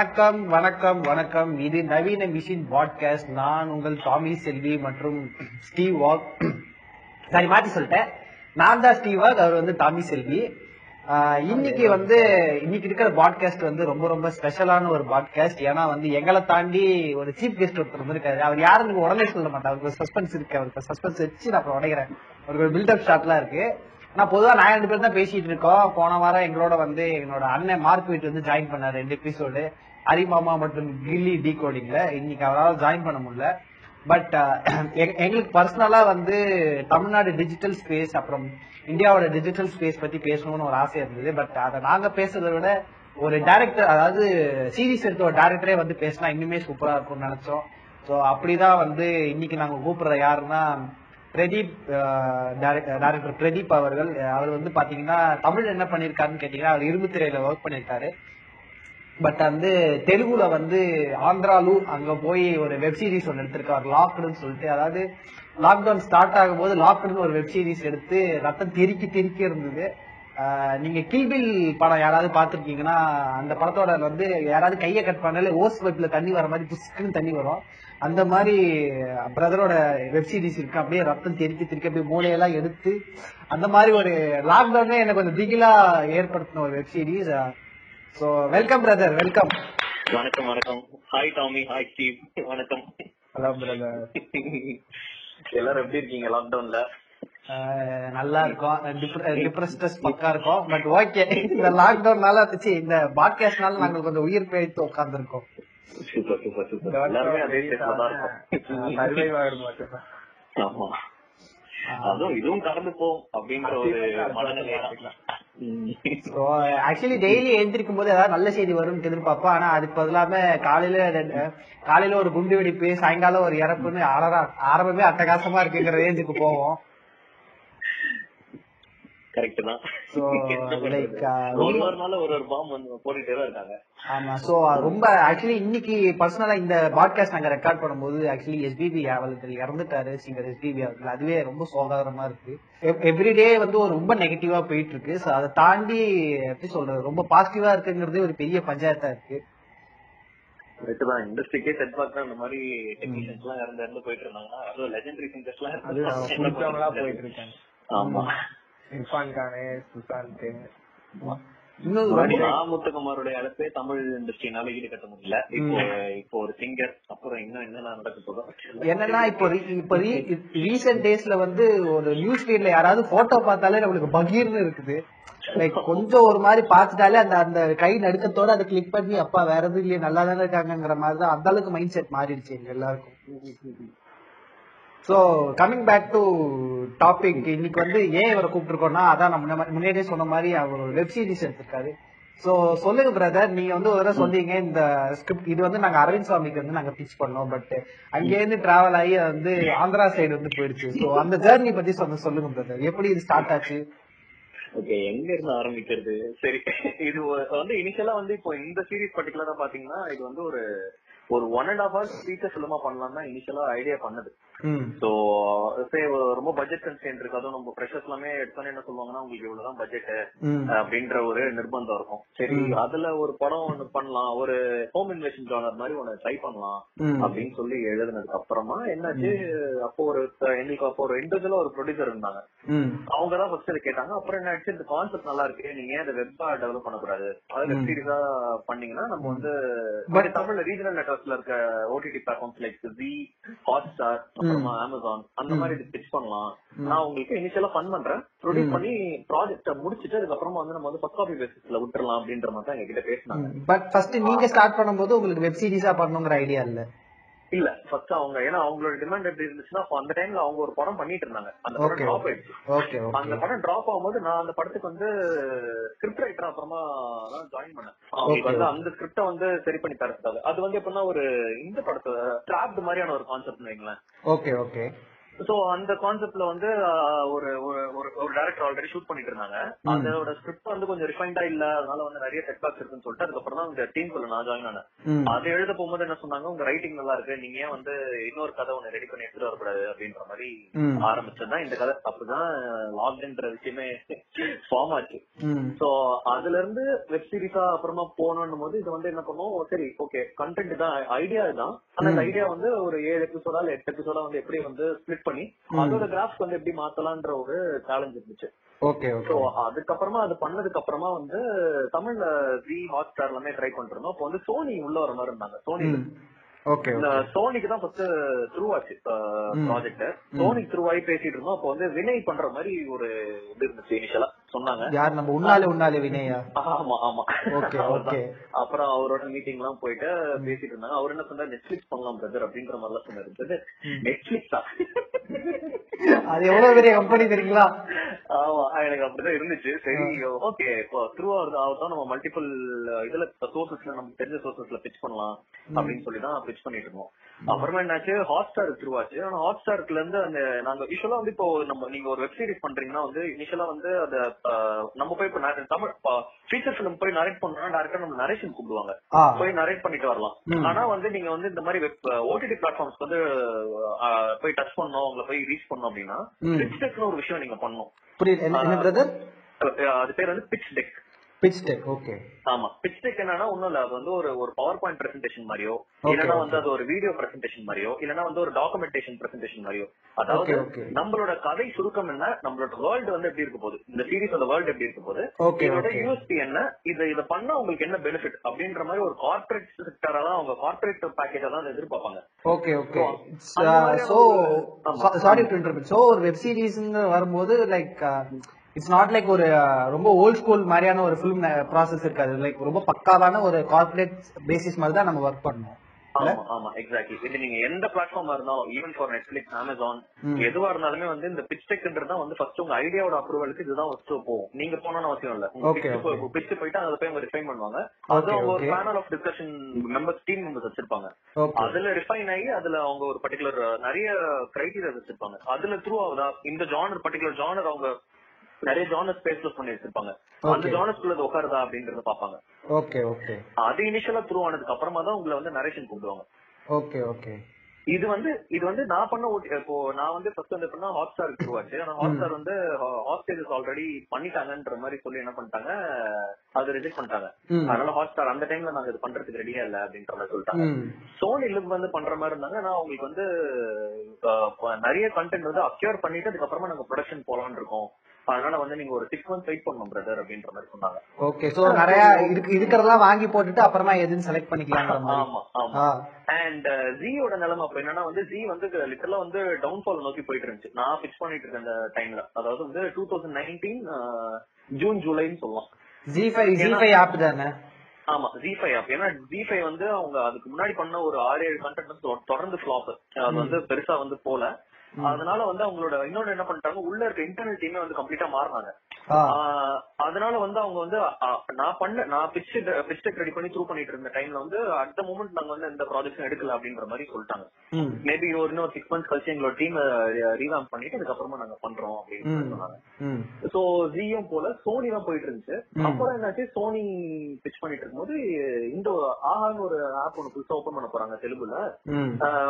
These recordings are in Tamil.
வணக்கம் வணக்கம் வணக்கம். இது நவீன மிஷின் பாட்காஸ்ட். நான் உங்கள் டாமி செல்வி மற்றும் ஸ்டீவ் வாக். சரி மாத்தி சொல்லிட்டேன். நான் தான் ஸ்டீவ் வாக் அவர் வந்து டாமி செல்வி. ஆஹ் இன்னைக்கு வந்து இன்னைக்கு இருக்கிற பாட்காஸ்ட் வந்து ரொம்ப ரொம்ப ஸ்பெஷலான ஒரு பாட்காஸ்ட். ஏன்னா வந்து எங்களை தாண்டி ஒரு சீஃப் கெஸ்ட் ஒருத்தர் வந்திருக்காரு. அவர் யாருன்னு உடனே சொல்ல மாட்டார். அவருக்கு சஸ்பென்ஸ் இருக்கு. அவருக்கு சஸ்பென்ஸ் வச்சு நான் அப்புறம் உடைக்கிறேன். அவருக்கு ஒரு பில்டப் ஷாட்லாம் இருக்கு. ஆனா பொதுவா நான் ரெண்டு பேரும் தான் பேசிட்டு இருக்கோம். போன வாரம் எங்களோட வந்து என்னோட அண்ணன் மார்க் வீட் வந்து ஜாயின் பண்ணாரு. ரெண்டு எபிசோடு அரிமாமா மற்றும் கில்லி டீ கோடிங்ல இன்னைக்கு அவரால் ஜாயின் பண்ண முடியல. பட் uh, எங்களுக்கு பர்சனலா வந்து தமிழ்நாடு டிஜிட்டல் ஸ்பேஸ் அப்புறம் இந்தியாவோட டிஜிட்டல் ஸ்பேஸ் பத்தி பேசணும்னு ஒரு ஆசை இருந்தது. பட் அதை நாங்க பேசுறதை விட ஒரு டைரக்டர் அதாவது சீரிஸ் எடுத்த ஒரு டைரக்டரே வந்து பேசினா இன்னுமே சூப்பரா இருக்கும்னு நினைச்சோம். ஸோ அப்படிதான் வந்து இன்னைக்கு நாங்க கூப்பிடுற யாருன்னா Pradeep uh, director uh, Pradeep அவர்கள். அவர் வந்து பாத்தீங்கன்னா தமிழ் என்ன பண்ணிருக்காருன்னு கேட்டீங்கன்னா அவர் இரும்பு திரையில ஒர்க் பண்ணிருக்காரு. பட் வந்து தெலுங்குல வந்து ஆந்திராலு அங்க போய் ஒரு வெப் சீரிஸ் ஒன்று எடுத்திருக்காரு லாக்டுன்னு சொல்லிட்டு. அதாவது லாக்டவுன் ஸ்டார்ட் ஆகும்போது லாக்டுன்னு ஒரு வெப் சீரிஸ் எடுத்து ரத்தம் திரிக்கி திரிக்கி இருந்தது. நீங்க கில்பில் படம் யாராவது பார்த்திருக்கீங்கன்னா அந்த படத்தோட வந்து யாராவது கையை கட் பண்ணாலே ஓஸ் பைப்ல தண்ணி வர மாதிரி புஸ்க்குன்னு தண்ணி வரும். அந்த மாதிரி பிரதரோட வெப்சீரிஸ் இருக்கு. அப்படியே ரத்தம் தெறிக்கி தெறிக்கி அப்படியே மூளையெல்லாம் எடுத்து அந்த மாதிரி ஒரு லாக்டவுனே எனக்கு கொஞ்சம் திகிலா ஏற்படுத்தின ஒரு web series so welcome brother welcome வணக்கம் வணக்கம். ஹாய் டாமி ஹாய் ஸ்டீவ் வணக்கம். ஹலோ பிரதர் எல்லாரும் எப்படி இருக்கீங்க? லாக்டவுன்ல நல்லா இருக்கும். டிப்ரெஸ்டஸ் பக்கா இருக்கும். பட் ஓகே இந்த லாக்டவுன்னால இந்த பாட்காஸ்ட்னால நாங்க கொஞ்சம் உயிர் பிழைத்து உட்கார்ந்துருக்கோம். சூப்பர் சூப்பர் சூப்பர் எல்லாருமே அதே தான் இருக்கும். ஆமா. அதுவும் இதுவும் கடந்து போகும் அப்படின்ற ஒரு மனநிலை ஆக்சுவலி டெய்லி எழுந்திருக்கும் போது ஏதாவது நல்ல செய்தி வரும்னு எதிர்பார்ப்போம். ஆனா அதுக்கு பதிலாம காலையில காலையில ஒரு குண்டு வெடிப்பு சாயங்காலம் ஒரு இறப்புன்னு ஆரா- ஆரம்பமே அட்டகாசமா இருக்குங்கிற ரேஞ்சுக்கு போவோம். கரெக்ட் தான். So, like, uh, ஒரு ஒரு பாம் வந்து போட்டுட்டே தான் இருக்காங்க. ஆமா சோ ரொம்ப ஆக்சுவலி இன்னைக்கு பர்சனலா இந்த பாட்காஸ்ட் நாங்க ரெக்கார்ட் பண்ணும்போது ஆக்சுவலி எஸ்பிபி அவர்கள் இறந்துட்டாரு சிங்கர் எஸ்பிபி அவர்கள். அதுவே ரொம்ப சோகாரமா இருக்கு. எவ்ரிடே வந்து ஒரு ரொம்ப நெகட்டிவா போயிட்டு இருக்கு சோ அதை தாண்டி எப்படி சொல்றது ரொம்ப பாசிட்டிவா இருக்குங்கிறதே ஒரு பெரிய பஞ்சாயத்தா இருக்கு. கரெக்ட் தான். இண்டஸ்ட்ரிக்கே செட் பேக் அந்த மாதிரி டெக்னீஷியன்ஸ் எல்லாம் இறந்து இறந்து போயிட்டு இருந்தாங்கன்னா அதுவும் லெஜெண்டரி சிங்கர்ஸ் எல்லாம் போயிட்டு இருக்காங்க. ஆமா. இர்ஃபான் கானு சுசாந்த் இன்னும் முன்னாடி ரொம்ப நான் முத்துக்குமாரோட இழப்பே தமிழ் இண்டஸ்ட்ரினால ஈடுகட்ட முடியல. இப்போ இப்போ ஒரு சிங்கர் அப்புறம் இன்னும் என்னென்ன நடக்க போதோ என்னன்னா இப்போ இப்போ ரீசெண்ட் டேஸ்ல வந்து ஒரு நியூஸ் ஃபீட்ல யாராவது போட்டோ பார்த்தாலே நம்மளுக்கு பகீர்னு இருக்குது. லைக் கொஞ்சம் ஒரு மாதிரி பார்த்துட்டாலே அந்த அந்த கை நடுக்கத்தோட அதை கிளிக் பண்ணி அப்பா வேற எதுவும் இல்லையே நல்லா தானே இருக்காங்கங்கிற மாதிரி தான் அந்த அளவுக்கு மைண்ட் செட் மாறிடுச்சு எங்க எல்லாருக்கும். So coming back to topic இன்னைக்கு வந்து ஏன் இவரை கூப்பிட்டுருக்கோம்னா அதான் நம்ம முன்ன- முன்னாடியே சொன்ன மாதிரி அவர் வெப் சீரிஸ் எடுத்திருக்காரு. சோ சொல்லுங்க பிரதர் நீங்க வந்து ஒரு தடவை சொன்னீங்க இந்த ஸ்கிரிப்ட் இது வந்து நாங்க அரவிந்த் சுவாமிக்கு வந்து நாங்க பிச் பண்ணோம் பட் அங்கேருந்து டிராவல் ஆகி வந்து ஆந்திரா சைடு வந்து போயிடுச்சு. சோ அந்த ஜேர்னி பத்தி சொன்ன சொல்லுங்க பிரதர் எப்படி இது ஸ்டார்ட் ஆச்சு? ஓகே எங்க இருந்து ஆரம்பிக்கிறது? சரி இது வந்து இனிஷியலா வந்து இப்போ இந்த சீரிஸ் பர்டிகுலரா பாத்தீங்கன்னா இது வந்து ஒரு ஒரு one and half hours feature ஃபிலிமா பண்ணலாம் தான் இனிஷியலா ஐடியா பண்ணது. சோ ரொம்ப பட்ஜெட் கன்ஸ்டன்ட் இருக்கு. அதுவும் நம்ம ஃப்ரெஷர்ஸ் எல்லாமே எடுத்தோன்னே என்ன சொல்லுவாங்கன்னா உங்களுக்கு இவ்வளவுதான் பட்ஜெட் அப்படின்ற ஒரு நிர்பந்தம் இருக்கும். சரி அதுல ஒரு படம் ஒண்ணு பண்ணலாம். ஒரு ஹோம் இன்வெஸ்டிங் ஜானர் மாதிரி ஒண்ணு ட்ரை பண்ணலாம் அப்படின்னு சொல்லி எழுதுனதுக்கு அப்புறமா என்னாச்சு? அப்போ ஒரு எங்களுக்கு அப்போ ஒரு இண்டிவிஜுவலா ஒரு ப்ரொடியூசர் இருந்தாங்க. ம். அவங்க தான் ஃபர்ஸ்ட் இதை கேட்டாங்க. அப்புறம் என்ன ஆச்சு இந்த கான்செப்ட் நல்லா இருக்கு. நீங்க இந்த வெப்பா டெவலப் பண்ணக்கூடாது? அது வெப் சீரிஸா பண்ணீங்கன்னா நம்ம வந்து தமிழ்ல ரீஜனல் நெட்வொர்க்ல இருக்க OTT platforms like Zee Hotstar அப்புறமா அமேசான் அந்த மாதிரி பிச் பண்ணலாம். நான் உங்களுக்கு இனிஷியலா ஃபன் பண்றேன். ப்ரொடியூஸ் பண்ணி ப்ராஜெக்ட முடிச்சிட்டு அதுக்கப்புறமா வந்து நம்ம வந்து ஃபர்ஸ்ட் காப்பி பேசிஸ்ல விட்டுறலாம் அப்படின்ற மாதிரி தான் எங்ககிட்ட பேசினாங்க. பட் ஃபர்ஸ்ட் நீங்க ஸ்டார்ட் பண்ணும்போது உங்களுக்கு வெப் சீரிஸா பண்ணணுங்கிற ஐடியா இல்ல. இல்ல ஃபர்ஸ்ட் அவங்க ஏன்னா அவங்களோட டிமாண்ட் எப்படி இருந்துச்சுன்னா அந்த டைம்ல அவங்க ஒரு படம் பண்ணிட்டு இருந்தாங்க. அந்த படம் ட்ராப் ஆயிடுச்சு. அந்த படம் டிராப் ஆகும்போது நான் அந்த படத்துக்கு வந்து ஸ்கிரிப்ட் ரைட்டர் அப்புறமா தான் ஜாயின் பண்ணேன். அவங்களுக்கு வந்து அந்த ஸ்கிரிப்ட வந்து சரி பண்ணி தரது அது வந்து எப்படின்னா ஒரு இந்த படத்தை டிராப்ட் மாதிரியான ஒரு கான்செப்ட் வைங்களேன். ஓகே ஓகே சோ அந்த கான்செப்ட்ல வந்து ஒரு ஒரு ஒரு- டேரக்டர் ஆல்ரெடி ஷூட் பண்ணிட்டு இருந்தாங்க அதோட ஸ்கிரிப்ட் வந்து கொஞ்சம் ரிஃபைண்டா இல்ல அதனால வந்து நிறைய செட் பேக்ஸ் இருக்குன்னு சொல்லிட்டு அதுக்கப்புறம் தான் இந்த டீம் குள்ள நான் ஜாயின் ஆனேன். அது எழுத போகும்போது என்ன சொன்னாங்க உங்க ரைட்டிங் நல்லா இருக்கு நீங்க ஏன் வந்து இன்னொரு கதை ஒண்ணு ரெடி பண்ணி எடுத்துட்டு வரக்கூடாது? அப்படின்ற மாதிரி. ஆரம்பிச்சதுதான் இந்த கதை அப்பதான் லாக்டவுன்ற விஷயமே ஃபார்ம் ஆச்சு. சோ அதுல இருந்து வெப் சீரிஸா அப்புறமா போகணும் போது இது வந்து என்ன பண்ணுவோம் சரி ஓகே கண்டென்ட் தான் ஐடியா தான். ஆனா அந்த ஐடியா வந்து ஒரு ஏழு எபிசோடா இல்ல எட்டு எபிசோடா வந்து எப்படி வந்து ஸ்பிளிட் பண்ணி அதோட கிராஃப்ஸ் வந்து எப்படி மாத்தலாம்ன்ற ஒரு சேலஞ்ச் இருந்துச்சு. ஓகே சோ ஓகே அதுக்கப்புறமா அது பண்ணதுக்கு அப்புறமா வந்து தமிழ்ல ஜி ஹாட் ஸ்டார் எல்லாமே ட்ரை பண்ணிருந்தோம். அப்போ வந்து சோனி உள்ள வர மாதிரி இருந்தாங்க. சோனி. ஓகே சோனிக்கு தான் ஃபர்ஸ்ட் த்ரூ ஆச்சு ப்ராஜெக்ட் சோனி த்ரூ ஆகி பேசிட்டு இருந்தோம். அப்போ வந்து வினய் பண்ற மாதிரி ஒரு இது இருந்துச்சு இனிஷியலா சொன்னாங்க. யார்? நம்ம உன்னாலே உன்னாலே வினயா? ஆமா ஆமா. அவர்தான். okay. அப்புறம் அவரோட மீட்டிங் எல்லாம் போயிட்டு பேசிட்டு இருந்தாங்க. அவர் என்ன சொன்னார்? நெட்ஃபிளிக்ஸ் பண்ணலாம் பிரதர் அப்படின்ற மாதிரி எல்லாம் சொன்னாரு நெட்ஃபிளிக்ஸா அது எவ்வளவு பெரிய கம்பெனி தெரியுங்களா? ஆமா எனக்கு அப்படிதான் இருந்துச்சு. சரி ஓகே. இப்போ த்ரூ ஆகுது ஆகட்டும் நம்ம மல்டிபிள் இதுல சோர்சஸ்ல நமக்கு தெரிஞ்ச சோர்சஸ்ல பிச் பண்ணலாம் அப்படின்னு சொல்லி தான் பிச் பண்ணிட்டு இருந்தோம். அப்புறமா என்னாச்சு? ஹாட் ஸ்டார் த்ரூ ஆச்சு ஆனா ஹாட் இருந்து அந்த நாங்க யூஸ்வலா வந்து இப்போ நம்ம நீங்க ஒரு வெப் சீரிஸ் பண்றீங்கன்னா வந்து இனிஷியலா வந்து அத நம்ம போய் இப்போ தமிழ் ஃபீச்சர் ஃபிலிம் போய் நரேட் பண்ணோம்னா டேரக்டா நம்ம நரேஷன் கூப்பிடுவாங்க. போய் நரேட் பண்ணிட்டு வரலாம். ஆனா வந்து நீங்க வந்து இந்த மாதிரி வெப் ஓடிடி பிளாட்ஃபார்ம்ஸ் வந்து போய் டச் பண்ணோம் உங்களை போய் ரீச் பண்ணோம் அப்படின்னா. பிச் டெக்னு ஒரு விஷயம் நீங்க பண்ணணும். புரியுது. அது பேர் வந்து pitch deck pitch deck okay ஆமா பிச் டெக் என்னன்னா ஒண்ணும் இல்ல. அது வந்து ஒரு ஒரு பவர் பாயிண்ட் பிரசன்டேஷன் மாதிரியோ இல்லனா. வந்து அது ஒரு வீடியோ பிரசன்டேஷன் மாதிரியோ இல்லனா வந்து ஒரு டாக்குமெண்டேஷன் பிரசன்டேஷன் மாதிரியோ. அதாவது. நம்மளோட கதை சுருக்கம் என்ன? நம்மளோட வேர்ல்டு வந்து எப்படி இருக்க போகுது? இந்த சீரிஸோட வேர்ல்டு எப்படி இருக்க போகுது? இதோட. யூஎஸ்பி என்ன? இத இத பண்ணா உங்களுக்கு என்ன பெனிஃபிட் அப்படின்ற மாதிரி ஒரு கார்ப்பரேட் செக்டரா தான் அவங்க கார்ப்பரேட் பேக்கேஜா தான் எதிர்பார்ப்பாங்க. ஓகே ஓகே அந்த so. Sorry to interpret so ஒரு வெப் சீரிஸ் வரும்போது லைக் இட்ஸ் நாட் லைக் ஒரு uh, ரொம்ப ஓல்ட் ஸ்கூல் மாதிரியான ஒரு ஃபிலிம் ப்ராசஸ் இருக்காது. லைக் ரொம்ப பக்காவான ஒரு கார்ப்பரேட் பேசிஸ் மாதிரி தான் நம்ம ஒர்க் பண்ணணும். ஆமா எக்ஸாக்ட்லி இது நீங்க எந்த பிளாட்ஃபார்மா இருந்தாலும் ஈவன் ஃபார் நெட்ஃபிளிக்ஸ் அமேசான் எதுவா இருந்தாலுமே வந்து இந்த பிச் டெக்ன்றது வந்து ஃபர்ஸ்ட் உங்க ஐடியாவோட அப்ரூவலுக்கு இதுதான் ஃபர்ஸ்ட் போகும். நீங்க போனோம்னு அவசியம் இல்ல. பிச் போயிட்டு அதை போய் அவங்க ரிஃபைன் பண்ணுவாங்க. அது அவங்க ஒரு. Panel of discussion members team members வச்சிருப்பாங்க. அதுல ரிஃபைன் ஆகி அதுல அவங்க ஒரு பர்டிகுலர் நிறைய கிரைட்டீரியா வச்சிருப்பாங்க. அதுல த்ரூ ஆகுதா? இந்த ஜானர் பர்டிகுலர் ஜானர் அவங்க நிறைய ஜானர் ஸ்பேஸ்ல பண்ணி வச்சிருப்பாங்க அந்த. ஜானர்ஸ்குள்ள அது உட்காருதா அப்படின்றத பாப்பாங்க. ஓகே ஓகே அது இனிஷியலா த்ரூ ஆனதுக்கு அப்புறமா தான் உங்களை வந்து நரேஷன் கூப்பிடுவாங்க ஓகே ஓகே இது வந்து இது வந்து நான் பண்ண இப்போ நான் வந்து ஃபர்ஸ்ட் வந்து எப்படின்னா ஹாட் ஸ்டார் ஆச்சு. ஆனா ஹாட் ஸ்டார் வந்து ஹாஸ்டேஜஸ் ஆல்ரெடி பண்ணிட்டாங்கன்ற மாதிரி சொல்லி என்ன பண்ணிட்டாங்க அது ரிஜெக்ட் பண்ணிட்டாங்க. அதனால ஹாட் ஸ்டார் அந்த டைம்ல நாங்க இது பண்றதுக்கு ரெடியா இல்ல அப்படின்ற மாதிரி சொல்லிட்டாங்க. சோனி லுக் வந்து பண்ற மாதிரி இருந்தாங்க. நான் உங்களுக்கு வந்து நிறைய கண்டென்ட் வந்து அக்யூர் பண்ணிட்டு அதுக்கப்புறமா நாங்க ப்ரொடக்ஷன் போலாம்னு இருக்கோம். அதனால வந்து நீங்க ஒரு சிக்ஸ் மந்த்ஸ் வெயிட் பண்ணணும் பிரதர் அப்படின்ற மாதிரி சொன்னாங்க. ஓகே சோ நிறைய இருக்கு இருக்கிறதெல்லாம் வாங்கி போட்டுட்டு அப்புறமா எதுன்னு செலக்ட் பண்ணிக்கலாங்கிற மாதிரி. ஆமா ஆமா. அண்ட் ஜியோட நிலைமை அப்ப என்னன்னா வந்து ஜி வந்து லிட்டரலா வந்து டவுன்ஃபால் நோக்கி போயிட்டு இருந்துச்சு. நான் பிக்ஸ் பண்ணிட்டு இருக்கேன் அந்த டைம்ல அதாவது வந்து டூ தௌசண்ட் நைன்டீன் ஜூன் ஜூலைன்னு சொல்லலாம் Zee five Zee five app தானே? ஆமா ஜி ஃபைவ் ஆப் ஏன்னா ஜி ஃபைவ் வந்து அவங்க அதுக்கு முன்னாடி பண்ண ஒரு ஆறு ஏழு கண்டென்ட் வந்து தொடர்ந்து ஃபிளாப் அது வந்து பெருசா வந்து போல. அதனால வந்து அவங்களோட இன்னொன்னு என்ன பண்ணிட்டாங்க உள்ள இருக்க இன்டர்னல் டீமே வந்து கம்ப்ளீட்டா மாறினாங்க. அதனால வந்து அவங்க வந்து நான் பண்ண நான் பிச் பிச் ரெடி பண்ணி த்ரூ பண்ணிட்டு இருந்த டைம்ல வந்து அடுத்த மூமெண்ட் நாங்க வந்து எந்த ப்ராஜெக்ட்டும் எடுக்கல அப்படின்ற மாதிரி சொல்லிட்டாங்க. மேபி ஒரு இன்னும் சிக்ஸ் மந்த்ஸ் கழிச்சு எங்களோட டீம் ரீவாம் பண்ணிட்டு அதுக்கப்புறமா நாங்க பண்றோம் அப்படின்னு சொன்னாங்க. சோ ஜியும் போல சோனி தான் போயிட்டு இருந்துச்சு. அப்புறம் என்னாச்சு? சோனி பிச் பண்ணிட்டு இருக்கும்போது இந்த ஆஹான்னு ஒரு ஆப் ஒன்று புதுசா ஓபன் பண்ண போறாங்க தெலுங்குல.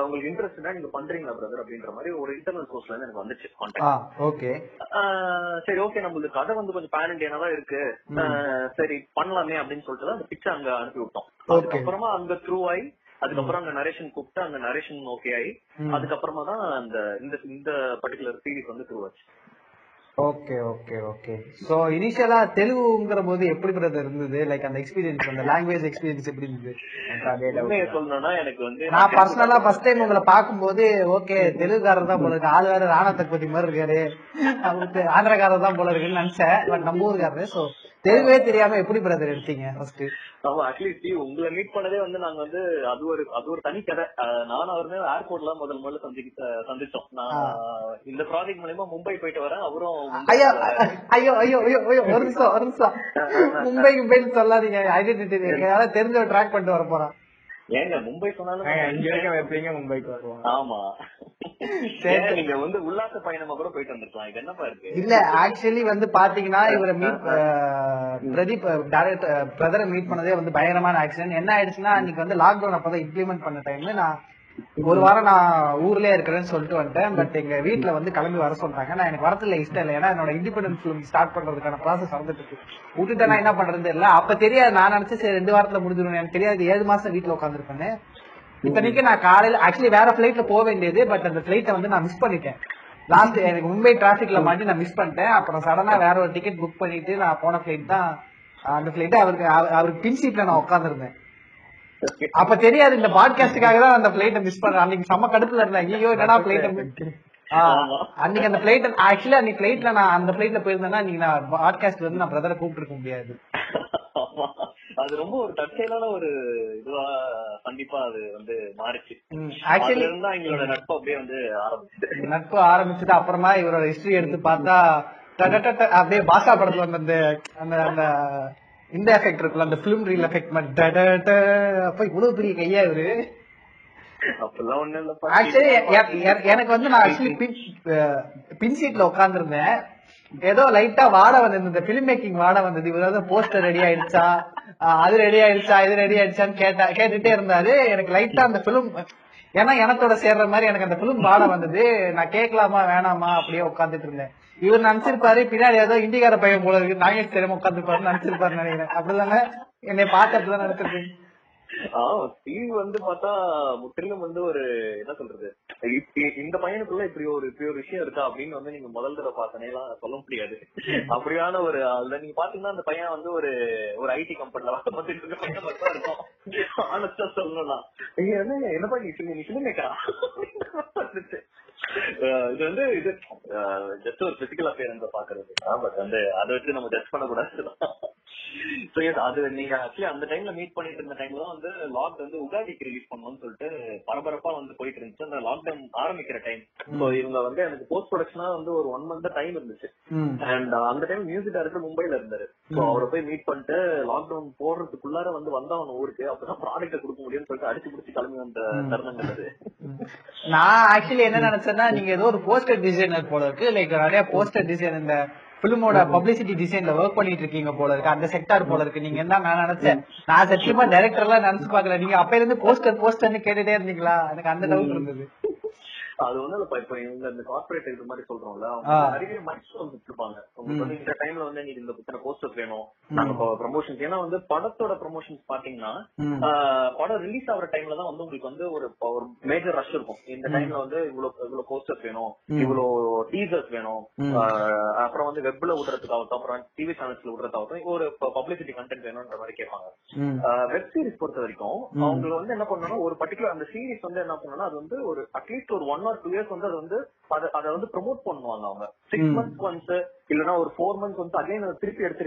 உங்களுக்கு இன்ட்ரெஸ்ட் நீங்க பண்றீங்களா பிரதர் அப்படின்ற மாதிரி ஒரு இன்டர்னல் சோர்ஸ்ல இருந்து எனக்கு வந்துச்சு கான்டாக்ட் ஓகே சரி ஓகே நம்மளுக்கு கதை வந்து கொஞ்சம் பேன் இண்டியனா தான் இருக்கு. சரி பண்ணலாமே அப்படின்னு சொல்லிட்டு அந்த பிச்சை அங்க அனுப்பி விட்டோம். அதுக்கப்புறமா அங்க த்ரூ ஆகி அதுக்கப்புறம் அங்க நரேஷன் கூப்பிட்டு அங்க நரேஷன் ஓகே ஆகி அதுக்கப்புறமா தான் அந்த இந்த இந்த பர்டிகுலர் சீரிஸ் வந்து த்ரூ ஆச்சு. ஓகே ஓகே ஓகே சோ இனிஷியலா தெலுங்குங்கிற போது எப்படி பிரதர் இருந்தது? லைக் அந்த எக்ஸ்பீரியன்ஸ் அந்த லாங்குவேஜ் எக்ஸ்பீரியன்ஸ் எப்படி இருந்தது? சொல்லணும்னா எனக்கு வந்து நான் பர்சனலா ஃபர்ஸ்ட் டைம் உங்களை பாக்கும்போது ஓகே தெலுங்குக்காரர் தான் போல இருக்கு. ஆள் வேற ராணா தக்பதி மாதிரி இருக்காரு. அவருக்கு ஆந்திரக்காரர் தான் போல இருக்குன்னு நினைச்சேன். பட் நம்ம ஊருக்காரரு சோ தெலுங்கே தெரியாம எப்படி பிரதர் எடுத்தீங்க ஃபர்ஸ்ட் ஆமா அட்லீஸ்ட் உங்களை மீட் பண்ணதே வந்து நாங்க வந்து அது ஒரு அது ஒரு தனி கதை. நானும் அவருமே ஏர்போர்ட்ல முதல் முதல்ல சந்திக்க சந்திச்சோம். நான் இந்த ப்ராஜெக்ட் மூலயமா மும்பை போயிட்டு வரேன். அவரும் ஐயோ ஐயோ ஐயோ ஐயோ ஐயோ ஒரு நிமிஷம் ஒரு நிமிஷம். மும்பை மும்பைன்னு சொல்லாதீங்க. ஐடென்டிட்டி யாராவது தெரிஞ்ச ட்ராக் பண்ணிட்டு வர போறான் ஏங்க மும்பை சொன்னாலும் நாங்க இங்க இருக்க வைப்பீங்க மும்பைக்கு வருவோம் ஆமா. நீங்க வந்து உல்லாச பயணமா கூட போயிட்டு வந்திருக்கலாம். இது என்னப்பா இருக்கு? இல்ல ஆக்சுவலி வந்து பாத்தீங்கன்னா இவரை மீட் பிரதீப் டேரக்டர் பிரதரை மீட் பண்ணதே வந்து பயங்கரமான ஆக்சிடென்ட் என்ன ஆயிடுச்சுன்னா அன்னைக்கு வந்து லாக்டவுன் அப்பதான் இம்ப்ளிமெண்ட் பண்ண டைம்ல நான் ஒரு வாரம் நான் ஊர்லயே இருக்கிறேன்னு சொல்லிட்டு வந்துட்டேன். பட் எங்க வீட்ல வந்து கிளம்பி வர சொல்றாங்க. நான் எனக்கு வரதுல இஷ்டம் இல்லை. ஏன்னா என்னோட இண்டிபெண்டன்ஸ் ஃபிலிம் ஸ்டார்ட் பண்றதுக்கான ப்ராசஸ் நடந்துட்டு இருக்கு. விட்டுட்டா நான் என்ன பண்றது தெரியல. அப்ப தெரியாது. நான் நினைச்சு சரி ரெண்டு வாரத்துல முடிஞ்சிடும் எனக்கு தெரியாது. ஏழு மாசம் வீட்டுல உட்காந்துருப்பேன் இத்தனைக்கு நான் காலையில ஆக்சுவலி வேற பிளைட்ல போக வேண்டியது. பட் அந்த பிளைட்டை வந்து நான் மிஸ் பண்ணிட்டேன். லாஸ்ட் எனக்கு மும்பை டிராபிக்ல மாட்டி நான் மிஸ் பண்ணிட்டேன். அப்புறம் சடனா வேற ஒரு டிக்கெட் புக் பண்ணிட்டு நான் போன பிளைட் தான் அந்த பிளைட் அவருக்கு அவருக்கு பின் சீட்ல நான் உட்காந்துருந்தேன் அப்ப தெரியாது இந்த பாட்காஸ்டுக்காக தான் அந்த பிளைட்டை மிஸ் பண்றேன். அன்னைக்கு செம்ம கடுப்புல இருந்தேன். ஐயோ என்னடா பிளைட் அன்னைக்கு அந்த பிளைட் ஆக்சுவலி அன்னைக்கு பிளைட்ல நான் அந்த பிளைட்ல போயிருந்தேன்னா நீங்க நான் பாட்காஸ்ட் வந்து நான் பிரதரை கூப்பிட்டு இருக்க முடியாது. அது ரொம்ப ஒரு தற்செயலான ஒரு இதுவா கண்டிப்பா அது வந்து மாறிச்சு. ஆக்சுவலி இருந்தா எங்களோட நட்பு அப்படியே வந்து ஆரம்பிச்சு நட்பு ஆரம்பிச்சுட்டு அப்புறமா இவரோட ஹிஸ்டரி எடுத்து பார்த்தா அப்படியே பாஷா படத்துல அந்த அந்த அந்த இந்த எஃபெக்ட் இருக்குல்ல அந்த பிலிம் ரீல் எஃபெக்ட் மாதிரி. அப்ப இவ்வளவு பெரிய கையா இவரு? எனக்கு வந்து நான் ஆக்சுவலி பின் சீட்ல உட்கார்ந்துருந்தேன் ஏதோ லைட்டா வாட வந்தது இந்த பிலிம் மேக்கிங் வாட வந்தது. இவர் ஏதாவது போஸ்டர் ரெடி ஆயிடுச்சா? அது ரெடி ஆயிடுச்சா இது ரெடி ஆயிடுச்சான்னு கேட்டா கேட்டுட்டே இருந்தாரு. எனக்கு லைட்டா அந்த பிலிம் ஏன்னா எனத்தோட சேர்ற மாதிரி எனக்கு அந்த பிலிம் வாட வந்தது. நான் கேட்கலாமா வேணாமா அப்படியே உட்கார்ந்துட்டு இருந்தேன். இவர் நினைச்சிருப்பாரு பின்னாடி ஏதோ இந்திக்கார பையன் போல இருக்கு நாகேஷ் தெரியாம உட்காந்துருப்பாரு நினைச்சிருப்பாரு நினைக்கிறேன். அப்படிதானே? என்னை பார்த்து அப்படிதான் நினைச்சிருக்கேன் ஆஹ் ஸ்டீவ் வந்து பார்த்தா முற்றிலும் வந்து ஒரு என்ன சொல்றது? இந்த பையனுக்குள்ள இப்படி ஒரு இப்படி ஒரு விஷயம் இருக்கா அப்படின்னு வந்து நீங்க முதல் தடவை பார்த்தனேலாம் சொல்ல முடியாது. அப்படியான ஒரு அதுல நீங்க பாத்தீங்கன்னா அந்த பையன் வந்து ஒரு ஒரு ஐடி கம்பெனில வேலை பார்த்துட்டு இருக்க பையன் மட்டும் இருக்கும். ஆனஸ்டா சொல்லணும்னா. என்ன என்னப்பா நீ சொல்லி நீ சொல்லி இது வந்து இது ஜஸ்ட் ஒரு பிசிக்கல் அப்பியரன்ஸ் பாக்குறது பட் வந்து அதை வச்சு நம்ம ஜட்ஜ் பண்ணக்கூடாது. So yes, அது நீங்க ஆக்சுவலி அந்த டைம்ல மீட் பண்ணிட்டு இருந்த டைம்ல தான் வந்து லாக் வந்து உகாதிக்கு ரிலீஸ் பண்ணணும்னு சொல்லிட்டு பரபரப்பா வந்து போயிட்டு இருந்துச்சு. அந்த லாக்டவுன் ஆரம்பிக்கிற டைம் சோ இவங்க வந்து எனக்கு போஸ்ட் ப்ரொடக்ஷனா வந்து ஒரு ஒன் மந்த் டைம் இருந்துச்சு. அண்ட் அந்த டைம் மியூசிக் டைரக்டர் மும்பைல இருந்தாரு. சோ அவரை போய் மீட் பண்ணிட்டு லாக்டவுன் போடுறதுக்குள்ளார வந்து வந்தவன் ஊருக்கு அப்பதான் ப்ராடக்ட் கொடுக்க முடியும்னு சொல்லிட்டு அடிச்சு பிடிச்சி கிளம்பி வந்த தருணங்கள் அது. நான் ஆக்சுவலி என்ன நினைச்சேன்னா நீங்க ஏதோ ஒரு போஸ்டர் டிசைனர் போல இருக்கு. லைக் நிறைய போஸ்டர் டிசைன் இந்த பிலிமோட பப்ளிசிட்டி டிசைன்ல ஒர்க் பண்ணிட்டு இருக்கீங்க போல இருக்கு. அந்த செக்டார் போல இருக்கு. நீங்க என்ன நான் நினைச்சேன்? நான் சத்தியமா டைரக்டர் எல்லாம் நினைச்சு பாக்கல நீங்க அப்பையில இருந்து போஸ்டர் போஸ்டர்னு கேட்டுட்டே இருந்தீங்களா? எனக்கு அந்த டவுட் இருந்தது. அது வந்து இப்ப இவங்க இந்த கார்பரேட் இது மாதிரி சொல்றோம்ல. நிறைய மைல்ஸ்டோன்ஸ் வச்சிருப்பாங்க. உங்களுக்கு வந்து இந்த டைம்ல வந்து நீங்க இந்த இத்தனை போஸ்டர்ஸ் வேணும் நாங்க ப்ரமோஷன்ஸ் ஏன்னா வந்து படத்தோட ப்ரமோஷன்ஸ் பாத்தீங்கன்னா படம் ரிலீஸ் ஆகுற டைம்ல தான் வந்து உங்களுக்கு வந்து ஒரு ஒரு மேஜர் ரஷ் இருக்கும். இந்த டைம்ல வந்து இவ்வளவு இவ்வளவு போஸ்டர்ஸ் வேணும் இவ்வளவு டீசர்ஸ் வேணும் அப்புறம் வந்து வெப்ல விடுறதுக்காகட்டும் அப்புறம் டிவி சேனல்ஸ்ல விடுறதாகட்டும் ஒரு பப்ளிசிட்டி கண்டென்ட் வேணும்ன்ற மாதிரி கேட்பாங்க. வெப் சீரிஸ் பொறுத்த வரைக்கும் அவங்க வந்து என்ன பண்ணணும் ஒரு பர்டிகுலர் அந்த சீரிஸ் வந்து என்ன பண்ணணும் அது வந்து ஒரு அட்லீஸ்ட் ஒரு ஒன் ஆர் டூ இயர்ஸ் வந்து அது வந்து அத- வந்து ப்ரோமோட் பண்ணுவாங்க அவங்க. சிக்ஸ் மந்த்ஸ் ஒன்ஸ் இல்லனா ஒரு ஃபோர் மந்த்ஸ் வந்து அகைன் திருப்பி எடுத்து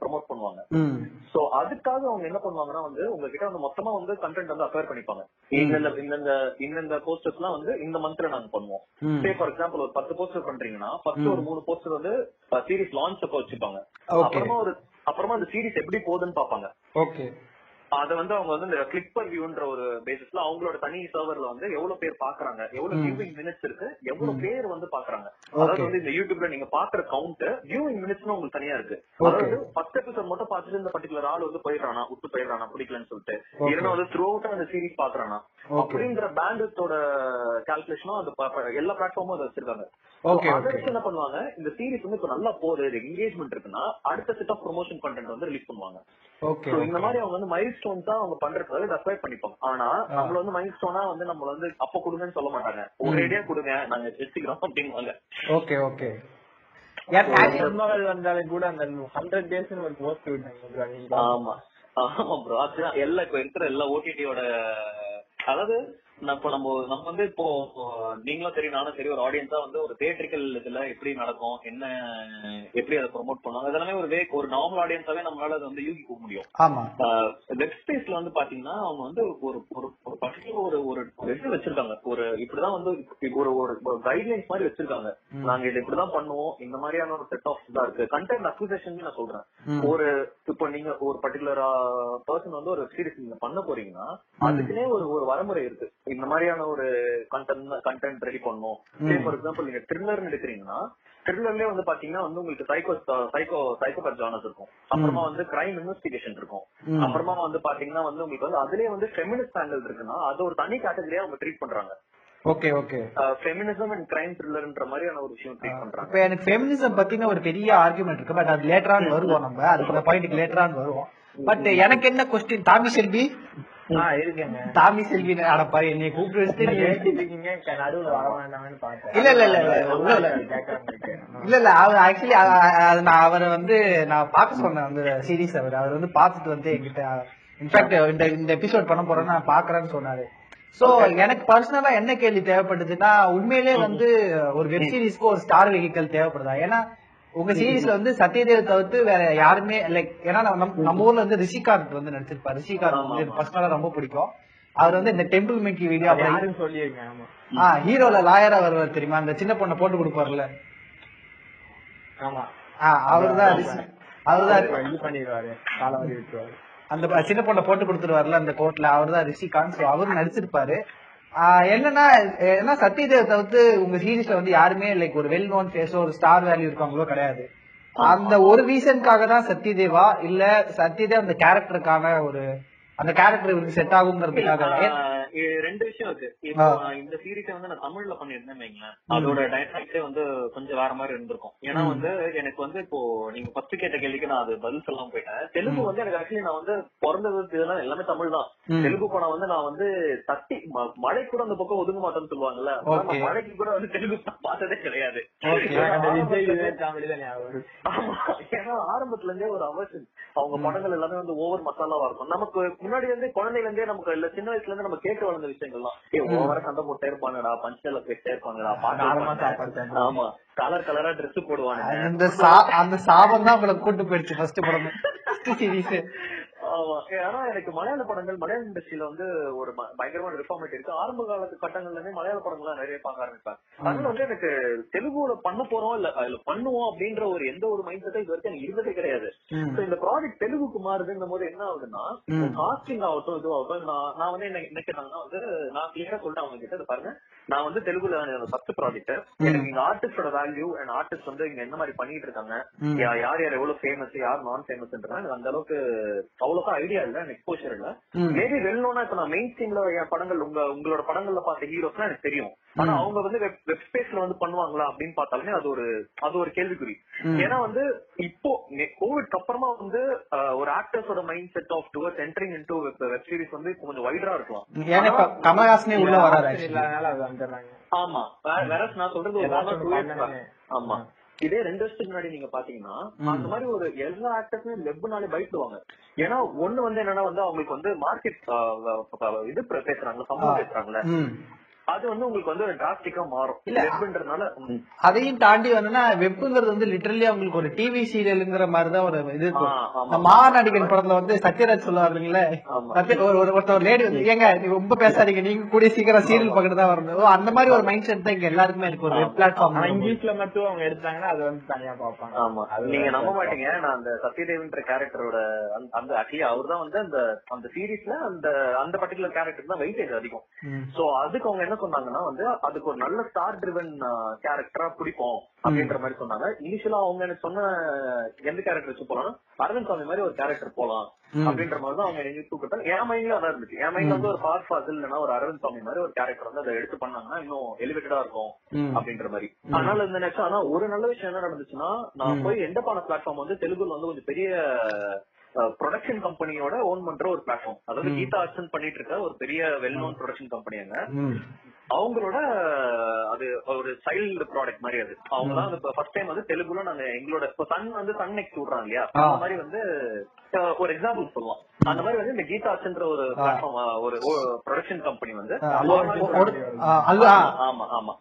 ப்ரோமோட் பண்ணுவாங்க. ம். சோ அதுக்காக அவங்க என்ன பண்ணுவாங்கன்னா வந்து உங்ககிட்ட வந்து மொத்தமா வந்து கண்டென்ட் வந்து அக்வயர் பண்ணிப்பாங்க. இந்தந்த இந்தந்த இந்தந்த போஸ்டர்ஸ் எல்லாம் வந்து இந்த மந்த்ல நாங்க பண்ணுவோம். சே ஃபார் எக்ஸாம்பிள் ஒரு பத்து போஸ்டர் பண்றீங்கன்னா ஃபர்ஸ்ட் ஒரு மூணு போஸ்டர் வந்து சீரிஸ் லான்ச் அப்ப வச்சுப்பாங்க. அப்புறமா ஒரு அப்புறமா அந்த சீரிஸ் எப்படி போகுதுன்னு பாப்பாங்க ஓகே அத வந்து அவங்க வந்து இந்த கிளிக் பர் வியூன்ற ஒரு பேசிஸ்ல அவங்களோட தனி சர்வர்ல வந்து எவ்வளவு பேர் பாக்குறாங்க எவ்வளவு வியூவிங் மினிட்ஸ் இருக்கு எவ்வளவு பேர் வந்து பாக்குறாங்க. அதாவது வந்து இந்த யூடியூப்ல நீங்க பாக்குற கவுண்ட் வியூவிங் மினிட்ஸ்னு உங்களுக்கு தனியா இருக்கு. அதாவது ஃபர்ஸ்ட் எபிசோட் மட்டும் பார்த்துட்டு இந்த பர்டிகுலர் ஆள் வந்து போயிடுறானா விட்டு போயிடுறானா பிடிக்கலன்னு சொல்லிட்டு. வந்து த்ரூ அவுட் அந்த சீரிஸ் பாக்குறானா. அப்படின்ற பேண்டத்தோட கால்குலேஷனும் அந்த எல்லா பிளாட்ஃபார்மும் அதை வச்சிருக்காங்க. என்ன பண்ணுவாங்க இந்த சீரிஸ் வந்து இப்ப நல்லா போகுது என்கேஜ்மெண்ட் இருக்குன்னா அடுத்த செட் ஆஃப் ப்ரொமோஷன் கண்டென்ட் வந்து ரிலீஸ் பண்ணுவாங்க. இந்த மாதிரி அவங்க வந்து மைல் ஸ்டோன் தான் அவங்க பண்றதுக்காக இதை அப்ளை பண்ணிப்பாங்க ஆனா நம்மள வந்து மைல் ஸ்டோனா வந்து நம்மள வந்து அப்ப கொடுங்கன்னு சொல்ல மாட்டாங்க. ஒரேடியா கொடுங்க நாங்க வச்சுக்கிறோம் அப்படிங்குவாங்க ஓகே ஓகே. வந்தாலும் கூட அந்த ஹண்ட்ரட் டேஸ் ஒரு போஸ்ட் விட்டாங்க ஆமா. ஆமா ப்ரோ அதுதான். எல்லா இப்ப இருக்கிற எல்லா ஓடிடியோட அதாவது இப்ப நம்ம நம்ம வந்து இப்போ நீங்களும் சரி நானும் சரி ஒரு ஆடியன்ஸா வந்து ஒரு தியேட்டரிக்கல் இதுல எப்படி நடக்கும் என்ன எப்படி அதை ப்ரோமோட் பண்ணுவாங்க அதெல்லாமே ஒரு வே ஒரு நார்மல் ஆடியன்ஸாவே நம்மளால அதை வந்து யூகிக்க முடியும். ஆமா. வெப் ஸ்பேஸ்ல வந்து பாத்தீங்கன்னா அவங்க வந்து ஒரு ஒரு பர்டிகுலர் ஒரு ஒரு இது வச்சிருக்காங்க. ஒரு இப்படிதான் வந்து ஒரு ஒரு கைட்லைன்ஸ் மாதிரி வச்சிருக்காங்க. நாங்க இதை இப்படிதான் பண்ணுவோம் இந்த மாதிரியான ஒரு செட் ஆஃப் தான் இருக்கு. கண்டென்ட் அக்விசேஷன் நான் சொல்றேன். ஒரு இப்போ நீங்க ஒரு பர்டிகுலரா பர்சன் வந்து ஒரு சீரிஸ் நீங்க பண்ண போறீங்கன்னா அதுக்குன்னே ஒரு ஒரு வரமுறை இருக்கு. இந்த மாதிரியான ஒரு கண்டென்ட் கண்டென்ட் ரெடி பண்ணணும். ஃபார் எக்ஸாம்பிள் நீங்க த்ரில்லர் எடுக்கிறீங்கன்னா த்ரில்லர்லயே வந்து பாத்தீங்கன்னா வந்து உங்களுக்கு சைக்கோ சைக்கோ சைக்கோபத் ஜானஸ் இருக்கும். அப்புறமா வந்து கிரைம் இன்வெஸ்டிகேஷன் இருக்கும். அப்புறமா வந்து பாத்தீங்கன்னா வந்து உங்களுக்கு வந்து அதுலயே வந்து ஃபெமினிஸ்ட் ஆங்கிள் இருக்குன்னா அது ஒரு தனி கேட்டகரியா அவங்க ட்ரீட் பண்றாங்க. Okay okay. Feminism and crime த்ரில்லர்ன்ற மாதிரியான ஒரு விஷயம் ட்ரீட் பண்றாங்க. இப்ப எனக்கு ஃபெமினிசம் பத்தின ஒரு பெரிய ஆர்குமெண்ட் இருக்கு பட் அது லேட்டரான் வருவோம் நம்ம. அதுக்கு பாயிண்ட்க்கு லேட்டரான் வருவோம். பட் எனக்கு என்ன கொஸ்டின் தாமி செல்வி. தாமி செல்வி அடப்பா என்னை கூப்பிட்டு இல்ல, இல்ல, இல்ல, இல்ல, இல்ல, அவர் ஆக்சுவலி நான் அவரை வந்து நான் பார்க்க சொன்னேன் அந்த சீரிஸ் அவர். அவர் வந்து பார்த்துட்டு வந்து என்கிட்ட இன்ஃபேக்ட் இந்த இந்த எபிசோட் பண்ண போறேன்னு நான் பாக்குறேன்னு சொன்னாரு. சோ எனக்கு பர்சனலா என்ன கேள்வி தேவைப்படுதுன்னா உண்மையிலே வந்து ஒரு வெப் சீரிஸ்க்கு ஒரு ஸ்டார் வெஹிக்கல் தேவைப்படுதா? ஏன்னா உங்க சீரிஸ்ல வந்து சத்யதேவ் தவிர்த்து வேற யாருமே லைக் ஏன்னா நம்ம ஊர்ல வந்து ரிஷிகாந்த் வந்து நடிச்சிருப்பாரு. ரிஷிகாந்த் வந்து பர்சனலா ரொம்ப பிடிக்கும். அவர் வந்து இந்த டெம்பிள் மிக்கி வீடியோ அது அப்புறம் யாருன்னு சொல்லிருங்க ஆமா. ஆ ஹீரோல லாயரா வருவார் தெரியுமா? அந்த சின்ன பொண்ணை போட்டு கொடுப்பாருல்ல. ஆமா. ஆ அவர்தான் அவர்தான் இது பண்ணிடுவாரு. காலவரி விட்டுருவாரு. அந்த சின்ன பொண்ணை போட்டு கொடுத்துருவாருல அந்த கோர்ட்ல அவர்தான் ரிஷிகாந்த். ஸோ அவர் நடிச்சிருப்பாரு. ஆஹ் என்னன்னா ஏன்னா சத்யதேவ் தவிர்த்து உங்க சீரிஸ்ல வந்து யாருமே லைக் ஒரு வெல் நோன் ஃபேஸோ ஒரு ஸ்டார் வேல்யூ இருக்கவங்களோ கிடையாது. அந்த ஒரு ரீசனுக்காக தான் சத்யதேவா? இல்ல சத்யதேவ் அந்த கேரக்டருக்கான ஒரு அந்த கேரக்டர் இவருக்கு செட் ஆகுங்கிறதுக்காக ரெண்டு விஷயம் இருக்கு. இப்போ இந்த சீரிஸை வந்து நான் தமிழ்ல பண்ணிருந்தேன் வைங்களேன். அதோட டைரக்டே வந்து கொஞ்சம் வேற மாதிரி இருந்திருக்கும். ஏன்னா வந்து எனக்கு வந்து இப்போ நீங்க ஃபர்ஸ்ட் கேட்ட கேள்விக்கு நான் அது பதில் சொல்லாம போயிட்டேன். தெலுங்கு வந்து எனக்கு ஆக்சுவலி நான் வந்து பிறந்தது இதெல்லாம் எல்லாமே தமிழ் தான். தெலுங்கு படம் வந்து நான் வந்து தட்டி மழை கூட அந்த பக்கம் ஒதுங்க மாட்டேன்னு சொல்லுவாங்கல்ல. மழைக்கு கூட வந்து தெலுங்கு பார்த்ததே கிடையாது. ஏன்னா ஆரம்பத்துல இருந்தே ஒரு அவசியம் அவங்க படங்கள் எல்லாமே வந்து ஓவர் மசாலாவா இருக்கும். நமக்கு முன்னாடி இருந்தே குழந்தைல இருந்தே நமக்கு இல்ல சின்ன வயசுல இருந்து நம்ம கேட்க வளர்ந்த விஷயங்கள்லாம். ஏ ஓவர சண்டை போட்டே இருப்பாங்கடா பஞ்சல போயிட்டே இருப்பாங்கடா சாப்பிடுவாங்க. ஆமா கலர் கலரா Dress போடுவானுங்க. அந்த அந்த சாபம் தான் உங்களை கூட்டு போயிடுச்சு ஃபர்ஸ்ட் படம் சீரிஸ் ஆனா எனக்கு மலையாள படங்கள் மலையாள இண்டஸ்ட்ரியில வந்து ஒரு பயங்கரமான ரிஃபார்மேட் இருக்கு. ஆரம்ப காலத்து கட்டங்கள்ல இருந்தே மலையாள படங்கள் நிறைய பார்க்க ஆரம்பிப்பேன் அதனால வந்து எனக்கு தெலுங்குல பண்ண போறோம் இல்ல அதுல பண்ணுவோம் அப்படின்ற ஒரு எந்த ஒரு மைண்ட் செட்டும் இது வரைக்கும் எனக்கு இருந்ததே கிடையாது. இந்த ப்ராஜெக்ட் தெலுங்குக்கு மாறுதுங்கும் போது என்ன ஆகுதுன்னா காஸ்டிங் ஆகட்டும் இது ஆகட்டும் நான் நான் வந்து என்ன நினைக்கிறேன்னா வந்து நான் கிளியரா சொல்லிட்டேன் அவங்க கிட்ட "இது பாருங்க. நான் வந்து தெலுங்குல ஃபர்ஸ்ட் ப்ராஜெக்ட் எனக்கு இங்க ஆர்டிஸ்டோட வேல்யூ அண்ட் ஆர்டிஸ்ட் வந்து இங்க என்ன மாதிரி பண்ணிட்டு இருக்காங்க? யார் யார் எவ்வளவு ஃபேமஸ் யார் நான் ஃபேமஸ்ன்றா எனக்கு அந்த அளவுக்கு அவ்வளவுக்கா ஐடியா இல்ல எனக்கு எக்ஸ்போஷர் இல்ல. மேபி வெல்லோனா இப்ப நான் மெயின் ஸ்ட்ரீம்ல என் படங்கள் உங்க உங்களோட படங்கள்ல பார்த்த ஹீரோஸ்லாம் எனக்கு தெரியும். ஆனா அவங்க வந்து வெப் ஸ்பேஸ்ல வந்து பண்ணுவாங்களா அப்படின்னு பார்த்தாலுமே அது ஒரு அது ஒரு கேள்விக்குறி. ஏன்னா வந்து இப்போ கோவிட்க்கு அப்புறமா வந்து ஒரு ஆக்டர்ஸோட mind set of towards entering into web series வந்து கொஞ்சம் வைடரா இருக்கலாம். கமலஹாசனே உள்ள வந்துடுறாங்க. ஆமா. வேற நான் சொல்றது. ஆமா. இதே ரெண்டு வருஷத்துக்கு முன்னாடி நீங்க பாத்தீங்கன்னா அந்த மாதிரி ஒரு எல்லா ஆக்டர்ஸுமே வெப்னாலே பயப்படுவாங்க. ஏன்னா ஒண்ணு வந்து என்னன்னா வந்து அவங்களுக்கு வந்து மார்க்கெட் இது பேசுறாங்க சம்பளம் பேசுறாங்கல்ல. அது வந்து உங்களுக்கு வந்து டிராஸ்டிக்கா மாறும். வெப்ன்றதுனால. அதையும் தாண்டி வந்துன்னா வெப்புங்கிறது வந்து லிட்டரலி அவங்களுக்கு ஒரு டிவி சீரியலுங்கிற மாதிரி தான் ஒரு இது மாநடிகன் படத்துல வந்து சத்யராஜ் சொல்லுவாருங்களே ஒரு ஒரு- ஒருத்தர் லேடி வந்து ஏங்க நீங்க ரொம்ப பேசாதீங்க நீங்க கூடிய சீக்கிரம் சீரியல் பக்கத்து தான் வரணும். ஓ, அந்த மாதிரி ஒரு மைண்ட் செட் தான் இங்க எல்லாருக்குமே இருக்கு ஒரு வெப் பிளாட்ஃபார்ம் இங்கிலீஷ்ல மட்டும் அவங்க எடுத்தாங்கன்னா அது வந்து தனியா பார்ப்பாங்க. ஆமா. நீங்க நம்ப மாட்டீங்க. நான் அந்த சத்யதேவன்ற கேரக்டரோட அந்த ஆக்சுவலி அவர் தான் வந்து அந்த அந்த சீரீஸ்ல அந்த அந்த பர்டிகுலர் கேரக்டர் தான் வெயிட்டேஜ் அதிகம். சோ அதுக்கு அவங்க என்ன சொன்னாங்கன்னா வந்து அதுக்கு ஒரு நல்ல ஸ்டார் ட்ரிவன் கேரக்டரா பிடிப்போம் அப்படின்ற மாதிரி சொன்னாங்க. இனிஷியலா அவங்க எனக்கு சொன்ன எந்த கேரக்டர் வச்சு போலாம் அரவிந்த் சாமி மாதிரி ஒரு கேரக்டர் போலாம் அப்படின்ற மாதிரி தான் அவங்க எனக்கு கூப்பிட்டாங்க என் மைண்ட்ல அதான் இருந்துச்சு. என் மைண்ட்ல வந்து ஒரு பார் ஃபாசில் இல்லைன்னா ஒரு அரவிந்த் சாமி மாதிரி ஒரு கேரக்டர் வந்து அதை எடுத்து பண்ணாங்கன்னா இன்னும் எலிவேட்டடா இருக்கும் அப்படின்ற மாதிரி. அதனால இந்த நினைச்சா ஆனா ஒரு நல்ல விஷயம் என்ன நடந்துச்சுன்னா நான் போய் எந்த பான பிளாட்ஃபார்ம் வந்து தெலுங்குல வந்து கொஞ்சம் பெரிய ப்ரொடக்ஷன் கம்பெனியோட ஓன் பண்ற ஒரு பிளாட்ஃபார்ம் அதாவது கீதா அர்ச்சன் பண்ணிட்டு இருக்க ஒரு பெரிய வெல் நோன் ப்ரொடக்ஷன் கம்பெனி அங்க. அவங்களோட அது ஒரு சைல்டு ப்ராடக்ட் மாதிரி அது. அவங்க தான் ஃபர்ஸ்ட் டைம் வந்து தெலுங்குல நாங்க எங்களோட இப்போ சன் வந்து சன் நெக்ஸ்ட் விடுறாங்க இல்லையா? அந்த மாதிரி வந்து ஒரு எக்ஸாம்பிள் சொல்லலாம் அந்த மாதிரி வந்து இந்த கீதா அர்ச்சன்ற ஒரு பிளாட்ஃபார்ம் ஒரு ப்ரொடக்ஷன் கம்பெனி வந்து ஆமா ஆமா.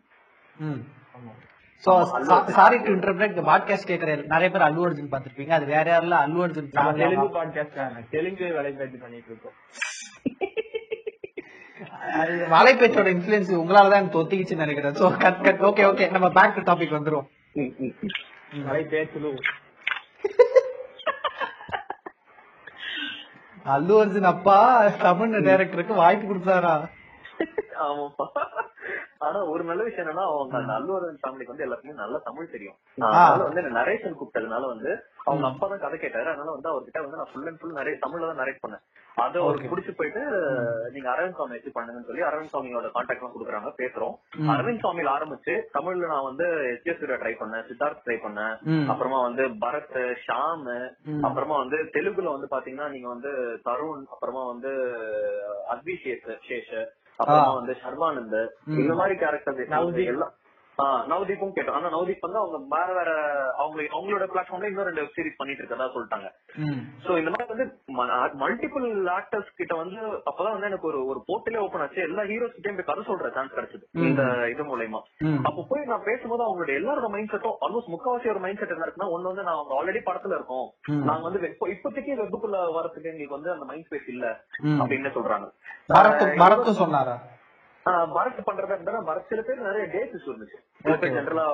சா- sorry to interrupt, இந்த பாட்காஸ்ட் கேக்குற நிறைய பேர் அல்லு அர்ஜுன் பாத்திருப்பீங்க அது வேற யாரெல்லாம் அல்லு அர்ஜுன் தெலுங்கு. பாட்காஸ்ட் தெலுங்கு வேலைப்பாட்டு பண்ணிட்டு இருக்கோம். அது மலை பேச்சோட இன்ஃபுளுன்ஸ் உங்களால தான் எனக்கு ஒத்திக்கிச்சுன்னு நினைக்கிறேன். So cut cut okay okay நம்ம பேக் டு டாபிக் வந்துரும். பேசுது அல்லு அர்ஜுன் அப்பா தமிழ் டைரக்டருக்கு வாய்ப்பு கொடுத்தாரா? ஆமாப்பா ஆனா ஒரு நல்ல விஷயம் என்னன்னா அவங்க அந்த அல்லுவரன் ஃபேமிலிக்கு வந்து எல்லாருக்குமே நல்ல தமிழ் தெரியும். அதனால வந்து என்ன நரேஷன் கூப்பிட்டதுனால வந்து அவங்க அப்பா தான் கதை கேட்டாரு அதனால வந்து அவர்கிட்ட வந்து நான் ஃபுல் அண்ட் ஃபுல் நிறைய தமிழ்ல தான் நரேட் பண்ணேன் அது அவருக்கு. பிடிச்சு போயிட்டு நீங்க அரவிந்த் சுவாமி வச்சு பண்ணுங்கன்னு சொல்லி அரவிந்த் சுவாமியோட கான்டாக்ட் எல்லாம் கொடுக்குறாங்க பேசுறோம். அரவிந்த் சுவாமியில ஆரம்பிச்சு தமிழ்ல நான் வந்து எஸ்எஸ் சூர்யா ட்ரை பண்ணேன் சித்தார்த் ட்ரை பண்ணேன். அப்புறமா வந்து பரத் ஷாம். அப்புறமா வந்து தெலுங்குல வந்து பாத்தீங்கன்னா நீங்க வந்து தருண் அப்புறமா வந்து அத்விஷேஷ் சேஷ் அப்புறமா. வந்து சர்வானந்த் ம். இந்த மாதிரி கேரக்டர். எல்லாம் நவதீப்பும் கேட்டோம் ஆனா நவதீப் வந்து அவங்க வேற வேற அவங்க அவங்களோட பிளாட்ஃபார்ம்ல இன்னும் ரெண்டு வெப் சீரிஸ் பண்ணிட்டு இருக்கதா சொல்லிட்டாங்க. சோ இந்த மாதிரி வந்து மல்டிபிள் ஆக்டர்ஸ் கிட்ட வந்து அப்பதான் வந்து எனக்கு ஒரு ஒரு போர்ட்டலே ஓபன் ஆச்சு எல்லா ஹீரோஸ் கிட்டயும் போய் கதை சொல்ற சான்ஸ் கிடைச்சது. இந்த இது மூலயமா. அப்ப போய் நான் பேசும்போது அவங்களோட எல்லாரோட மைண்ட் செட்டும் ஆல்மோஸ்ட் முக்காவாசி ஒரு மைண்ட் செட் என்ன இருக்குன்னா ஒண்ணு வந்து நான் ஆல்ரெடி படத்துல இருக்கோம். நாங்க வந்து இப்போ இப்போதைக்கு வெப்புக்குள்ள வரதுக்கு எங்களுக்கு வந்து அந்த மைண்ட் ஸ்பேஸ் இல்ல. அப்படின்னு சொல்றாங்க சொன்னாரா பரத் பண்றதா இருந்தா பரத் சில பேர் நிறைய டேட் இஷ்யூ இருந்துச்சு. ஜென்ரலா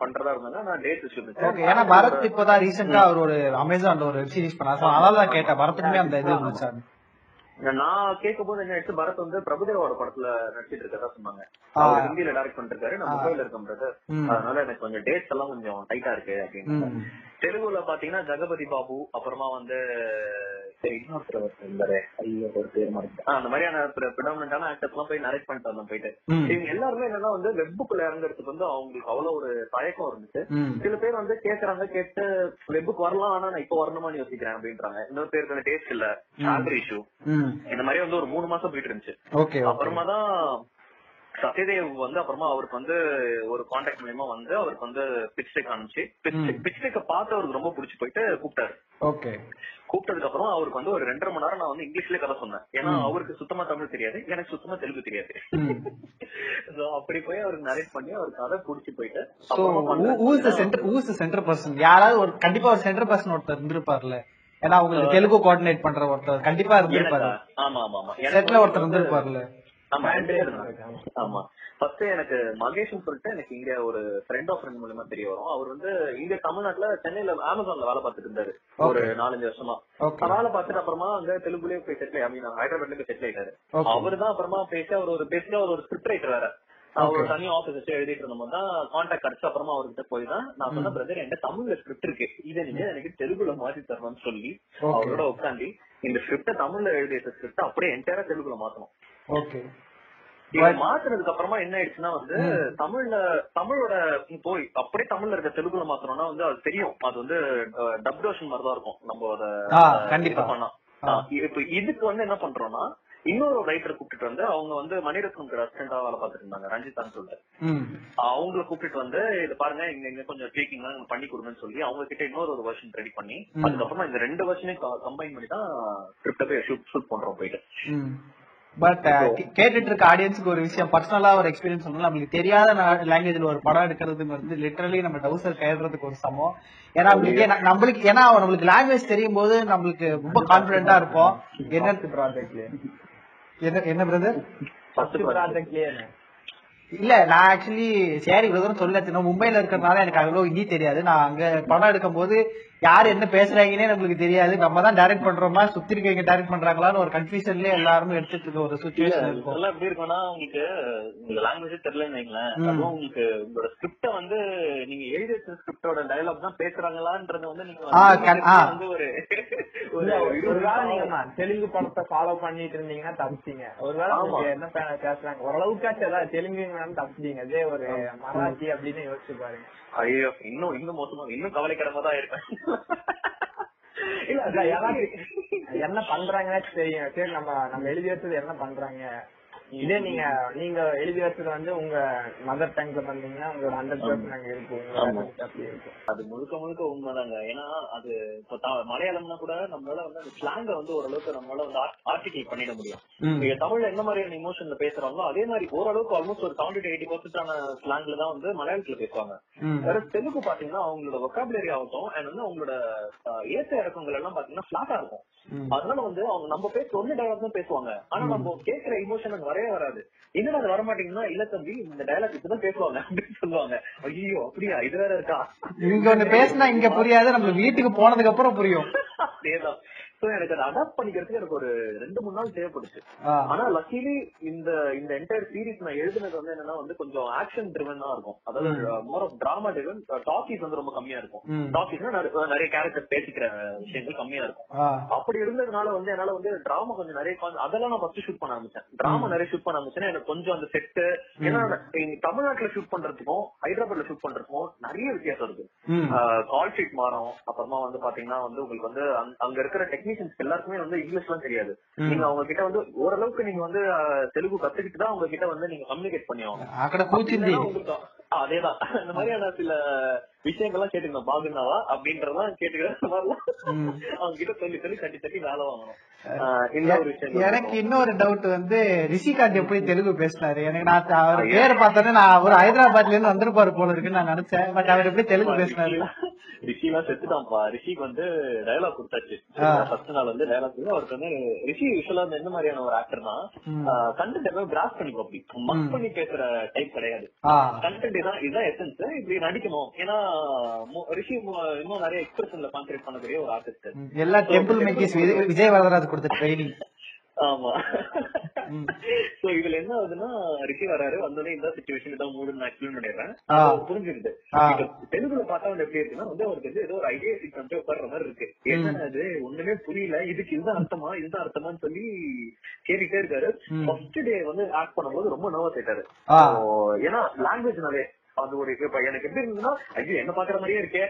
பண்றதா இருந்தாங்க நான் டேட் இஷ்யூ ஓகே இருந்துச்சு ஏன்னா பரத் இப்பதான் ரீசெண்டா அவர் ஒரு அமேசான்ல ஒரு வெப் சீரிஸ் பண்ணா அதனால தான் கேட்டேன் பரத்துக்குமே அந்த இது இருந்துச்சா நான் கேட்கும் போது என்ன ஆயிடுச்சு பரத் வந்து பிரபுதேவோட படத்துல நடிச்சிட்டு இருக்கதா சொன்னாங்க. அவர் ஹிந்தியில டைரக்ட் பண்ணிருக்காரு நான். மும்பைல இருக்கேன் பிரதர். அதனால எனக்கு கொஞ்சம் டேட்ஸ் எல்லாம் கொஞ்சம் டைட்டா இருக்கு அப்படின்னு. தெலுங்குல பாத்தீங்கன்னா ஜெகபதி பாபு அப்புறமா வந்து இன்னொருத்தர் இருந்தாரு ஐயோ ஒரு பேர் மறந்துட்டேன். ஆ, அந்த மாதிரியான பிடாமினான ஆக்டர்ஸ் எல்லாம் போய் நரேட் பண்ணிட்டு வந்தோம் போயிட்டு. இவங்க எல்லாருமே என்னன்னா வந்து வெப்புக்குள்ள இறங்குறதுக்கு வந்து அவங்களுக்கு அவ்வளவு ஒரு தயக்கம் இருந்துச்சு. சில பேர் வந்து கேக்குறாங்க கேட்டு வெப்புக்கு வரலாம் ஆனா நான் இப்ப வரணுமான்னு யோசிக்கிறேன் அப்படின்றாங்க இன்னொரு பேருக்கு டேஸ்ட் இல்ல சேலரி இஷ்யூ. இந்த மாதிரி வந்து ஒரு மூணு மாசம் போயிட்டு இருந்துச்சு அப்புறமா தான் சத்யதேவ் வந்து அப்புறமா அவருக்கு வந்து ஒரு கான்டாக்ட் மூலியமா வந்து அவருக்கு வந்து பிச் டெக் அனுப்பிச்சு பிச் டெக்க பார்த்து அவருக்கு ரொம்ப பிடிச்சு போயிட்டு கூப்பிட்டாரு. ஓகே. கூப்பிட்டதுக்கு அப்புறம் அவருக்கு வந்து ஒரு ரெண்டரை மணி நேரம் நான் வந்து இங்கிலீஷ்லயே கதை சொன்னேன். ஏன்னா அவருக்கு சுத்தமா தமிழ் தெரியாது எனக்கு சுத்தமா தெலுங்கு தெரியாது. அப்படி போய் அவருக்கு நரேட் பண்ணி அவருக்கு கதை பிடிச்சி போயிட்டு centre who's the centre person யாராவது ஒரு கண்டிப்பா ஒரு சென்டர் பர்சன் ஒருத்தர் இருந்திருப்பார்ல. ஏன்னா உங்களுக்கு தெலுங்கு கோஆர்டினேட் பண்ற ஒருத்தர் கண்டிப்பா இருந்திருப்பாரு. ஆமா ஆமா ஆமா. ஒருத்தர் இருந்திருப்பார்ல. ஆமா. ஃபர்ஸ்ட் எனக்கு மகேஷ்னு சொல்லிட்டு எனக்கு இங்க ஒரு ஃப்ரெண்ட் ஆஃப் ஃப்ரெண்ட் மூலமா தெரிய வரும். அவர் வந்து இங்க தமிழ்நாட்டுல சென்னையில அமேசான்ல வேலை பார்த்துட்டு இருந்தாரு. ஒரு நாலஞ்சு வருஷமா. வேலை பார்த்துட்டு அப்புறமா அங்க தெலுங்குலயே போய் செட்டில் ஐ மீன் ஹைதராபாத்ல போய் செட்டில் ஆயிட்டாரு. அவர் தான் அப்புறமா பேசி அவர் ஒரு அவர் ஒரு ஸ்கிரிப்ட் ரைட்டர் வேற. அவர் தனி ஆபீஸ் வச்சு எழுதிட்டு இருந்தோம் தான் கான்டாக்ட் கிடைச்ச அப்புறமா அவர்கிட்ட போய் தான் நான் சொன்ன பிரதர் என்கிட்ட தமிழ்ல ஸ்கிரிப்ட் இருக்கு. இதை நீங்க எனக்கு தெலுங்குல மாத்தி தரணும்னு சொல்லி. அவரோட உட்காந்து இந்த ஸ்கிரிப்ட தமிழ்ல எழுதிய ஸ்கிரிப்ட் அப்படியே என்டையரா தெலுங்குல மாத்தணும். ஓகே மாத்துனதுக்கு அப்புறமா என்ன ஆயிடுச்சுன்னா வந்து தமிழ்ல தமிழோட போய் அப்படியே தமிழ்ல இருக்க தெலுங்குல மாத்தணும்னா வந்து அது தெரியும். அது வந்து டப் டோஷன் மாதிரி தான் இருக்கும். நம்ம கண்டிப்பா. பண்ணா. இப்ப இதுக்கு வந்து என்ன பண்றோம்னா இன்னொரு ரைட்டர் கூப்பிட்டு வந்து அவங்க வந்து மணிரத்னம் அசிஸ்டண்டா வேலை பார்த்துட்டு இருந்தாங்க ரஞ்சிதான்னு சொல்லிட்டு. ம். அவங்கள கூப்பிட்டு வந்து இது பாருங்க இங்க இங்க கொஞ்சம் எல்லாம் பண்ணி கொடுங்கன்னு சொல்லி அவங்க கிட்ட இன்னொரு ஒரு வெர்ஷன் ரெடி பண்ணி அதுக்கப்புறமா இந்த ரெண்டு வெர்ஷனையும் கம்பைன் பண்ணி தான் ஸ்கிரிப்ட போய் ஷூட் ஷூட் பண்றோம் போயிட்டு. பட் கேட்டுட்டு இருக்க ஆடியன்ஸ்க்கு ஒரு விஷயம். பர்சனலா ஒரு எக்ஸ்பீரியன்ஸ் சொல்லணும் நம்மளுக்கு தெரியாத லாங்குவேஜ்ல ஒரு படம் எடுக்கிறதுங்கிறது லிட்டரலி நம்ம டவுசர் கைடுறதுக்கு ஒரு சமம். ஏன்னா நம்மளுக்கு ஏன்னா- நம்மளுக்கு ஏன்னா நம்மளுக்கு லாங்குவேஜ் தெரியும் போது நம்மளுக்கு ரொம்ப கான்பிடண்டா இருப்போம். என்ன ப்ராஜெக்ட்லயே என்ன என்ன பிரதர் ஃபர்ஸ்ட் ப்ராஜெக்ட்லயே இல்ல நான் ஆக்சுவலி சரி பிரதர் சொல்ல மும்பைல இருக்கிறதுனால எனக்கு அவ்வளவு ஹிந்தி தெரியாது. நான் அங்க படம் எடுக்கும் போது யார் என்ன பேசுறாங்கன்னே நம்மளுக்கு தெரியாது. நம்ம தான் டைரக்ட் பண்றோமா? சுத்தி இருக்கவங்க டைரக்ட் பண்றாங்களான்னு ஒரு கன்ஃபியூஷன்லயே எல்லாரும் எடுத்துட்டு இருக்க ஒரு சுச்சுவேஷன் இருக்கும். இதெல்லாம் எப்படி இருக்கும்னா உங்களுக்கு இந்த லாங்குவேஜ் தெரியலன்னு வைங்களேன். அதுவும் உங்களுக்கு உங்களோட ஸ்கிரிப்ட வந்து நீங்க எழுதி வச்ச ஸ்கிரிப்டோட டயலாக் தான் பேசுறாங்களான்றது வந்து நீங்க வந்து ஒரு தெலுங்கு படத்தை ஃபாலோ பண்ணிட்டு இருந்தீங்கன்னா தப்பிச்சீங்க. ஒருவேளை என்ன பேசுறாங்க? ஓரளவுக்காச்சும் ஏதாவது தெலுங்குங்கனாலும் தப்பிச்சீங்க. அதே ஒரு மராத்தி அப்படின்னு யோசிச்சு பாருங்க. ஐயோ இன்னும் இன்னும் மோசமா இன்னும் கவலைக்கிடமா தான் இருப்பேன். இல்ல யாராவது என்ன பண்றாங்கன்னு தெரியும் சரி நம்ம நம்ம எழுதி வச்சது என்ன பண்றாங்க? இதே நீங்க நீங்க எழுதி வச்சது வந்து உங்க மதர் டங்க்ல பண்ணீங்கன்னா உங்களோட ஹண்ட்ரட் பர்சன்ட் இருக்கும். அது முழுக்க முழுக்க உண்மைதாங்க. ஏன்னா அது இப்ப த- மலையாளம்னா கூட நம்மளால வந்து அந்த ஸ்லாங்க வந்து ஓரளவுக்கு நம்மளால வந்து ஆர்டிகேட் பண்ணிட முடியும். நீங்க தமிழ்ல என்ன மாதிரியான இமோஷன்ல பேசுறாங்களோ அதே மாதிரி ஓரளவுக்கு ஆல்மோஸ்ட் ஒரு செவன்டி டு எயிட்டி பர்சன்டான ஸ்லாங்ல தான் வந்து மலையாளத்துல பேசுவாங்க. வேற தெலுங்கு பாத்தீங்கன்னா அவங்களோட ஒக்காபுலரி ஆகட்டும் அண்ட் வந்து அவங்களோட ஏத்த இறக்கங்கள் எல்லாம் பாத்தீங்கன்னா பிளாட்டா இருக்கும். அதனால வந்து அவங்க நம்ம பேச ஒன்னு டைலாக் தான் பேசுவாங்க. ஆனா நம்ம கேட்கிற இமோஷன் அங்க வரவே வராது. என்னடா அது வர மாட்டேங்குதுன்னா இல்ல தம்பி இந்த டயலாக் இப்பதான் பேசுவாங்க அப்படின்னு சொல்லுவாங்க. ஐயோ அப்படியா? இது வேற இருக்கா? இங்க ஒண்ணு பேசினா இங்க புரியாது நம்ம வீட்டுக்கு போனதுக்கு அப்புறம் புரியும். அதேதான். சோ எனக்கு அதை அடாப்ட் பண்ணிக்கிறதுக்கு எனக்கு ஒரு ரெண்டு மூணு நாள் தேவைப்படுச்சு. ஆனா லக்கிலி இந்த இந்த என்டையர் சீரிஸ் நான் எழுதுனது வந்து என்னன்னா வந்து கொஞ்சம் ஆக்ஷன் ட்ரிவனா இருக்கும். அதாவது more of drama driven talkies வந்து ரொம்ப கம்மியா இருக்கும். டாக்கிஸ்னா நிறைய கேரக்டர் பேசிக்கிற விஷயங்கள் கம்மியா இருக்கும். அப்படி இருந்ததுனால வந்து என்னால வந்து டிராமா கொஞ்சம் நிறைய அதெல்லாம் நான் ஃபர்ஸ்ட் ஷூட் பண்ண ஆரம்பிச்சேன். டிராமா நிறைய ஷூட் பண்ண ஆரம்பிச்சேன்னா எனக்கு கொஞ்சம் அந்த செட்டு ஏன்னா தமிழ்நாட்டுல ஷூட் பண்றதுக்கும் ஹைதராபாத்ல ஷூட் பண்றதுக்கும் நிறைய வித்தியாசம் இருக்கு. கால் ஷீட் மாறும். அப்புறமா வந்து பாத்தீங்கன்னா வந்து உங்களுக்கு வந்து அங்க- அங்க இருக்கிற டெக்னீஷியன்ஸ் எல்லாருக்குமே வந்து இங்கிலீஷ்லாம் தெரியாது. நீங்க அவங்க கிட்ட வந்து ஓரளவுக்கு நீங்க வந்து தெலுங்கு கத்துக்கிட்டு தான் அவங்க கிட்ட வந்து நீங்க கம்யூனிகேட் பண்ணி ஆகணும் அதேதான். இந்த மாதிரியான சில விஷயங்கள்லாம் கேட்டுக்கணும். பாகுனாவா? அப்படின்றதெல்லாம் கேட்டுக்கிற மாதிரிலாம் அவங்க கிட்ட சொல்லி சொல்லி தட்டி தட்டி வேலை வாங்கணும். எனக்கு இன்னொரு டவுட் வந்து ரிஷிகாந்த் எப்படி தெலுங்கு பேசினாரு? எனக்கு நான் அவர் பேர் பார்த்தோன்னே நான் அவர் ஹைதராபாத்ல இருந்து வந்திருப்பாரு போல இருக்குன்னு நான் நினைச்சேன். பட் அவர் எப்படி தெலுங்கு பேசினாரு? ரிஷிலாம் செத்துட்டான்ப்பா. ரிஷிக்கு வந்து டயலாக் கொடுத்தாச்சு. ஃபர்ஸ்ட் நாள் வந்து டயலாக் அவருக்கு வந்து ரிஷி யூஸ்வலா வந்து என்ன மாதிரியான ஒரு ஆக்டர்னா கண்டென்ட் எல்லாம் கிராஸ் பண்ணிக்கோ அப்படி. மக் பண்ணி பேசுற டைப் கிடையாது. கண்டென்ட் இதான் இதுதான் எசன்ஸ் இப்படி நடிக்கணும். ஏன்னா ரிஷி இன்னும் நிறைய எக்ஸ்பிரஷன்ல கான்சென்ட்ரேட் பண்ணக்கூடிய ஒரு ஆர்டிஸ்ட். எல்லா டெம்பிள் மெங்கிஸ் விஜய் வரதராஜ் கொடுத்த ட்ரைனிங் ஆமா. சோ இதுல என்ன ஆகுதுன்னா ரிஷி வராரு வந்தோடனே இந்த சுச்சுவேஷன் இதான் மூடு நான் எக்ஸ்பிளைன் பண்ணிடுறேன். புரிஞ்சிருது. தெலுங்குல பார்த்தா வந்து எப்படி இருக்குன்னா வந்து அவருக்கு வந்து ஏதோ ஒரு ஐடியா சீக்வன்ஸ் உட்கார்ற மாதிரி இருக்கு. என்ன அது? ஒண்ணுமே புரியல. இதுக்கு இதுதான் அர்த்தமா? இதுதான் அர்த்தமான்னு சொல்லி கேட்டுட்டே இருக்காரு. ஃபர்ஸ்ட் டே வந்து ஆக்ட் பண்ணும்போது ரொம்ப நர்வஸ் ஆயிட்டாரு. ஏன்னா லாங்குவேஜ்னாலே அது ஒரு இப்ப எனக்கு எப்படி இருந்ததுன்னா ஐயோ என்ன பாக்குற மாதிரியே இருக்கே.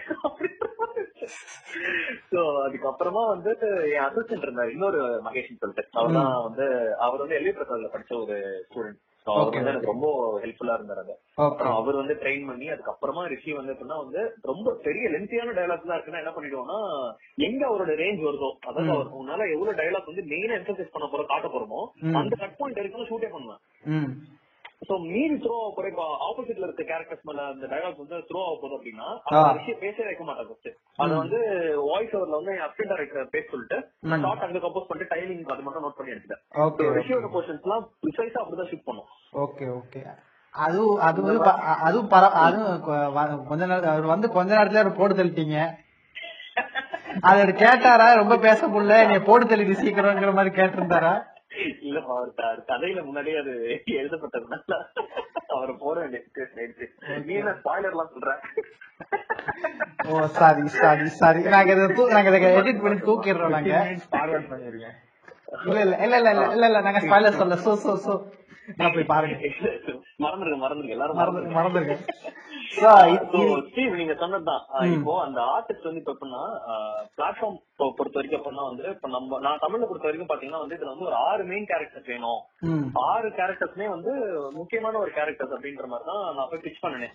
சோ அதுக்கப்புறமா வந்து என் அசிஸ்டன்ட் இருந்தார். இன்னொரு மகேஷன் சொல்லிட்டு. அவர் தான் வந்து அவர் வந்து எல்வி பிரசாத்ல படிச்ச ஒரு ஸ்டூடெண்ட் அவர் வந்து எனக்கு ரொம்ப ஹெல்ப்ஃபுல்லா இருந்தாரு அவர் வந்து ட்ரெயின் பண்ணி அதுக்கப்புறமா ரிஷி வந்து வந்து ரொம்ப பெரிய லென்த்தியான டயலாக் தான் இருக்குன்னா என்ன பண்ணிடுவோம்னா எங்க அவரோட ரேஞ்ச் வருதோ அதாவது அவர் உன்னால எவ்வளவு டயலாக் வந்து மெயினா எம்பசைஸ் பண்ண போற காட்ட போறோமோ அந்த கட் பாயிண்ட் வரைக்கும் ஷூட்டே பண்ணுவேன். சோ மீறி த்ரோ போற இப்ப ஆப்போசிட்ல இருக்க கேரக்டர்ஸ் மேல அந்த டயலாக் வந்து த்ரோ ஆக போகுது அப்படின்னா விஷயம் பேசவே வைக்க மாட்டாங்க ஃபர்ஸ்ட் அது வந்து வாய்ஸ் ஓவர்ல வந்து அசிஸ்டன்ட் டைரக்டர் பேச சொல்லிட்டு நான் ஷார்ட் அங்க கம்போஸ் பண்ணிட்டு டைமிங் அது மட்டும் நோட் பண்ணி எடுத்துட்டேன். ரிஷியோட போர்ஷன்ஸ் எல்லாம் ப்ரிசைஸா அப்படிதான் ஷூட் பண்ணும். Okay okay. அது அது வந்து ப- அ- அதுவும் பர வ- கொஞ்ச நேரம் அவர் வந்து கொஞ்ச நேரத்துல போட்டு தள்ளிட்டீங்க. அது அவர் கேட்டாரா? ரொம்ப பேச முடியல. நீ போட்டு தள்ளிட்டு சீக்கிரம்ங்கிற மாதிரி கேட்டிருந்தாரா? இல்ல அவர் கதையில முன்னாடியே அது எழுதப்பட்டதுனால அவர் போற வேண்டிய situation ஆயிடுச்சு. நீ என்ன ஸ்பாய்லர் எல்லாம் சொல்ற? ஓ சாரி சாரி சாரி நாங்க இதை நாங்க இதை எடிட் பண்ணி தூக்கிடுறோம் நாங்க. ஃபார்வர்ட் பண்ணிருக்கேன் இல்ல இல்ல இல்ல இல்ல இல்ல இல்ல இல்ல நாங்க ஸ்பாய்லர் சொல்ல சோ சோ சோ. நான் போய் பாருங்க. மறந்துருங்க மறந்துருங்க. எல்லாரும் மறந்து மறந்துருங்க. Steve, நீங்க சொன்னதுதான். இப்போ அந்த ஆர்டிஸ்ட் வந்து இப்ப எப்படின்னா பிளாட்ஃபார்ம் பொறுத்த வரைக்கும் எப்படின்னா வந்து இப்ப நம்ம நான் தமிழ்ல பொறுத்த வரைக்கும் பாத்தீங்கன்னா வந்து இதுல வந்து ஒரு ஆறு மெயின் கேரக்டர்ஸ் வேணும். ஆறு கேரக்டர்ஸ்மே வந்து முக்கியமான ஒரு கேரக்டர்ஸ் அப்படின்ற மாதிரி தான் நான் போய் பிச் பண்ணினேன்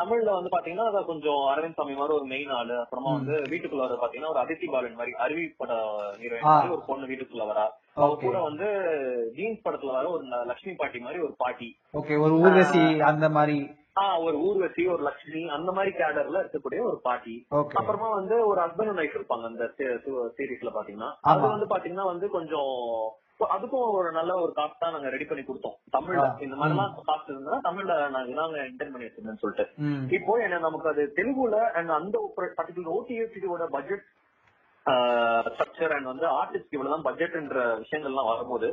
தமிழ்ல வந்து பாத்தீங்கன்னா அத கொஞ்சம் அரவிந்த் சாமி மாதிரி ஒரு மெயின் ஆளு. அப்புறமா வந்து வீட்டுக்குள்ள வர பாத்தீங்கன்னா ஒரு அதித்தி பாலன் மாதிரி அருவி பட ஹீரோயின் ஒரு பொண்ணு வீட்டுக்குள்ள வரா. அவ Okay. கூட வந்து ஜீன்ஸ் படத்துல வர ஒரு லட்சுமி பாட்டி மாதிரி ஒரு பாட்டி. ஓகே ஒரு ஊர்வசி அந்த மாதிரி. ஆஹ் ஒரு ஊர்வசி ஒரு லட்சுமி அந்த மாதிரி கேடர்ல இருக்கக்கூடிய ஒரு பாட்டி. அப்புறமா வந்து ஒரு ஹஸ்பண்ட் அண்ட் ஒய்ஃப் இருப்பாங்க அந்த சீரீஸ்ல பாத்தீங்கன்னா. அது வந்து பாத்தீங்கன்னா வந்து கொஞ்சம் அதுக்கும் ஒரு நல்ல ஒரு காஸ்ட் தான் நாங்க ரெடி பண்ணி கொடுத்தோம். தமிழ்ல. இந்த மாதிரி எல்லாம் காஸ்ட் இருந்தா தமிழ்ல நாங்க நாங்க இன்டர்ன் பண்ணி வச்சிருந்தேன்னு சொல்லிட்டு. இப்போ என்ன நமக்கு அது தெலுங்குல அண்ட் அந்த பர்டிகுலர் ஓடிஎஃப்டியோட பட்ஜெட் ஸ்ட்ரக்சர் அண்ட் வந்து ஆர்டிஸ்ட் இவ்வளவுதான் பட்ஜெட்ன்ற விஷயங்கள்லாம் வரும்போது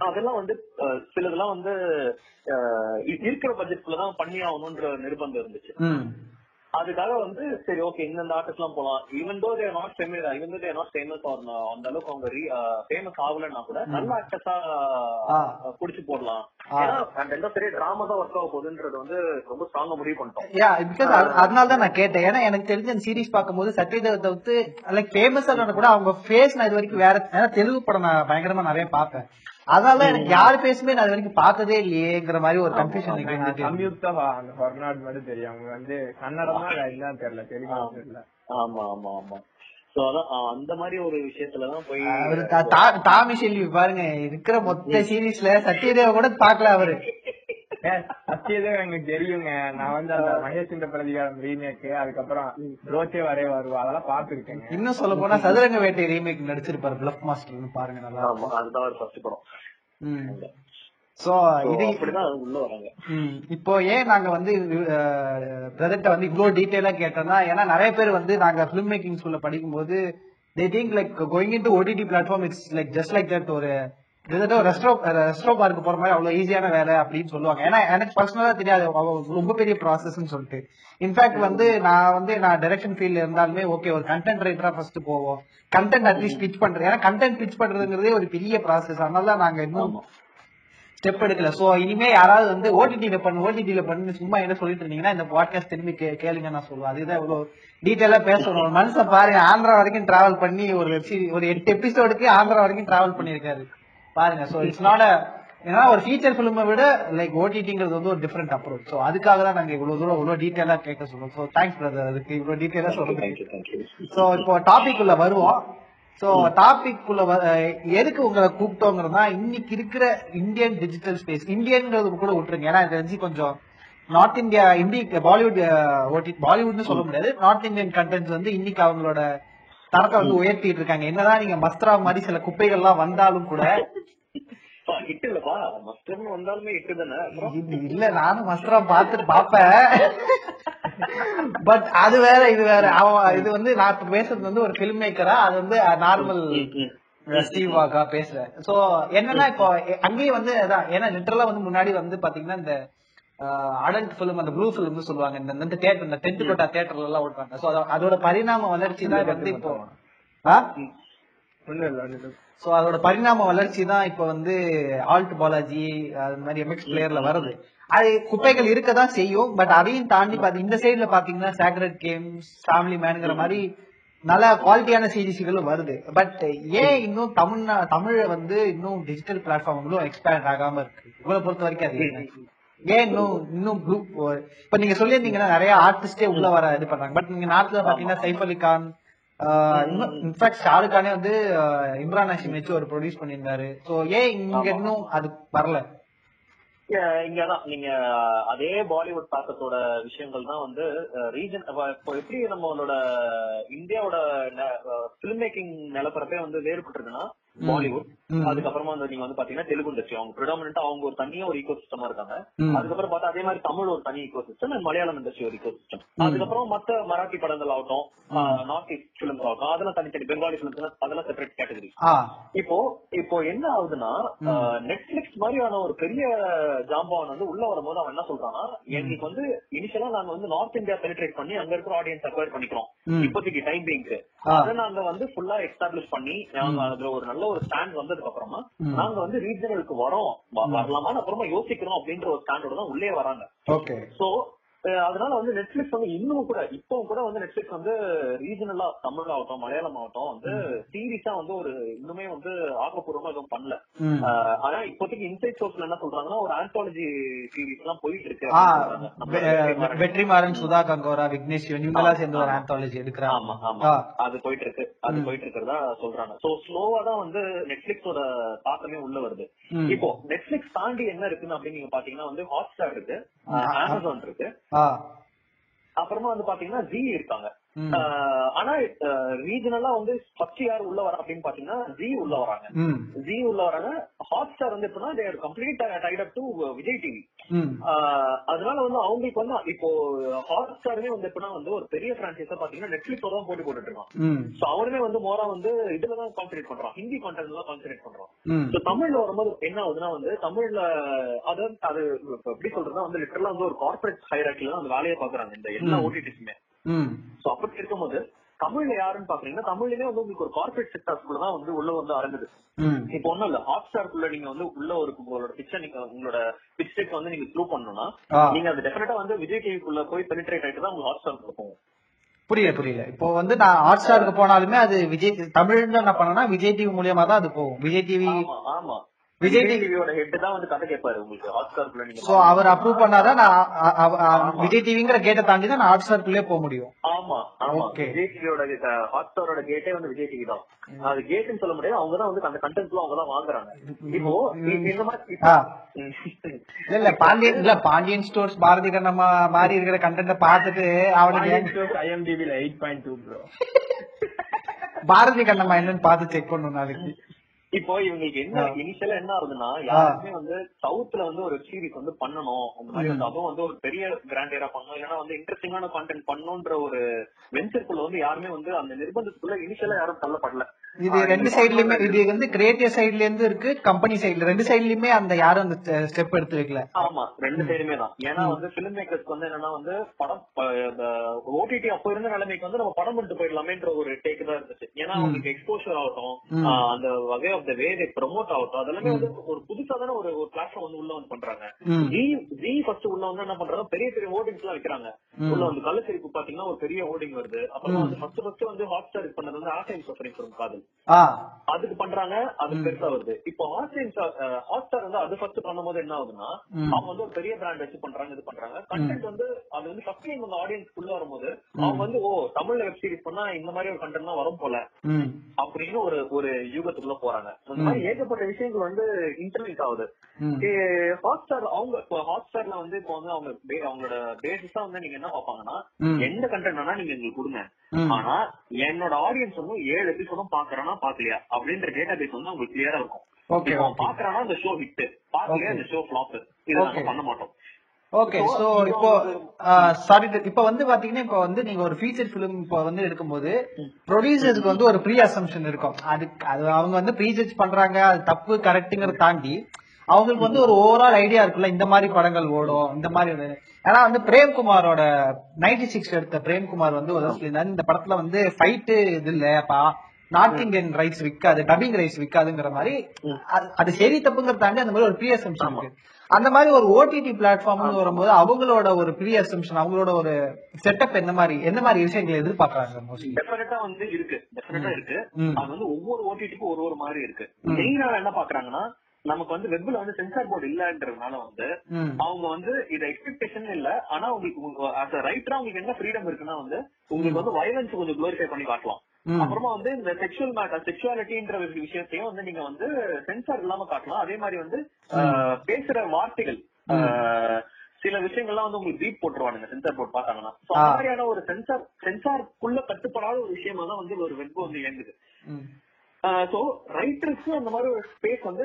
அதெல்லாம் வந்து சிலதெல்லாம் வந்து இருக்கிற பட்ஜெட்குள்ள தான் பண்ணி ஆகணும்ன்ற நிர்பந்தம் இருந்துச்சு. அதுக்காக வந்து சரி ஓகே இந்தந்த ஆர்டிஸ்ட் எல்லாம் போலாம். Even though there not famous even though there not famous R அந்த அளவுக்கு அவங்க ஃபேமஸ் ஆகலன்னா கூட நல்ல ஆக்டர்ஸா. புடிச்சு போடலாம். ஏன்னா அந்த எந்த பெரிய டிராமா தான் ஒர்க் ஆக போகுதுன்றது வந்து ரொம்ப ஸ்ட்ராங்கா முடிவு பண்ணிட்டோம். யா பிகாஸ் அதனால தான் நான் கேட்டேன். ஏன்னா எனக்கு தெரிஞ்ச அந்த சீரிஸ் பார்க்கும்போது சத்யதேவ் தவிர்த்து லைக் ஃபேமஸ் கூட அவங்க ஃபேஸ் நான் இது வரைக்கும் வேற ஏன்னா தெலுங்கு படம் நான் பயங்கரமா நிறைய பார்ப்பேன் அதனால எனக்கு யார் ஃபேஸுமே நான் இது வரைக்கும் பார்த்ததே இல்லையேங்கிற மாதிரி ஒரு கன்ஃபியூஷன் சம்யுக்தா அந்த ஹொர்நாட் மட்டும் தெரியும். அவங்க வந்து கன்னடமா இல்லன்னு தெரியல தெலுங்கு தெரியல. ஆமா ஆமா ஆமா. அந்த மாதிரி ஒரு விஷயத்துலதான் போய் அவரு தா- தா- டாமி செல்வி பாருங்க இருக்கிற மொத்த சீரீஸ்ல சத்யதேவ கூட பார்க்கல அவரு. சத்தியதேவ் எனக்கு தெரியுங்க. நான் வந்து அந்த மகேஷ் பிரதிகாரம் ரீமேக் அதுக்கப்புறம் ரோச்சே வரே வருவா. அதெல்லாம் பாத்துருக்கேங்க இன்னும் சொல்ல போனா சதுரங்க வேட்டை ரீமேக் நடிச்சிருப்பாரு பிளப் மாஸ்டர்னு பாருங்க நல்லா அதுதான் ஒரு ஃபர்ஸ்ட் படம். ம். சோ So, இது இப்போ ஏன் நாங்க வந்து பிரதர்ட்ட வந்து இவ்வளவு டீடைலா கேட்டோம்னா ஏன்னா நிறைய பேர் வந்து நாங்க பிலிம் மேக்கிங் ஸ்கூல்ல படிக்கும்போது they think like going in to OTT platform it's like just like that ஒரு கிட்டத்தட்ட ஒரு ரெஸ்டோ ரெஸ்டோ பார்க்கு போற மாதிரி அவ்வளவு ஈஸியான வேலை அப்படின்னு சொல்லுவாங்க. ஏன்னா எனக்கு பர்சனலா தெரியாது. ரொம்ப பெரிய ப்ராசஸ்ன்னு சொல்லிட்டு. இன்ஃபேக்ட் வந்து நான் வந்து நான் டைரக்ஷன் ஃபீல்ட்ல இருந்தாலுமே ஓகே ஒரு கண்டென்ட் ரைட்டரா ஃபர்ஸ்ட் போவோம். கண்டென்ட் அட்லீஸ்ட் பிச் பண்றது. ஏன்னா கண்டென்ட் பிச் பண்றதுங்கிறதே ஒரு பெரிய ப்ராசஸ் அதனால தான் நாங்க இன்னும் ஸ்டெப் எடுக்கல. சோ இனிமே யாராவது வந்து ஓடிடில பண்ணு ஓடிடில பண்ணு சும்மா என்ன சொல்லிட்டு இருந்தீங்கன்னா இந்த பாட்காஸ்ட் திரும்பி கேளுங்க நான் சொல்லுவேன். அதுதான் இவ்வளவு டீடைலா பேசணும். ஒரு மனுஷன் பாருங்க ஆந்திரா வரைக்கும் டிராவல் பண்ணி ஒரு ஒரு எட்டு எபிசோடுக்கு ஆந்திரா வரைக்கும் டிராவல் பண்ணிருக்காரு பாருங்க சோ இட்ஸ் நாட் ஏன்னா ஒரு ஃபீச்சர் பிலிமை விட லைக் ஓடிடிங்கிறது வந்து ஒரு டிஃப்ரெண்ட் அப்ரோச் சோ அதுக்காக தான் நாங்க இவ்வளவு தூரம் இவ்வளவு டீடைலா கேட்க சொல்றோம் சோ தேங்க்ஸ் பிரதர் அதுக்கு இவ்வளவு thank you thank you so இப்போ டாபிக் உள்ள வருவோம். சோ டாபிக் அஹ் எதுக்கு உங்களை கூப்பிட்டோங்கிறதா இன்னைக்கு இருக்கிற இந்தியன் டிஜிட்டல் ஸ்பேஸ் இந்தியன்ங்கிறது கூட விட்டுருங்க. ஏன்னா தெரிஞ்சு கொஞ்சம் நார்த் இந்தியா இந்தி பாலிவுட் ஓட்டி பாலிவுட்னு சொல்ல முடியாது. நார்த் இந்தியன் கண்டென்ட் வந்து இன்னைக்கு அவங்களோட தரத்தை வந்து உயர்த்திட்டு இருக்காங்க என்னதான் நீங்க மஸ்த்ரா மாதிரி சில குப்பைகள்லாம் வந்தாலும் கூட ஹிட் இல்லப்பா மஸ்டர்னு வந்தாலுமே இது இல்ல நானும் மஸ்த்ரா பாத்துட்டு பாப்பேன் பட் அது வேற இது வேற. அவன் இது வந்து நான் பேசுறது வந்து ஒரு பிலிம் மேக்கரா அது வந்து நார்மல் ஸ்டீவ் வாக்கா பேசுறேன். சோ என்னன்னா இப்போ அங்கேயும் வந்து அதான் ஏன்னா லிட்டரலா வந்து முன்னாடி வந்து பாத்தீங்கன்னா இந்த அடல்ட் பிலிம் அந்த ப்ளூ பிலிம்னு சொல்லுவாங்க. இந்த தேட்டர் இந்த டென்ட் கோட்டா தேட்டர்ல எல்லாம் ஓட்டுறாங்க சோ அதோட பரிணாம வளர்ச்சி தான் வந்து இப்போ. சோ அதோட பரிணாம வளர்ச்சி தான் இப்ப வந்து ஆல்ட் பாலாஜி அது மாதிரி எம்எக்ஸ் பிளேயர்ல வருது. அது குப்பைகள் இருக்கதான் செய்யும் பட் அதையும் தாண்டி பாத்தி இந்த சைடுல பாத்தீங்கன்னா சேக்ரெட் கேம்ஸ் ஃபேமிலி மேனுங்கிற மாதிரி நல்ல குவாலிட்டியான சீரிஸ்களும் வருது. பட் ஏன் இன்னும் தமிழ்நா தமிழ வந்து இன்னும் டிஜிட்டல் பிளாட்ஃபார்ம்களும் எக்ஸ்பேண்ட் ஆகாம இருக்கு? உங்களை பொறுத்த வரைக்கும் அது? ஏன் இன்னும் இன்னும் குரூப் இப்ப நீங்க சொல்லியிருந்தீங்கன்னா நிறைய ஆர்டிஸ்டே உள்ள வர இது பண்றாங்க. பட் நீங்க நாட்டுல பாத்தீங்கன்னா சைஃப் அலி கான் இன்ஃபேக்ட் ஷாருக் கானே வந்து இம்ரான் ஹாஷிம் வச்சு ஒரு ப்ரொடியூஸ் பண்ணியிருந்தாரு. சோ ஏன் இங்க இன்னும் அது வரல? இங்கதான். நீங்க அதே பாலிவுட் தாக்கத்தோட விஷயங்கள் தான் வந்து ரீஜன் இப்போ எப்படி நம்மளோட இந்தியாவோட பிலிம் மேக்கிங் நிலப்பரப்பே வந்து வேறுபட்டிருக்குன்னா பாலிவுட். அதுக்கப்புறமா வந்து நீங்க வந்து பாத்தீங்கன்னா தெலுங்கு இண்டஸ்ட்ரி அவங்க ப்ரிடாமினா அவங்க ஒரு தனியா ஒரு ஈகோ சிஸ்டமா இருக்காங்க. அதுக்கப்புறம் பார்த்தா அதே மாதிரி தமிழ் ஒரு தனி ஈகோ சிஸ்டம் மலையாளம் இண்டஸ்ட்ரி ஒரு ஈகோ சிஸ்டம் அதுக்கப்புறம் மத்த மராட்டி படங்கள் ஆகட்டும் நார்த் ஈஸ்ட் பிலிம்ஸ் ஆகட்டும் அதெல்லாம் தனித்தனி பெங்காலி பிலிம்ஸ் அதெல்லாம் செப்பரேட் கேட்டகரி இப்போ இப்போ என்ன ஆகுதுன்னா நெட்ஃபிளிக்ஸ் மாதிரியான ஒரு பெரிய ஜாம்பவான் வந்து உள்ள வரும்போது அவன் என்ன சொல்றான்னா எங்களுக்கு வந்து இனிஷியலா நாங்க வந்து நார்த் இந்தியா பெனிட்ரேட் பண்ணி அங்க இருக்கிற ஆடியன்ஸ் அக்வயர் பண்ணிக்கிறோம். இப்போதைக்கு டைம் பீங்க்கு. அதை நாங்க வந்து ஃபுல்லா எஸ்டாப்ளிஷ் பண்ணி நாங்க அதுல ஒரு நல்ல ஒரு ஸ்டாண்ட் வந்ததுக்கு அப்புறமா நாங்க வந்து ரீஜனலுக்கு வரோம். வரலாமான்னு அப்புறமா யோசிக்கிறோம் அப்படின்ற ஒரு ஸ்டாண்டோட தான் உள்ளே வராங்க. ஓகே. சோ அதனால வந்து நெட்ஃபிளிக்ஸ் வந்து இன்னும் கூட இப்போ கூட வந்து நெட்ஃபிளிக்ஸ் வந்து ரீஜனலா தமிழ் ஆகட்டும் மலையாளம் ஆகட்டும் வந்து சீரியஸா வந்து ஒரு இன்னுமே வந்து ஆக்கப்பூர்வமா எதுவும் பண்ணல. ஆனா இப்போதைக்கு இன்சைட் சோர்ஸ்ல என்ன சொல்றாங்கன்னா ஒரு ஆந்தாலஜி சீரிஸ் எல்லாம் போயிட்டு இருக்கு வெற்றிமாறன். சுதா கங்கோரா விக்னேஷ் இவங்க எல்லாம் சேர்ந்து ஒரு ஆந்தாலஜி எடுக்கிறாங்க. ஆமா ஆமா. அது போயிட்டு இருக்கு. அது போயிட்டு இருக்கிறதா சொல்றாங்க. சோ ஸ்லோவா தான் வந்து நெட்ஃபிளிக்ஸோட தாக்கமே உள்ள வருது. இப்போ நெட்ஃபிளிக்ஸ் தாண்டி என்ன இருக்குன்னு அப்படின்னு நீங்க பாத்தீங்கன்னா வந்து ஹாட் ஸ்டார் இருக்கு அமேசான் இருக்கு. அப்புறமா வந்து பாத்தீங்கன்னா ஜி இருக்காங்க. ஆனா ரீஜனலா வந்து ஃபர்ஸ்ட் யார் உள்ள வர அப்படின்னு பாத்தீங்கன்னா ஜி உள்ள வராங்க. ஜி உள்ள வராங்க. ஹாட் ஸ்டார் வந்து எப்படின்னா there complete tied up to Vijay TV அதனால வந்து அவங்களுக்கு வந்து இப்போ ஹாட் ஸ்டாருமே வந்து எப்படின்னா வந்து ஒரு பெரிய பிரான்சைஸா பாத்தீங்கன்னா நெட்ஃபிளிக்ஸோட தான் போட்டி போட்டுட்டு இருக்கான் சோ அவனுமே வந்து மோரா வந்து இதுலதான் கான்சென்ட்ரேட் பண்றான். ஹிந்தி கான்டென்ட் தான் கான்சென்ட்ரேட் பண்றான். So, தமிழ்ல வரும்போது என்ன ஆகுதுன்னா வந்து தமிழ்ல அது அது எப்படி சொல்றதுன்னா வந்து லிட்டரலா வந்து ஒரு கார்பரேட் ஹைராக்கில அந்த வேலையை பாக்குறாங்க. இந்த எல்லா ஓடிடிஸுமே சோ அப்படி இருக்கும்போது தமிழ்ல யாருன்னு பாக்குறீங்கன்னா தமிழ்லயே வந்து உங்களுக்கு ஒரு கார்பரேட் செக்டர்ஸ்குள்ள தான் வந்து உள்ள வந்து அரங்குது. இப்போ ஒண்ணும் இல்ல ஹாட் ஸ்டார்க்குள்ள நீங்க வந்து உள்ள ஒரு உங்களோட பிக்சர் நீங்க உங்களோட பிச் டெக் வந்து நீங்க த்ரூ பண்ணணும்னா. நீங்க அது டெஃபினட்டா வந்து விஜய் டிவிக்குள்ள போய் பெனிட்ரேட் ஆயிட்டு தான் உங்க ஹாட் ஸ்டார்க்குள்ள போகும் புரியல புரியல இப்போ வந்து நான் ஹாட் ஸ்டாருக்கு போனாலுமே அது விஜய் தமிழ்ல என்ன பண்ணனா விஜய் டிவி மூலியமா தான் அது போகும். விஜய் டிவி ஆமா. விஜய் விஜய் டிவி டிவியோட ஹெட் தான் வந்து கதை கேட்பாரு உங்களுக்கு. ஹாட் ஸ்டார்க்குள்ள நீங்க சோ அவர் அப்ரூவ் பண்ணாதான் நான் விஜய் டிவிங்கிற கேட்டை தாண்டி தான் நான் ஹாட் ஸ்டாருக்குள்ளே போக முடியும். ஆமா ஆமா. விஜய் டிவியோட ஹாட் ஸ்டாரோட கேட்டே வந்து விஜய் டிவி தான். அது கேட்னு சொல்ல முடியாது. அவங்க தான் வந்து அந்த கண்டென்ட்ல அவங்க தான் வாங்குறாங்க. இப்போ இந்த மாதிரி. இல்ல இல்ல பாண்டியன் இல்ல பாண்டியன் ஸ்டோர்ஸ் பாரதி கண்ணம்மா மாதிரி இருக்கிற கண்டென்ட பார்த்துட்டு அவனுக்கு ஐஎம்டிபில eight point two bro Bharathi Kannamma என்னன்னு பார்த்து செக் பண்ணும் நாளைக்கு. இப்போ இவங்களுக்கு என்ன. இனிஷியலா என்ன ஆகுதுன்னா யாருமே வந்து சவுத்ல வந்து ஒரு சீரிஸ் வந்து பண்ணணும். அந்த மாதிரி அதுவும் வந்து ஒரு பெரிய கிராண்டியரா பண்ணணும். இல்லைன்னா வந்து இன்ட்ரெஸ்டிங்கான கான்டென்ட் பண்ணணும்ன்ற ஒரு வெஞ்சருக்குள்ள வந்து யாருமே வந்து அந்த நிர்பந்தத்துக்குள்ள இனிஷியலா யாரும் தள்ளப்படல. இது ரெண்டு சைடுலயுமே இது வந்து கிரியேட்டிவ் சைடுல இருந்து இருக்கு கம்பெனி சைடுல ரெண்டு சைடுலயுமே அந்த யாரும் அந்த ஸ்டெப் எடுத்து வைக்கல ஆமா ரெண்டு சைடுமே தான். ஏன்னா வந்து பிலிம் மேக்கர்ஸ்க்கு வந்து என்னன்னா வந்து படம் ஓடிடி அப்ப இருந்த நிலைமைக்கு வந்து நம்ம படம் பண்ணிட்டு போயிடலாமேன்ற ஒரு டேக் தான் இருந்துச்சு. ஏன்னா அவங்களுக்கு எக்ஸ்போஷர் ஆகட்டும். அந்த வகை of the way they promote ஆகட்டும் அதெல்லாமே வந்து ஒரு புதுசா தானே ஒரு ஒரு பிளாட்ஃபார்ம் வந்து உள்ள வந்து பண்றாங்க. ஜி ஜி ஃபர்ஸ்ட் உள்ள வந்து என்ன பண்றாங்க? பெரிய பெரிய ஓடிங்ஸ் எல்லாம் வைக்கிறாங்க. உள்ள வந்து கள்ளச்சரிப்பு பாத்தீங்கன்னா ஒரு பெரிய ஓடிங் வருது. அப்புறமா வந்து ஃபர்ஸ்ட் ஃபர்ஸ்ட் வந்து ஹாட் ஸ்டார் பண்ணது வந்து ஆசைன் சஃபரிங் ஃப்ரம் காதல். அதுக்கு பண்றாங்க அது பெருசா வருது. இப்போ ஆஸ்டின் ஹாட் ஸ்டார் வந்து அது ஃபர்ஸ்ட் பண்ணும்போது என்ன ஆகுதுன்னா. அவங்க வந்து ஒரு பெரிய பிராண்ட் வச்சு பண்றாங்க இது பண்றாங்க. கண்டென்ட் வந்து அது வந்து ஃபர்ஸ்ட் டைம் அந்த ஆடியன்ஸ் உள்ள வரும்போது அவங்க வந்து ஓ தமிழ்ல வெப் சீரிஸ் பண்ணா இந்த மாதிரி ஒரு கண்டென்ட் தான் வரும் போல. அப்படின்னு ஒரு ஒரு யுகத்துக்குள்ள போறாங்க. இந்த மாதிரி ஏகப்பட்ட விஷயங்கள் வந்து இன்டர்லிங்க் ஆகுது ஹாட் ஸ்டார் அவங்க இப்போ ஹாட் ஸ்டார்ல வந்து இப்போ வந்து அவங்க அவங்களோட பேசிஸா வந்து நீங்க என்ன பாப்பாங்கன்னா. எந்த கண்டென்ட் வேணா நீங்க எங்களுக்கு கொடுங்க. ஆனா என்னோட ஆடியன்ஸ் வந்து ஏழு எபிசோடும் பாக்குறானா பாக்கலையா அப்படின்ற டேட்டா பேஸ் வந்து உங்களுக்கு கிளியரா இருக்கும். பாக்குறானா இந்த ஷோ ஹிட் பாக்கலையா. இந்த ஷோ ஃபிளாப் இது. நாங்க பண்ண மாட்டோம் ஓகே சோ இப்போ சாரி இப்போ வந்து பாத்தீங்கன்னா இப்போ வந்து நீங்க ஒரு ஃபீச்சர் ஃபிலிம் இப்போ வந்து எடுக்கும்போது ப்ரொடியூசர்ஸ்க்கு வந்து ஒரு ப்ரீ அசம்ஷன் இருக்கும். அது அது அவங்க வந்து ப்ரீ ஜட்ஜ் பண்றாங்க அது தப்பு கரெக்ட்டுங்கிறத தாண்டி அவங்களுக்கு வந்து ஒரு ஓவரால் ஐடியா இருக்குல்ல இந்த மாதிரி படங்கள் ஓடும் இந்த மாதிரி ஏன்னா வந்து பிரேம்குமாரோட நைன்டி சிக்ஸ் எடுத்த பிரேம்குமார் வந்து ஒரு சொல்லியிருந்தாரு இந்த படத்துல வந்து ஃபைட்டு இது இல்ல அப்பா நார்த் இந்தியன் ரைட்ஸ் விற்காது டப்பிங் ரைட்ஸ் விற்காதுங்கிற மாதிரி அது- சரி தப்புங்கிறத தாண்டி அந்த மாதிரி ஒரு ப்ரீ அசம்ஷன் இருக்கு. அந்த மாதிரி ஒரு ஓடிடி பிளாட்ஃபார்ம்னு வரும்போது அவங்களோட ஒரு ப்ரீ அசம்ஷன் அவங்களோட ஒரு செட்டப் என்ன மாதிரி என்ன மாதிரி விஷயங்களை எதிர்பார்க்கறாங்க மோஸ்ட்லி டெஃபினட்டா வந்து இருக்கு. டெஃபினட்டா இருக்கு. அது வந்து ஒவ்வொரு ஓடிடிக்கும் ஒரு ஒரு மாதிரி இருக்கு. மெயினா என்ன பாக்குறாங்கன்னா நமக்கு வந்து வெப்ல வந்து சென்சார் போர்டு இல்லன்றதுனால வந்து அவங்க வந்து இது எக்ஸ்பெக்டேஷன் இல்ல. ஆனா உங்களுக்கு அஸ் ரைட்டரா உங்களுக்கு என்ன ஃப்ரீடம் இருக்குன்னா வந்து உங்களுக்கு வந்து வயலன்ஸ் கொஞ்சம் குளோரிஃபை பண்ணி காட்டலாம். அப்புறமா வந்து இந்த செக்ஷுவல் மேட்டர் செக்ஷுவாலிட்டின்ற ஒரு விஷயத்தையும் வந்து நீங்க வந்து சென்சார் இல்லாம காட்டலாம். அதே மாதிரி வந்து பேசுற வார்த்தைகள் சில விஷயங்கள்லாம் வந்து உங்களுக்கு பீட் போட்டுருவானுங்க சென்சார் அந்த ஆ. மாதிரியான ஒரு சென்சார் சென்சார்க்குள்ள கட்டுப்படாத ஒரு விஷயமா தான் வந்து ஒரு வெப் வந்து இயங்குது. சோ ரைட்டர்ஸ்க்கு அந்த மாதிரி ஒரு ஸ்பேஸ் வந்து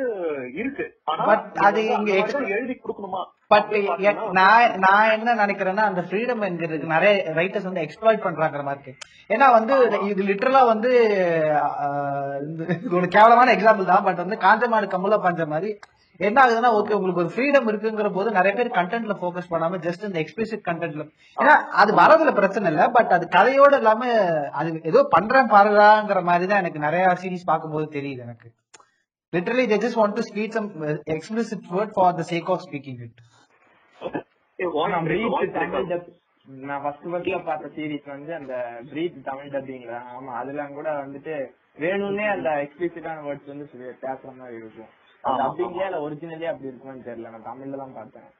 இருக்கு. But அது இங்க எழுதி கொடுக்கணுமா? பட் நான் நான் என்ன நினைக்கிறேன்னா அந்த ஃப்ரீடம் என்கிறது நிறைய ரைட்டர்ஸ் வந்து எக்ஸ்ப்ளாய்ட் பண்றாங்கிற மாதிரி இருக்கு. ஏன்னா வந்து இது லிட்டரலா வந்து இது ஒரு கேவலமான எக்ஸாம்பிள் தான் பட் வந்து காஞ்சமாடு கம்முல பஞ்ச மாதிரி என்ன ஆகுதுன்னா ஓகே உங்களுக்கு ஒரு ஃப்ரீடம் இருக்குங்கிற போது நிறைய பேர் கண்டென்ட்ல ஃபோக்கஸ் பண்ணாம ஜஸ்ட் இந்த எக்ஸ்பிளிசிட் கண்டென்ட்ல ஏன்னா அது வரதுல பிரச்சனை இல்ல பட் அது கதையோட இல்லாம அது ஏதோ பண்றேன் பாருடாங்கிற மாதிரி தான் எனக்கு நிறைய சீரிஸ் பார்க்கும்போது தெரியுது எனக்கு. Literally they just want to speak some uh, explicit word for the sake of speaking it. ஏய், voice நான் ஃபர்ஸ்ட் ஃபர்ஸ்ட்ல பார்த்த சீரிஸ் வந்து அந்த பிரீத் தமிழ் டப்பிங்ல ஆமா அதெல்லாம் கூட வந்துட்டு வேணும்னே அந்த எக்ஸ்பிளிசிட்டான வேர்ட்ஸ் வந்து பேசுற மாதிரி இருக்கும். டப்பிங்லயே இல்ல ஒரிஜினலே அப்படி இருக்குமான்னு தெரியல. நான் தமிழ்ல தான் பார்த்தேன்.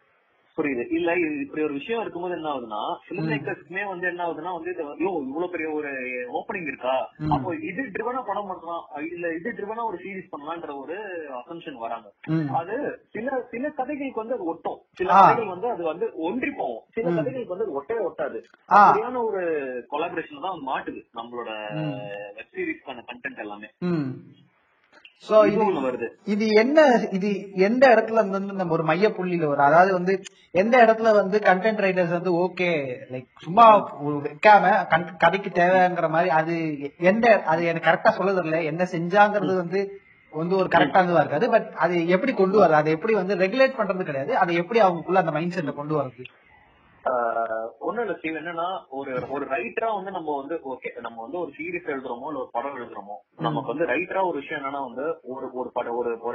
புரியுது. இல்ல இப்படி ஒரு விஷயம் இருக்கும்போது என்ன ஆகுதுன்னா பிலிம் மேக்கர்ஸ்க்குமே வந்து என்ன ஆகுதுன்னா வந்து ஐயோ இவ்வளவு பெரிய ஒரு ஓப்பனிங் இருக்கா. அப்போ இது ட்ரிவனா படம் பண்ணலாம். இல்ல இது ட்ரிவனா ஒரு சீரிஸ் பண்ணலாம்ன்ற ஒரு அசம்ஷன் வராங்க. அது சில சில கதைகளுக்கு வந்து அது ஒட்டும். சில. கதைகள் வந்து அது வந்து ஒன்றி போகும். சில. கதைகளுக்கு வந்து அது ஒட்டவே ஒட்டாது. அப்படியான ஒரு கொலாபரேஷன் தான் மாட்டுது நம்மளோட. வெப் சீரிஸ்க்கான கண்டென்ட் எல்லாமே. சோ இது வருது. என்ன இது எந்த இடத்துல வந்து நம்ம ஒரு மைய புள்ளியில வரும்? அதாவது வந்து எந்த இடத்துல வந்து கண்டென்ட் ரைட்டர்ஸ் வந்து ஓகே லைக் சும்மா வைக்காம கதைக்கு தேவைங்கிற மாதிரி அது எந்த அது எனக்கு கரெக்டா சொல்ல தெரியல என்ன செஞ்சாங்கிறது வந்து வந்து ஒரு கரெக்டானதா இருக்காது. பட் அது எப்படி கொண்டு வர்றது? அதை எப்படி வந்து ரெகுலேட் பண்றது கிடையாது. அதை எப்படி அவங்களுக்குள்ள அந்த மைண்ட் செட்ல கொண்டு வர்றது? ஆஹ் ஒண்ணும் இல்ல ஸ்டீவ் என்னன்னா ஒரு ஒரு ரைட்டரா வந்து நம்ம வந்து ஓகே நம்ம வந்து ஒரு சீரிஸ் எழுதுறோமோ இல்ல ஒரு படம் எழுதுறோமோ நமக்கு வந்து ரைட்டரா ஒரு விஷயம் என்னன்னா வந்து ஒரு ஒரு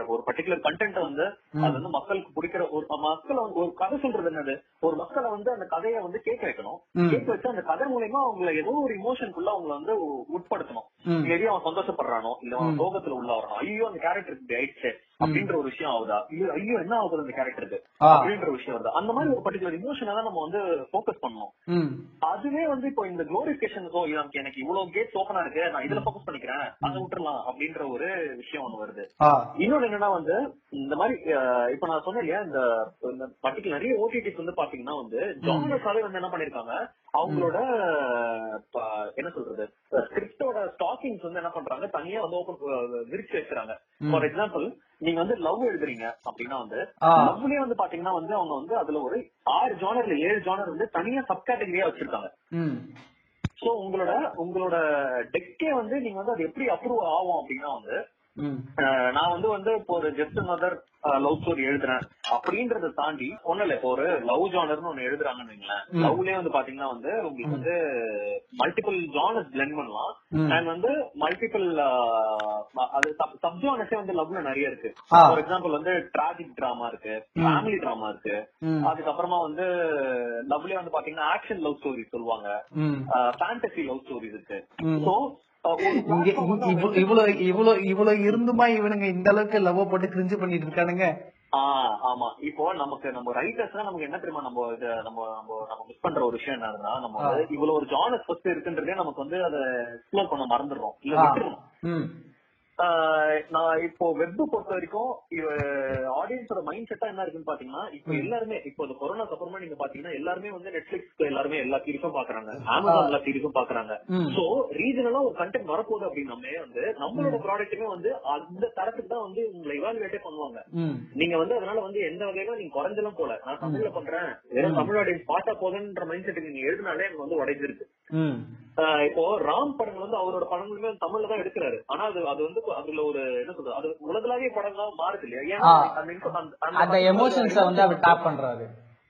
ஒரு பர்டிகுலர் கண்டென்ட் வந்து அது வந்து மக்களுக்கு பிடிக்கிற ஒரு மக்களை வந்து ஒரு கதை சொல்றது என்னது? ஒரு மக்களை வந்து அந்த கதையை வந்து கேட்க வைக்கணும். கேட்க வச்சு அந்த கதை மூலயமா அவங்களை ஏதோ ஒரு இமோஷனுக்குள்ள அவங்களை வந்து உட்படுத்தணும். மேபி அவன் சந்தோஷப்படுறானோ இல்ல அவன் சோகத்துல உள்ள வரானோ ஐயோ அந்த கேரக்டருக்கு இப்படி ஆயிடுச்சு. அப்படின்ற ஒரு விஷயம் ஆகுதா? இல்ல ஐயோ என்ன ஆகுது அந்த கேரக்டருக்கு. அப்படின்ற விஷயம் வருது? அந்த மாதிரி ஒரு பர்டிகுலர் இமோஷனை தான் நம்ம வந்து ஃபோக்கஸ் பண்ணணும் ம். அதுவே வந்து இப்போ இந்த குளோரிபிகேஷன் எனக்கு எனக்கு இவ்வளவு கேட்ஸ் ஓப்பனா இருக்கு நான் இதுல ஃபோக்கஸ் பண்ணிக்கிறேன் அதை விட்டுறலாம் அப்படின்ற ஒரு விஷயம் ஒண்ணு வருது. இன்னொன்னு என்னன்னா வந்து இந்த மாதிரி இப்ப நான் சொன்னேன் இல்லையா இந்த பர்டிகுலர் நிறைய ஓடிடிஸ் வந்து பாத்தீங்கன்னா வந்து ஜானர்ஸாவே வந்து என்ன பண்ணிருக்காங்க அவங்களோட என்ன சொல்றது ஸ்கிரிப்டோட ஸ்டாக்கிங்ஸ் வந்து என்ன பண்றாங்க தனியா வந்து ஓபன் விரிச்சு வைக்கிறாங்க. ஃபார் எக்ஸாம்பிள் நீங்க வந்து லவ் எழுதுறீங்க அப்படின்னா வந்து. லவ்லயே வந்து பாத்தீங்கன்னா வந்து அவங்க வந்து அதுல ஒரு ஆறு ஜானர்ல ஏழு ஜானர் வந்து தனியா சப் கேட்டகரியா வச்சிருக்காங்க. சோ உங்களோட உங்களோட டெக்கே வந்து நீங்க வந்து அது எப்படி அப்ரூவ் ஆகும் அப்படின்னா வந்து நான் வந்து வந்து இப்போ ஒரு ஜஸ்ட் மதர் லவ் ஸ்டோரி எழுதுறேன். அப்படின்றத தாண்டி ஒண்ணு இல்ல இப்போ ஒரு லவ் ஜானர்னு ஒண்ணு எழுதுறாங்கன்னு வைங்களேன். லவ்லயே வந்து பாத்தீங்கன்னா வந்து உங்களுக்கு வந்து மல்டிபிள் ஜானர்ஸ் பிளெண்ட் பண்ணலாம். அண்ட் வந்து மல்டிபிள் அது சப் ஜானர்ஸே வந்து லவ்ல நிறைய இருக்கு. ஃபார் எக்ஸாம்பிள் வந்து டிராஜிக் டிராமா இருக்கு ஃபேமிலி டிராமா இருக்கு. அதுக்கப்புறமா வந்து லவ்லயே வந்து பாத்தீங்கன்னா ஆக்ஷன் லவ் ஸ்டோரி சொல்லுவாங்க. ஃபேண்டசி லவ் ஸ்டோரிஸ் இருக்கு. சோ இவ்வளவு இவ்வளவு இவ்வளவு இருந்துமா இவனுங்க? இந்த அளவுக்கு லவ் போட்டு கிரிஞ்சு பண்ணிட்டு இருக்கானுங்க. ஆஹ் ஆமா. இப்போ நமக்கு நம்ம ரைட்டர்ஸ்னா நமக்கு என்ன தெரியுமா? நம்ம இது நம்ம நம்ம நம்ம மிஸ் பண்ற ஒரு விஷயம் என்னன்னா நம்ம இவ்வளவு ஒரு ஜானஸ் ஃபர்ஸ்ட் இருக்குன்றதே நமக்கு வந்து அதை எக்ஸ்ப்ளோர் பண்ண மறந்துடுறோம். இல்ல நான் இப்போ வெப் பொறுத்த வரைக்கும் ஆடியன்ஸோட மைண்ட் செட்டா என்ன இருக்குன்னு பாத்தீங்கன்னா இப்போ எல்லாருமே இப்போ இந்த கொரோனாக்கு அப்புறமா நீங்க பாத்தீங்கன்னா எல்லாருமே வந்து நெட்ஃபிளிக்ஸ் எல்லாருமே எல்லா சீரிஸும் பாக்குறாங்க. அமேசான் எல்லா சீரிஸும் பாக்குறாங்க. சோ ரீஜனலா ஒரு கண்டென்ட் வரப்போகுது அப்படின்னாமே வந்து நம்மளோட ப்ராடக்ட்டுமே வந்து அந்த தரத்துக்கு தான் வந்து உங்களை இவாலுவேட்டே பண்ணுவாங்க. நீங்க வந்து அதனால வந்து எந்த வகையில நீங்க குறைஞ்சலாம் போல நான் தமிழ்ல பண்றேன். வெறும் தமிழ் ஆடியன்ஸ் பாட்டா போதுன்ற மைண்ட் செட்டுக்கு நீங்க எழுதினாலே எனக்கு வந்து உடைஞ்சிருக்கு. இப்போ ராம் படங்கள் வந்து அவரோட படங்களுமே தமிழ்ல தான் எடுக்கிறாரு. ஆனா அது அது வந்து அதுல ஒரு என்ன சொல்றது அது உலகளாவிய படங்களா மாறுது இல்லையா? ஏன்னா. அந்த எமோஷன்ஸ வந்து அவர் டாப் பண்றாரு.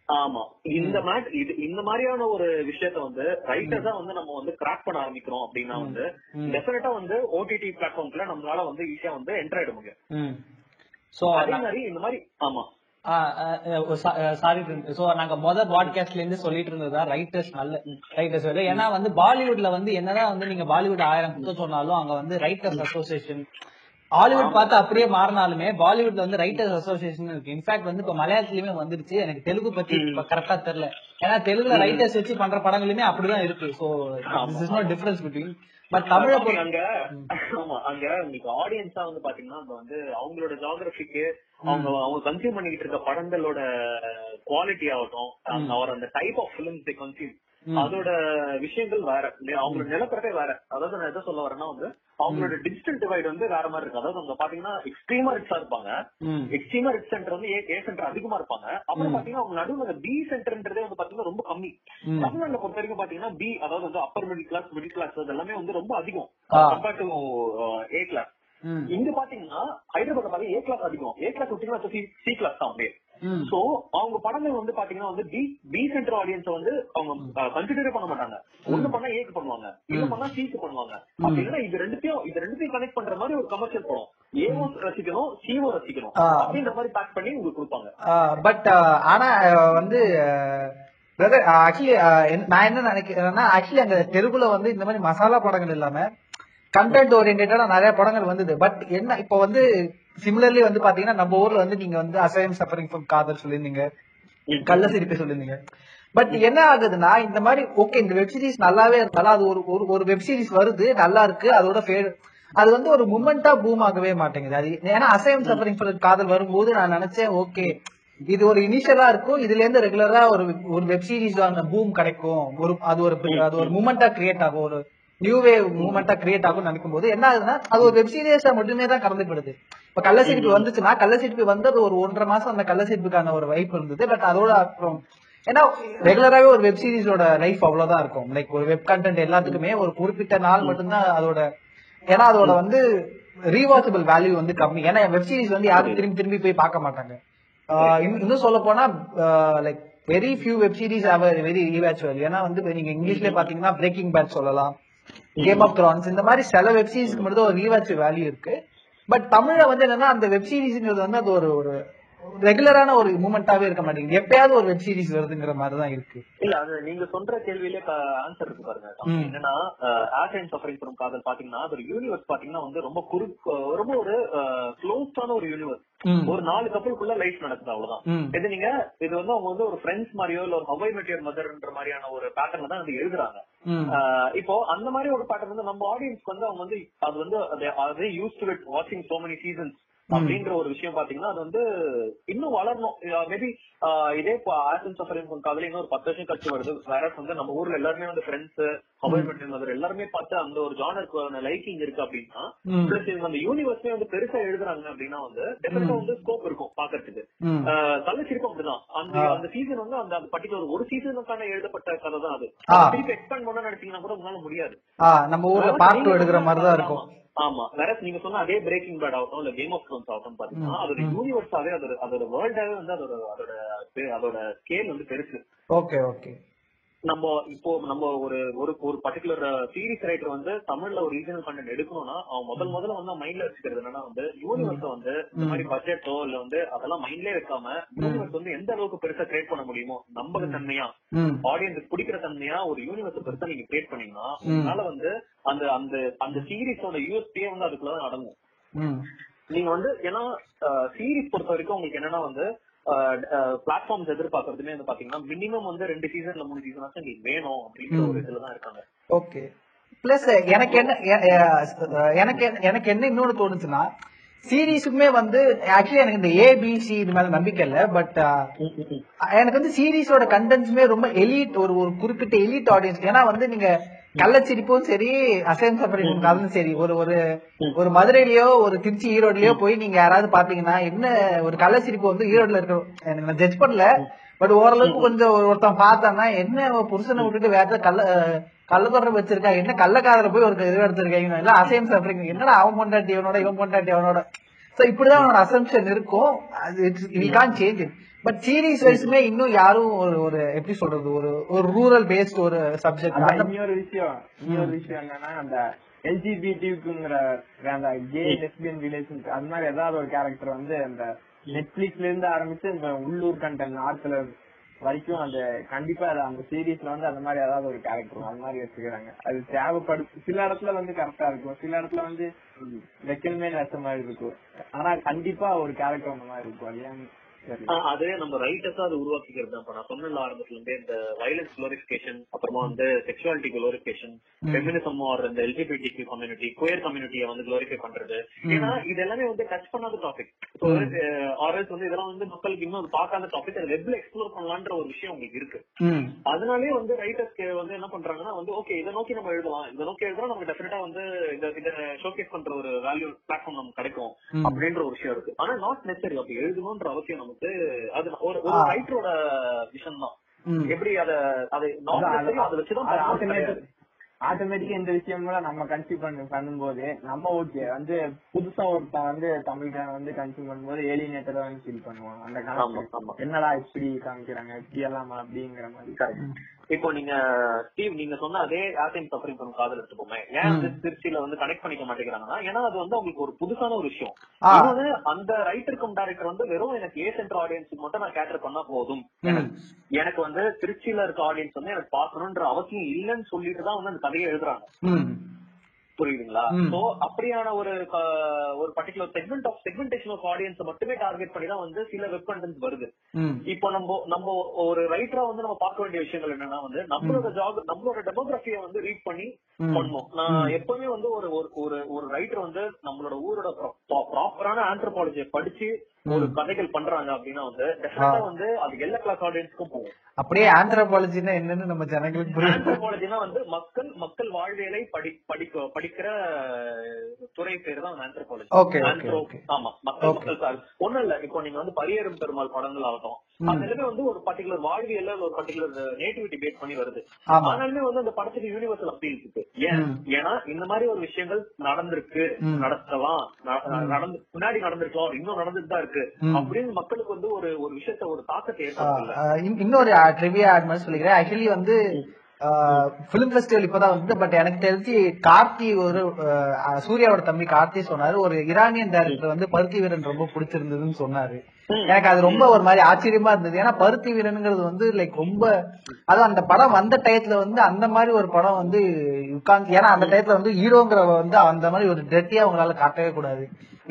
ஆமா. இந்த மேட் இது இந்த மாதிரியான ஒரு விஷயத்த வந்து ரைட்டர் தான் வந்து நம்ம வந்து கிராக் பண்ண ஆரம்பிக்கிறோம் அப்படின்னா வந்து. டெஃபினட்டா வந்து ஓடிடி பிளாட்ஃபார்ம்ல நம்மளால வந்து ஈஸியா வந்து என்டர் ஆயிட முடியும் அதே மாதிரி இந்த மாதிரி ஆமா. சாரி சோ நாங்க முத பாட்காஸ்ட்ல இருந்து சொல்லிட்டு இருந்ததா ரைட்டர்ஸ் நல்ல ரைட்டர்ஸ் வேலை ஏன்னா வந்து பாலிவுட்ல வந்து என்னதான் வந்து நீங்க பாலிவுட் ஆயிரம் குத்த சொன்னாலும் அங்க வந்து ரைட்டர்ஸ் அசோசியேஷன் ஹாலிவுட் பார்த்து அப்படியே மாறினாலுமே பாலிவுட்ல வந்து ரைட்டர்ஸ் அசோசியேஷன் இருக்கு. இன்ஃபேக்ட் வந்து இப்ப மலையாளத்துலயுமே வந்துருச்சு. எனக்கு தெலுங்கு பத்தி கரெக்டா தெரியல. ஏன்னா தெலுங்குல ரைட்டர்ஸ் வச்சு பண்ற படங்களுமே அப்படிதான் இருக்கு. So this is no difference between அங்க ஆமா அங்க உங்களுக்கு ஆடியன்ஸா வந்து பாத்தீங்கன்னா வந்து அவங்களோட ஜியாகிரபிக்கு அவங்க அவங்க கன்சியூம் பண்ணிக்கிட்டு இருக்க படங்களோட குவாலிட்டி ஆகட்டும் அவர் அந்த டைப் ஆஃப் பிலிம்ஸ் கன்சியூம் அதோட விஷயங்கள் வேற. இல்லையா? அவங்களோட நிலப்பரப்பே வேற. அதாவது நான் எதை சொல்ல வரேன்னா வந்து அவங்களோட டிஜிட்டல் டிவைட் வந்து வேற மாதிரி இருக்கு. அதாவது அவங்க பாத்தீங்கன்னா எக்ஸ்ட்ரீமா ரிச்சா இருப்பாங்க. எக்ஸ்ட்ரீமா ரிச் சென்டர் வந்து ஏ சென்டர் அதிகமா இருப்பாங்க. அப்புறம் பாத்தீங்கன்னா அவங்க நடுவுல பி சென்டர்ன்றதே வந்து பாத்தீங்கன்னா ரொம்ப கம்மி. தமிழ்நாட்டுல பொறுத்த வரைக்கும் பாத்தீங்கன்னா பி அதாவது வந்து upper middle class middle class அது எல்லாமே வந்து ரொம்ப அதிகம். கம்பேர்ட் டு ஏ கிளாஸ் இங்க பாத்தீங்கன்னா ஹைதராபாத் பாத்தீங்கன்னா ஏ கிளாஸ் அதிகம். ஏ கிளாஸ் விட்டீங்கன்னா சி கிளாஸ் தான் அப்படியே சோ அவங்க படங்கள் வந்து பாத்தீங்கன்னா வந்து பி சென்டர் ஆடியன்ஸ் வந்து அவங்க கன்சிடரே பண்ண மாட்டாங்க. ஒண்ணு பண்ணா ஏக்கு பண்ணுவாங்க. இல்ல பண்ணா சிக்கு பண்ணுவாங்க. அப்படி இல்லைன்னா இது ரெண்டுத்தையும் இது ரெண்டுத்தையும் கனெக்ட் பண்ற மாதிரி ஒரு கமர்ஷியல் படம். ஏவும் ரசிக்கணும் சிவும் ரசிக்கணும். அப்படின்ற மாதிரி பேக் பண்ணி உங்களுக்கு கொடுப்பாங்க. பட் ஆனா வந்து பிரதர் ஆக்சுவலி நான் என்ன நினைக்கிறேன்னா ஆக்சுவலி அங்க தெலுங்குல வந்து இந்த மாதிரி மசாலா படங்கள் இல்லாம கண்டென்ட் ஓரியன்டா நிறைய படங்கள் வந்தது. பட் என்ன இப்போ வந்து சிமிலர்லி வந்து பாத்தீங்கன்னா நம்ம ஊர்ல வந்து நீங்க வந்து அசைம் சஃபரிங் ஃப்ரம் காதல் சொல்லியிருந்தீங்க. கள்ள சிரிப்பு சொல்லியிருந்தீங்க. பட் என்ன ஆகுதுன்னா இந்த மாதிரி ஓகே இந்த வெப் சீரிஸ் நல்லாவே இருந்தாலும் அது ஒரு ஒரு ஒரு வெப் சீரிஸ் வருது நல்லா இருக்கு அதோட ஃபேர் அது வந்து ஒரு மூமெண்டா பூம் ஆகவே மாட்டேங்குது. அது ஏன்னா அசைம் சஃபரிங் ஃப்ரம் காதல் வரும்போது நான் நினைச்சேன் ஓகே இது ஒரு இனிஷியலா இருக்கும் இதுல இருந்து ரெகுலரா ஒரு ஒரு வெப் சீரிஸ் பூம் கிடைக்கும். ஒரு அது ஒரு அது ஒரு மூமெண்டா கிரியேட் ஆகும் ஒரு நியூ வேவ் மூமெண்டா கிரியேட் ஆகும் நினைக்கும் போது என்ன ஆகுதுன்னா அது ஒரு வெப் சீரிஸா மட்டுமே தான் கலந்துப்படுது இப்ப கள்ளசிரிப்பு வந்துச்சுன்னா கள்ளசிரிப்பு வந்து அது ஒரு ஒன்றரை மாசம் அந்த கள்ளசிரிப்புக்கான ஒரு வைப் இருந்தது. பட் அதோட அப்புறம் ஏன்னா ரெகுலராவே ஒரு வெப் சீரிஸோட லைஃப் அவ்வளவுதான் இருக்கும். லைக் ஒரு வெப் கண்டென்ட் எல்லாத்துக்குமே ஒரு குறிப்பிட்ட நாள் மட்டும்தான் அதோட ஏன்னா அதோட வந்து ரீவாச்சபிள் வேல்யூ வந்து கம்மி. ஏன்னா வெப் சீரிஸ் வந்து யாரும் திரும்பி திரும்பி போய் பார்க்க மாட்டாங்க. இன்னும் சொல்ல போனா like very few web series have very rewatch value ஏன்னா வந்து நீங்க இங்கிலீஷ்ல பாத்தீங்கன்னா பிரேக்கிங் பேட் சொல்லலாம். கேம் ஆஃப் கிரான்ஸ் இந்த மாதிரி சில வெப் சீரிஸ்க்கு மட்டும் ஒரு ரீவாச் வேல்யூ இருக்கு. பட் தமிழ்ல வந்து என்னன்னா அந்த வெப் சீரிஸ்ங்கிறது வந்து அது ஒரு ஒரு ரெகுலரான ஒரு மூமெண்டாவே இருக்க மாட்டேங்குது. எப்பயாவது ஒரு வெப் சீரிஸ் வருதுங்கிற மாதிரி தான் இருக்கு. இல்ல அது நீங்க சொல்ற கேள்வியிலே ஆன்சர் இருக்கு பாருங்க. என்னன்னா ஆஸ் அண்ட் சஃபரிங் ஃப்ரம் காதல் பாத்தீங்கன்னா ஒரு யூனிவர்ஸ் பாத்தீங்கன்னா வந்து ரொம்ப குறு ரொம்ப ஒரு க்ளோஸ்டான ஒரு யூனிவர்ஸ். ஒரு நாலு கப்பலுக்குள்ள லைஃப் நடக்குது அவ்வளவுதான். இது நீங்க இது வந்து அவங்க வந்து ஒரு ஃப்ரெண்ட்ஸ் மாதிரியோ இல்ல ஒரு ஹவை மெட்டியர் மதர்ன்ற மாதிரியான ஒரு பேட்டர்ல தான் வந்து எழுதுறாங்க. இப்போ அந்த மாதிரி ஒரு பேட்டர்ன் வந்து நம்ம ஆடியன்ஸ்க்கு வந்து அவங்க வந்து அது வந்து யூஸ் டு இட் வாட்சிங் சோ மெனி சீசன்ஸ் அப்படின்ற ஒரு விஷயம் பாத்தீங்கன்னா அது வந்து இன்னும் வளரணும். மேபி இதே ஆசன் சஃபரிங் காதல இன்னும் ஒரு பத்து வருஷம் கழிச்சு வருது. வேற வந்து நம்ம ஊர்ல எல்லாருமே வந்து ஃப்ரெண்ட்ஸ் அபாயின்மெண்ட் மதர் எல்லாருமே பார்த்து அந்த ஒரு ஜானருக்கு லைக்கிங் இருக்கு அப்படின்னா. பிளஸ் அந்த யூனிவர்ஸ்லயே வந்து பெருசா எழுதுறாங்க அப்படின்னா வந்து டெஃபினட்டா வந்து ஸ்கோப் இருக்கும் பாக்குறதுக்கு. ம். கள்ளச்சிருக்கும் அப்படிதான். அந்த. அந்த சீசன் வந்து அந்த பர்டிகுலர் ஒரு சீசனுக்கான எழுதப்பட்ட கதை தான் அது. திருப்பி எக்ஸ்பேண்ட் பண்ண நினைச்சீங்கன்னா கூட உங்களால முடியாது. நம்ம ஊர்ல பார்ட் எடுக்கிற மாதிரி தான் இருக்கும். ஆமா. வேற நீங்க சொன்ன அதே பிரேக்கிங் பேட் ஆகட்டும் இல்ல கேம் ஆஃப் த்ரோன்ஸ் ஆகட்டும் பாத்தீங்கன்னா அதோட. யூனிவர்ஸாவே அதோட அதோட வேர்ல்டாவே வந்து அதோட அதோட அதோட ஸ்கேல் வந்து பெருசு ஓகே ஓகே நம்ம இப்போ நம்ம ஒரு ஒரு ஒரு பர்டிகுலர் சீரிஸ் ரைட்டர் வந்து தமிழ்ல ஒரு ரீஜனல் கண்டென்ட் எடுக்கணும்னா அவன் முதல் முதல்ல வந்து மைண்ட்ல வச்சுக்கிறது என்னன்னா வந்து யூனிவர்ஸ் வந்து இந்த மாதிரி பட்ஜெட்டோ இல்ல வந்து அதெல்லாம் மைண்ட்லயே வைக்காம யூனிவர்ஸ் வந்து எந்த அளவுக்கு பெருசா கிரியேட் பண்ண முடியுமோ நம்பக தன்மையா ஆடியன்ஸ் பிடிக்கிற தன்மையா ஒரு யூனிவர்ஸ் பெருசா நீங்க கிரியேட் பண்ணீங்கன்னா. அதனால வந்து அந்த அந்த அந்த சீரிஸோட யூஎஸ்பியே வந்து அதுக்குள்ளதான் அடங்கும் நீங்க வந்து ஏன்னா சீரிஸ் பொறுத்த வரைக்கும் உங்களுக்கு என்னன்னா வந்து பிளாட்ஃபார்ம்ஸ் எதிர்பார்க்கறதுமே வந்து பாத்தீங்கன்னா மினிமம் வந்து ரெண்டு சீசன்ல மூணு சீசனாச்சும் உங்களுக்கு வேணும் அப்படின்ற ஒரு இதுலதான் இருக்காங்க. ஓகே பிளஸ் எனக்கு என்ன எனக்கு எனக்கு என்ன இன்னொன்னு தோணுச்சுன்னா சீரீஸுக்குமே வந்து ஆக்சுவலி எனக்கு இந்த ஏபிசி இது மேல நம்பிக்கை இல்ல பட் எனக்கு வந்து சீரீஸோட கண்டென்ட்ஸுமே ரொம்ப எலிட் ஒரு ஒரு குறிப்பிட்ட எலிட் ஆடியன்ஸ் ஏன்னா வந்து நீங்க கள்ளச்சிரிப்பும் சரி அசைன் சஃபரிங் காலும் சரி ஒரு ஒரு ஒரு மதுரையிலயோ ஒரு திருச்சி ஈரோட்லயோ போய் நீங்க யாராவது பாத்தீங்கன்னா என்ன ஒரு கள்ளச்சிரிப்பு வந்து ஈரோட்ல இருக்க எனக்கு நான் ஜட்ஜ் பண்ணல பட் ஓரளவுக்கு கொஞ்சம் ஒரு- ஒருத்தன் பார்த்தான்னா என்ன புருஷனை விட்டுட்டு வேற கள்ள கள்ள தொடர்பு வச்சிருக்கா என்ன கள்ளக்காதல போய் ஒரு இது எடுத்திருக்காங்க இல்ல அசைன் சஃபரிங் என்னடா அவன் பொண்டாட்டி அவனோட இவன் பொண்டாட்டி அவனோட. சோ இப்படிதான் அவனோட அசம்ஷன் இருக்கும். அது we can change it but series வைஸ்மே இன்னும் யாரும் ஒரு ஒரு எப்படி சொல்றது ஒரு ஒரு ரூரல் பேஸ்ட் ஒரு சப்ஜெக்ட் இன்னொரு விஷயம் இன்னொரு விஷயம் என்னன்னா அந்த எல்ஜிபிடிக்குங்கிற அந்த கே லெஸ்பியன் ரிலேஷன் அது மாதிரி ஏதாவது ஒரு கேரக்டர் வந்து அந்த நெட்ஃபிளிக்ஸ்ல இருந்து ஆரம்பிச்சு இந்த உள்ளூர் கண்டென்ட் நார்த்ல வரைக்கும் அந்த கண்டிப்பா அந்த சீரீஸ்ல வந்து அந்த மாதிரி ஏதாவது ஒரு கேரக்டர் அந்த மாதிரி வச்சுக்கிறாங்க. அது தேவைப்படு சில இடத்துல வந்து கரெக்டா இருக்கும். சில இடத்துல வந்து வைக்கணுமே நினைச்ச மாதிரி இருக்கும். ஆனா கண்டிப்பா ஒரு கேரக்டர் அந்த மாதிரி இருக்கும். அது அதுவே நம்ம ரைட்டர்ஸா அது உருவாக்கிக்கிறது தான் நான் சொன்ன ஆரம்பத்துல இருந்தே இந்த வயலன்ஸ் குளோரிபிகேஷன் அப்புறமா வந்து செக்ஷுவாலிட்டி குளோரிபிகேஷன் ஃபெமினிசம் ஆர் இந்த எல்ஜிபிடி கம்யூனிட்டி குயர் கம்யூனிட்டியை வந்து குளோரிஃபை பண்றது. ஏன்னா இது எல்லாமே வந்து டச் பண்ணாத டாபிக் ஆர்எஸ் வந்து இதெல்லாம் வந்து மக்களுக்கு இன்னும் அது பார்க்காத டாபிக் அது வெப்ல எக்ஸ்ப்ளோர் பண்ணலான்ற ஒரு விஷயம் உங்களுக்கு இருக்கு. அதனாலே வந்து ரைட்டர்ஸ்க்கு வந்து என்ன பண்றாங்கன்னா வந்து ஓகே இதை நோக்கி நம்ம எழுதலாம். இதை நோக்கி எழுதுறோம் நமக்கு டெஃபினட்டா வந்து இத இத ஷோகேஸ் பண்ற ஒரு வேல்யூ பிளாட்ஃபார்ம் நமக்கு கிடைக்கும். அப்படின்ற ஒரு விஷயம் இருக்கு. ஆனா நாட் நெசரி அப்படி எழுதணும்ன்ற அவசியம் நமக்கு அது ஒரு ஒரு. ரைட்டரோட விஷயம் தான் எப்படி அத அதை அதை வச்சுதான். ஆட்டோமேட்டிக்கா இந்த விஷயம் கூட நம்ம கன்சியூம் பண்ண பண்ணும்போது நம்ம ஓகே வந்து புதுசா ஒருத்தன் வந்து தமிழ்காரன் வந்து கன்சியூம் பண்ணும்போது ஏலியேட்டரா வந்து ஃபீல் பண்ணுவான் அந்த ஆமா. என்னடா இப்படி காமிக்கிறாங்க இப்படி எல்லாமா அப்படிங்கிற மாதிரி. இப்போ நீங்க ஸ்டீவ் நீங்க சொன்ன அதே ஆசைன் சஃபரிங் பண்ணும் காதல் எடுத்துக்கோமே. ஏன் வந்து திருச்சியில வந்து கனெக்ட் பண்ணிக்க மாட்டேங்கிறாங்கன்னா ஏன்னா அது வந்து அவங்களுக்கு ஒரு புதுசான ஒரு விஷயம். இன்னொன்னு அந்த ரைட்டருக்கும் டைரக்டர் வந்து வெறும் எனக்கு ஏ சென்டர் ஆடியன்ஸுக்கு மட்டும் நான் கேட்டர் பண்ணா போதும். எனக்கு வந்து திருச்சியில இருக்க ஆடியன்ஸ் வந்து எனக்கு பாக்கணும்ன்ற அவசியம் இல்லைன்னு சொல்லிட்டு தான் வந்து அந்த கதையை எழுதுறாங்க. புரியுதுங்களா. சோ அப்படியான ஒரு ஒரு particular segment of segmentation of audience மட்டுமே டார்கெட் பண்ணி தான் வந்து சில வெப் கண்டென்ட்ஸ் வருது. இப்போ நம்ம நம்ம ஒரு ரைட்டரா வந்து நம்ம பார்க்க வேண்டிய விஷயங்கள் என்னன்னா வந்து நம்மளோட ஜாப் நம்மளோட டெமோகிராஃபிய வந்து ரீட் பண்ணி. பண்ணணும் நான் எப்பவுமே வந்து ஒரு ஒரு- ஒரு ஒரு ரைட்டர் வந்து நம்மளோட ஊரோட ப்ராப்பரான ஆந்த்ரோபாலஜியை படிச்சு ஒரு கதைகள் பண்றாங்க அப்படின்னா வந்து டெஃபினட்டா வந்து அது எல்லா கிளாஸ் ஆடியன்ஸ்க்கும் போகும். அப்படியே ஆந்த்ரோபாலஜினா என்னன்னு நம்ம ஜனங்களுக்கு புரியும். ஆந்த்ரோபாலஜினா வந்து மக்கள் மக்கள் வாழ்வியலை படி படிக்க படிக்கிற துறை பேர் தான் ஆந்த்ரோபாலஜி okay, okay. ஆமா மக்கள். மக்கள் சார் ஒண்ணும் இல்ல இப்போ நீங்க வந்து பரியரும் பெருமாள் படங்கள் ஆகட்டும் அது எல்லாமே வந்து ஒரு பர்டிகுலர் வாழ்வியல்ல ஒரு பர்டிகுலர் நேட்டிவிட்டி பேஸ் பண்ணி வருது. ஆனாலுமே வந்து அந்த படத்துக்கு யூனிவர்சல் அப்பீல் இருக்கு. ஏன். ஏன்னா இந்த மாதிரி ஒரு விஷயங்கள் நடந்திருக்கு. நடத்தலாம் நடந்து முன்னாடி நடந்திருக்கலாம் இன்னும் நடந்துட்டு தான் இருக்கு. அப்படின்னு மக்களுக்கு வந்து ஒரு ஒரு விஷயத்த ஒரு தாக்கத்தை ஏற்படுத்தல இன்னொரு ட்ரிவியா ஆட் மாதிரி சொல்லிக்கிறேன். ஆக்சுவலி வந்து பிலிம் ஃபெஸ்டிவல் இப்பதான் வந்து பட் எனக்கு தெரிஞ்சு கார்த்தி ஒரு சூர்யாவோட தம்பி கார்த்தி சொன்னாரு. ஒரு ஈரானியன் டைரக்டர் வந்து பருத்தி வீரன் ரொம்ப பிடிச்சிருந்ததுன்னு சொன்னாரு. எனக்கு அது ரொம்ப ஒரு மாதிரி ஆச்சரியமா இருந்தது. ஏன்னா பருத்தி வீரனுங்கிறது வந்து லைக் ரொம்ப அதுவும் அந்த படம் வந்த டயத்துல வந்து அந்த மாதிரி ஒரு படம் வந்து உட்கார்ந்து ஏன்னா அந்த டயத்துல வந்து ஹீரோங்கிற வந்து அந்த மாதிரி ஒரு டெட்டியா அவங்களால காட்டவே கூடாது.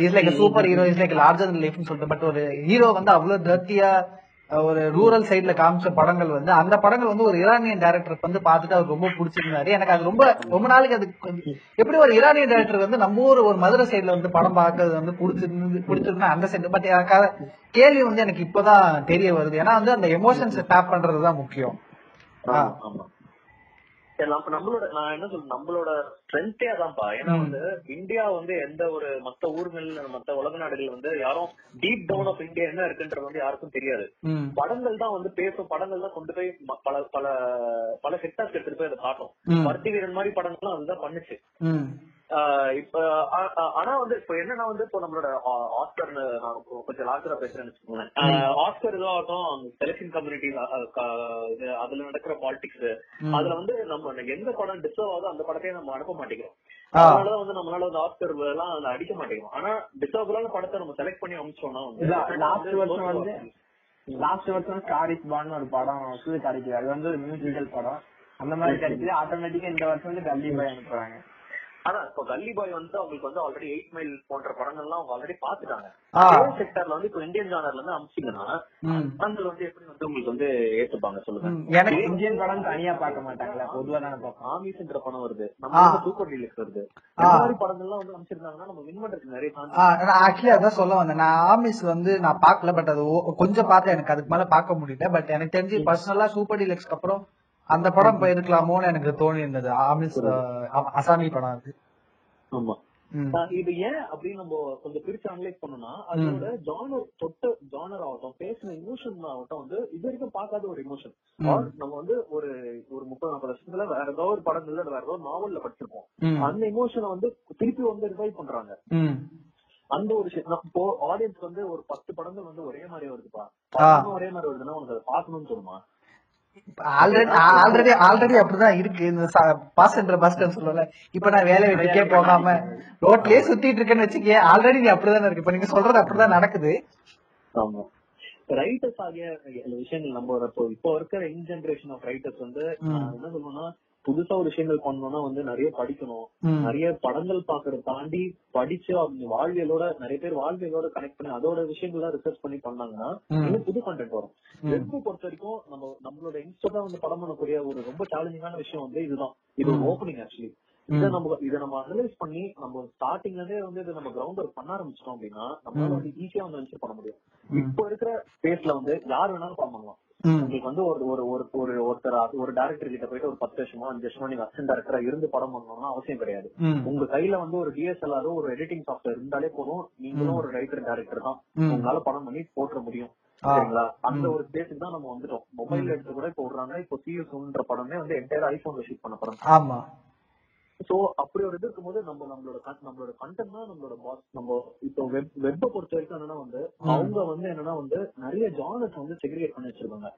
Is like superhero is like larger லைஃப்னு சொல்லிட்டு பட் ஒரு ஹீரோ வந்து அவ்வளவு டர்ட்டியா ஒரு ரூரல் சைடுல காமிச்ச படங்கள் வந்து அந்த படங்கள் வந்து ஒரு ஈரானியன் டைரக்டருக்கு வந்து பார்த்துட்டு அவர் ரொம்ப பிடிச்சிருந்தாரு. எனக்கு அது ரொம்ப ரொம்ப நாளைக்கு அது எப்படி ஒரு ஈரானியன் டைரக்டர் வந்து நம்ம ஊர் ஒரு மதுரை சைடுல வந்து படம் பார்க்கறது வந்து பிடிச்சிருந்து பிடிச்சிருந்தா அந்த சைடு பட் எனக்கு அது கேள்வி வந்து எனக்கு இப்பதான் தெரிய வருது. ஏன்னா வந்து அந்த எமோஷன்ஸ் டேப் பண்றதுதான் முக்கியம். நம்ம நம்மளோட நான் என்ன சொல்றேன் நம்மளோட ஸ்ட்ரென்த்தே அதான்ப்பா. ஏன்னா. வந்து இந்தியா வந்து எந்த ஒரு மத்த ஊர்கள் மத்த உலக நாடுகள் வந்து யாரும் டீப் டவுன் ஆஃப் இந்தியா என்ன இருக்குன்றது வந்து யாருக்கும் தெரியாது. படங்கள் தான் வந்து பேசும் படங்கள் தான் கொண்டு போய் பல பல பல செக்டர்ஸ் எடுத்துட்டு போய் அதை காட்டும். பருத்தி வீரன் மாதிரி படங்கள்லாம் அதுதான் பண்ணுச்சு. இப்ப ஆனா வந்து இப்ப என்னன்னா வந்து இப்போ நம்மளோட ஆஸ்கர் நான் கொஞ்சம் லாஸ்டரா பேசுறேன்னு வச்சுக்கோங்களேன். ஆஸ்கர் இதாகட்டும் செலக்ஷன் கம்யூனிட்டி அதுல நடக்கிற பாலிடிக்ஸ். அதுல வந்து நம்ம எந்த படம் டிசர்வ் ஆகுதோ அந்த படத்தையே நம்ம அனுப்ப மாட்டேங்கிறோம். ஆ. அதனாலதான் வந்து நம்மளால வந்து ஆஸ்கர் எல்லாம் அதுல அடிக்க மாட்டேங்கிறோம். ஆனா டிசர்வபிளான படத்தை நம்ம செலக்ட் பண்ணி அமிச்சோம்னா வந்து லாஸ்ட் வருஷம் ஸ்டாரிஸ் பான் ஒரு படம் சூரிய கிடைக்குது அது வந்து ஒரு மியூசிக்கல் படம். அந்த மாதிரி கிடைக்குது ஆட்டோமேட்டிக்கா இந்த வருஷம் வந்து கல்லி பாய் அனுப்புறாங்க. ஆனா இப்போ கல்லி பாய் வந்து அவங்களுக்கு வந்து ஆல்ரெடி எயிட் மைல் போன்ற படங்கள்லாம் அவங்க ஆல்ரெடி பாத்துட்டாங்க. செக்டர்ல வந்து இப்போ இந்தியன் ஜானர்ல இருந்து அமிச்சிங்கன்னா படங்கள் வந்து எப்படி வந்து உங்களுக்கு வந்து ஏத்துப்பாங்க சொல்லுங்க. எனக்கு இந்தியன் படம் தனியா பார்க்க மாட்டாங்களா பொதுவா பார்ப்போம் ஆமிஸ்ன்ற படம் வருது. நம்ம சூப்பர் டீலக்ஸ் வருது. இந்த மாதிரி படங்கள்லாம் வந்து அமைச்சிருந்தாங்கன்னா நம்ம வின் பண்றதுக்கு நிறைய நான் ஆக்சுவலி அதான் சொல்ல வந்தேன். நான் ஆமிஸ் வந்து நான் பார்க்கல பட் அது கொஞ்சம் பார்த்தேன். எனக்கு அதுக்கு மேல பார்க்க முடியல. பட் எனக்கு தெரிஞ்சு பர்சனலா சூப்பர் டீலக்ஸ்க்கு அப்புறம் அந்த படம் போயிருக்கலாமோன்னு எனக்கு தோணி இருந்தது ஆமிஸ் அசாமி படம் அது. ஆமா. இது ஏன் அப்படின்னு நம்ம கொஞ்சம் பிரிச்சு அனலைஸ் பண்ணோம்னா அதோட ஜானர் தொட்ட ஜானர் ஆகட்டும் பேசின இமோஷன் ஆகட்டும் வந்து இது வரைக்கும் பார்க்காத ஒரு இமோஷன். நம்ம வந்து ஒரு ஒரு முப்பது நாற்பது வருஷத்துல வேற ஏதோ ஒரு படங்கள்ல வேற ஏதோ நாவல்ல படிச்சிருப்போம். அந்த இமோஷனை வந்து திருப்பி வந்து ரிவைவ் பண்றாங்க. அந்த ஒரு இப்போ ஆடியன்ஸ் வந்து ஒரு பத்து படங்கள் வந்து ஒரே மாதிரி வருதுப்பா. ஒரே மாதிரி வருதுன்னா உனக்கு அதை பார்க்கணும்னு சொல்லுமா ஆல்ரெடி ஆல்ரெடி ஆல்ரெடி அப்படிதான் இருக்கு. இந்த பாஸ் என்ற பஸ் சொல்லல இப்ப நான் வேலை வெட்டிக்கே போகாம ரோட்லயே சுத்திட்டு இருக்கேன்னு வச்சுக்கே ஆல்ரெடி நீ அப்படிதானே இருக்கு. இப்ப நீங்க சொல்றது அப்படிதான் நடக்குது. ஆமா. ரைட்டர்ஸ் ஆகிய விஷயங்கள் நம்ம இப்போ இப்போ இருக்கிற யங் ஜெனரேஷன் ஆஃப் ரைட்டர்ஸ் வந்து என்ன சொல்லணும்னா புதுசா ஒரு விஷயங்கள் பண்ணணும்னா வந்து நிறைய படிக்கணும். நிறைய படங்கள் பாக்குறத தாண்டி படிச்சு அவங்க வாழ்வியலோட நிறைய பேர் வாழ்வியலோட கனெக்ட் பண்ணி அதோட விஷயங்கள்லாம் ரிசர்ச் பண்ணி பண்ணாங்கன்னா. இன்னும் புது கண்டென்ட் வரும் ம். வெப் பொறுத்த வரைக்கும் நம்ம நம்மளோட இன்ஸ்டா வந்து படம் பண்ணக்கூடிய ஒரு ரொம்ப சேலஞ்சிங்கான விஷயம் வந்து இதுதான் இது ஒரு. ஓப்பனிங் ஆக்சுவலி இதை நம்ம இதை நம்ம அனலைஸ் பண்ணி நம்ம ஸ்டார்டிங்ல இருந்தே வந்து இதை நம்ம கிரவுண்ட் ஒர்க் பண்ண ஆரம்பிச்சிட்டோம் அப்படின்னா நம்மளால வந்து ஈஸியா வந்து பண்ண முடியும் இப்போ இருக்கிற ஸ்பேஸ்ல வந்து யார் வேணாலும் பண்ணலாம். உங்களுக்கு வந்து ஒரு ஒரு ஒரு ஒரு ஒருத்தர் ஒரு டேரக்டர் கிட்ட போயிட்டு ஒரு பத்து வருஷமா அஞ்சு வருஷமா நீங்க அசிஸ்டன்ட் டேரக்டரா இருந்து படம் பண்ணணும்னா அவசியம் கிடையாது. உங்க கையில வந்து ஒரு டிஎஸ்எல்ஆரோ ஒரு எடிட்டிங் சாஃப்ட்வேர் இருந்தாலே போதும். நீங்களும் ஒரு ரைட்டர் டேரக்டர் தான். உங்களால படம் பண்ணி போட்டுற முடியும். சரிங்களா? அந்த ஒரு ஸ்பேஸுக்கு தான் நம்ம வந்துட்டோம். மொபைல் எடுத்து கூட இப்போ விடுறாங்க. இப்போ சிஎஸ்ன்ற படமே வந்து என்டையர் ஐபோன்ல ஷூட் பண்ண படம். ஆமா. சோ அப்படி ஒரு இது இருக்கும்போது நம்ம நம்மளோட நம்மளோட கண்டென்ட் தான் நம்மளோட பாஸ் நம்ம இப்போ வெப் வெப்ப பொறுத்த வரைக்கும் என்னன்னா வந்து அவங்க வந்து என்னன்னா வந்து நிறைய ஜானர்ஸ் வந்து செக்ரிகேட் பண்ணி வச்சிருக்காங்க.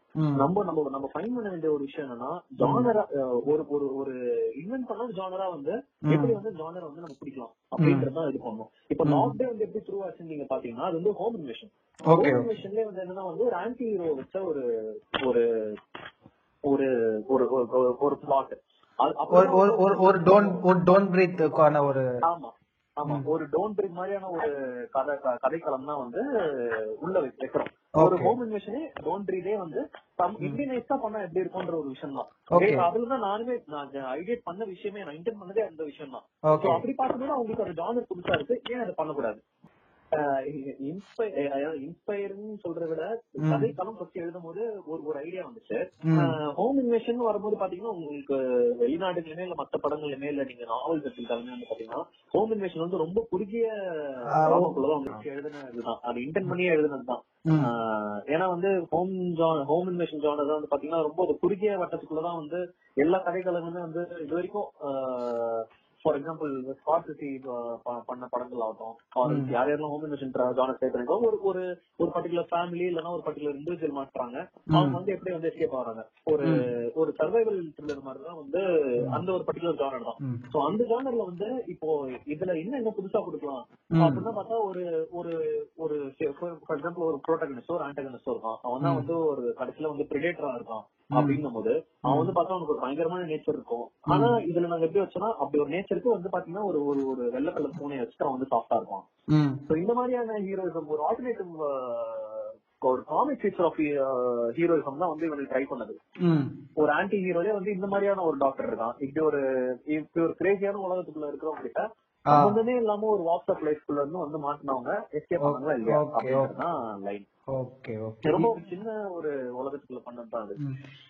நம்ம நம்ம நம்ம ஃபைன் பண்ண வேண்டிய ஒரு விஷயம் என்னன்னா ஜானரா ஒரு ஒரு ஒரு இன்வென்ட் பண்ண ஜானரா வந்து எப்படி வந்து ஜானர் வந்து நம்ம பிடிக்கலாம் அப்படின்றது தான் இது பண்ணணும் இப்போ லாக்டே வந்து எப்படி த்ரூ ஆச்சுன்னு நீங்க பாத்தீங்கன்னா அது வந்து ஹோம் இன்வெஷன் ஹோம் இன்வெஷன்லயே வந்து என்னன்னா வந்து ஒரு ஆன்டி ஹீரோ வச்ச ஒரு ஒரு ஒரு ஒரு ஒரு- ஒரு பிளாட் ஒரு ஒரு ஒரு ஒரு டோன் ஒரு ஆமா ஆமா. ஒரு டோன் பிரேக் மாதிரியான ஒரு கதை கதைக்களம் தான் வந்து உள்ள வைக்கிறோம். ஒரு. ஹோம் இன்வெஷனே டோன் பிரீடே வந்து சம் இந்தியனைஸ்டா பண்ணா எப்படி இருக்கும்ன்ற ஒரு விஷயம் தான். அதுல நானுமே நான் ஐடியேட் பண்ண விஷயமே நான் இன்டென்ட் பண்ணதே அந்த விஷயம் தான். அப்படி பார்க்கும்போது அவங்களுக்கு ஒரு ஜானர் புதுசா இருக்கு. ஏன் அதை பண்ணக்கூடாது? இன்ஸ்பயர்னு சொல்றத விட கதைக்களம் ஃபர்ஸ்ட் எழுதும் போது ஒரு ஒரு ஐடியா வந்துச்சு. ஹோம் இன்வெஷன் வரும்போது பாத்தீங்கன்னா உங்களுக்கு வெளிநாடுகளுமே இல்ல மத்த படங்களுமே இல்ல நீங்க நாவல் எடுத்துக்கிட்டாலுமே வந்து பாத்தீங்கன்னா ஹோம் இன்வெஷன் வந்து ரொம்ப குறுகிய உங்களுக்கு எழுதுன இதுதான். அது இன்டென்ட் பண்ணியே எழுதுனதுதான். ஏன்னா வந்து ஹோம் ஹோம் இன்வெஷன் ஜானர் வந்து பாத்தீங்கன்னா ரொம்ப ஒரு குறுகிய வட்டத்துக்குள்ளதான் வந்து எல்லா கதைகளுமே வந்து இது வரைக்கும் ஃபார் எக்ஸாம்பிள் ஸ்கார்சிசி பண்ண படங்கள் ஆகட்டும் யார் யாரெல்லாம் ஹோம் இன்வெஷன் ஜானர் பண்ணிருக்கோ ஒரு ஒரு ஒரு பர்டிகுலர் ஃபேமிலி இல்லைன்னா ஒரு பர்டிகுலர் இண்டிவிஜுவல் மாட்டுறாங்க அவங்க வந்து எப்படி வந்து எஸ்கேப் ஆகுறாங்க? ஒரு ஒரு சர்வைவல் த்ரில்லர் மாதிரி தான் வந்து அந்த ஒரு பர்டிகுலர் ஜானர் தான். சோ அந்த ஜானர்ல வந்து இப்போ இதுல என்ன என்ன புதுசா கொடுக்கலாம். அப்படின்னா பார்த்தா ஒரு ஒரு ஒரு ஃபார் எக்ஸாம்பிள் ஒரு ப்ரோட்டகனிஸ்டோ ஒரு ஆன்டகனிஸ்டோ இருக்கான். அவன் தான் வந்து ஒரு கடைசியில வந்து பிரிடேட்டரா இருக்கான். அப்படின்னும் போது அவன் வந்து பார்த்தா அவனுக்கு ஒரு பயங்கரமான நேச்சர் இருக்கும். ஆனா இதுல நாங்க எப்படி வச்சோம்னா அப்படி ஒரு நேச்சருக்கு வந்து பாத்தீங்கன்னா ஒரு ஒரு ஒரு வெள்ளை கலர் பூனை வச்சுட்டு அவன் வந்து சாஃப்டா இருப்பான். சோ இந்த மாதிரியான ஹீரோயிசம் ஒரு ஆல்டர்னேட்டிவ் ஒரு காமிக் ஃபீச்சர் ஆஃப் ஹீரோயிசம் தான் வந்து இவனுக்கு ட்ரை பண்ணது. ஒரு ஆன்டி ஹீரோலே வந்து இந்த மாதிரியான ஒரு டாக்டர் இருக்கான். இப்படி ஒரு இப்படி ஒரு கிரேசியான உலகத்துக்குள்ள இருக்கிறவங்க கிட்ட. சம்பந்தமே இல்லாம ஒரு வாட்ஸ்அப் லைஃப்குள்ள இருந்து வந்து மாட்டினவங்க எஸ்கேப் பண்ணாங்களா இல்லையா? Okay, அப்படின்றதுதான் லைன் ஓகே ஓகே. ரொம்ப சின்ன ஒரு உலகத்துக்குள்ள பண்ணதுதான் அது.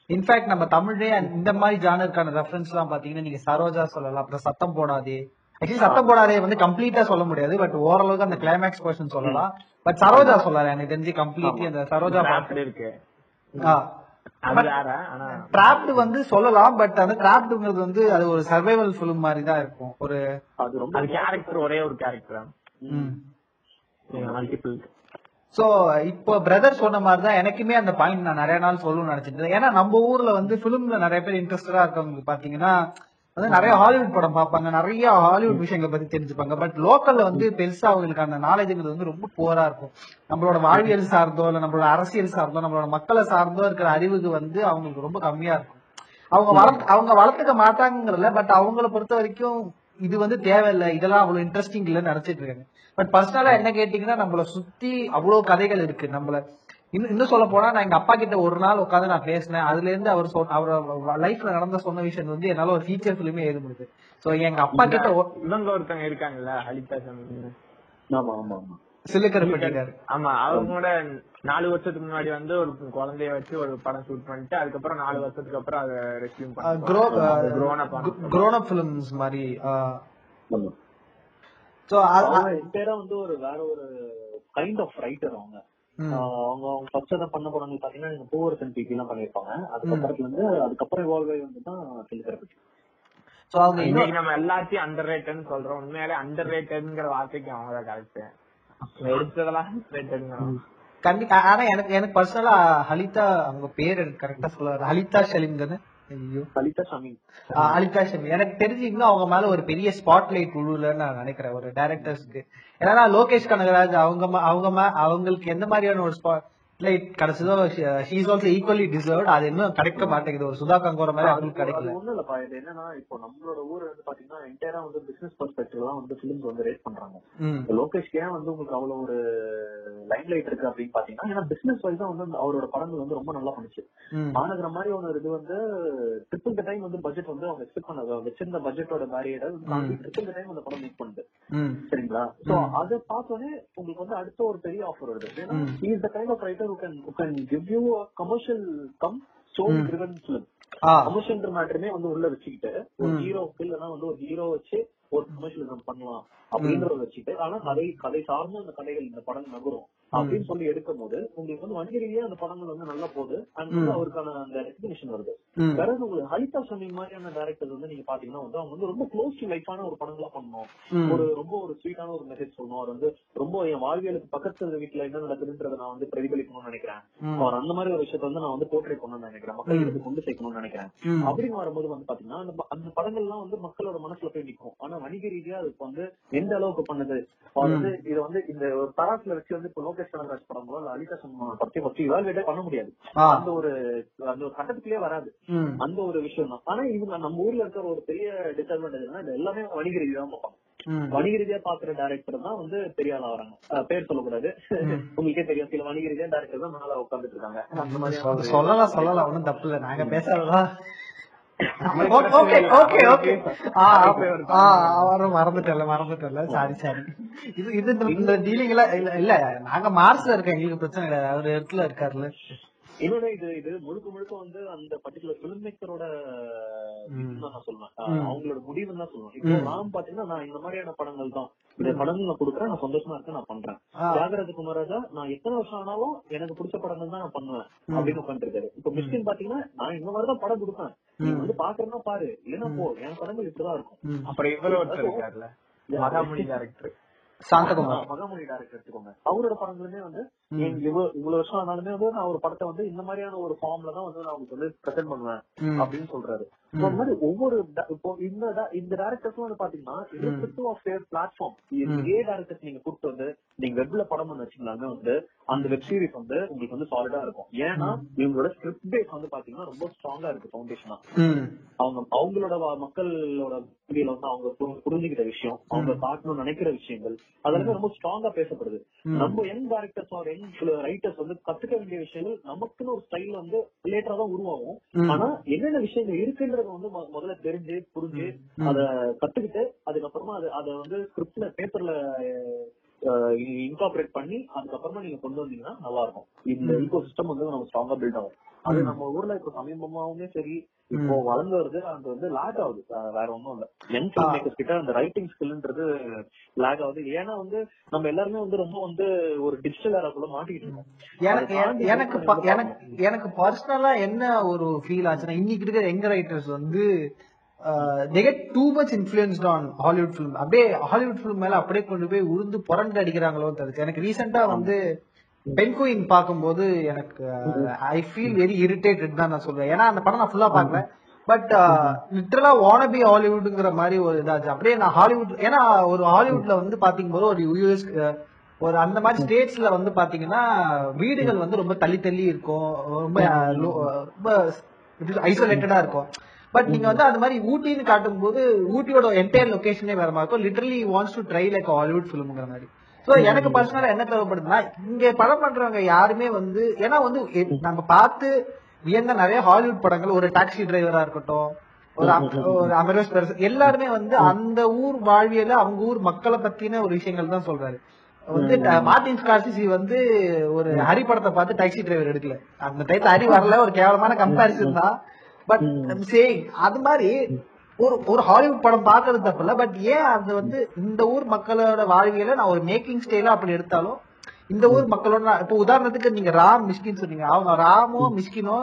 இன்ஃபேக்ட் நம்ம தமிழ்லயே இந்த மாதிரி ஜானருக்கான ரெஃபரன்ஸ் எல்லாம் பாத்தீங்கன்னா நீங்க சரோஜா சொல்லலாம். அப்புறம் சத்தம் போடாதே. ஆக்சுவலி சத்தம் போடாதே வந்து கம்ப்ளீட்டா சொல்ல முடியாது பட் ஓரளவுக்கு அந்த கிளைமேக்ஸ் போர்ஷன் சொல்லலாம். பட் சரோஜா சொல்லலாம் எனக்கு தெரிஞ்சு கம்ப்ளீட்லி அந்த சரோஜா Trapped இருக்கு. டிராப்டு வந்து சொல்லலாம் பட் அந்த டிராப்டுங்கிறது வந்து அது ஒரு சர்வைவல் ஃபிலிம் மாதிரி தான் இருக்கும் ஒரு அது ரொம்ப அது கேரக்டர் ஒரே ஒரு கேரக்டர். மல்டிபிள் சோ இப்போ பிரதர் சொன்ன மாதிரி தான் எனக்குமே அந்த பாயிண்ட் நான் நிறைய நாள் சொல்லணும்னு நினைச்சிட்டு. ஏன்னா நம்ம ஊர்ல வந்து பிலிம்ல நிறைய பேர் இன்ட்ரெஸ்டடா இருக்கவங்க பாத்தீங்கன்னா அதாவது நிறைய ஹாலிவுட் படம் பார்ப்பாங்க. நிறைய ஹாலிவுட் விஷயங்களை பத்தி தெரிஞ்சுப்பாங்க. பட் லோக்கல்ல வந்து பெருசா அவங்களுக்கு அந்த நாலேஜுங்கிறது வந்து ரொம்ப போரா இருக்கும். நம்மளோட வாழ்வியல் சார்ந்தோ இல்ல நம்மளோட அரசியல் சார்ந்தோ நம்மளோட மக்களை சார்ந்தோ இருக்கிற அறிவுக்கு வந்து அவங்களுக்கு ரொம்ப கம்மியா இருக்கும். அவங்க வளர்த்து அவங்க வளர்த்துக்க மாட்டாங்கிறதுல பட் அவங்கள பொறுத்த வரைக்கும் இது வந்து தேவையில்லை. இதெல்லாம் அவ்வளவு இன்ட்ரெஸ்டிங் இல்லைன்னு நினைச்சிட்டு இருக்காங்க. பட் பர்சனலா என்ன கேட்டீங்கன்னா நம்மள சுத்தி அவ்வளவு கதைகள் இருக்கு. நம்மள இன்னும் இன்னும் சொல்ல போனா நான் எங்க அப்பா கிட்ட ஒரு நாள் உட்காந்து நான் பேசினேன். அதுல இருந்து அவர் சொன்ன அவர் லைஃப்ல நடந்த சொன்ன விஷயம் வந்து என்னால ஒரு ஃபீச்சர் ஃபிலிமே எழுத முடியுது. சோ எங்க அப்பா கிட்ட இவங்க ஒருத்தவங்க இருக்காங்கல்ல ஹலிதா ஆமா ஆமா ஆமா. சிலுக்கருப்பட்டிருக்காரு ஆமா அவங்க கூட நாலு வருஷத்துக்கு முன்னாடி வந்து ஒரு குழந்தைய வச்சு ஒரு படம் ஷூட் பண்ணிட்டு அதுக்கப்புறம் நாலு வருஷத்துக்கு அப்புறம் அதை resume grow grown up grown up films மாதிரி. சோ அவங்க என்டையரா வந்து ஒரு வேற ஒரு கைண்ட் ஆஃப் ரைட்டர் அவங்க. அவங்க அவங்க ஃபர்ஸ்ட் அதை பண்ண போறாங்க பாத்தீங்கன்னா நீங்க பூவரசன் பிபி எல்லாம் பண்ணிருப்பாங்க. அதுக்கப்புறத்துல இருந்து அதுக்கப்புறம் இவால்வ் ஆகி வந்து தான் சிலுக்கரப்பட்டி சோ அவங்க இன்னைக்கு நம்ம எல்லாத்தையும் அண்டர் ரேட்டட்னு சொல்றோம். உண்மையாலே அண்டர் ரேட்டட்ங்கிற வார்த்தைக்கு அவங்க தான் கரெக்ட் எடுத்ததெல்லாம் ரேட்டட்ங்கிறோம் கண்டிப்பா. ஆனா எனக்கு எனக்கு பர்சனலா ஹலிதா அவங்க பேர் கரெக்டா சொல்ல ஹலிதா ஷலிம்தானே லலிதா ஷமி ஆஹ் ஹலிதா ஷலிம் எனக்கு தெரிஞ்சு இன்னும் அவங்க மேல ஒரு பெரிய ஸ்பாட் லைட் உழுலன்னு நான் நினைக்கிறேன் ஒரு டைரக்டர்ஸ்க்கு ஏன்னா லோகேஷ் கனகராஜ் அவங்க அவங்க அவங்களுக்கு எந்த மாதிரியான ஒரு ஸ்பாட் லைட் கிடைச்சதோ ஷீஸ் ஆல்சோ ஈக்குவலி டிசர்வ் அது இன்னும் கிடைக்க மாட்டேங்குது? ஒரு சுதா கங்கோர மாதிரி அவங்களுக்கு கிடைக்கல. இல்லப்பா. இது என்னன்னா இப்போ நம்மளோட ஊர் வந்து பாத்தீங்கன்னா என்டையரா வந்து பிசினஸ் பெர்ஸ்பெக்டிவ் தான் வந்து பிலிம்ஸ் வந்து ரேட் பண்றாங்க. ஏன் வந்து உங்களுக்கு அவ்வளவு ஒரு லைன் லைட் இருக்கு அப்படின்னு பாத்தீங்கன்னா ஏன்னா பிசினஸ் வைஸ் தான் வந்து அவரோட படங்கள் வந்து ரொம்ப நல்லா பண்ணுச்சு. மாநகர மாதிரி ஒரு இது வந்து ட்ரிபிள் த டைம் வந்து பட்ஜெட் வந்து அவங்க எக்ஸ்பெக்ட் பண்ண வச்சிருந்த பட்ஜெட்டோட பேரியட ட்ரிபிள் த டைம் அந்த படம் மேக் பண்ணுது. சரிங்களா? சோ அதை பார்த்தோன்னே உங்களுக்கு வந்து அடுத்த ஒரு பெரிய ஆஃபர் வருது. ஏன்னா is the kind of writer who can who can give you a commercial cum story driven film. Commercial மேட்டருமே வந்து உள்ள வச்சுக்கிட்டு ஒரு ஹீரோக்கு இல்லைன்னா வந்து ஒரு ஹீரோ வச்சு கமர்ஷியலிசம் பண்ணலாம் அப்படின்றத வச்சுட்டு ஆனா கதை கதை சார்ந்த அந்த கதைகள் இந்த படம் நகரும் அப்படின்னு சொல்லி எடுக்கும் போது உங்களுக்கு வந்து வணிக ரீதியா அந்த படங்கள் வந்து நல்லா போகுது. அண்ட் அவருக்கான அந்த ரெக்கக்னிஷன் வருது. வேற உங்களுக்கு ஹலிதா ஷமீம் மாதிரியான டேரக்டர் வந்து நீங்க பாத்தீங்கன்னா வந்து அவங்க வந்து ரொம்ப க்ளோஸ் டு லைஃபான ஒரு படங்களா பண்ணணும். ஒரு ரொம்ப ஒரு ஸ்வீட்டான ஒரு மெசேஜ் சொல்லணும் அவர் வந்து ரொம்ப என் வாழ்வியலுக்கு பக்கத்து வீட்டுல என்ன நடக்குதுன்றத நான் வந்து பிரதிபலிக்கணும்னு நினைக்கிறேன். அவர் அந்த மாதிரி ஒரு விஷயத்த வந்து நான் வந்து போர்ட்ரேட் பண்ணணும்னு நினைக்கிறேன். மக்களுக்கு கொண்டு சேர்க்கணும்னு நினைக்கிறேன். அப்படின்னு வரும்போது வந்து பாத்தீங்கன்னா அந்த படங்கள்லாம் வந்து மக்களோட மனசுல போய் நிக்கும். ஆனா வணிக ரீதியா அதுக்கு வந்து எந்த அளவுக்கு பண்ணுது? வந்து இத வந்து இந்த ஒரு தராசுல வச்சு வந்து இப்ப லோகேஷ் கனகராஜ் படங்களோ இல்ல அலிகா சம்மன் படத்தையும் வச்சு இவால்வேட்டே பண்ண முடியாது. அந்த ஒரு அந்த ஒரு கட்டத்துக்குள்ளே வராது. அந்த ஒரு விஷயம் தான். ஆனா இவங்க நம்ம ஊர்ல இருக்கிற ஒரு பெரிய டிஸ்அட்வான்டேஜ் இது எல்லாமே வணிக ரீதியா பார்ப்பாங்க. வணிக ரீதியா பாக்குற டேரக்டர் தான் வந்து பெரிய ஆளா வராங்க. பேர் சொல்லக்கூடாது. உங்களுக்கே தெரியும் சில வணிக ரீதியா டேரக்டர் தான் மேல உட்கார்ந்துட்டு இருக்காங்க. அந்த மாதிரி சொல்ல- சொல்லலாம் சொல்லலாம். ஒண்ணும் தப்பு இல்ல. நாங்க பேசாததா மறந்துட்டல மறந்துட்டல. Sorry sorry. இது இது இந்த- டீலிங் இல்ல இல்ல. நாங்க மார்ஸ்ல இருக்கோம். எங்களுக்கு பிரச்சனை இல்ல அவர் இடத்துல இருக்காருல்ல. இன்னொன்னு இது இது முழுக்க முழுக்க வந்து அந்த பர்டிகுலர் பிலிம் மேக்கரோட நான் சொல்லுவேன். அவங்களோட முடிவு தான் சொல்லுவேன். இப்போ நான் பாத்தீங்கன்னா நான் இந்த மாதிரியான படங்கள் தான். இந்த படங்கள் நான் கொடுக்குறேன் நான் சந்தோஷமா இருக்கேன் நான் பண்றேன். தியாகராஜ குமாராஜா நான் எத்தனை வருஷம் ஆனாலும் எனக்கு பிடிச்ச படங்கள் தான் நான் பண்ணுவேன் அப்படின்னு உட்காந்துருக்காரு இப்ப மிஸ்கின் பாத்தீங்கன்னா நான் இந்த மாதிரி தான் படம் கொடுப்பேன். நீ வந்து பாக்குறேன்னா பாரு. இல்லன்னா போ. என் படங்கள் இப்படிதான் இருக்கும். அப்புறம் இவ்வளவு டேரக்டர் சாந்தகுமார். மகாமணி டேரக்டர் எடுத்துக்கோங்க. அவரோட படங்களுமே வந்து இவ்வளவு இவ்வளவு வருஷம் ஆனாலுமே வந்து நான் ஒரு படத்தை வந்து இந்த மாதிரியான ஒரு ஃபார்ம்ல தான் வந்து நான் உங்களுக்கு வந்து பிரசென்ட் பண்ணுவேன். அப்படின்னு சொல்றாரு. மாதிரி ஒவ்வொரு இப்போ இந்த இந்த டேரக்டர்ஸும் வந்து பாத்தீங்கன்னா irrespective of their பிளாட்ஃபார்ம் இதே டேரக்டர்ஸ் நீங்க கூப்பிட்டு வந்து நீங்க வெப்ல படம் பண்ண வச்சீங்களாங்க வந்து அந்த வெப் சீரிஸ் வந்து உங்களுக்கு வந்து சாலிடா இருக்கும். ஏன்னா இவங்களோட ஸ்கிரிப்ட் பேஸ் வந்து பாத்தீங்கன்னா ரொம்ப ஸ்ட்ராங்கா இருக்கு ஃபவுண்டேஷனா அவங்க அவங்களோட மக்களோட வந்து அவங்க பு- புரிஞ்சுக்கிட்ட விஷயம் அவங்க காட்டணும்னு நினைக்கிற விஷயங்கள் அதெல்லாம் ரொம்ப ஸ்ட்ராங்கா பேசப்படுது. நம்ம young directors or young writers வந்து கத்துக்க வேண்டிய விஷயங்கள் நமக்குன்னு ஒரு ஸ்டைல் வந்து லேட்டரா தான் உருவாகும். ஆனா என்னென்ன விஷயங்கள் இருக்குன்றத வந்து முதல்ல தெரிஞ்சு புரிஞ்சு. அத கத்துக்கிட்டு அதுக்கப்புறமா அது அத வந்து ஸ்கிரிப்ட்ல பேப்பர்ல இன்கார்பரேட் பண்ணி அதுக்கப்புறமா நீங்க கொண்டு வந்தீங்கன்னா நல்லா இருக்கும் இந்த ஈகோ சிஸ்டம் வந்து நம்ம ஸ்ட்ராங்கா பில்ட் ஆகும் அது. நம்ம ஊர்ல இப்ப சமீபமாவுமே சரி இப்போ வளர்ந்து வருது அது வந்து லேக் ஆகுது. வேற ஒண்ணும் இல்ல. யங் ஃபில்ம் மேக்கர்ஸ் கிட்ட அந்த ரைட்டிங் ஸ்கில்ன்றது லேக் ஆகுது. ஏன்னா வந்து நம்ம எல்லாருமே வந்து ரொம்ப வந்து ஒரு டிஜிட்டல் ஏராக்குள்ள மாட்டிக்கிட்டு இருக்கோம். எனக்கு எனக்கு எனக்கு பர்சனலா என்ன ஒரு ஃபீல் ஆச்சுன்னா இன்னைக்கு இருக்கிற யங் ரைட்டர்ஸ் வந்து get too much influenced on Hollywood film அப்படியே ஹாலிவுட் ஃபிலிம் மேல அப்படியே கொண்டு போய் உருந்து புரண்டு அடிக்கிறாங்களோன்னு தெரிஞ்சு எனக்கு ரீசெண்டா வந்து பென்குயின் பார்க்கும்போது எனக்கு ஐ ஃபீல் வெரி இரிட்டேட்டட் தான் நான் சொல்றேன். ஏன்னா அந்த படம் நான் ஃபுல்லா பார்க்கல. பட் லிட்டரலா வானபி ஹாலிவுட்ங்கிற மாதிரி ஒரு இதாச்சு. அப்படியே நான் ஹாலிவுட் ஏன்னா ஒரு ஹாலிவுட்ல வந்து பாத்தீங்க ஒரு யூஎஸ் ஒரு அந்த மாதிரி ஸ்டேட்ஸ்ல வந்து பாத்தீங்கன்னா வீடுகள் வந்து ரொம்ப தள்ளி தள்ளி இருக்கும். ரொம்ப ரொம்ப ஐசோலேட்டடா இருக்கும். பட் நீங்க வந்து அந்த மாதிரி ஊட்டின்னு காட்டும் போது ஊட்டியோட என்டையர் லொகேஷனே வேற மாதிரி இருக்கும். Literally wants to try like Hollywood ஃபிலிம்ங்கிற மாதிரி. சோ எனக்கு பர்சனலா என்ன தேவைப்படுதுன்னா இங்க படம் பண்றவங்க யாருமே வந்து ஏன்னா வந்து நம்ம பார்த்து வியந்த நிறைய ஹாலிவுட் படங்கள் ஒரு டாக்ஸி டிரைவரா இருக்கட்டும் ஒரு அம்- ஒரு அமரேஷ் பெருசு எல்லாருமே வந்து அந்த ஊர் வாழ்வியல அவங்க ஊர் மக்களை பத்தின ஒரு விஷயங்கள் தான் சொல்றாரு. வந்து மார்டின் ஸ்கார்சிசி வந்து ஒரு ஹரி படத்தை பார்த்து டாக்ஸி டிரைவர் எடுக்கல. அந்த டைத்துல ஹரி வரல ஒரு கேவலமான கம்பாரிசன் தான். பட் சேயிங் அது மாதிரி ஒரு ஒரு ஹாலிவுட் படம் பாக்குறது தப்பு இல்ல பட் ஏன் அது வந்து இந்த ஊர் மக்களோட வாழ்வியல நான் ஒரு மேக்கிங் ஸ்டைல அப்படி எடுத்தாலும் இந்த ஊர் மக்களோட இப்போ உதாரணத்துக்கு நீங்க ராம் மிஸ்கின் சொன்னீங்க. அவங்க ராமோ மிஸ்கினோ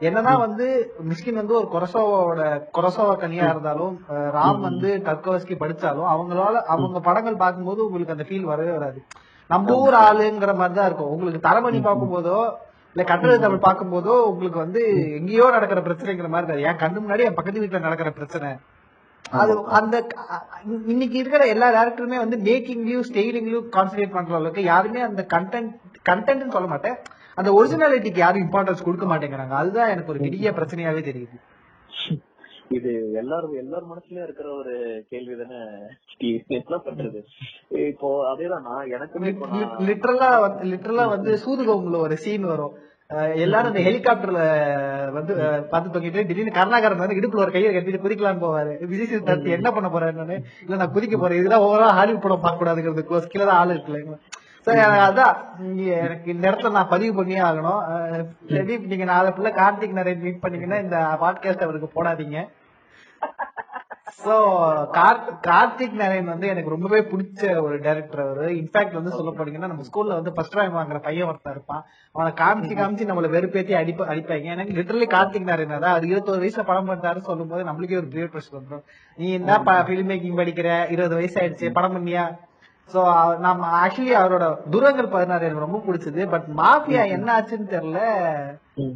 என்னதான் வந்து மிஸ்கின் வந்து ஒரு கொரசோவோட கொரசோவா கனியா இருந்தாலும் ராம் வந்து டர்கோவஸ்கி படிச்சாலும் அவங்களால அவங்க படங்கள் பார்க்கும்போது உங்களுக்கு அந்த ஃபீல் வரவே வராது. நம்ம ஊர் ஆளுங்கிற மாதிரி தான் இருக்கும். உங்களுக்கு தரமணி பார்க்கும்போதோ இல்ல கட்டளை தமிழ் பார்க்கும்போதோ உங்களுக்கு வந்து எங்கேயோ நடக்கிற பிரச்சனைங்கிற மாதிரி இருக்காது என் கண்ணு முன்னாடி என் பக்கத்து வீட்டுல நடக்கிற பிரச்சனை. அது அந்த இன்னைக்கு இருக்கிற எல்லா டேரக்டருமே வந்து மேக்கிங்லயும் ஸ்டைலிங்லயும் கான்சென்ட்ரேட் பண்ற அளவுக்கு யாருமே அந்த கண்டென்ட் கண்டென்ட் சொல்ல மாட்டேன். அந்த ஒரிஜினாலிட்டிக்கு யாரும் இம்பார்ட்டன்ஸ் கொடுக்க மாட்டேங்கிறாங்க. அதுதான் எனக்கு ஒரு பெரிய பிரச்சனையாவே தெரியுது. இது எல்லாரும் எல்லார் மனசுலயும் இருக்கிற ஒரு கேள்வி தானே என்ன பண்றது? இப்போ அதேதான் நான் எனக்குமே லிட்டரலா லிட்டரலா வந்து சூதுகோம்ல ஒரு சீன் வரும். எல்லாரும் இந்த ஹெலிகாப்டர்ல வந்து பார்த்து தொங்கிட்டு திடீர்னு கருணாகரன் வந்து இடுப்புல ஒரு கையை கட்டிட்டு குதிக்கலாம்னு போவாரு. விஜய் சேதுபதி என்ன பண்ண போறேன்னு இல்ல நான் குதிக்க போறேன். இதுதான் ஓவரா ஹாலிவுட் படம் பார்க்க கூடாதுங்கிறது க்ளோஸ் கீழே தான் ஆள் இருக்குல்ல அதான் எனக்கு இந்த இடத்துல நான் பதிவு பண்ணியே ஆகணும். பிரதீப் நீங்க நாளை ஃபுல்லா கார்த்திக் நரேன் மீட் பண்ணீங்கன்னா இந்த பாட்காஸ்ட் அவருக்கு போடாதீங்க. சோ கார்த்திக் நாராயண் வந்து எனக்கு ரொம்பவே பிடிச்ச ஒரு டைரக்டர் அவரு. இன்ஃபேக்ட் வந்து சொல்ல போனீங்கன்னா நம்ம ஸ்கூல்ல வந்து ஃபர்ஸ்ட் ரேங்க் வாங்குற பையன் ஒருத்தன் இருப்பான். அவனை காமிச்சு காமிச்சு நம்மள வெறுப்பேத்தி அடிப்ப அடிப்பாங்க. எனக்கு லிட்டரலி கார்த்திக் நாராயண் தான். அது இருபத்தொரு வயசுல படம் பண்றாரு சொல்லும் போது நம்மளுக்கே ஒரு பிரியர் பிரஷர் வந்துடும் நீ என்ன மேக்கிங் படிக்கிற? இருபது வயசு ஆயிடுச்சு. படம் பண்ணியா? சோ நம்ம ஆக்சுவலி அவரோட துரங்கள் பதினாறு எனக்கு ரொம்ப பிடிச்சது. பட் மாஃபியா என்ன ஆச்சுன்னு தெரியல.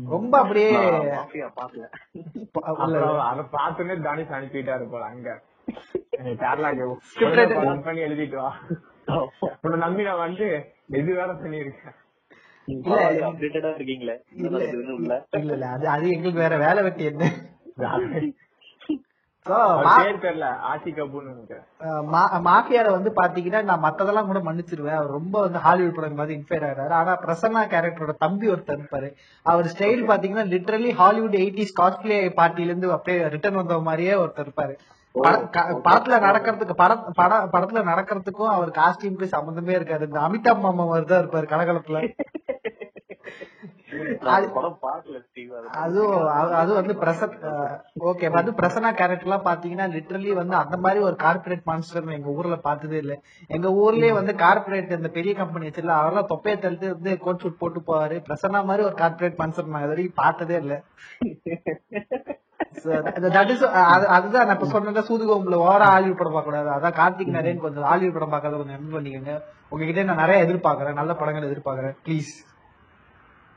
ரொம்ப அப்படியே மாஃபியா பாக்கல அதை பார்த்துன்னே தானிஷ் அனுப்பிட்டாரு போல அங்க. கேரளாக்கு பண்ணி எழுதிட்டு வா. உன்னை நம்பி நான் வந்து எது வேற பண்ணிருக்கேன் இல்ல. இல்ல. அது அது எங்களுக்கு வேற வேலை வெட்டி என்ன? மாஃபியால வந்து பாத்தீங்கன்னா நான் மத்ததெல்லாம் கூட மன்னிச்சிருவேன். அவர் ரொம்ப வந்து ஹாலிவுட் படம் மாதிரி இன்ஸ்பயர் ஆகிறாரு. ஆனா பிரசன்னா கேரக்டரோட தம்பி ஒருத்தர் இருப்பாரு. அவர் ஸ்டைல் பாத்தீங்கன்னா லிட்டரலி ஹாலிவுட் எயிட்டிஸ் காஸ்பிளே பார்ட்டில இருந்து அப்படியே ரிட்டர்ன் வந்த மாதிரியே ஒருத்தர் இருப்பாரு. படத்துல நடக்கிறதுக்கு படம் பட படத்துல நடக்கிறதுக்கும் அவர் காஸ்டியூம்க்கு சம்மந்தமே இருக்காது. இந்த அமிதாப் மாமா மாதிரி தான் இருப்பாரு கலகலப்புல நான் படம் பாக்கல ஸ்டீவ் அது அதுவும் அது- அது வந்து பிரசன் ஓகே அது பிரசன்னா கேரக்டர் எல்லாம் பாத்தீங்கன்னா லிட்டரலி வந்து அந்த மாதிரி ஒரு கார்பரேட் மான்ஸ்டர் எங்க ஊர்ல பார்த்ததே இல்ல. எங்க ஊர்லயே வந்து கார்பரேட் இந்த பெரிய கம்பெனி வச்சிருல அவரெல்லாம் தொப்பையை தள்ளிட்டு வந்து கோட் ஷூட் போட்டு போவாரு. பிரசன்னா மாதிரி ஒரு கார்பரேட் மான்ஸ்டர் இது வரைக்கும் பார்த்ததே இல்ல. அதுதான் நான் இப்ப சொன்ன சூதுகோம்புல ஓர ஹாலிவுட் படம் பார்க்க கூடாது அதான் கார்த்திக் நரேன் கொஞ்சம் ஹாலிவுட் படம் பார்க்காத கொஞ்சம் எம் பண்ணிக்கோங்க. உங்ககிட்ட நான் நிறைய எதிர்பார்க்கறேன் நல்ல படங்கள் எதிர்பார்க்கறேன். ப்ளீஸ்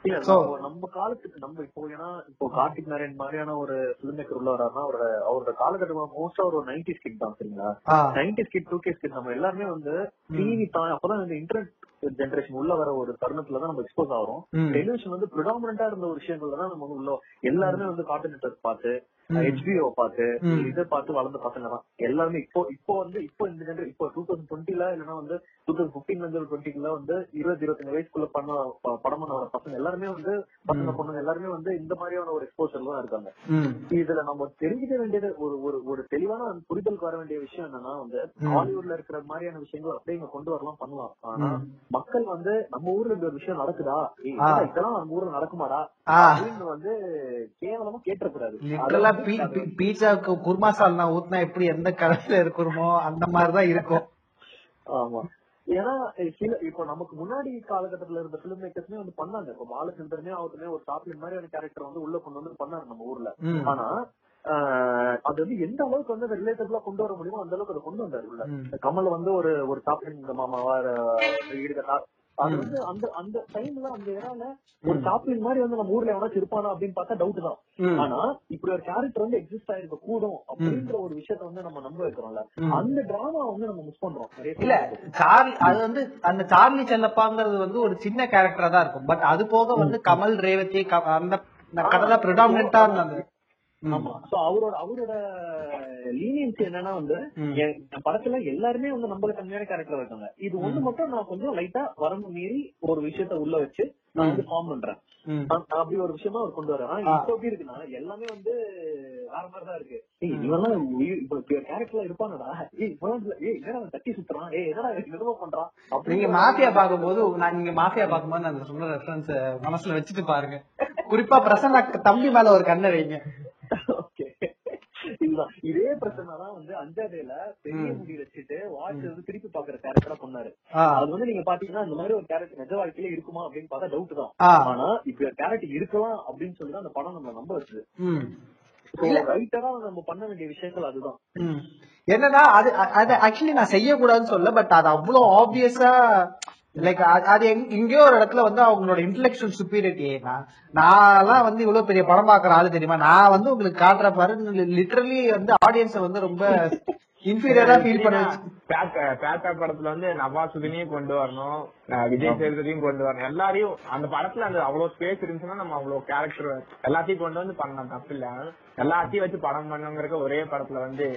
இல்ல நம்ம- காலத்துக்கு நம்ம இப்போ ஏன்னா இப்போ கார்த்திக் நாராயண் மாதிரியான ஒரு பிலிம் மேக்கர் உள்ள வராருன்னா அவரோட அவரோட காலகட்டமா மோஸ்டா ஒரு நைன்டி ஸ்கிட் தான் சரிங்களா? Nineties kid two K kid நம்ம எல்லாருமே வந்து டிவி தான் அப்பதான் இந்த இன்டர்நெட் ஜெனரேஷன் உள்ள வர ஒரு தருணத்துல தான் நம்ம எக்ஸ்போஸ் ஆகிறோம். ம். டெலிவிஷன் வந்து ப்ரிடாமினா இருந்த ஒரு விஷயங்கள்ல தான் நம்ம வந்து உள்ள எல்லாருமே வந்து கார்ட்டூன் நெட்வொர்க் பார்த்து ஹெச்பிஓ பார்த்து ம். இதை பார்த்து வளர்ந்த பசங்க தான். எல்லாருமே இப்போ இப்போ வந்து இப்போ இந்த ஜெனரேஷன் இப்போ டூ தௌசண்ட் டுவெண்ட்டில இல்லைன்னா வந்து டூ தௌசண்ட் பிப்டீன்ல இருந்து டுவெண்ட்டில வந்து இருபது இருபத்தஞ்சு வயசுக்குள்ள பண்ண படம் பண்ண பசங்க எல்லாருமே வந்து பசங்க பொண்ணுங்க எல்லாருமே வந்து இந்த மாதிரியான ஒரு எக்ஸ்போசர் தான் இருக்காங்க. இதுல நம்ம தெரிஞ்சுக்க வேண்டியது ஒரு ஒரு ஒரு தெளிவான புரிதலுக்கு வர வேண்டிய விஷயம் என்னன்னா வந்து ஹாலிவுட்ல இருக்கிற மாதிரியான விஷயங்கள் அப்படியே இங்க கொண்டு வரலாம் பண்ணலாம். ஆனா மக்கள் வந்து நம்ம ஊர்ல இந்த ஒரு விஷயம் நடக்குதா? இதெல்லாம் நம்ம ஊர்ல நடக்குமாடா. அப்படின்னு வந்து கேவலமா கேட்டக்கூடாது பீட்சாவுக்கு குருமா சால்னா ஊத்துனா எப்படி எந்த கலர்ல இருக்குமோ அந்த மாதிரிதான் இருக்கும். ஆமா. ஏன்னா சில இப்போ நமக்கு முன்னாடி காலகட்டத்துல இருந்த பிலிம் மேக்கர்ஸ்மே வந்து பண்ணாங்க. இப்போ பாலச்சந்திரனே அவருமே ஒரு சாப்ளின் மாதிரியான கேரக்டர் வந்து உள்ள கொண்டு வந்து பண்ணாரு நம்ம ஊர்ல. ஆனா அது வந்து எந்த அளவுக்கு வந்து ரிலேட்டபிளா கொண்டு வர முடியுமோ அந்த அளவுக்கு அதை கொண்டு வந்தாரு உள்ள. கமல் வந்து ஒரு ஒரு இந்த மாமாவா ஈடுகட்டா அது வந்து அந்த அந்த டைம்ல அந்த இறால ஒரு சாப்ளின் மாதிரி வந்து நம்ம ஊர்ல எவனாச்சும் இருப்பானா அப்படின்னு பார்த்தா டவுட் தான். ஆனா இப்படி ஒரு கேரக்டர் வந்து எக்ஸிஸ்ட் ஆயிருக்க கூடும் அப்படின்ற ஒரு விஷயத்த வந்து நம்ம நம்ப வைக்கிறோம்ல. அந்த டிராமா வந்து நம்ம மிஸ் பண்றோம். இல்ல. சார்லி அது வந்து அந்த சார்லி செல்லப்பாங்கிறது வந்து ஒரு சின்ன கேரக்டரா தான் இருக்கும். பட் அது போக வந்து கமல் ரேவதி அந்த கதை தான் ப்ரிடாமினா இருந்தது. ஆமா. சோ அவரோட அவரோட லீனியன்ஸ் என்னன்னா வந்து படத்துல எல்லாருமே வந்து நம்மள கம்மியான கேரக்டர் இருக்காங்க. இது ஒண்ணு மட்டும் நான் கொஞ்சம் லைட்டா வரம்பு மீறி ஒரு விஷயத்த உள்ள வச்சு நான் வந்து ஃபார்ம் பண்றேன். அப்படி ஒரு விஷயமா அவர் கொண்டு வர்றாரு. ஆனா. இப்ப எப்படி இருக்குன்னா எல்லாமே வந்து வேற மாதிரி தான் இருக்கு. இவெல்லாம் கேரக்டர்ல இருப்பானடா. ஏய் இவன் இல்ல, ஏய் என்னடா தட்டி சுத்துறான்? ஏய் என்னடா என்னமோ பண்றான்? நீங்க அப்படிங்கிற மாஃபியா பார்க்கும்போது நான் நீங்க மாஃபியா பார்க்கும்போது நான் சொன்ன ரெஃபரன்ஸ் மனசுல வச்சுட்டு பாருங்க. குறிப்பா பிரசன்னா தம்பி மேல ஒரு கண்ணை வைங்க. இதுதான் இதே பிரச்சனை தான் வந்து அஞ்சாதேல பெரிய முடி வச்சுட்டு வாட்ச் வந்து திருப்பி பாக்குற கேரக்டரா பண்ணாரு. அது வந்து நீங்க பாத்தீங்கன்னா இந்த மாதிரி ஒரு கேரக்டர் நிஜ வாழ்க்கையில இருக்குமா அப்படின்னு பார்த்தா டவுட் தான். ஆனா இப்ப கேரக்டர் இருக்கலாம் அப்படின்னு சொல்லி அந்த படம் நம்ம நம்ப வச்சுது. ரைட்டரா நம்ம பண்ண வேண்டிய விஷயங்கள் அதுதான். என்னன்னா அது அது ஆக்சுவலி நான் செய்யக்கூடாதுன்னு சொல்ல பட் அது அவ்வளவு ஆப்வியஸா லைக் அது எங்க- எங்கேயோ ஒரு இடத்துல வந்து அவங்களோட இன்டெலெக்சுவல் சுப்பீரிட்டி நான்லாம் வந்து இவ்வளவு பெரிய படம் பாக்குற ஆளு தெரியுமா? நான் வந்து உங்களுக்கு காட்டுற பாரு லிட்டரலி வந்து ஆடியன்ஸ வந்து ரொம்ப இன்ஃபீரியரா ஃபீல் பண்ண பேட்டா படத்துல வந்து நவாசுதனையும் கொண்டு வரணும் விஜய் சேதுபதியும் கொண்டு வரணும். எல்லாரையும் அந்த படத்துல அந்த அவ்வளவு ஸ்பேஸ் இருந்துச்சுன்னா நம்ம அவ்வளவு கேரக்டர் எல்லாத்தையும் கொண்டு வந்து பண்ணலாம் தப்பு இல்ல எல்லாத்தையும் வச்சு படம் பண்ணுங்கிற ஒரே படத்துல வந்து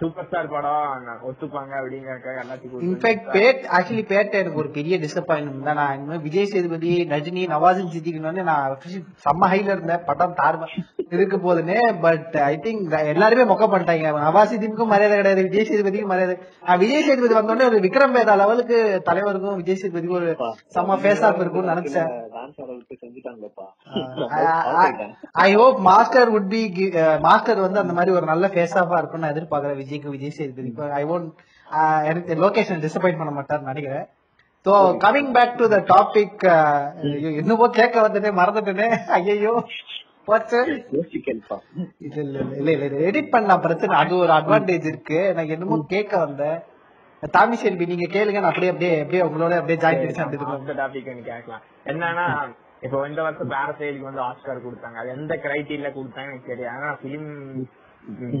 சூப்பர் ஸ்டார் படம். ஒத்துப்பாங்க அப்படிங்கறக்காக எல்லாத்தையும் இன்ஃபேக்ட் பேட் ஆக்சுவலி பேட் எனக்கு ஒரு பெரிய டிசப்பாயின்மெண்ட் தான். நான் இனிமே விஜய் சேதுபதி ரஜினி நவாசின் சித்திக்கு வந்து நான் செம்ம ஹைல இருந்தேன். படம் தார்ம இருக்க போதுன்னு. பட் ஐ திங்க் எல்லாருமே மொக்க பண்ணிட்டாங்க நவாசிதிக்கும் மரியாதை கிடையாது விஜய் சேதுபதிக்கும் மரியாதை. விஜய் சேதுபதி வந்தோடனே ஒரு விக்ரம் வேதா லெவலுக்கு தலைவருக்கும் விஜய் சேதுபதிக்கும் ஒரு செம்ம ஃபேஸ் ஆஃப் இருக்கும்னு நினைச்சேன். டான்ஸ் ஆடுறதுக்கு செஞ்சுட்டாங்களப்பா. I hope Master would be Master வந்து அந்த மாதிரி ஒரு நல்ல ஃபேஸ் ஆஃபா இருக்கும்னு நான் எதிர்பார்க்கறேன். விஜய்க்கு விஜய் சேதுபதி. இப்போ ஐ ஒன்ட் எனக்கு லொகேஷன் டிசப்பாயிண்ட் பண்ண மாட்டார்னு நினைக்கிறேன். So coming back to the topic என்னவோ கேட்க வந்துட்டேன் மறந்துட்டேனே. ஐயோ இல்ல இல்ல இல்ல இல்ல இல்ல எடிட் பண்ணலாம் பிரச்சனை. அது ஒரு அட்வான்டேஜ் இருக்கு. எனக்கு என்னமோ கேட்க வந்தேன். தாமி செல்வி நீங்க கேளுங்க நான் அப்படியே அப்படியே அப்படியே உங்களோட அப்படியே ஜாயின் பண்ணி அந்த டாபிக் கேட்கலாம். என்னன்னா இப்போ இந்த வருஷம் பேரசைலுக்கு வந்து ஆஸ்கார் கொடுத்தாங்க. அது எந்த கிரைட்டீரியா கொடுத்தாங்க எனக்கு தெரியாது. ஆனா பிலிம்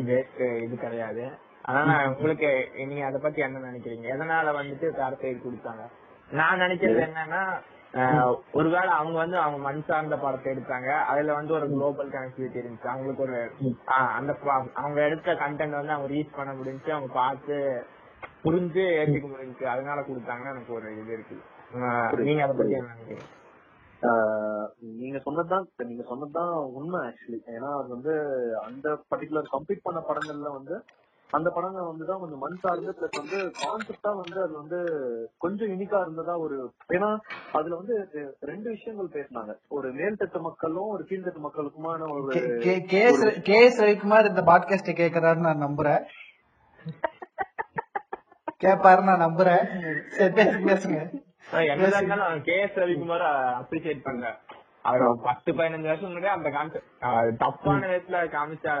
இது கிடையாது. ஆனா உங்களுக்கு நீங்க அதை பத்தி என்ன நினைக்கிறீங்க? எதனால வந்துட்டு பேரசைல் கொடுத்தாங்க? நான் நினைக்கிறது என்னன்னா ஒருவேளை அவங்க வந்து அவங்க மண் சார்ந்த படத்தை எடுத்தாங்க. அதுல வந்து ஒரு குளோபல் கனெக்டிவிட்டி இருந்துச்சு. அவங்களுக்கு ஒரு அந்த அவங்க எடுத்த கண்டென்ட் வந்து அவங்க ரீச் பண்ண முடிஞ்சுச்சு. அவங்க பார்த்து புரிஞ்சு ஏற்றுக்க முடிஞ்சுச்சு. அதனால கொடுத்தாங்கன்னு எனக்கு ஒரு இது இருக்கு. ஆஹ், நீங்க அதை பத்தி என்ன நீங்க சொன்னதுதான் நீங்க சொன்னதுதான் உண்மை ஆக்சுவலி ஏன்னா அது வந்து அந்த பர்டிகுலர் கம்ப்ளீட் பண்ண படங்கள்ல வந்து அந்த படங்கள் வந்து தான் கொஞ்சம் மண் சார்ந்து பிளஸ் வந்து கான்செப்டா வந்து அது வந்து கொஞ்சம் யூனிக்கா இருந்ததா ஒரு ஏன்னா அதுல வந்து ரெண்டு விஷயங்கள் பேசினாங்க. ஒரு மேல்தட்டு மக்களும் ஒரு கீழ்த்தட்டு மக்களுக்குமான ஒரு K S K S Ravikumar இந்த பாட்காஸ்ட் கேக்குறாருன்னு நான் நம்புறேன். கேப்பாரு நான் நம்புறேன். சரி பேசுங்க பேசுங்க. ஆஹ் என்னதான் இருந்தாலும் கே எஸ் ரவிக்குமார் அப்ரிசியேட் பண்றேன். அவர் ஒரு பத்து பதினஞ்சு வருஷம் முன்னாடி அந்த கான்செப்ட் தப்பான விதத்துல காமிச்சா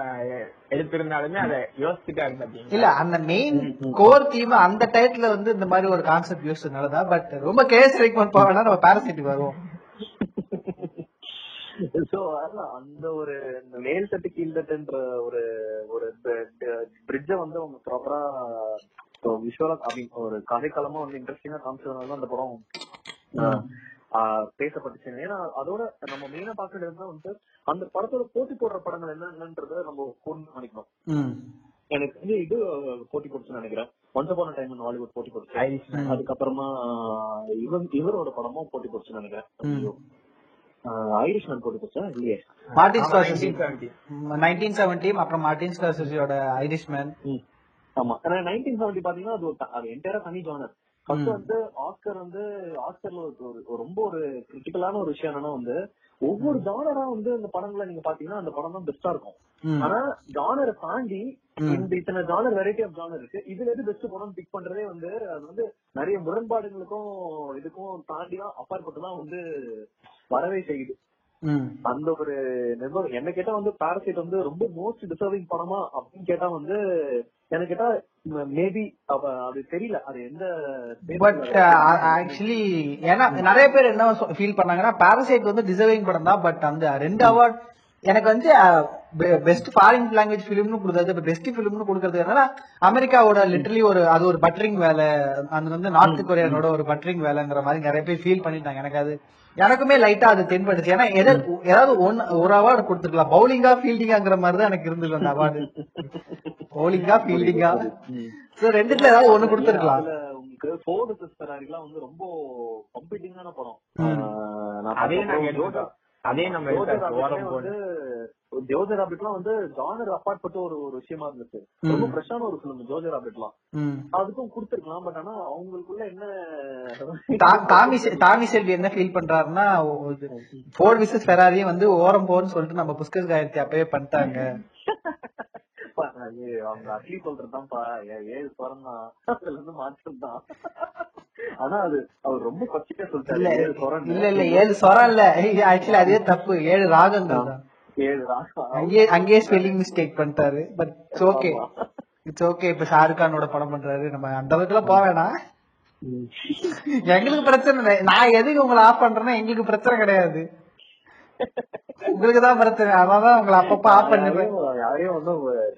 எடுத்திருந்தாலுமே அதை யோசிச்சுட்டாரு பாத்தீங்களா? இல்ல அந்த மெயின் கோர் தீம் அந்த டயத்துல வந்து இந்த மாதிரி ஒரு கான்செப்ட் யூஸ் பட் ரொம்ப கே எஸ் ரவிக்குமார் போக வேணா நம்ம வருவோம். சோ அந்த ஒரு இந்த மேல் தட்டு கீழ் தட்டுன்ற ஒரு ஒரு பிரிட்ஜ வந்து அவங்க ப்ராப்பரா விஷுவலா அப்படி ஒரு கதைக்களமா வந்து இன்ட்ரெஸ்டிங்கா காமிச்சதுனால தான் அந்த படம் பேசப்பட்டுச்சு. ஏன்னா அதோட நம்ம மெயினா பாக்குறது வந்து அந்த படத்தோட போட்டி போடுற படங்கள் என்னன்றத நம்ம ம். எனக்கு வந்து இது போட்டி போட்டுச்சுன்னு நினைக்கிறேன். ஒன்ஸ் அப்பான டைம் ஹாலிவுட் போட்டி போட்டுச்சு அதுக்கப்புறமா இவன் இவரோட படமும் போட்டி போட்டுச்சுன்னு நினைக்கிறேன். ஐயோ. ஆஹ் ஐரிஷ்மேன் போட்டி போச்சா? இல்லையே. Martin Scorsese 1970. நைன்டீன் செவன்டி அப்புறம் மார்டின் ஸ்கார்செசியோட ஐரிஷ்மேன் ம். ஆமா. நைன்டீன் செவன்டி பாத்தீங்கன்னா அது ஒரு என்டையரா தனி ஜானர் ஃபர்ஸ்ட் வந்து ஆஸ்கர் வந்து ஆஸ்கர்ல ஒரு ரொம்ப ஒரு கிரிட்டிக்கலான ஒரு விஷயம் என்னன்னா வந்து ஒவ்வொரு ஜானரா வந்து அந்த படங்களை நீங்க பாத்தீங்கன்னா அந்த படம் தான் பெஸ்டா இருக்கும். ஆனா ஜானரை தாண்டி. இந்த இத்தனை ஜானர் வெரைட்டி ஆஃப் ஜானர் இருக்கு. இதுல எது பெஸ்ட் படம் பிக் பண்றதே வந்து அது வந்து நிறைய முரண்பாடுகளுக்கும் இதுக்கும் தாண்டி தான் அப்பாற்பட்டு தான் வந்து வரவே செய்யுது. அந்த ஒரு நிபந்தனை என்ன கேட்டா வந்து பாரசைட் வந்து ரொம்ப மோஸ்ட் டிசர்விங் படமா அப்படின்னு கேட்டா வந்து எனக்கு கேட்டா மேபி அது தெரியல. அது எந்த பட் ஆக்சுவலி ஏன்னா நிறைய பேர் என்ன ஃபீல் பண்ணாங்கன்னா பாரசைட் வந்து டிசர்விங் படம் தான். பட் அந்த ரெண்டு அவார்ட் எனக்கு வந்து பெஸ்ட் ஃபாரின் லாங்குவேஜ் ஃபிலிம்னு கொடுத்தது பெஸ்ட் ஃபிலிம்னு கொடுக்கறது என்னன்னா அமெரிக்காவோட லிட்டரலி ஒரு அது ஒரு பட்டரிங் வேலை அது வந்து நார்த் கொரியானோட ஒரு பட்டரிங் வேலைங்கிற மாதிரி நிறைய பேர் ஃபீல் பண்ணிட்டாங்க. எனக்கு அது எனக்குமே லைட்டா அது தென்பட்டுச்சு. ஏன்னா ஏதாவது ஒன்னு ஒரு அவார்டு கொடுத்துருக்கலாம். பவுலிங்கா ஃபீல்டிங்காங்கிற மாதிரி தான் எனக்கு இருந்தது அந்த அவார்டு பவுலிங்கா ஃபீல்டிங்கா சோ ரெண்டுத்துல ஏதாவது ஒண்ணு கொடுத்துருக்கலாம். உங்களுக்கு எல்லாம் வந்து ரொம்ப கம்பீட்டிங்கான படம். அதே நாங்க அதே நம்ம ஜோஜர் ராபிட்லயே போட்டு வந்து ஜோஜர் ராபிட்லாம் வந்து ஜானர் அப்பாற்பட்ட ஒரு ஒரு விஷயமா இருந்துச்சு. ரொம்ப ஃப்ரெஷ்ஷான ஒரு ஃபிலிம் ஜோஜர் ராபிட்லாம் ம். அதுக்கும் கொடுத்துருக்கலாம் பட் ஆனா அவங்களுக்குள்ள என்ன தாமி செல்வி என்ன ஃபீல் பண்றாருன்னா ஃபோர்ட் விசஸ் ஃபெராரி வந்து ஓரம் போன்னு சொல்லிட்டு நம்ம புஷ்கஸ் காயத்ரி அப்பவே பண்ணிட்டாங்க. அவங்க அட்லி சொல்றதுதான்ப்பா. ஏழு தான் அதுல இருந்து மாற்றம் தான் ஆனா அது அவர் ரொம்ப இல்ல சொல்லிட்டாரு. இல்ல இல்ல ஏழு ஸ்வரம் இல்ல ஆக்சுவலி அதே தப்பு. ஏழு ராகங்கள் தான் ஏழு ராகம். அங்கேயே அங்கேயே ஸ்பெல்லிங் மிஸ்டேக் பண்ணிட்டாரு. But it's okay it's okay இப்ப ஷாருக் கானோட படம் பண்றாரு. நம்ம அந்த அளவுக்கு எல்லாம் போக வேணாம். எங்களுக்கு பிரச்சனை இல்லை. நான் எதுக்கு உங்களை ஆஃப் பண்றேன்னா எங்களுக்கு பிரச்சனை கிடையாது. உங்களுக்கு தான் பிரச்சனை. அதான் உங்களை அப்பப்ப ஆஃப் பண்ணிடுறேன் யாரையும் வந்து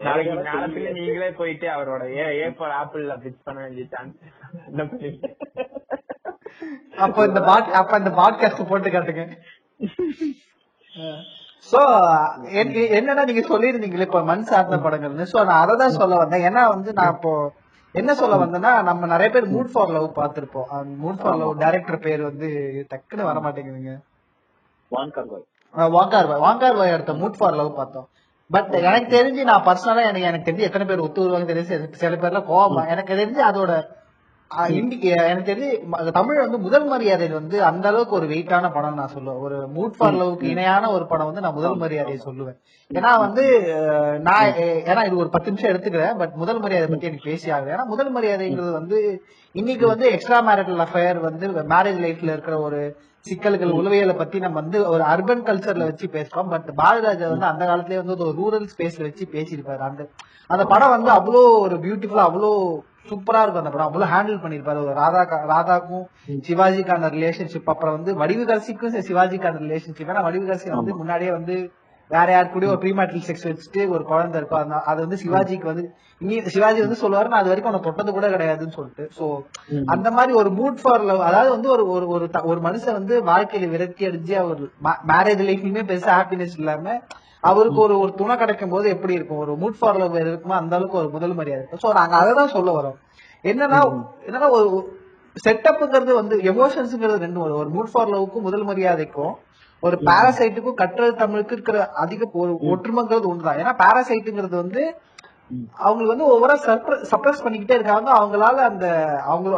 நாளைக்கு நீங்களே போயிட்டு அவரோட ஏ ஏ ஃபார் ஆப்பிள்ல பிச் பண்ண வேண்டிய சான்ஸ் அப்போ இந்த பாட் அப்ப இந்த பாட்காஸ்ட் போட்டு காட்டுங்க. சோ என்னன்னா நீங்க சொல்லிருந்தீங்களே இப்ப மண் சார்ந்த படங்கள்னு. சோ நான் அதை தான் சொல்ல வந்தேன். ஏன்னா வந்து நான் இப்போ என்ன சொல்ல வந்தேன்னா நம்ம நிறைய பேர் மூட் ஃபார் லவ் பார்த்திருப்போம். மூட் ஃபார் லவ் டைரக்டர் பேர் வந்து டக்குன்னு வர மாட்டேங்குதுங்க வான் கர்வாய் வாங்கார் பாய் வாங்கார் பாய் அடுத்த மூட் ஃபார் லவ் பார்த்தோம். பட் எனக்கு தெரிஞ்சு நான் பர்சனலா எனக்கு எனக்கு தெரிஞ்சு எத்தனை பேர் ஒத்து வருவாங்க தெரிஞ்சு சில- பேர்ல கோவம் எனக்கு தெரிஞ்சு அதோட எனக்கு தெரிஞ்சு தமிழ் வந்து முதல் மரியாதையில் வந்து அந்த அளவுக்கு ஒரு வெயிட்டான படம் நான் சொல்லுவேன். ஒரு மூட் ஃபார் லவ்க்கு இணையான ஒரு படம் வந்து நான் முதல் மரியாதையை சொல்லுவேன். ஏன்னா வந்து நான் ஏன்னா இது ஒரு பத்து நிமிஷம் எடுத்துக்கிறேன் பட் முதல் மரியாதை பத்தி எனக்கு பேசி ஆகுது ஏன்னா முதல் மரியாதைங்கிறது வந்து இன்னைக்கு வந்து எக்ஸ்ட்ரா மேரிட்டல் அஃபேர் வந்து மேரேஜ் லைஃப்ல இருக்கிற ஒரு சிக்கல்கள் உளவியலை பத்தி நம்ம வந்து ஒரு அர்பன் கல்ச்சர்ல வச்சு பேசுறோம். பட் பாரதிராஜா வந்து அந்த காலத்திலே வந்து ஒரு ரூரல் ஸ்பேஸ்ல வச்சு பேசியிருப்பாரு. அந்த அந்த படம் வந்து அவ்வளோ ஒரு பியூட்டிஃபுல்லா அவ்வளோ சூப்பரா இருக்கும் அந்த படம். அவ்வளவு ஹேண்டில் பண்ணிருப்பாரு ஒரு ராதா ராதாக்கும் சிவாஜிக்கான ரிலேஷன்ஷிப் அப்புறம் வந்து வடிவுகரசிக்கும் சிவாஜிக்கான ரிலேஷன்ஷிப் ஏன்னா வடிவுகரசி வந்து முன்னாடியே வந்து வேற யார் கூட ஒரு ப்ரீமேட்டல் செக்ஸ் வச்சுட்டு ஒரு குழந்தை இருக்கும் அந்த- அது வந்து சிவாஜிக்கு வந்து இனி சிவாஜி வந்து சொல்லுவாரு நான் அது வரைக்கும் உன்னை தொட்டது கூட கிடையாதுன்னு சொல்லிட்டு. சோ அந்த மாதிரி ஒரு மூட் ஃபார் லவ் அதாவது வந்து ஒரு ஒரு ஒரு ஒரு மனுஷன் வந்து வாழ்க்கையில விரக்தி அடைஞ்சு அவர் மேரேஜ் லைஃப்லயுமே பெருசா ஹாப்பினஸ் இல்லாம அவருக்கு ஒரு ஒரு துணை கிடைக்கும் போது எப்படி இருக்கும்? ஒரு மூட் ஃபார் லவ் இருக்குமோ? அந்த அளவுக்கு ஒரு முதல் மரியாதை. இருக்கும் சோ நாங்க அதை தான் சொல்ல வரோம். என்னன்னா என்னன்னா ஒரு செட்டப்புங்கிறது வந்து எமோஷன்ஸ்ங்கிறது வரும். ஒரு மூட் ஃபார் லவ்க்கும் முதல் மரியாதைக்கும் ஒரு பாராசைட்டுக்கும் கற்றது தமிழுக்கு இருக்கிற அதிக ஒற்றுமைங்கிறது ஒண்ணுதான். ஏன்னா பாராசைட்டுங்கிறது வந்து அவங்களுக்கு வந்து ஒவ்வொரு சப்ரஸ் பண்ணிக்கிட்டே இருக்காங்க. அவங்களால அந்த அவங்க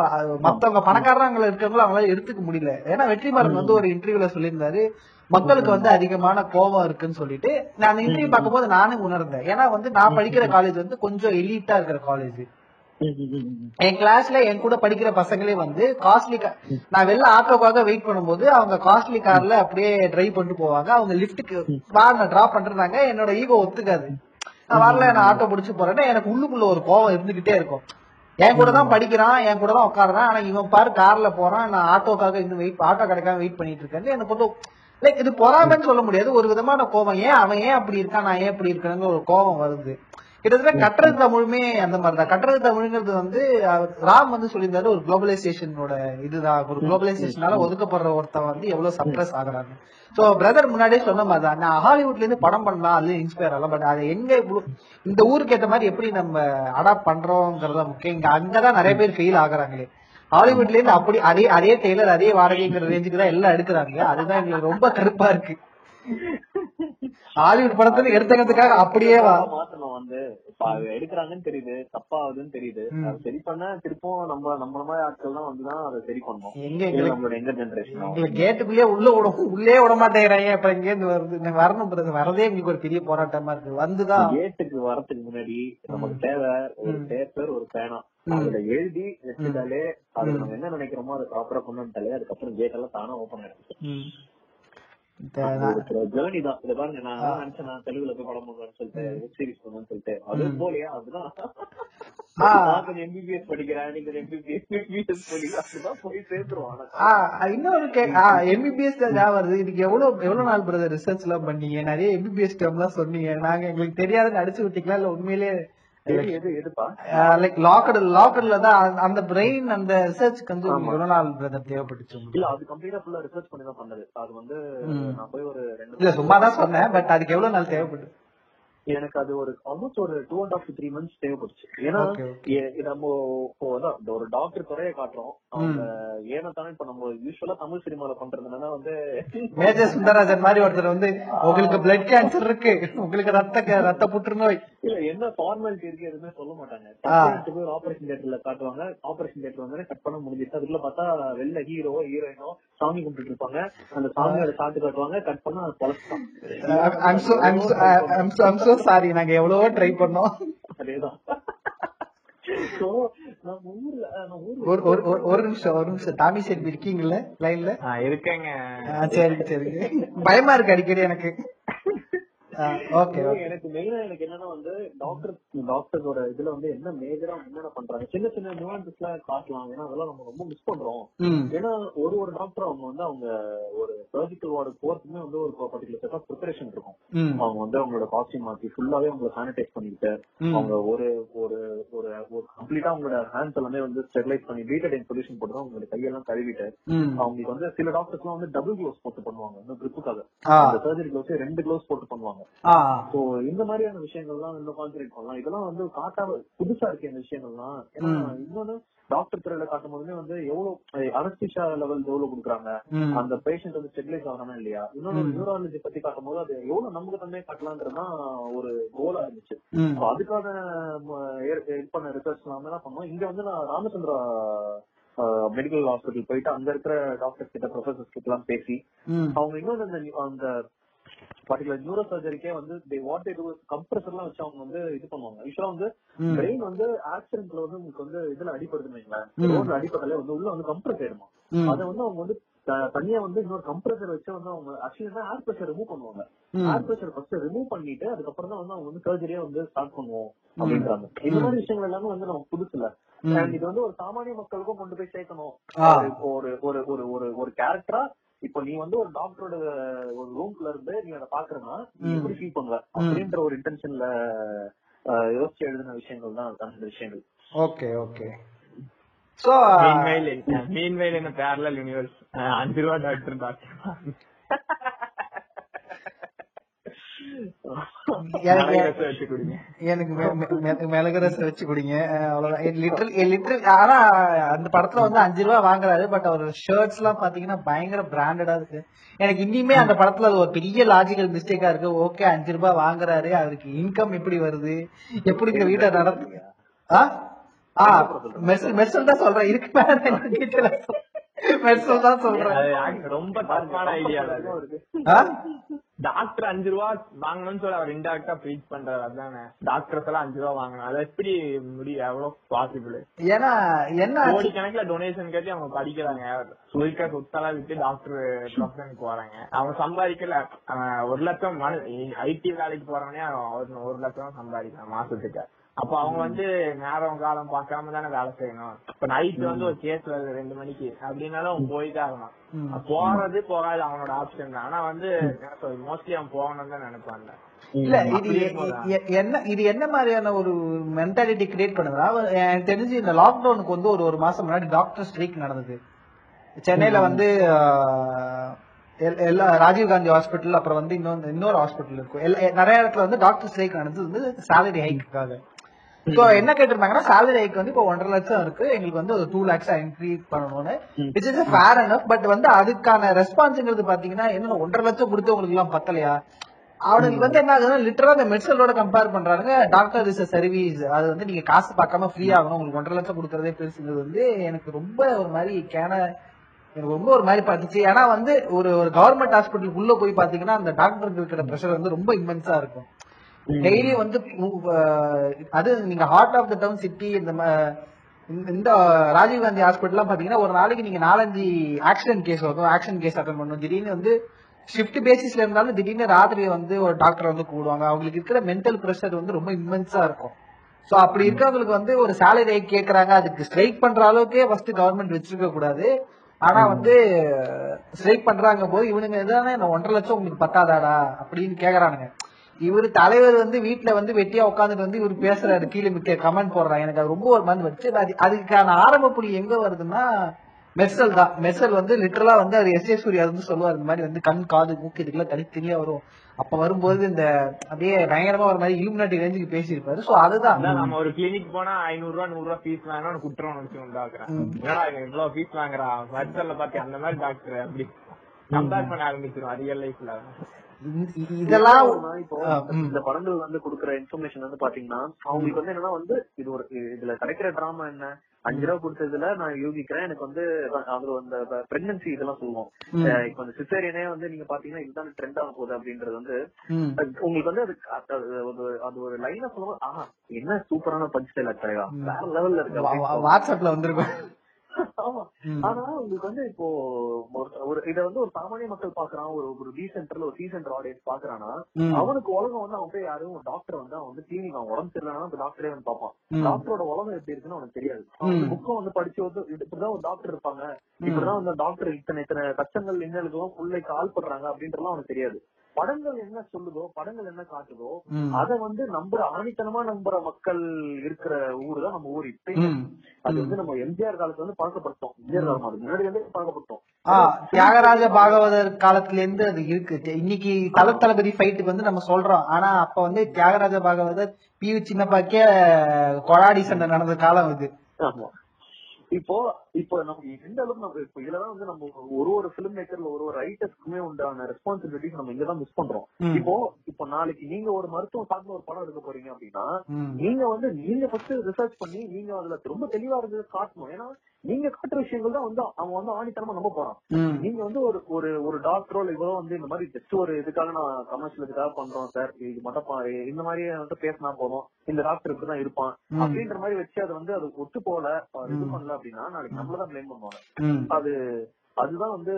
மத்தவங்க பணக்காரங்க இருக்கவங்கள அவங்களால எடுத்துக்க முடியல. ஏன்னா வெற்றிமாறன் வந்து ஒரு இன்டர்வியூல சொல்லியிருந்தாரு. மக்களுக்கு வந்து அதிகமான கோபம் இருக்குன்னு சொல்லிட்டு நான் இன்டர்வியூ பார்க்கும்போது நானும் உணர்ந்தேன். ஏன்னா வந்து நான் படிக்கிற காலேஜ் வந்து கொஞ்சம் எலிட்டா இருக்கிற காலேஜ் என் கிளாஸ்ல என் கூட படிக்கிற பசங்களே வந்து காஸ்ட்லி நான் வெளில ஆட்டோக்காக வெயிட் பண்ணும்போது அவங்க காஸ்ட்லி கார்ல அப்படியே டிரைவ் பண்ணிட்டு போவாங்க. அவங்க லிஃப்ட்டுக்கு வா நான் டிராப் பண்றாங்க என்னோட ஈகோ ஒத்துக்காது. நான் வரல நான் ஆட்டோ பிடிச்சு போறேன்னா எனக்கு உள்ளுக்குள்ள ஒரு கோவம் இருந்துகிட்டே இருக்கும். என் கூட தான் படிக்கிறான் என் கூட தான் உட்காடுறான் ஆனா இவன் பாரு கார்ல போறான். நான் ஆட்டோக்காக இன்னும் வெயிட் ஆட்டோ கிடைக்காம வெயிட் பண்ணிட்டு இருக்கேன் எனக்கு வந்து லைக் இது பொறாமைன்னு சொல்ல முடியாது. ஒரு விதமான கோவம். ஏன் அவன் ஏன் அப்படி இருக்கான்? நான் ஏன் அப்படி இருக்கேன்னு ஒரு கோவம் வருது. கிட்டத்தட்ட கட்டுறது தமிழுமே அந்த மாதிரிதான். கட்டுறது தமிழ்ங்கிறது வந்து ராம் வந்து சொல்லியிருந்தாரு ஒரு குளோபலைசேஷனோட இதுதான். ஒரு குளோபலைசேஷனால ஒதுக்கப்படுற ஒருத்தன் வந்து எவ்வளவு சப்ரஸ் ஆகுறாங்க. சோ பிரதர் முன்னாடியே சொன்ன மாதிரி தான் நான் ஹாலிவுட்ல இருந்து படம் பண்ணலாம் அது இன்ஸ்பயர் ஆகலாம். பட் அது எங்க இவ்வளவு- இந்த ஊருக்கு ஏத்த மாதிரி எப்படி நம்ம அடாப்ட் பண்றோங்கிறத முக்கியம். இங்க அங்கதான் நிறைய பேர் ஃபெயில் ஆகுறாங்களே. ஹாலிவுட்ல இருந்து அப்படி அதே அதே டெய்லர் அதே வாடகைங்கிற ரேஞ்சுக்கு தான் எல்லாம் எடுக்கிறாங்க. அதுதான் எங்களுக்கு ரொம்ப கருப்பா இருக்கு. ஹாலிவுட் படத்துல எடுத்துக்கிறதுக்காக அப்படியே மாத்தணும் வந்து. அது எடுக்கிறாங்கன்னு தெரியுது. தப்பாகுதுன்னு தெரியுது. அது சரி பண்ண திருப்பவும் நம்ம நம்மள மாதிரி ஆட்கள் தான் வந்துதான் அதை சரி பண்ணணும் எங்க நம்மளோட எங்க ஜெனரேஷன் எங்களுக்கு கேட்டுக்குள்ளேயே உள்ள விட உள்ளே விட மாட்டேங்கிறாங்க. இப்ப இங்க இருந்து வருது. வரணும் பிறகு வரதே எங்களுக்கு ஒரு பெரிய போராட்டமா இருக்கு. வந்துதான். கேட்டுக்கு வரதுக்கு முன்னாடி நமக்கு தேவை ஒரு. பேப்பர் ஒரு பேனா. அதுல எழுதி வச்சுட்டாலே அதுல நம்ம என்ன நினைக்கிறோமோ அதை ப்ராப்பரா கொண்டு வந்துட்டாலே அதுக்கப்புறம் கேட் எல்லாம் தானா ஓபன் ஆயிடும். ம். இந்த நான்- ஜேர்னி தான். இத பாருங்க நான் நினைச்சேன் நான் தெலுங்குல போய் படம் பண்ணுவேன்னு சொல்லிட்டு வெப் சீரிஸ் பண்ணுவேன்னு சொல்லிட்டு. அது போலியா அதுதான். எம்பிபிஎஸ் படிக்கிறேன் எம்பிபிஎஸ் ஞாபகம் வருது. இதுக்கு எவ்வளவு எவ்வளவு நாள் பிரதர் ரிசர்ச் எல்லாம் பண்ணீங்க? நிறைய எம்பிபிஎஸ் டேர்ம் எல்லாம் சொன்னீங்க. நாங்க எங்களுக்கு தெரியாதுன்னு அடிச்சு விட்டீங்களா? இல்ல உண்மையிலேயே லைக் லாக்கர் லாக்கர்ல தான் அந்த- பிரெயின் அந்த உங்களுக்கு ஆமா. எவ்வளவு நாள் பிரதர் தேவைப்பட்டுச்சு? இல்ல அது கம்ப்ளீட்டா ஃபுல்லா ரிசர்ச் பண்ணி தான் பண்ணது அது வந்து. நான் போய் ஒரு ரெண்டு இல்ல சும்மா தான் சொன்னேன் பட் அதுக்கு எவ்வளவு நாள் தேவைப்பட்டு எனக்கு அது ஒரு ஆல்மோஸ்ட் ஒரு two and half three months தேவைப்பட்டுச்சு ஏன்னா நம்ம ஒரு டாக்டர் குறைய காட்டுறோம். அவங்க ஏன்னா தானே இப்ப நம்ம யூஸ்வலா தமிழ் சினிமால பண்றதுன்னா வந்து மேஜர் சுந்தரராஜன் மாதிரி ஒருத்தர் வந்து உங்களுக்கு பிளட் கேன்சர் இருக்கு. உங்களுக்கு ரத்த ரத்த புற்றுநோய் இல்ல என்ன ஃபார்மாலிட்டி இருக்கு எதுவுமே சொல்ல மாட்டாங்க. போய் ஆபரேஷன் தியேட்டர்ல காட்டுவாங்க. ஆபரேஷன் தியேட்டர் வந்து கட் பண்ண முடிஞ்சிட்டு அதுக்குள்ள பார்த்தா வெளில ஹீரோ ஹீரோயினோ சாமி கும்பிட்டு இருப்பாங்க. அந்த சாமியோட சாட்டு காட்டுவாங்க. கட் பண்ணா அது sorry நாங்க எவ்வளவோ ட்ரை பண்ணோம். அதேதான். ஒரு நிமிஷம் ஒரு நிமிஷம். டாமி செல்வி இருக்கீங்கல்ல லைன்ல இருக்கேங்க. சரி சரி பயமா இருக்கு அடிக்கடி எனக்கு. எனக்கு மெயினா எனக்கு என்னன்னா வந்து டாக்டர் டாக்டர்ஸோட இதுல வந்து என்ன மேஜரா என்னென்ன பண்றாங்க? சின்ன சின்ன நியூவான்சஸ் எல்லாம் காட்டலாம். ஏன்னா அதெல்லாம் நம்ம ரொம்ப மிஸ் பண்றோம். ஏன்னா ஒரு ஒரு டாக்டர் அவங்க வந்து அவங்க ஒரு சர்ஜிக்கல் வார்டு போறதுக்குமே வந்து ஒரு பர்டிகுலர் செட் ஆஃப் ப்ரிப்பரேஷன் இருக்கும். அவங்க வந்து அவங்களோட காஸ்டியூம் மாத்தி ஃபுல்லாவே அவங்கள சானிடைஸ் பண்ணிட்டு. அவங்க ஒரு ஒரு ஒரு ஒரு கம்ப்ளீட்டா அவங்களோட ஹேண்ட்ஸ் எல்லாமே வந்து ஸ்டெரிலைஸ் பண்ணி பீட்டடைன் சொல்யூஷன் போட்டு அவங்களோட கையெல்லாம் கழுவிட்டு அவங்களுக்கு வந்து சில டாக்டர்ஸ் எல்லாம் வந்து டபுள் க்ளோஸ் போட்டு பண்ணுவாங்க. இன்னும் கிரிப்புக்காக ஆ. அந்த சர்ஜரி க்ளோஸ் ரெண்டு க்ளோஸ் போட்டு பண்ணுவாங்க. சோ இந்த மாதிரியான விஷயங்கள்லாம் இன்னும் கான்சென்ட்ரேட் பண்ணலாம் இதெல்லாம் வந்து காட்டாம புதுசா இருக்கு இந்த விஷயங்கள்லாம். ஏன்னா. இன்னொன்னு டாக்டர் துறையில காட்டும் போதுமே வந்து எவ்வளவு அனஸ்திஷா லெவல் எவ்வளவு கொடுக்குறாங்க? அந்த பேஷண்ட் வந்து ஸ்டெபிலைஸ் ஆகணும் இல்லையா? இன்னொன்னு. நியூராலஜி பத்தி காட்டும் போது அது எவ்வளவு நமக்கு தன்மை காட்டலான்றதுதான் ஒரு கோலா இருந்துச்சு. அதுக்கான இது பண்ண ரிசர்ச் நாம என்ன பண்ணோம் இங்க வந்து நான் ராமச்சந்திரா மெடிக்கல் ஹாஸ்பிட்டல் போயிட்டு அங்க இருக்கிற டாக்டர்ஸ் கிட்ட ப்ரொஃபசர்ஸ் கிட்ட எல்லாம் பேசி அவங்க இன்னொரு அந்த பர்டிகுலர் நியூரோ சர்ஜரிக்கே வந்து தே வாட் இது கம்ப்ரஸர் எல்லாம் வச்சு அவங்க வந்து இது பண்ணுவாங்க. யூஸ்வலா வந்து பிரெயின் வந்து ஆக்சிடென்ட்ல வந்து உங்களுக்கு வந்து இதுல அடிப்படுதுன்னு வைங்களேன். அடிப்படல வந்து உள்ள வந்து கம்ப்ரஸ் ஆயிடுமா? அதை வந்து அவங்க வந்து தனியா வந்து இன்னொரு கம்ப்ரஸர் வச்சு வந்து அவங்க ஆக்சுவலி ஏர் பிரஷர் ரிமூவ் பண்ணுவாங்க. ஏர் பிரஷர் ஃபர்ஸ்ட் ரிமூவ் பண்ணிட்டு அதுக்கப்புறம் தான் வந்து அவங்க வந்து சர்ஜரியா வந்து ஸ்டார்ட் பண்ணுவோம் அப்படின்றாங்க. இந்த மாதிரி விஷயங்கள் எல்லாமே வந்து நமக்கு புதுசு இல்ல இது வந்து ஒரு சாமானிய மக்களுக்கும் கொண்டு போய் சேர்க்கணும். ஒரு ஒரு ஒரு ஒரு ஒரு கேரக்டரா இப்போ நீ வந்து ஒரு டாக்டரோட ஒரு ரூம்குள்ள இருந்து நீ அதை பாக்குறனா நீ. எப்படி ஃபீல் பண்ணுவ? அப்படின்ற ஒரு இன்டென்ஷன்ல யோசிச்சு எழுதின விஷயங்கள் தான் அந்த விஷயங்கள். Okay okay. So meanwhile meanwhile என்ன பேரலல் யூனிவர்ஸ் அஞ்சு ரூபா டாக்டர் டாக்டர் எனக்கு மிளகு ரசம் வச்சு குடிங்க. அவ்வளவுதான். லிட்டரல் லிட்டரல் ஆனா அந்த படத்துல வந்து அஞ்சு ரூபா வாங்குறாரு பட் அவர் ஷர்ட்ஸ் எல்லாம் பாத்தீங்கன்னா பயங்கர பிராண்டடா இருக்கு. எனக்கு இன்னிமே அந்த படத்துல அது ஒரு பெரிய லாஜிக்கல் மிஸ்டேக்கா இருக்கு. ஓகே அஞ்சு ரூபாய் வாங்குறாரு அவருக்கு இன்கம் எப்படி வருது? எப்படி இந்த வீட்டை நடத்து மெர்சல் தான் சொல்றேன். இதுக்கு மேல மெர்சல் தான் சொல்றேன். ரொம்ப தப்பான ஐடியா? டாக்டர் அஞ்சு ரூபா வாங்கணும்னு சொல்லி அவர் இன்டெரக்டா ப்ரீச் பண்றாரு. அதானே? டாக்டர்ஸ் எல்லாம் அஞ்சு ரூபா வாங்கணும். அது எப்படி முடியும்? எவ்வளவு பாசிபிள் ஏன்னா என்ன? கோடி கணக்குல டொனேஷன் கட்டி அவங்க படிக்கிறாங்க. சுருக்க சொத்தெல்லாம் விட்டு டாக்டர் ப்ரொஃபஷனுக்கு போறாங்க அவங்க சம்பாதிக்கல. அவன் ஒரு லட்சம் ஐடி வேலைக்கு போறவனே அவன் ஒரு லட்சம் சம்பாதிக்கிறான் மாசத்துக்கு. அப்ப அவங்க வந்து நேரம் காலம் பார்க்காம தானே வேலை செய்யணும். இப்ப நைட் வந்து ஒரு கேஸ் வருது ரெண்டு மணிக்கு. அப்படின்னாலும் அவன் போய்தான் ஆகணும். போறது போகாது அவனோட ஆப்ஷன் தான். ஆனா வந்து மோஸ்ட்லி அவன் போகணும்னு தான் நினைப்பான்ல இல்ல இது என்ன இது என்ன மாதிரியான ஒரு மென்டாலிட்டி கிரியேட் பண்ணுதா? எனக்கு தெரிஞ்சு இந்த லாக்டவுனுக்கு வந்து ஒரு ஒரு மாசம் முன்னாடி டாக்டர் ஸ்ட்ரைக் நடந்தது. சென்னையில வந்து எல்லா ராஜீவ் காந்தி ஹாஸ்பிட்டல் அப்புறம் வந்து இன்னொரு இன்னொரு ஹாஸ்பிட்டல் இருக்கும். எல்லா- நிறைய இடத்துல வந்து டாக்டர் ஸ்ட்ரைக் நடந்தது வந்து சேலரி ஹைக்காக சோ என்ன கேட்டிருந்தாங்கன்னா சேலரி ஹைக் வந்து இப்போ ஒன்றரை லட்சம் இருக்கு. எங்களுக்கு வந்து ஒரு டூ லேக்ஸ் இன்க்ரீஸ் பண்ணணும்னு. It's is fair and but வந்து அதுக்கான ரெஸ்பான்ஸ்ங்கிறது பாத்தீங்கன்னா என்ன ஒன்றரை லட்சம் கொடுத்து உங்களுக்கு எல்லாம் பத்தலையா? அவனுக்கு வந்து என்ன ஆகுதுன்னா லிட்டரா அந்த மெடிசலோட கம்பேர் பண்றாங்க டாக்டர் இஸ் சர்வீஸ் அது வந்து நீங்க காசு பார்க்காம ஃப்ரீ ஆகணும். உங்களுக்கு ஒன்றரை லட்சம் கொடுக்கறதே பெருசுங்கிறது வந்து எனக்கு ரொம்ப ஒரு மாதிரி கேன எனக்கு ரொம்ப ஒரு மாதிரி பார்த்துச்சு ஏன்னா வந்து ஒரு ஒரு கவர்மெண்ட் ஹாஸ்பிட்டலுக்கு உள்ள போய் பாத்தீங்கன்னா அந்த டாக்டருக்கு இருக்கிற ப்ரெஷர் வந்து ரொம்ப இம்மென்ஸா இருக்கும். டெய்லி வந்து அது நீங்க heart of the town city இந்த இந்த- ராஜீவ் காந்தி ஹாஸ்பிட்டல்லாம் பாத்தீங்கன்னா ஒரு நாளைக்கு நீங்க நாலஞ்சு ஆக்சிடென்ட் கேஸ் வரும். ஆக்சிடென்ட் கேஸ் அட்டன் பண்ணணும் திடீர்னு வந்து ஷிஃப்ட் பேசிஸ்ல இருந்தாலும் திடீர்னு ராத்திரி வந்து ஒரு டாக்டர் வந்து கூடுவாங்க. அவங்களுக்கு இருக்கிற மென்டல் ப்ரெஷர் வந்து ரொம்ப இம்மென்ஸா இருக்கும். சோ அப்படி இருக்கவங்களுக்கு வந்து ஒரு சேலரி கேக்குறாங்க. அதுக்கு ஸ்ட்ரைக் பண்ற அளவுக்கே ஃபர்ஸ்ட் கவர்மெண்ட் வச்சிருக்க கூடாது. ஆனா வந்து ஸ்ட்ரைக் பண்றாங்க போது இவனுங்க நான் ஒன்றரை லட்சம் உங்களுக்கு பத்தாதாடா? அப்படின்னு கேக்குறானுங்க. இவரு தலைவர் வந்து வீட்டுல வந்து வெட்டியா உட்காந்துட்டு வந்து இவர் பேசுறாரு. கீழே கமெண்ட் போடுறாங்க எனக்கு அது ரொம்ப ஒரு மாதிரி வச்சு அது அதுக்கான ஆரம்ப புள்ளி எங்க வருதுன்னா மெர்சல் தான். மெர்சல் வந்து லிட்டரலா வந்து அது எஸ் ஏ சூர்யா வந்து சொல்லுவார். இந்த மாதிரி வந்து கண் காது மூக்கு இதுக்கெல்லாம் தனித்தனியா வரும். அப்ப வரும்போது இந்த அப்படியே பயங்கரமா ஒரு மாதிரி இலுமினாட்டி ரேஞ்சுக்கு பேசியிருப்பாரு. சோ அதுதான். நம்ம ஒரு கிளினிக் போனா ஐநூறு ரூபா நூறு ரூபா ஃபீஸ் வாங்கினா குற்றம் வச்சு உண்டாக்குறேன் இவ்வளவு ஃபீஸ் வாங்குறா வருஷத்துல பாத்தி அந்த மாதிரி டாக்டர் அப்படி. கம்பேர் பண்ண ஆரம்பிச்சிரும். ரியல் லைஃப்ல இதெல்லாம். இந்த படங்கள் வந்து கொடுக்குற இன்ஃபர்மேஷன் வந்து பாத்தீங்கன்னா அவங்களுக்கு வந்து என்னன்னா வந்து இது ஒரு இதுல கிடைக்கிற டிராமா என்ன? அஞ்சு ரூபா கொடுத்ததுல நான் யோகிக்கிறேன். எனக்கு வந்து அதுல அந்த பிரெக்னன்சி இதெல்லாம் சொல்லுவோம் இப்ப அந்த சிசேரியனே வந்து நீங்க பாத்தீங்கன்னா இதுதான் ட்ரெண்ட் ஆக போகுது அப்படின்றது வந்து. அது உங்களுக்கு வந்து அது அது ஒரு அது ஒரு லைனா சொல்லுவோம் ஆஹா என்ன சூப்பரான பஞ்ச் தலைவா? வேற லெவல்ல இருக்கு வாட்ஸ்அப்ல வந்திருக்கும். ஆமா. ஆனா உங்களுக்கு வந்து இப்போ ஒரு- இத வந்து ஒரு சாமானிய மக்கள் பாக்குறான் ஒரு ஒரு டி சென்டர்ல ஒரு சி சென்டர் ஆடியன்ஸ் பாக்குறானா. அவனுக்கு உலகம் வந்து அவன் போய் யாரும் டாக்டர் வந்து அவன் வந்து கிளினிக் அவன் உடம்பு சரியில்லைனா அந்த டாக்டரே வந்து பார்ப்பான். ம். டாக்டரோட உலகம் எப்படி இருக்குன்னு அவனுக்கு தெரியாது. அவன் புக்கும் வந்து படிச்சு வந்து இப்படிதான் ஒரு டாக்டர் இருப்பாங்க. இப்படிதான் அந்த டாக்டர் இத்தனை இத்தனை கஷ்டங்கள் இன்னலுக்கும் பிள்ளைக்கு ஆள்படுறாங்க அப்படின்றதுலாம் அவனுக்கு தெரியாது. படங்கள் என்ன சொல்லுதோ படங்கள் என்ன காட்டுதோ. அத வந்து நம்புற ஆணித்தனமா நம்புற மக்கள் இருக்கிற ஊரு தான் நம்ம ஊர். இப்ப. அது வந்து நம்ம எம்ஜிஆர் காலத்துல வந்து பழக்கப்பட்டோம் எம்ஜிஆர் காலம் அதுக்கு முன்னாடி வந்து பழக்கப்பட்டோம் தியாகராஜ பாகவதர் காலத்துல இருந்து அது இருக்கு. இன்னைக்கு தல தளபதி ஃபைட்டுக்கு வந்து நம்ம சொல்றோம். ஆனா அப்ப வந்து தியாகராஜ பாகவதர் பியு சின்னப்பாக்கே கொடாடி சண்டை நடந்த காலம் இது. இப்போ இப்போ நம்ம எந்த அளவுக்கு நம்ம இப்போ இதுலதான் வந்து நம்ம ஒரு ஒரு பிலிம் மேக்கர்ல ஒரு ஒரு ரைட்டர்ஸ்க்குமே உண்டான ரெஸ்பான்சிபிலிட்டிஸ் நம்ம இங்கதான் மிஸ் பண்றோம். இப்போ இப்போ நாளைக்கு நீங்க ஒரு மருத்துவம் சார்ந்த ஒரு படம் எடுக்க போறீங்க அப்படின்னா. நீங்க வந்து நீங்க ஃபர்ஸ்ட் ரிசர்ச் பண்ணி நீங்க அதுல ரொம்ப தெளிவா இருந்தது காட்டணும் ஏன்னா நீங்க காட்டுற விஷயங்கள் தான் வந்து அவன் வந்து ஆணித்தனமா நம்ப போறான். நீங்க வந்து ஒரு ஒரு ஒரு டாக்டரோ இவரோ வந்து இந்த மாதிரி ஜஸ்ட் ஒரு இதுக்காக நான் கமர்ஷியல் இதுக்காக பண்றோம் சார் இது மட்டும் இந்த மாதிரி வந்து பேசினா போதும் இந்த டாக்டர் இப்படிதான் இருப்பான். அப்படின்ற மாதிரி வச்சு அது வந்து அது ஒத்து போல இது பண்ணல அப்படின்னா நாளைக்கு நம்மளதான் பிளேம் பண்ணுவாங்க. அது அதுதான் வந்து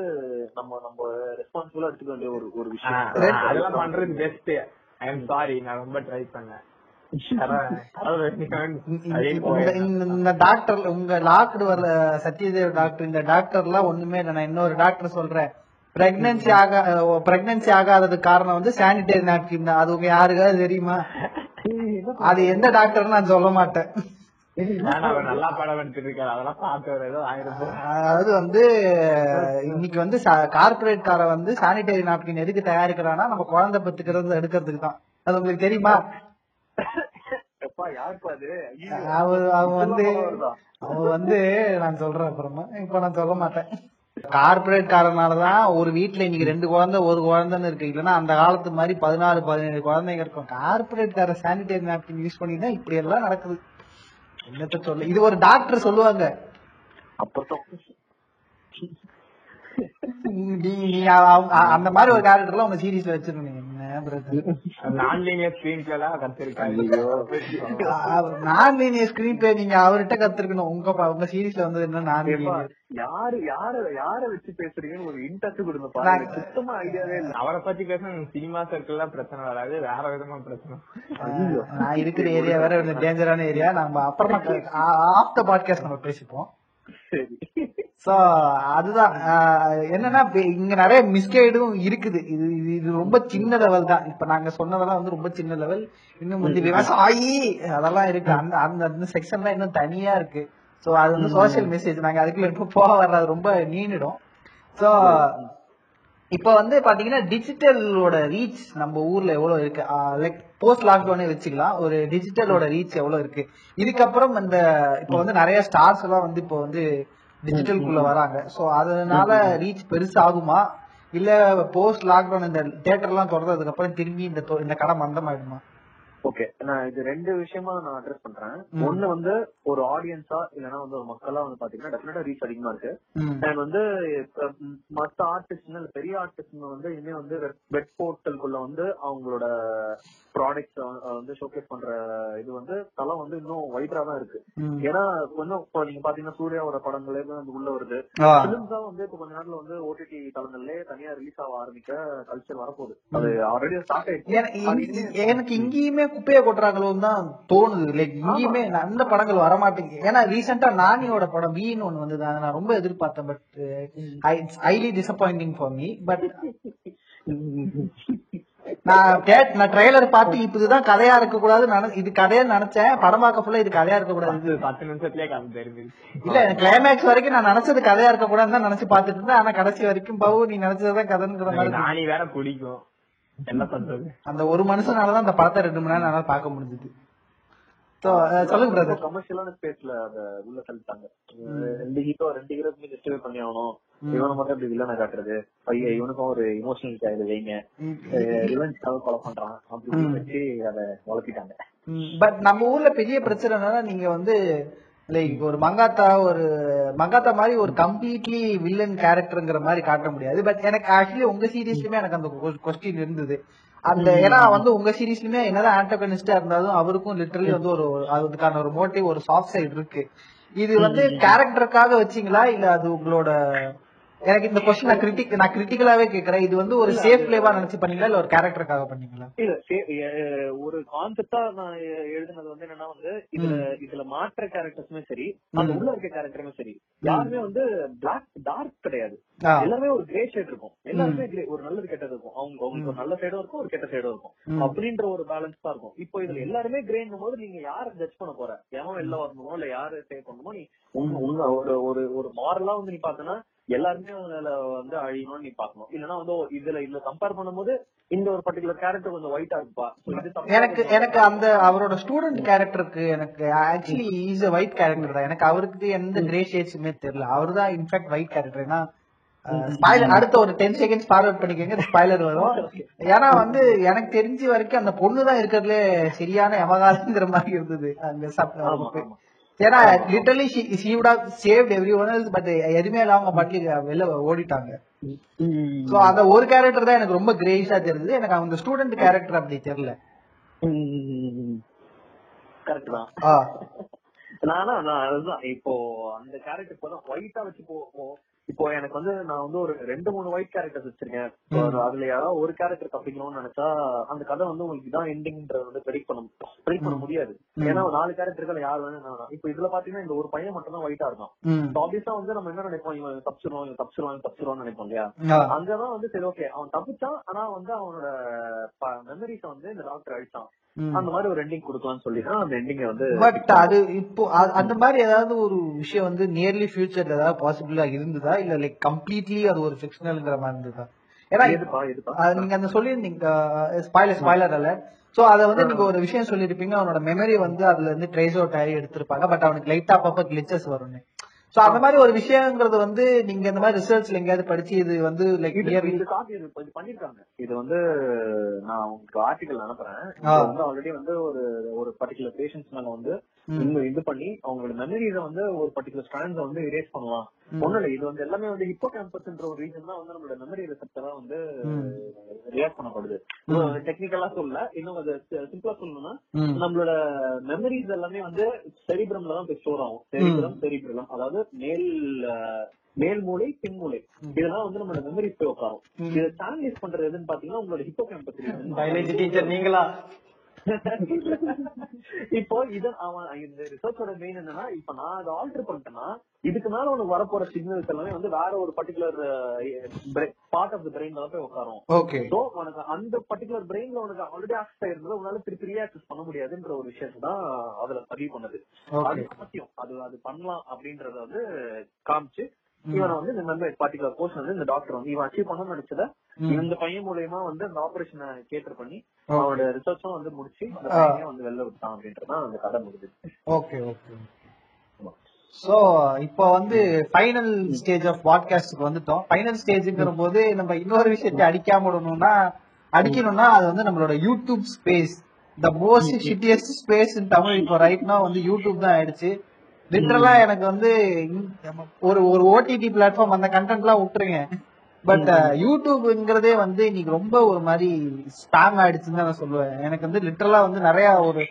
நம்ம நம்ம ரெஸ்பான்சிபிளா எடுத்துக்க வேண்டிய ஒரு ஒரு விஷயம். அதெல்லாம் பண்றது பெஸ்ட் ஐ எம் சாரி நான் ரொம்ப ட்ரை பண்ணேன். இந்த- டாக்டர் உங்க லாக்டு வர சத்யதேவ் டாக்டர் இந்த டாக்டர் எல்லாம் ஒண்ணுமே இல்லை. நான் இன்னொரு டாக்டர் சொல்றேன். பிரெக்னன்சி ஆக பிரெக்னன்சி ஆகாததுக்கு காரணம் வந்து சானிடரி நாப்கின் தான். அது உங்க யாருக்காவது தெரியுமா? அது எந்த டாக்டர் நான் சொல்ல மாட்டேன். அதாவது வந்து இன்னைக்கு வந்து கார்பரேட் கார வந்து சானிடரி நாப்கின் எதுக்கு தயாரிக்கிறான்னா நம்ம குழந்தை பெத்துக்கிறது எடுக்கிறதுக்கு தான். அது உங்களுக்கு தெரியுமா? எப்பா யாருப்பா அது? ஐயோ. அவ அவ வந்து இதெல்லாம் வருதா? அவ வந்து நான் சொல்றேன் அப்புறமா. இப்ப நான் சொல்ல மாட்டேன். கார்பரேட் காரனாலதான் ஒரு வீட்டுல இன்னைக்கு ரெண்டு குழந்தை ஒரு குழந்தைன்னு இருக்கு. இல்லன்னா அந்த காலத்து மாதிரி பதினாறு பதினேழு குழந்தைங்க இருக்கும். கார்பரேட் கார சானிடரி நாப்கின் யூஸ் பண்ணி தான் இப்படி எல்லாம் நடக்குது. என்னத்த சொல்ல இது ஒரு டாக்டர் சொல்லுவாங்க. அவங்க- அந்த மாதிரி ஒரு கேரக்டர்லாம் உங்க சீரீஸ்ல பிரச்சனை நான் லீனியர் ஸ்கிரீன் பிளே நீங்க அவர்கிட்ட கத்துருக்கணும். உங்க உங்க சீரீஸ்ல வந்து என்ன நான். யாரு யார யார வச்சு பேசுறீங்கன்னு ஒரு இன்டர்ட் கொடுங்க பாருங்க சுத்தமா ஐடியாவே இல்ல. அவரை பத்தி பேச சினிமா சர்க்கிள்ல பிரச்சனை வராது. வேற விதமா பிரச்சனை. நான் இருக்கிற ஏரியா வேற டேஞ்சரான ஏரியா நம்ம அப்புறமா ஆஃப்டர் பாட்காஸ்ட் நம்ம பேசிப்போம். சோ அதுதான். என்னன்னா இங்க நிறைய மிஸ்கைடும் இருக்குது. இது இது ரொம்ப சின்ன லெவல் தான். இப்ப நாங்க சொன்னதெல்லாம் வந்து ரொம்ப சின்ன லெவல் இன்னும் வந்து விவசாயி அதெல்லாம் இருக்கு. அந்த அந்த அந்த செக்ஷன்லாம் இன்னும் தனியா இருக்கு. சோ அது வந்து சோசியல் மெசேஜ் நாங்க அதுக்குள்ள இப்ப போக வர்றது ரொம்ப நீண்டிடும். சோ இப்ப வந்து பாத்தீங்கன்னா டிஜிட்டலோட ரீச் நம்ம ஊர்ல எவ்வளவு இருக்கு? லைக் போஸ்ட் லாக்டவுனே வச்சுக்கலாம். ஒரு டிஜிட்டலோட ரீச் எவ்வளவு இருக்கு? இதுக்கப்புறம் இந்த இப்ப வந்து நிறைய ஸ்டார்ஸ் எல்லாம் வந்து இப்போ வந்து டிஜிட்டலுக்குள்ள வராங்க. சோ அதனால ரீச் பெருசாகுமா? இல்ல போஸ்ட் லாக்டவுன் இந்த தியேட்டர் எல்லாம் திறந்ததுக்கு அப்புறம் திரும்பி இந்த இந்த கடை மந்தமாயிடுமா? ஓகே நான் இது ரெண்டு விஷயமா நான் அட்ரஸ் பண்றேன். ஒண்ணு வந்து ஒரு ஆடியன்ஸா இல்லனா வந்து ஒரு மக்களா வந்து பாத்தீங்கன்னா டெஃபினட்டா ரீச் அதிகமா இருக்கு. அண்ட் வந்து மத்த ஆர்டிஸ்ட் இல்ல பெரிய ஆர்டிஸ்ட் வந்து இனிமே வந்து வெப் போர்ட்டலுக்குள்ள வந்து அவங்களோட ப்ராடக்ட்ஸ் வந்து ஷோகேஸ் பண்ற இது வந்து தளம் வந்து இன்னும் வைடரா தான் இருக்கு. ஏன்னா இன்னும் இப்போ நீங்க பாத்தீங்கன்னா சூர்யாவோட படங்களே வந்து உள்ள வருது. பிலிம்ஸா வந்து இப்போ கொஞ்ச நாள்ல வந்து ஓடிடி தளங்கள்லயே தனியா ரிலீஸ் ஆக ஆரம்பிக்க கல்ச்சர் வரப்போகுது. அது ஆல்ரெடி ஸ்டார்ட் ஆயிடுச்சு. எனக்கு இங்கேயுமே குப்பையை கொட்டுறாங்களோன்னு தான் தோணுது. லைக் இங்கேயுமே நல்ல படங்கள் வரமாட்டேங்குது ஏன்னா ரீசெண்டா நானியோட படம் வீன்னு ஒண்ணு வந்தது அதை நான் ரொம்ப எதிர்பார்த்தேன் but highly disappointing for me but நான் நான் ட்ரெய்லர் பார்த்து இப்ப இதுதான் கதையா இருக்க கூடாது இது கதையா நினைச்சேன். படம் பார்க்க ஃபுல்லா இது கதையா இருக்க கூடாது பத்து நிமிஷத்துலயே கதை தெரிஞ்சு இல்ல கிளைமேக்ஸ் வரைக்கும் நான் நினைச்சது கதையா இருக்க கூடாதுன்னு தான் நினைச்சு பாத்துட்டு இருந்தேன். ஆனா கடைசி வரைக்கும் பவு நீ நினைச்சதுதான் இருக்கு. நானி வேற பிடிக்கும் என்ன பண்றது? அந்த ஒரு மனுஷனாலதான் அந்த படத்தை ரெண்டு மணி நேரம் என்னால பார்க்க முடிஞ்சது. சொல்லுங்க பிரதர் கமர்ஷியலான ஸ்பேஸ்ல அத உள்ள தள்ளிட்டாங்க. ரெண்டு ஹீரோ ரெண்டு ஹீரோ ஜஸ்டிஃபை பண்ணி ஆகணும். இவனை மட்டும் இப்படி வில்லனை காட்டுறது? ஐயா இவனுக்கும் ஒரு இமோஷனல் இது வைங்க. ரிவெஞ்ச் கொலை பண்றான். அப்படி இப்படின்னு வச்சு அத வளர்த்திட்டாங்க. பட் நம்ம ஊர்ல பெரிய பிரச்சனை என்னன்னா நீங்க வந்து லைக் ஒரு மங்காத்தா ஒரு மங்காத்தா மாதிரி ஒரு கம்ப்ளீட்லி வில்லன் கேரக்டர்ங்கிற மாதிரி காட்ட முடியாது. பட் எனக்கு ஆக்சுவலி உங்க சீரீஸ்லயுமே எனக்கு அந்த கொஸ்டின் இருந்தது. அந்த ஏன்னா வந்து உங்க சீரீஸ்லயுமே என்னதான் ஆண்டகனிஸ்டா இருந்தாலும் அவருக்கும் லிட்டரலி வந்து ஒரு ஒரு- அதுக்கான ஒரு மோட்டிவ் ஒரு சாஃப்ட் சைடு இருக்கு. இது வந்து கேரக்டருக்காக வச்சீங்களா? இல்ல அது உங்களோட எனக்கு இந்த கொஸ்டின் நான் கிரிட்டிக் நான் கிரிட்டிக்கலாவே கேக்குறேன் இது வந்து ஒரு சேஃப் பிளேவா நினைச்சு பண்ணீங்களா? இல்ல ஒரு கேரக்டருக்காக பண்ணீங்களா? இல்ல ஒரு கான்செப்டா நான் எழுதுனது வந்து என்னன்னா வந்து இதுல இதுல மாற்ற கேரக்டர்ஸுமே சரி அந்த உள்ள இருக்க கேரக்டருமே சரி யாருமே வந்து பிளாக் டார்க் கிடையாது. எல்லாமே ஒரு கிரே ஷேட் இருக்கும். எல்லாருமே ஒரு நல்லது கெட்டது இருக்கும். அவங்க அவங்களுக்கு ஒரு நல்ல சைடும் இருக்கும் ஒரு கெட்ட சைடும் இருக்கும். அப்படின்ற ஒரு பேலன்ஸ் தான் இருக்கும். இப்போ இதுல எல்லாருமே கிரேன்னும் போது நீங்க யார ஜட்ஜ் பண்ண போற? எவன் வெளில வரணுமோ இல்ல யாரு சேவ் பண்ணணுமோ நீ உங்க ஒரு ஒரு மாரலா வந்து நீ பார்த்தனா எல்லாருமே அதுல வந்து அழியணும்னு நீ பாக்கணும் இல்லன்னா வந்து இதுல இதுல கம்பேர் பண்ணும்போது இந்த ஒரு பர்டிகுலர் கேரக்டர் கொஞ்சம் ஒயிட்டா இருப்பா. எனக்கு. எனக்கு அந்த அவரோட ஸ்டூடெண்ட் கேரக்டருக்கு எனக்கு actually is a white character தான். எனக்கு அவருக்கு எந்த கிரே ஷேட்ஸுமே தெரியல. அவர் தான் இன்ஃபேக்ட் ஒயிட் கேரக்டர் ஏன்னா அடுத்த ஒரு டென் செகண்ட்ஸ் ஃபார்வர்ட் பண்ணிக்கோங்க ஸ்பாய்லர் வரும். ஏன்னா வந்து எனக்கு தெரிஞ்ச வரைக்கும் அந்த பொண்ணு தான் இருக்கிறதுலே சரியான எமகாலங்கிற மாதிரி இருந்தது. அந்த. ஏன்னா literally she would have saved everyone but எதுவுமே இல்லாம பாட்டுக்கு வெளில ஓடிட்டாங்க. சோ அந்த ஒரு கேரக்டர் தான் எனக்கு ரொம்ப கிரேஸா தெரிஞ்சது. எனக்கு அவங்க ஸ்டூடெண்ட் கேரக்டர் அப்படி தெரியல. கரெக்ட் தான். நானா நான் அதுதான். இப்போ அந்த கேரக்டர் இப்போ ஒயிட்டா வச்சு போ- இப்போ எனக்கு வந்து நான் வந்து ஒரு ரெண்டு மூணு ஒயிட் கேரக்டர்ஸ் வச்சிருக்கேன். அதுல யாராவது ஒரு கேரக்டர் தப்பிக்கணும்னு நினைச்சா அந்த கதை வந்து உங்களுக்கு இதான் எண்டிங்ன்றது வந்து ப்ரெடிக்ட் பண்ண ப்ரெடிக்ட் பண்ண முடியாது. ஏன்னா ஒரு நாலு கேரக்டர்கள் யார் வேணும் இப்போ இதுல பாத்தீங்கன்னா இந்த ஒரு பையன் மட்டும் தான் ஒயிட்டா இருக்கான். ம். ஆப்வியஸா வந்து நம்ம என்ன நினைப்போம்? இவன் தப்பிச்சிருவான் இவன் தப்பிச்சிருவான் இவன் நினைப்போம் இல்லையா. அங்கதான் வந்து சரி ஓகே அவன் தப்பிச்சான் ஆனா வந்து அவனோட மெமரிஸ வந்து இந்த டாக்டர் அழிச்சான். அந்த மாதிரி ஒரு எண்டிங் கொடுக்கலாம்னு சொல்லி தான் அந்த எண்டிங்க வந்து பட் அது இப்போ அந்த மாதிரி ஏதாவது ஒரு விஷயம் வந்து நியர்லி ஃபியூச்சர்ல ஏதாவது பாசிபிளா இருந்ததா? இல்ல லைக் கம்ப்ளீட்லி அது ஒரு ஃபிக்ஷனல்ங்கிற மாதிரி இருந்ததா? ஏன்னா நீங்க அந்த சொல்லியிருந்தீங்க ஸ்பாய்லர் ஸ்பாய்லர் அல்ல சோ அத வந்து நீங்க ஒரு விஷயம் சொல்லிருப்பீங்க அவனோட மெமரி வந்து அதுல இருந்து ட்ரேஸ் அவுட் ஆகி எடுத்திருப்பாங்க பட் அவனுக்கு லைட்டா அப்பப்ப கிளிச்சஸ் வரும்னு. சோ அந்த மாதிரி ஒரு விஷயங்கிறது வந்து நீங்க இந்த மாதிரி ரிசர்ச்ல எங்கேயாவது படிச்சு இது வந்து லைக் இது காப்பி பண்ணிருக்காங்க. இது வந்து நான் உங்களுக்கு ஆர்டிகல் அனுப்புறேன். வந்து ஆல்ரெடி வந்து ஒரு ஒரு பர்டிகுலர் பேஷண்ட்ஸ் மேல வந்து இது பண்ணி அவங்களோட மெமரிஸ வந்து ஒரு பர்டிகுலர் ஸ்ட்ராண்ட்ஸ வந்து இரேஸ் பண்ணலாம். இல்ல இது வந்து எல்லாமே வந்து ஹிப்போ கேம்பஸ்ன்ற ஒரு ரீசன் தான் வந்து நம்மளோட மெமரி ரிசெப்டரா வந்து ரியாக்ட் பண்ணப்படுது. டெக்னிக்கலா சொல்ல இன்னும் அது சிம்பிளா சொல்லணும்னா நம்மளோட மெமரிஸ் எல்லாமே வந்து செரிபிரம்ல தான் போய் ஸ்டோர் ஆகும். செரிபிரம் செரிபிரம் அதாவது மேல் மேல் மூளை பின் மூளை. இதெல்லாம் வந்து நம்மளோட மெமரிஸ் போய் உட்காரும் இதை சேனலைஸ் பண்றது எதுன்னு பாத்தீங்கன்னா உங்களோட ஹிப்போ கேம்பஸ் நீங்களா? இப்போ இது அவன் இந்த ரிசர்ச்சோட மெயின் என்னன்னா இப்ப நான் அதை ஆல்டர் பண்ணிட்டேன்னா இதுக்கு மேல உனக்கு வரப்போற சிக்னல்ஸ் எல்லாமே வந்து வேற ஒரு பர்டிகுலர் பார்ட் ஆஃப் த பிரெயின்ல தான் போய் உட்காரும் ஓகே சோ உனக்கு அந்த பர்டிகுலர் பிரெயின்ல உனக்கு ஆல்ரெடி ஆக்சஸ் ஆயிருந்தது உன்னால திருப்பி ரீஆக்சஸ் பண்ண முடியாதுன்ற ஒரு விஷயத்தை தான் அதுல பதிவு பண்ணது. அது சத்தியம். அது அது பண்ணலாம் அப்படின்றத வந்து காமிச்சு இவனை வந்து இந்த மாதிரி பர்டிகுலர் கோர்ஸ் வந்து இந்த டாக்டர் வந்து இவன் அச்சீவ் பண்ணணும்னு நினைச்சத இந்த பையன் மூலியமா வந்து அந்த ஆபரேஷனை கேட்டர் பண்ணி அவனோட ரிசர்ச்சும் வந்து முடிச்சு அந்த. பையனை வந்து வெளில விட்டான் அப்படின்றதான் அந்த கதை முடிஞ்சது. ஓகே ஓகே சோ இப்போ வந்து ஃபைனல் ஸ்டேஜ் ஆஃப் பாட்காஸ்டுக்கு வந்துட்டோம். ஃபைனல் ஸ்டேஜ்ங்கிற போது நம்ம இன்னொரு விஷயத்தை அடிக்காம விடணும்னா அடிக்கணும்னா அது வந்து நம்மளோட YouTube space the most shittiest space in Tamil. இப்போ ரைட்னா வந்து யூடியூப் தான் ஆயிடுச்சு. லிட்டரலா எனக்கு வந்து ஒரு ஒரு ஓடிடி பிளாட்ஃபார்ம் அந்த கண்டென்ட் எல்லாம் விட்டுருங்க. பட் யூடியூப்ங்கிறதே வந்து இன்னைக்கு ரொம்ப ஒரு மாதிரி ஸ்பேம் ஆயிடுச்சுன்னு தான் நான் சொல்லுவேன். எனக்கு வந்து லிட்டரலா வந்து நிறைய ஒரு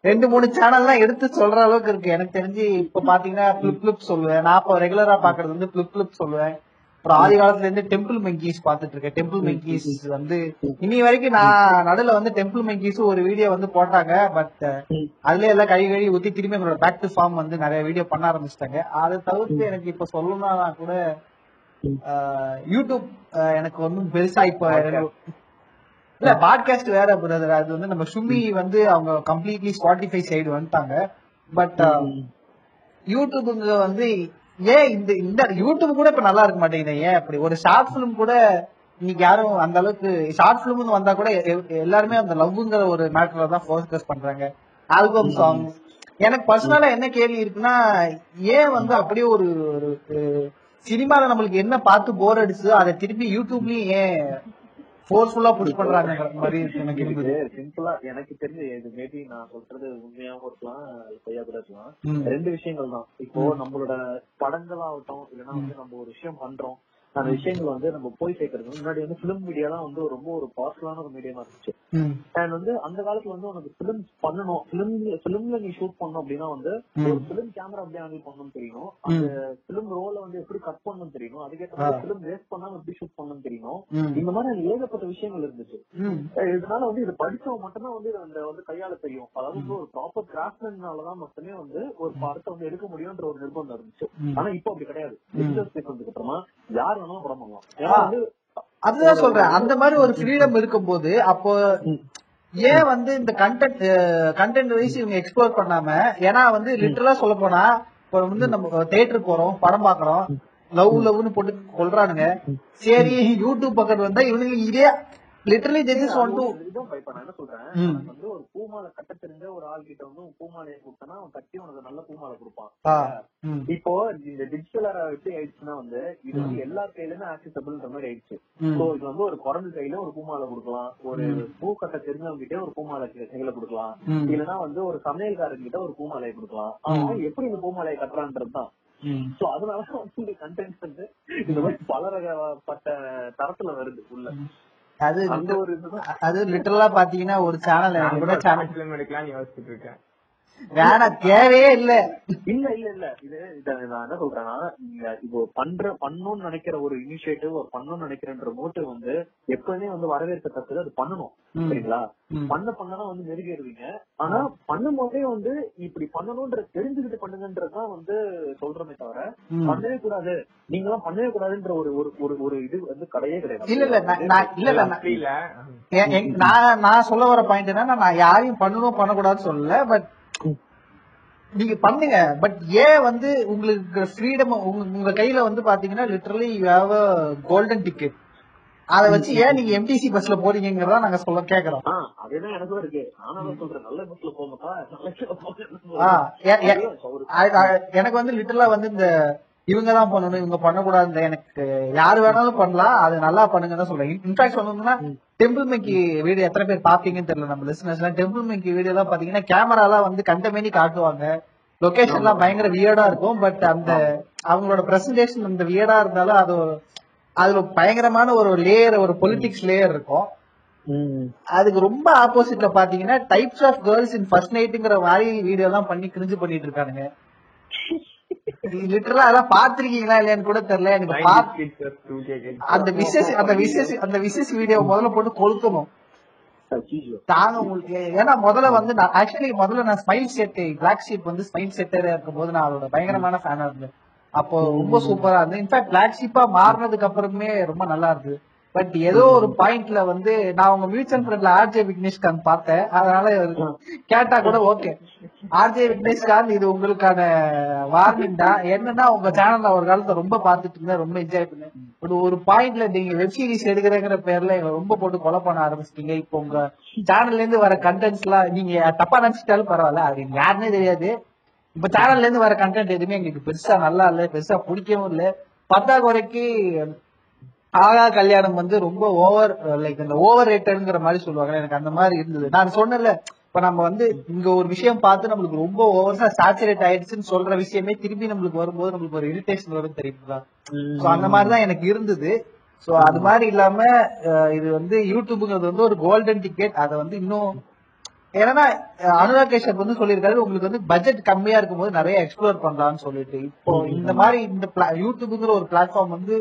ரெண்டு மூணு சேனல்லாம் எடுத்து சொல்ற அளவுக்கு இருக்கு. எனக்கு தெரிஞ்சு இப்ப பாத்தீங்கன்னா பிளிப் பிளிப் சொல்லுவேன். நான் இப்போ ரெகுலரா பாக்குறது வந்து பிளிப் பிளிப் சொல்லுவேன். அப்புறம் ஆதி காலத்துல இருந்து டெம்பிள் மெங்கீஸ் பாத்துட்டு இருக்கேன் டெம்பிள் மெங்கீஸ் வந்து இனி வரைக்கும் நான் நடுல வந்து டெம்பிள் மெங்கீஸ் ஒரு வீடியோ வந்து போட்டாங்க. பட் அதுல எல்லாம் கழி கழுவி ஊத்தி திரும்பி எங்களோட பேக் டு ஃபார்ம் வந்து நிறைய வீடியோ பண்ண ஆரம்பிச்சிட்டாங்க. அதை தவிர்த்து எனக்கு இப்ப சொல்லணும்னா கூட யூடியூப் எனக்கு ஒன்றும் பெருசா இப்ப இல்ல பாட்காஸ்ட் வேற பிரதர் அது வந்து நம்ம சுமி வந்து அவங்க கம்ப்ளீட்லி ஸ்பாட்டிஃபை சைடு வந்துட்டாங்க. பட் யூடியூப்ங்க வந்து ஏன் இந்த இந்த யூடியூப் கூட இப்ப நல்லா இருக்க மாட்டேங்குது ஏன் அப்படி? ஒரு ஷார்ட் பிலிம் கூட இன்னைக்கு யாரும் அந்த அளவுக்கு ஷார்ட் பிலிம்னு வந்தா கூட எல்லாருமே அந்த லவ்ங்கிற ஒரு மேட்டர்ல தான் ஃபோக்கஸ் பண்றாங்க. ஆல்பம் சாங் எனக்கு பர்சனலா என்ன கேள்வி இருக்குன்னா ஏன் வந்து அப்படியே ஒரு ஒரு சினிமால நம்மளுக்கு என்ன பார்த்து போர் அடிச்சதோ அதை திருப்பி யூடியூப்லயும் ஏன் ஃபோர்ஸ்ஃபுல்லா புஷ் பண்றாங்கிற மாதிரி எனக்கு இருந்தது சிம்பிளா எனக்கு தெரிஞ்சு இது மேபி நான் சொல்றது உண்மையாவும் இருக்கலாம் பொய்யா கூட இருக்கலாம். ரெண்டு விஷயங்கள் தான். இப்போ நம்மளோட படங்கள் ஆகட்டும் இல்லைன்னா வந்து நம்ம ஒரு விஷயம் பண்றோம் அந்த விஷயங்கள் வந்து நம்ம போய் சேர்க்கறது முன்னாடி வந்து பிலிம் மீடியா தான் வந்து ரொம்ப ஒரு பாசிட்டிவான ஒரு மீடியமா இருந்துச்சு. அண்ட் வந்து அந்த காலத்துல வந்து உனக்கு பிலிம் பண்ணணும். பிலிம் பிலிம்ல நீ ஷூட் பண்ணணும் அப்படின்னா வந்து ஒரு பிலிம் கேமரா எப்படி ஹேண்டில் பண்ணணும்னு தெரியணும் அந்த பிலிம் ரோல வந்து எப்படி கட் பண்ணணும்னு தெரியணும் அதுக்கேற்ற மாதிரி பிலிம் வேஸ்ட் பண்ணாம எப்படி ஷூட் பண்ணணும்னு தெரியணும் ம். இந்த மாதிரி ஏகப்பட்ட விஷயங்கள் இருந்துச்சு. இதனால வந்து இது படிச்சவங்க மட்டும்தான் வந்து அந்த வந்து கையாள தெரியும். அதாவது ஒரு ப்ராப்பர் கிராஃப்ட்மேன்னாலதான் மட்டுமே வந்து ஒரு படத்தை வந்து எடுக்க முடியும்ன்ற ஒரு நிர்பந்தம் இருந்துச்சு. ஆனா இப்போ அப்படி கிடையாது. அப்புறமா யார் வேணாலும் படம் பண்ணலாம் ஏன்னா வந்து அதுதான் சொல்றேன். அந்த மாதிரி ஒரு ஃப்ரீடம் இருக்கும்போது அப்போ ஏன் வந்து இந்த கண்டென்ட் கண்டென்ட் வைஸ் இவங்க எக்ஸ்ப்ளோர் பண்ணாம ஏன்னா வந்து லிட்டரலா சொல்ல போனா இப்போ வந்து நம்ம தியேட்டர் போறோம் படம் பாக்குறோம் லவ் லவ்னு போட்டு கொல்றானுங்க. சரி யூடியூப் பக்கத்து வந்தா இவனுங்க இதே லிட்டரலி ஜெஜஸ் ஒன் டூ இதுதான் இப்ப நான் என்ன சொல்றேன்? வந்து ஒரு பூமாலை கட்ட தெரிஞ்ச ஒரு ஆள் கிட்ட வந்து பூமாலையை கொடுத்தனா அவன் கட்டி உனக்கு நல்ல பூமாலை கொடுப்பான். இப்போ இந்த டிஜிட்டல் எப்படி ஆயிடுச்சுன்னா வந்து இது வந்து எல்லா கையிலுமே ஆக்சசபிள்ன்ற மாதிரி ஆயிடுச்சு. சோ இது வந்து ஒரு குரங்கு கையில ஒரு பூமாலை கொடுக்கலாம். ஒரு பூ கட்ட தெரிஞ்சவங்க கிட்ட ஒரு பூமாலை கையில கொடுக்கலாம். ம். இல்லனா வந்து ஒரு சமையல்காரன் கிட்ட ஒரு பூமாலையை கொடுக்கலாம். அவன் எப்படி இந்த பூமாலையை கட்டுறான்றதுதான். சோ அதனால வந்து கண்டென்ட் வந்து இந்த மாதிரி பல ரகப்பட்ட தரத்துல வருது உள்ள. அது அது லிட்டரலா பாத்தீங்கன்னா ஒரு சேனல் கூட சேனல் எடுக்கலாம்னு யோசிச்சுட்டு இருக்கேன். வேணாம் தேவையே இல்ல இல்ல. இல்ல இல்ல இது இத நான் என்ன சொல்றேன்னா நீங்க இப்போ பண்ற பண்ணணும்னு நினைக்கிற ஒரு இனிஷியேட்டிவ் ஒரு பண்ணணும்னு நினைக்கிறன்ற மோட்டிவ் வந்து எப்பவுமே வந்து வரவேற்கத்தக்கது அது பண்ணணும். சரிங்களா. பண்ண பண்ணதான் வந்து மெருகேறுவீங்க ஆனா பண்ணும் போதே வந்து இப்படி பண்ணணும்ன்ற தெரிஞ்சுக்கிட்டு பண்ணுங்கன்றதுதான் வந்து சொல்றமே தவிர. பண்ணவே கூடாது. நீங்க எல்லாம் பண்ணவே கூடாதுன்ற ஒரு ஒரு ஒரு ஒரு இது வந்து கிடையவே கிடையாது. இல்ல இல்ல இல்ல இல்ல நான் நான் சொல்ல வர பாயிண்ட் என்னன்னா நான் யாரையும் பண்ணணும் பண்ணக்கூடாதுன்னு சொல்லல பட் நீங்க பண்ணுங்க பட் ஏன் வந்து உங்களுக்கு ஃப்ரீடம் உங்க கையில வந்து பாத்தீங்கன்னா literally you have a golden ticket அத வச்சு ஏன் நீங்க எம்டிசி பஸ்ல போறீங்கிறதா நாங்க சொல்ல கேக்குறோம். அதேதான் எனக்கும் இருக்கு. நானும் சொல்றேன். நல்ல பஸ்ல போங்கப்பா எனக்கு வந்து லிட்டரலா வந்து இந்த இவங்க தான் பண்ணணும் இவங்க பண்ணக்கூடாது எனக்கு யாரு வேணாலும் பண்ணலாம் அது நல்லா பண்ணுங்கன்னு சொல்றேன். இன்ஃபேக்ட் சொல்லணும்னா டெம்பிள் மேக்கி வீடியோ எத்தனை பேர் பாப்பீங்கன்னு தெரியல நம்ம லிசனர்ஸ் எல்லாம் டெம்பிள் மேக்கி வீடியோ எல்லாம் பாத்தீங்கன்னா கேமரா எல்லாம் வந்து கண்டமேனி காட்டுவாங்க. லொகேஷன் எல்லாம் பயங்கர வியர்டா இருக்கும் பட் அந்த அவங்களோட பிரசன்டேஷன் அந்த வியர்டா இருந்தாலும் அது ஒரு அதுல பயங்கரமான ஒரு லேயர் ஒரு பொலிட்டிக்ஸ் லேயர் இருக்கும். அதுக்கு ரொம்ப ஆப்போசிட்ல பாத்தீங்கன்னா types of girls in first நைட்டுங்கிற மாதிரி வீடியோ எல்லாம் பண்ணி கிரிஞ்சு பண்ணிட்டு இருக்கானுங்க. லிட்டரலா அதெல்லாம் பாத்திருக்கீங்களா இல்லையான்னு கூட தெரியல. எனக்கு அந்த விசஸ் அந்த விசஸ் அந்த விசஸ் வீடியோ முதல்ல போட்டு கொளுத்தணும். தாங்க உங்களுக்கு. ஏன்னா முதல்ல வந்து நான் ஆக்சுவலி முதல்ல நான் ஸ்மைல் செட் பிளாக் ஷீப் வந்து ஸ்மைல் செட்டரா இருக்கும் போது நான் அதோட பயங்கரமான ஃபேனா இருந்தேன். அப்போ ரொம்ப சூப்பரா இருந்தது இன்ஃபேக்ட் பிளாக் ஷீப்பா மாறினதுக்கு அப்புறமே ரொம்ப நல்லா இருக்கு பட் ஏதோ ஒரு பாயிண்ட்ல வந்து நான் உங்க மியூச்சுவல் ஃபண்ட்ல ஆர்ஜே விக்னேஷ்காந்த் பார்த்தேன். அதனால கேட்டா கூட ஓகே ஆர்ஜே விக்னேஷ்காந்த் இது உங்களுக்கான வார்னிங் தான். என்னன்னா உங்க சேனல்ல ஒரு காலத்துல ரொம்ப பார்த்துட்டு இருந்தேன் ரொம்ப என்ஜாய் பண்ணேன். பட் ஒரு பாயிண்ட்ல நீங்க வெப் சீரிஸ் எடுக்கிறங்கிற பேர்ல எங்களை ரொம்ப போட்டு கொலை பண்ண ஆரம்பிச்சிட்டீங்க. இப்போ உங்க சேனல்ல இருந்து வர கண்டென்ட்ஸ் எல்லாம் நீங்க தப்பா நினைச்சிட்டாலும் பரவாயில்ல. அது எனக்கு யாருன்னே தெரியாது. இப்ப சேனல்ல இருந்து வர கண்டென்ட் எதுவுமே எங்களுக்கு பெருசா நல்லா இல்ல பெருசா பிடிக்கவும் இல்ல. பத்தாக்குறைக்கு ஆகா கல்யாணம் வந்து ரொம்ப ஓவர் லைக் இந்த ஓவர் ரேட்டட்ங்கிற மாதிரி சொல்லுவாங்க எனக்கு அந்த மாதிரி இருந்தது. நான் சொன்னேன்ல இப்ப நம்ம வந்து இங்க ஒரு விஷயம் பார்த்து நம்மளுக்கு ரொம்ப ஓவர்ஸா சாச்சுரேட் ஆயிடுச்சுன்னு சொல்ற விஷயமே திரும்பி நம்மளுக்கு வரும்போது நம்மளுக்கு ஒரு இரிட்டேஷன் வரும் தெரியுங்களா சோ அந்த மாதிரிதான் எனக்கு இருந்தது. சோ அது மாதிரி இல்லாம இது வந்து யூடியூப்ங்கிறது வந்து ஒரு கோல்டன் டிக்கெட் அதை வந்து இன்னும் ஏன்னா அனுராக் கேஷப் வந்து சொல்லியிருக்காரு உங்களுக்கு வந்து பட்ஜெட் கம்மியா இருக்கும்போது நிறைய எக்ஸ்ப்ளோர் பண்ணலாம்னு சொல்லிட்டு. இப்போ இந்த மாதிரி இந்த யூடியூப்ங்கிற ஒரு பிளாட்ஃபார்ம் வந்து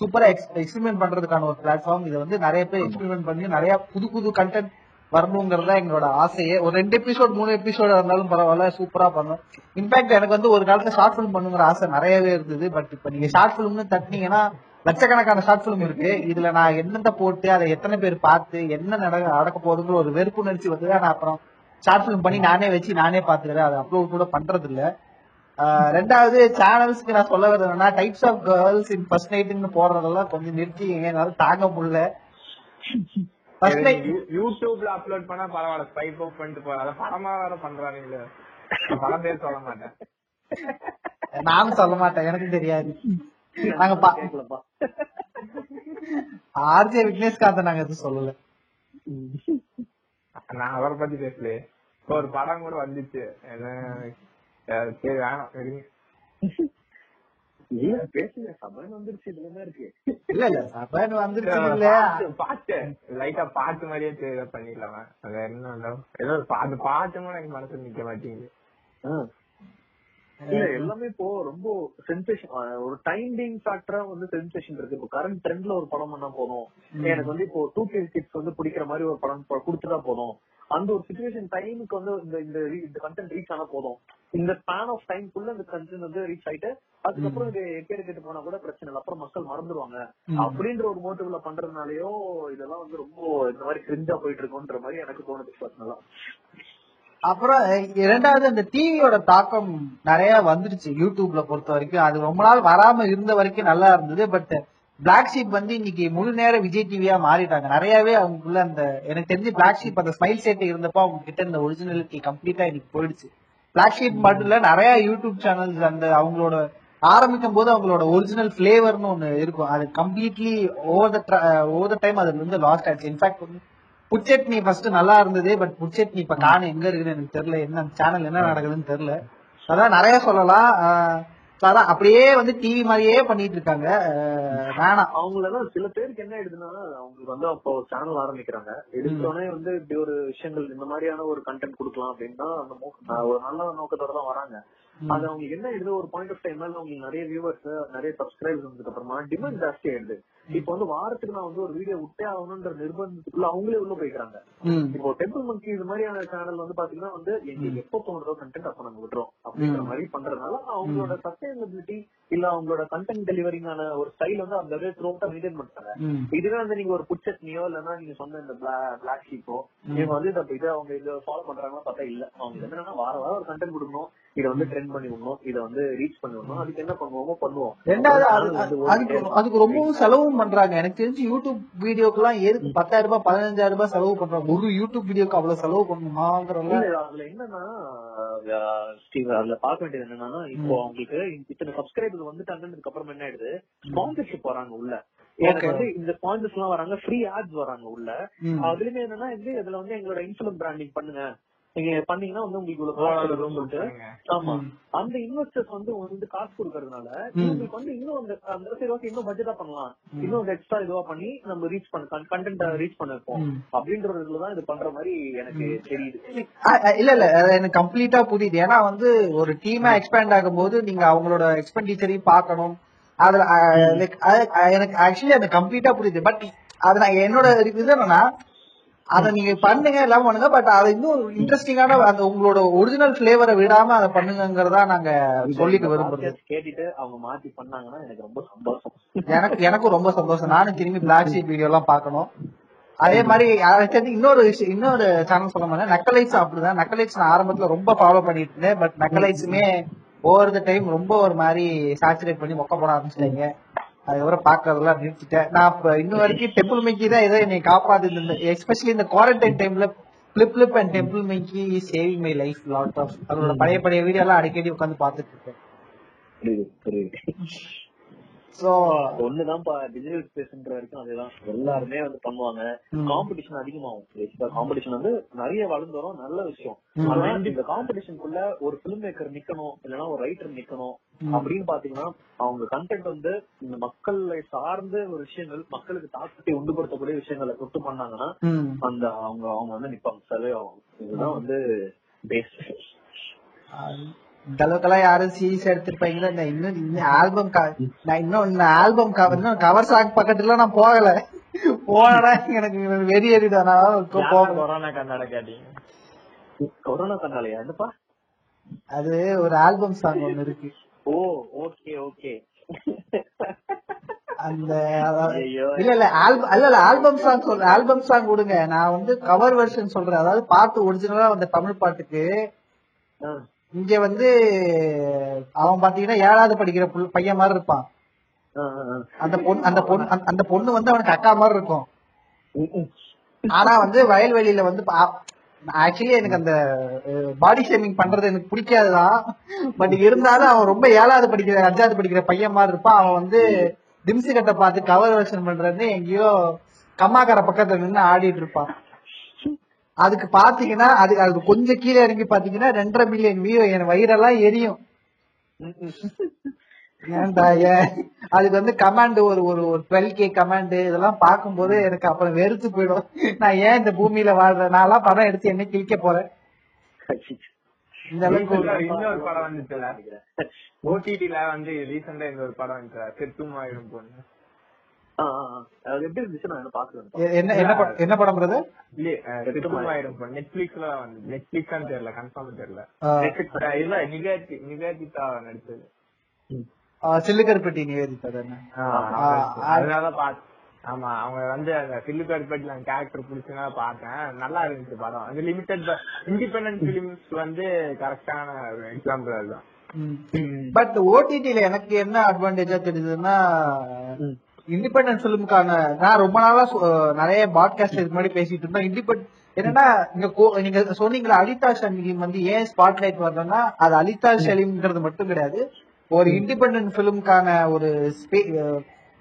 சூப்பரா எக்ஸ்பெரிமெண்ட் பண்றதுக்கான ஒரு பிளாட்ஃபார்ம் இதை வந்து நிறைய பேர் எக்ஸ்பெரிமெண்ட் பண்ணி நிறைய புது புது கண்டென்ட் வரணுங்கிறதா எங்களோட ஆசையே. ஒரு ரெண்டு எபிசோட் மூணு எபிசோட் இருந்தாலும் பரவாயில்ல சூப்பரா பண்ணும். இன்ஃபேக்ட் எனக்கு வந்து ஒரு காலத்துல ஷார்ட் ஃபிலிம் பண்ணுங்கிற ஆசை நிறையவே இருந்தது. பட் இப்ப நீங்க ஷார்ட் ஃபிலிம்னு தட்டினீங்கன்னா லட்சக்கணக்கான ஷார்ட் ஃபிலிம் இருக்கு. இதுல நான் என்னென்ன போட்டு அதை எத்தனை பேர் பார்த்து என்ன நடக்க நடக்க போகுதுங்கிற ஒரு வெறுப்புணர்ச்சி வந்து நான் அப்புறம் ஷார்ட் ஃபிலிம் பண்ணி நானே வச்சு நானே பாத்துக்கிறேன் அதை அப்லோட் கூட பண்றது இல்ல ரெண்டாவது சேனல்ஸ்க்கு நான் சொல்ல வரது என்னன்னா types of girls in first நைட்னு போடுறதெல்லாம் கொஞ்சம் நிறுத்தி என்னால தாங்க முடியல. ஃபர்ஸ்ட் நைட் யூடியூப்ல அப்லோட் பண்ணா பரவாயில்ல. ஸ்பைப் அப் பண்ணிட்டு போற அதை படமா வேற பண்றானுங்களே. நான் படம் பேர் சொல்ல மாட்டேன். நானும் சொல்ல மாட்டேன். எனக்கு தெரியாது. நாங்க பா- கேட்கலப்பா. ஆர்ஜே விக்னேஷ்காந்த் நாங்க எதுவும் சொல்லல. நான் அவரை பத்தி பேசலையே. இப்ப ஒரு படம் கூட வந்துச்சு. சரி வேணாம் சரிங்க இல்ல பேசுங்க சபைன்னு வந்துருச்சு இதுல என்ன இருக்கு. இல்ல இல்ல சபைன்னு வந்துருச்சு இல்ல பாட்டு, பாட்டு லைட்டா பாட்டு மாதிரியே பண்ணிடலாம்? அது என்ன ஏதோ பாட்டு கூட எனக்கு மனசுல நிக்க மாட்டேங்குது. இல்ல எல்லாமே இப்போ ரொம்ப சென்சேஷன் ஒரு டைம் பீங் ஃபேக்டரா வந்து சென்சேஷன் இருக்கு. இப்போ கரண்ட் ட்ரெண்ட்ல ஒரு படம் பண்ணா போதும். எனக்கு வந்து இப்போ டூ கே கிட்ஸ் வந்து பிடிக்கிற மாதிரி ஒரு படம் கொடுத்துட்டா போதும். அந்த ஒரு சுச்சுவேஷன் டைமுக்கு வந்து இந்த இந்த கண்டென்ட் ரீச் ஆனா போதும். இந்த ஸ்பேன் ஆஃப் டைம்க்குள்ள இந்த கண்டென்ட் வந்து ரீச் ஆயிட்டு அதுக்கப்புறம் இது எக்கேடு கேட்டு போனா கூட பிரச்சனை இல்லை. அப்புறம் மக்கள் மறந்துடுவாங்க அப்படின்ற ஒரு மோட்டிவ்ல பண்றதுனாலயோ இதெல்லாம் வந்து ரொம்ப இந்த மாதிரி கிரிஞ்சா போயிட்டு இருக்கோன்ற மாதிரி எனக்கு தோணுது பர்சனலா அப்புறம் இரண்டாவது அந்த டிவியோட தாக்கம் நிறைய வந்துருச்சு. யூடியூப்ல பொறுத்த வரைக்கும். அது ரொம்ப நாள் வராம இருந்த வரைக்கும் நல்லா இருந்தது. பட் பிளாக் ஷீப் வந்து இன்னைக்கு முழு நேர விஜய் டிவியா மாறிட்டாங்க. நிறையவே அவங்களுக்குள்ள அந்த எனக்கு தெரிஞ்சு பிளாக் ஷீப் அந்த ஸ்மைல் செட் இருந்தப்போ அவங்க கிட்ட இந்த ஒரிஜினாலிட்டி கம்ப்ளீட்டா இன்னைக்கு போயிடுச்சு. பிளாக் ஷீப் மட்டும் இல்ல நிறைய யூடியூப் சேனல்ஸ் அந்த அவங்களோட ஆரம்பிக்கும் போது அவங்களோட ஒரிஜினல் பிளேவர்னு ஒண்ணு இருக்கும். அது completely over the over the time அதுல இருந்து லாஸ்ட் ஆயிடுச்சு. இன்ஃபேக்ட் வந்து புட்சட்னி ஃபர்ஸ்ட் நல்லா இருந்தது பட் புட்சட்னி இப்ப காண எங்க இருக்குன்னு எனக்கு தெரியல. என்ன சேனல் என்ன நடக்குதுன்னு தெரியல. அதான் நிறைய சொல்லலாம். அதான் அப்படியே வந்து டிவி மாதிரியே பண்ணிட்டு இருக்காங்க. வேணாம். அவங்களதான் சில பேருக்கு என்ன ஆயிடுதுன்னா அவங்களுக்கு வந்து அப்போ சேனல் ஆரம்பிக்கிறாங்க. எடுத்தோடனே வந்து இப்படி ஒரு விஷயங்கள் இந்த மாதிரியான ஒரு கண்டென்ட் கொடுக்கலாம் அப்படின்னா அந்த ஒரு நல்ல நோக்கத்தோட தான் வராங்க. அது அவங்களுக்கு என்ன ஆயிடுது? ஒரு பாயிண்ட் ஆஃப் டைம்ல அவங்களுக்கு நிறைய வியூவர்ஸ் நிறைய சப்ஸ்கிரைபர்ஸ் வந்ததுக்கு அப்புறமா டிமாண்ட் ஜாஸ்தி ஆயிடுது. இப்போ வந்து வாரத்துக்கு நான் வந்து ஒரு வீடியோ விட்டே ஆகணும்ன்ற நிர்பந்தத்துக்குள்ள அவங்களே உள்ள போய்க்கிறாங்க. இப்போ டெம்பிள் மங்கி இது மாதிரியான சேனல் வந்து பாத்தீங்கன்னா வந்து எங்களுக்கு எப்போ தோணுதோ கண்டென்ட் அப்ப நாங்க விடுறோம் அப்படின்ற மாதிரி பண்றதுனால அவங்களோட சஸ்டைனபிலிட்டி இல்ல அவங்களோட கண்டென்ட் டெலிவரிங்கான ஒரு ஸ்டைல் வந்து அந்த த்ரோட்டா மெயின்டைன் பண்றாங்க. இதுவே வந்து நீங்க ஒரு புட்சட்னியோ இல்லன்னா நீங்க சொன்ன இந்த பிளாக் ஷீப்போ இவங்க வந்து இதை இதை அவங்க இதை ஃபாலோ பண்றாங்களா பார்த்தா இல்ல. அவங்க என்னன்னா வார வாரம் ஒரு கண்டென்ட் கொடுக்கணும். இதை வந்து ட்ரெண்ட் பண்ணி விடணும். இதை வந்து ரீச் பண்ணி விடணும். அதுக்கு என்ன பண்ணுவோமோ பண்ணுவோம். அதுக்கு அதுக்கு ரொம்பவும் செலவும் பண்றாங்க. எனக்கு தெரிஞ்சு யூடியூப் வீடியோக்கெல்லாம் எதுக்கு பத்தாயிரம் ரூபாய் பதினஞ்சாயிரம் ரூபாய் செலவு பண்றாங்க. ஒரு யூடியூப் வீடியோக்கு அவ்வளவு செலவு பண்ணுமாங்கிறல இல்ல, அதுல என்னன்னா அதுல பார்க்க வேண்டியது என்னன்னா இப்போ அவங்களுக்கு இத்தனை சப்ஸ்கிரைபர் வந்துட்டாங்கன்றதுக்கு அப்புறம் என்ன ஆயிடுது? ஸ்பான்சர்ஷிப் வராங்க உள்ள. எனக்கு வந்து இந்த ஸ்பான்சர்ஸ் எல்லாம் வராங்க. ஃப்ரீ ஆட்ஸ் வராங்க உள்ள. அதுலயுமே என்னன்னா இது இதுல வந்து எங்களோட இன்ஃபுளுன் பிராண்டிங் பண்ணுங்க. நீங்க பண்ணீங்கன்னா வந்து உங்களுக்கு இவ்வளவு சொல்லிட்டு. ஆமா. அந்த இன்வெஸ்டர்ஸ் வந்து வந்து காசு கொடுக்கறதுனால உங்களுக்கு வந்து இன்னும் அந்த அந்த சரி ஓகே இன்னும் பட்ஜெட்டா பண்ணலாம். இன்னும் எக்ஸ்ட்ரா இதுவா பண்ணி நம்ம ரீச் பண்ண கண்டென்ட் ரீச் பண்ண வைப்போம் அப்படின்ற ஒரு இதுலதான் இது பண்ற மாதிரி எனக்கு தெரியுது. இல்ல இல்ல. எனக்கு கம்ப்ளீட்டா புரியுது. ஏன்னா வந்து ஒரு டீமா எக்ஸ்பேண்ட் ஆகும்போது நீங்க அவங்களோட எக்ஸ்பெண்டிச்சரையும் பார்க்கணும். அதுல லைக் எனக்கு ஆக்சுவலி அது கம்ப்ளீட்டா புரியுது. பட் அது நான் என்னோட இது என்னன்னா அத நீங்க பண்ணுங்க எல்லாம் பண்ணுங்க பட் அது இன்னும் இன்ட்ரெஸ்டிங்கான அந்த உங்களோட ஒரிஜினல் பிளேவரை விடாம அதை பண்ணுங்கிறதா நாங்க சொல்லிட்டு Podcast கேட்டுட்டு அவங்க மாத்தி பண்ணாங்கன்னா எனக்கு ரொம்ப சந்தோஷம். எனக்கு எனக்கும் ரொம்ப சந்தோஷம். நானும் திரும்பி பிளாக் ஷீட் வீடியோ எல்லாம் பார்க்கணும். அதே மாதிரி இன்னொரு விஷயம் இன்னொரு சேனல் சொல்ல மாட்டேன் நக்கலைட்ஸ் அப்படிதான் நக்கலைட்ஸ் நான் ஆரம்பத்துல ரொம்ப ஃபாலோ பண்ணிட்டு இருந்தேன் பட் நக்கலைட்ஸுமே ஓவர் த டைம் ரொம்ப ஒரு மாதிரி சாச்சுரேட் பண்ணி மொக்க போட ஆரம்பிச்சிட்டாங்க. அதுக்கப்புறம் பாக்குறதெல்லாம் நிறுத்திட்டேன். நான் இப்ப இன்னும் வரைக்கும் டெம்பிள் மிக்கி தான் ஏதோ என்னை காப்பாத்து எஸ்பெஷலி இந்த குவாரண்டைன் டைம்ல Flip Flip and Temple Mickey saving my life lot of அதோட பழைய பழைய வீடியோ எல்லாம் அடிக்கடி உட்காந்து பாத்துட்டு இருக்கேன் ஒண்ணுதான்ப்பா டிஜிட்டல் ஸ்பேஸ்ன்ற வரைக்கும் அதுதான். எல்லாருமே வந்து பண்ணுவாங்க. காம்படிஷன் அதிகமாகும். காம்படிஷன் வந்து நிறைய வளர்ந்து வரும். நல்ல விஷயம். ஆனா இந்த காம்படிஷனுக்குள்ள ஒரு பிலிம் மேக்கர் நிக்கணும் இல்லைன்னா ஒரு ரைட்டர் நிக்கணும் அப்படின்னு பாத்தீங்கன்னா அவங்க கண்டென்ட் வந்து இந்த மக்களை சார்ந்த ஒரு விஷயங்கள் மக்களுக்கு தாக்கத்தை உண்டுபடுத்தக்கூடிய விஷயங்களை தொட்டு பண்ணாங்கன்னா அந்த அவங்க அவங்க வந்து நிப்பாங்க. சர்வே ஆகும் இதுதான் வந்து பேஸ் இந்த அளவுக்கெல்லாம் யாரும் சீரியஸ் எடுத்திருப்பாங்களோ நான் இன்னும் இன்னும் ஆல்பம் நான் இன்னும் இந்த ஆல்பம் கவர் கவர் சாங் பக்கத்துல நான் போகல. போனா எனக்கு வெறி ஏறிடும் நான் கொரோனா கண்ணாட கேட்டீங்க? கொரோனா கண்ணாலையா? என்னப்பா? அது ஒரு ஆல்பம் சாங் ஒண்ணு இருக்கு. ஓ ஓகே ஓகே அந்த இல்ல இல்ல ஆல்பம் இல்ல இல்ல ஆல்பம் சாங் சொல்றேன் ஆல்பம் சாங் கொடுங்க நான் வந்து கவர் வெர்ஷன் சொல்றேன். அதாவது பாட்டு ஒரிஜினலா வந்த தமிழ் பாட்டுக்கு. இங்க வந்து அவன் பாத்தீங்கன்னா ஏழாவது படிக்கிற பையன் மாதிரி இருப்பான். அந்த பொண்ணு அந்த பொண்ணு அந்த- பொண்ணு வந்து அவனுக்கு அக்கா மாதிரி இருக்கும். ஆனா வந்து வயல்வெளியில வந்து ஆக்சுவலி எனக்கு அந்த பாடி ஷேமிங் பண்றது எனக்கு பிடிக்காதுதான் பட் இருந்தாலும் அவன் ரொம்ப ஏழாவது படிக்கிற அஞ்சாவது படிக்கிற பையன் மாதிரி இருப்பான் அவன் வந்து திம்சு கட்ட பார்த்து கவர் வெர்ஷன் பண்றது எங்கேயோ கம்மாக்கார பக்கத்துல நின்னு ஆடிட்டு இருப்பான் அதுக்கு பாத்தீங்கன்னா அது அது கொஞ்சம் கீழே இறங்கி பாத்தீங்கன்னா ரெண்டரை மில்லியன் வியூ என் வயிறெல்லாம் எரியும். ஏன்டா ஏன்? அதுக்கு வந்து கமாண்ட் ஒரு ஒரு ஒரு டுவெல் கே கமாண்ட் இதெல்லாம் பார்க்கும்போது எனக்கு அப்புறம் வெறுத்து போயிடும். நான் ஏன் இந்த பூமியில வாழ்றேன்? நான் எல்லாம் படம் எடுத்து என்ன கிழிக்க போறேன். இந்த அளவுக்கு இன்னொரு படம் வந்துச்சுல. ஓடிடில வந்து ரீசெண்டா இந்த ஒரு படம் வந்துச்சு திருத்தும் ஆயிடும் பொண்ணு எப்படி இருந்துச்சு? நான் பாக்குறேன் என்ன என்ன படம் என்ன படம் பிரதர் பொண்ணு நெட்ஃபிளிக்ஸ்ல நெட்ஃபிளிக்ஸ் தெரியல கன்ஃபார்ம் தெரியல. இல்ல நிகாதி நிகாதிதா நடிச்சது. சில்லுக்கருப்பட்டி நிவேதிதா தானே அதனால பாத்து ஆமா அவங்க வந்து அந்த கேரக்டர் பிடிச்சுனா பார்த்தேன். நல்லா இருந்துச்சு படம். அந்த லிமிடெட் இண்டிபெண்டன்ட் பிலிம்ஸ் வந்து கரெக்டான எக்ஸாம்பிள் அதுதான். பட் ஓடிடில எனக்கு என்ன அட்வான்டேஜா தெரிஞ்சதுன்னா இண்டிபெண்டன்ட் பிலிமுக்கான நான் ரொம்ப நாளா நிறைய பாட்காஸ்ட் இதுக்கு முன்னாடி பேசிட்டு இருந்தோம் இண்டிபெண்ட் என்னன்னா நீங்க நீங்க சொன்னீங்களா அலிதா சலீம் வந்து ஏன் ஸ்பாட்லைட் வரலன்னா அது அலிதா சலீம்ங்கிறது மட்டும் கிடையாது. ஒரு இண்டிபெண்டன்ட் பிலிமுக்கான ஒரு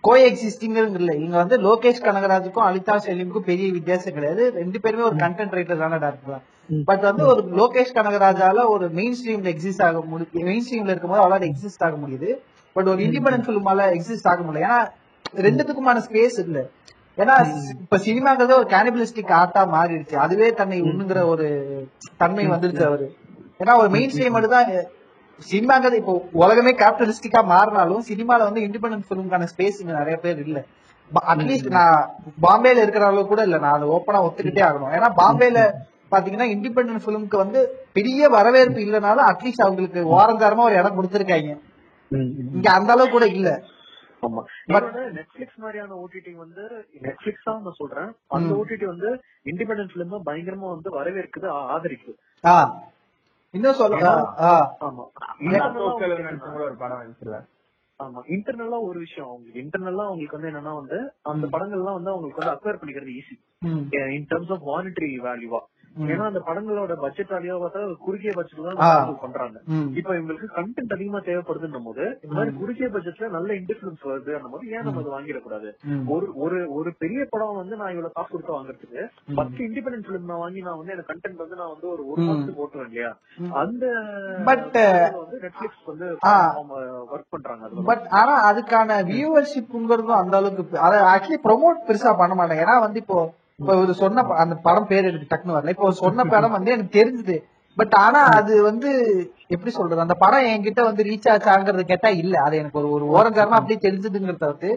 கோ எக்ஸிஸ்டிங் இல்ல. இங்க வந்து லோகேஷ் கனகராஜுக்கும் அலிதா சலீமுக்கும் பெரிய வித்தியாசம் கிடையாது. ரெண்டு பேருமே ஒரு கண்டென்ட் டேரக்டர் தான் பட் வந்து ஒரு லோகேஷ் கனகராஜால ஒரு மெயின் ஸ்ட்ரீம்ல எக்ஸிஸ்ட் ஆக முடியும் மெயின் ஸ்ட்ரீம்ல இருக்கும்போது அவளால எக்ஸிஸ்ட் ஆக முடியுது. பட் ஒரு இண்டிபெண்டன்ட் ஃபிலிமால எக்ஸிஸ்ட் ஆக முடியல. ஏன்னா ரெண்டுத்துக்குமான ஸ்பேஸ் இல்ல. ஏன்னா இப்ப சினிமாங்கிறது ஒரு கேனிபலிஸ்டிக் ஆர்ட்டா மாறிடுச்சு. அதுவே தன்னை உண்ணுங்கிற ஒரு தன்மை வந்துருச்சு அவரு. ஏன்னா ஒரு மெயின் ஸ்ட்ரீம் மட்டும் தான் சினிமாங்கிறது இப்போ உலகமே கேபிட்டலிஸ்டிக்கா மாறினாலும் சினிமால வந்து இண்டிபெண்டன்ட் ஃபிலிம்கான ஸ்பேஸ் இங்க நிறைய பேர் இல்ல. அட்லீஸ்ட் நான் பாம்பேல இருக்கிற அளவு கூட இல்ல. நான் அதை ஓப்பனா ஒத்துக்கிட்டே ஆகணும். ஏன்னா பாம்பேல பாத்தீங்கன்னா இண்டிபெண்டன்ட் ஃபிலிம்க்கு வந்து பெரிய வரவேற்பு இல்லைனாலும் அட்லீஸ்ட் அவங்களுக்கு வாரந்தாரமா ஒரு இடம் கொடுத்துருக்காங்க. இங்க அந்த அளவு கூட இல்ல. ஆமா. நெட்ஃபிளிக்ஸ் மாதிரியான ஓடிடி வந்து நெட்ஃபிளிக்ஸ் தான் நான் சொல்றேன். அந்த ஓடிடி வந்து இண்டிபெண்டன்ட் பிலிம் பயங்கரமா வந்து வரவேற்குது ஆதரிக்குது. ஆ. இன்னும் சொல்ல. ஆமா. ஒரு படம் வந்துச்சுல. ஆமா. இன்டர்னலா ஒரு விஷயம் அவங்களுக்கு. இன்டர்னலா அவங்களுக்கு வந்து என்னன்னா வந்து அந்த படங்கள்லாம் வந்து அவங்களுக்கு வந்து அக்வயர் பண்ணிக்கிறது easy in terms of monetary வேல்யூவா ஏன்னா அந்த படங்களோட பட்ஜெட் வேல்யூவா பார்த்தா குறுகிய பட்ஜெட் தான் பண்றாங்க. இப்ப இவங்களுக்கு கண்டென்ட் அதிகமா தேவைப்படுதுன்னும் போது இந்த மாதிரி குறுகிய பட்ஜெட்ல நல்ல இன்டிஃபரன்ஸ் வருது அந்த போது ஏன் நம்ம அதை வாங்கிடக்கூடாது. ஒரு ஒரு ஒரு பெரிய படம் வந்து நான் இவ்வளவு காசு கொடுத்து வாங்குறதுக்கு பத்து இண்டிபெண்டன்ட் பிலிம் நான் வாங்கி நான் வந்து எனக்கு கண்டென்ட் வந்து நான் வந்து ஒரு ஒரு மாசத்துக்கு ஓட்டுவேன் இல்லையா? அந்த But, வந்து நெட்ஃபிளிக்ஸ் வந்து. ஒர்க் பண்றாங்க பட் ஆனா அதுக்கான வியூவர்ஷிப்ங்கிறதும் அந்த அளவுக்கு அதை ஆக்சுவலி ப்ரோமோட் பெருசா பண்ண மாட்டாங்க. ஏன்னா வந்து இப்போ இப்போ ஒரு சொன்ன அந்த படம் பேர் எனக்கு டக்குனு வரல. இப்போ சொன்ன படம் வந்து எனக்கு தெரிஞ்சது. பட் ஆனா அது வந்து எப்படி சொல்றது அந்த படம் என்கிட்ட வந்து ரீச் ஆச்சாங்கிறது கேட்டா இல்ல. அது எனக்கு ஒரு ஒரு ஓரங்காரமா அப்படியே தெரிஞ்சதுங்கிறத தவிர்த்து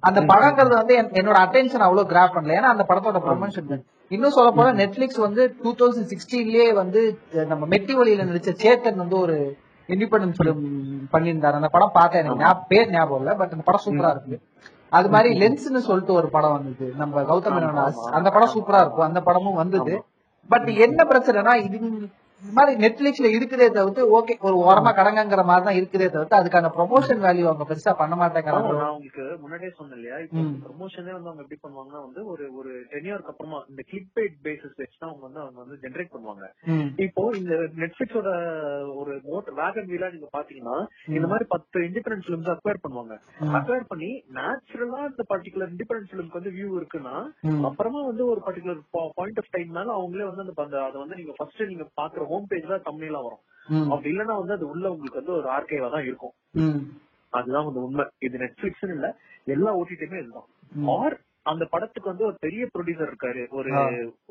அந்த படங்கிறது வந்து என்- என்னோட அட்டென்ஷன் அவ்வளவு கிராப் பண்ணல. ஏன்னா அந்த படத்தோட ப்ரொமோஷன் இன்னும் சொல்ல போனா நெட்ஃபிளிக்ஸ் வந்து டூ தௌசண்ட் சிக்ஸ்டீன்லயே வந்து நம்ம மெட்டி வழியில நடிச்ச சேத்தன் வந்து ஒரு இண்டிபெண்டன்ஸ் பிலிம் பண்ணியிருந்தாரு. அந்த படம் பார்த்தேன். எனக்கு பேர் ஞாபகம் இல்ல பட் அந்த படம் சூப்பரா இருக்கு. அது மாதிரி லென்ஸ்னு சொல்லிட்டு ஒரு படம் வந்தது. நம்ம கௌதம் மேனன் அந்த படம் சூப்பரா இருக்கும். அந்த படமும் வந்தது. பட் என்ன பிரச்சனைனா இது இந்த மாதிரி நெட்ஃபிளிக்ஸ்ல இருக்குதே தவிர்த்து ஓகே ஒரு ஓரமா கடங்கங்கிற மாதிரி தான் இருக்குதே தவிர்த்து அதுக்கான ப்ரொமோஷன் வேல்யூ அவங்க பெருசா பண்ண மாட்டேங்கிறாங்க நான் உங்களுக்கு முன்னாடியே சொன்னேன் இல்லையா இப்போ. ப்ரொமோஷனே வந்து அவங்க எப்படி பண்ணுவாங்கன்னா வந்து ஒரு ஒரு டென் இயர்க்கு அப்புறமா இந்த கிளிக் பேட் பேசிஸ் வச்சு தான் அவங்க வந்து அவங்க வந்து ஜென்ரேட் பண்ணுவாங்க இப்போ இந்த நெட்ஃபிளிக்ஸோட ஒரு மோட்டர் வேகன் வீலா நீங்க பாத்தீங்கன்னா இந்த மாதிரி பத்து இண்டிபெண்டன்ட் பிலிம்ஸ் அக்வயர் பண்ணுவாங்க. அக்வயர் பண்ணி நேச்சுரலா இந்த பர்டிகுலர் இண்டிபெண்டன்ட் பிலிம்க்கு வந்து வியூ இருக்குன்னா. அப்புறமா வந்து ஒரு பர்டிகுலர் பாயிண்ட் ஆஃப் டைம் மேல அவங்களே வந்து அந்த அந்த- அதை வந்து நீங்க ஃபர்ஸ்ட் நீங்க பாக்குற ஹோம் பேஜ் தான் கம்பெனில வரும். அப்படி இல்லைன்னா வந்து அது உள்ள உங்களுக்கு வந்து ஒரு ஆர்கைவா தான் இருக்கும். அதுதான் வந்து உண்மை. இது நெட்ஃபிளிக்ஸ் இல்ல எல்லா ஓடிடியுமே இதுதான். ஆர் அந்த படத்துக்கு வந்து ஒரு பெரிய ப்ரொடியூசர் இருக்காரு. ஒரு.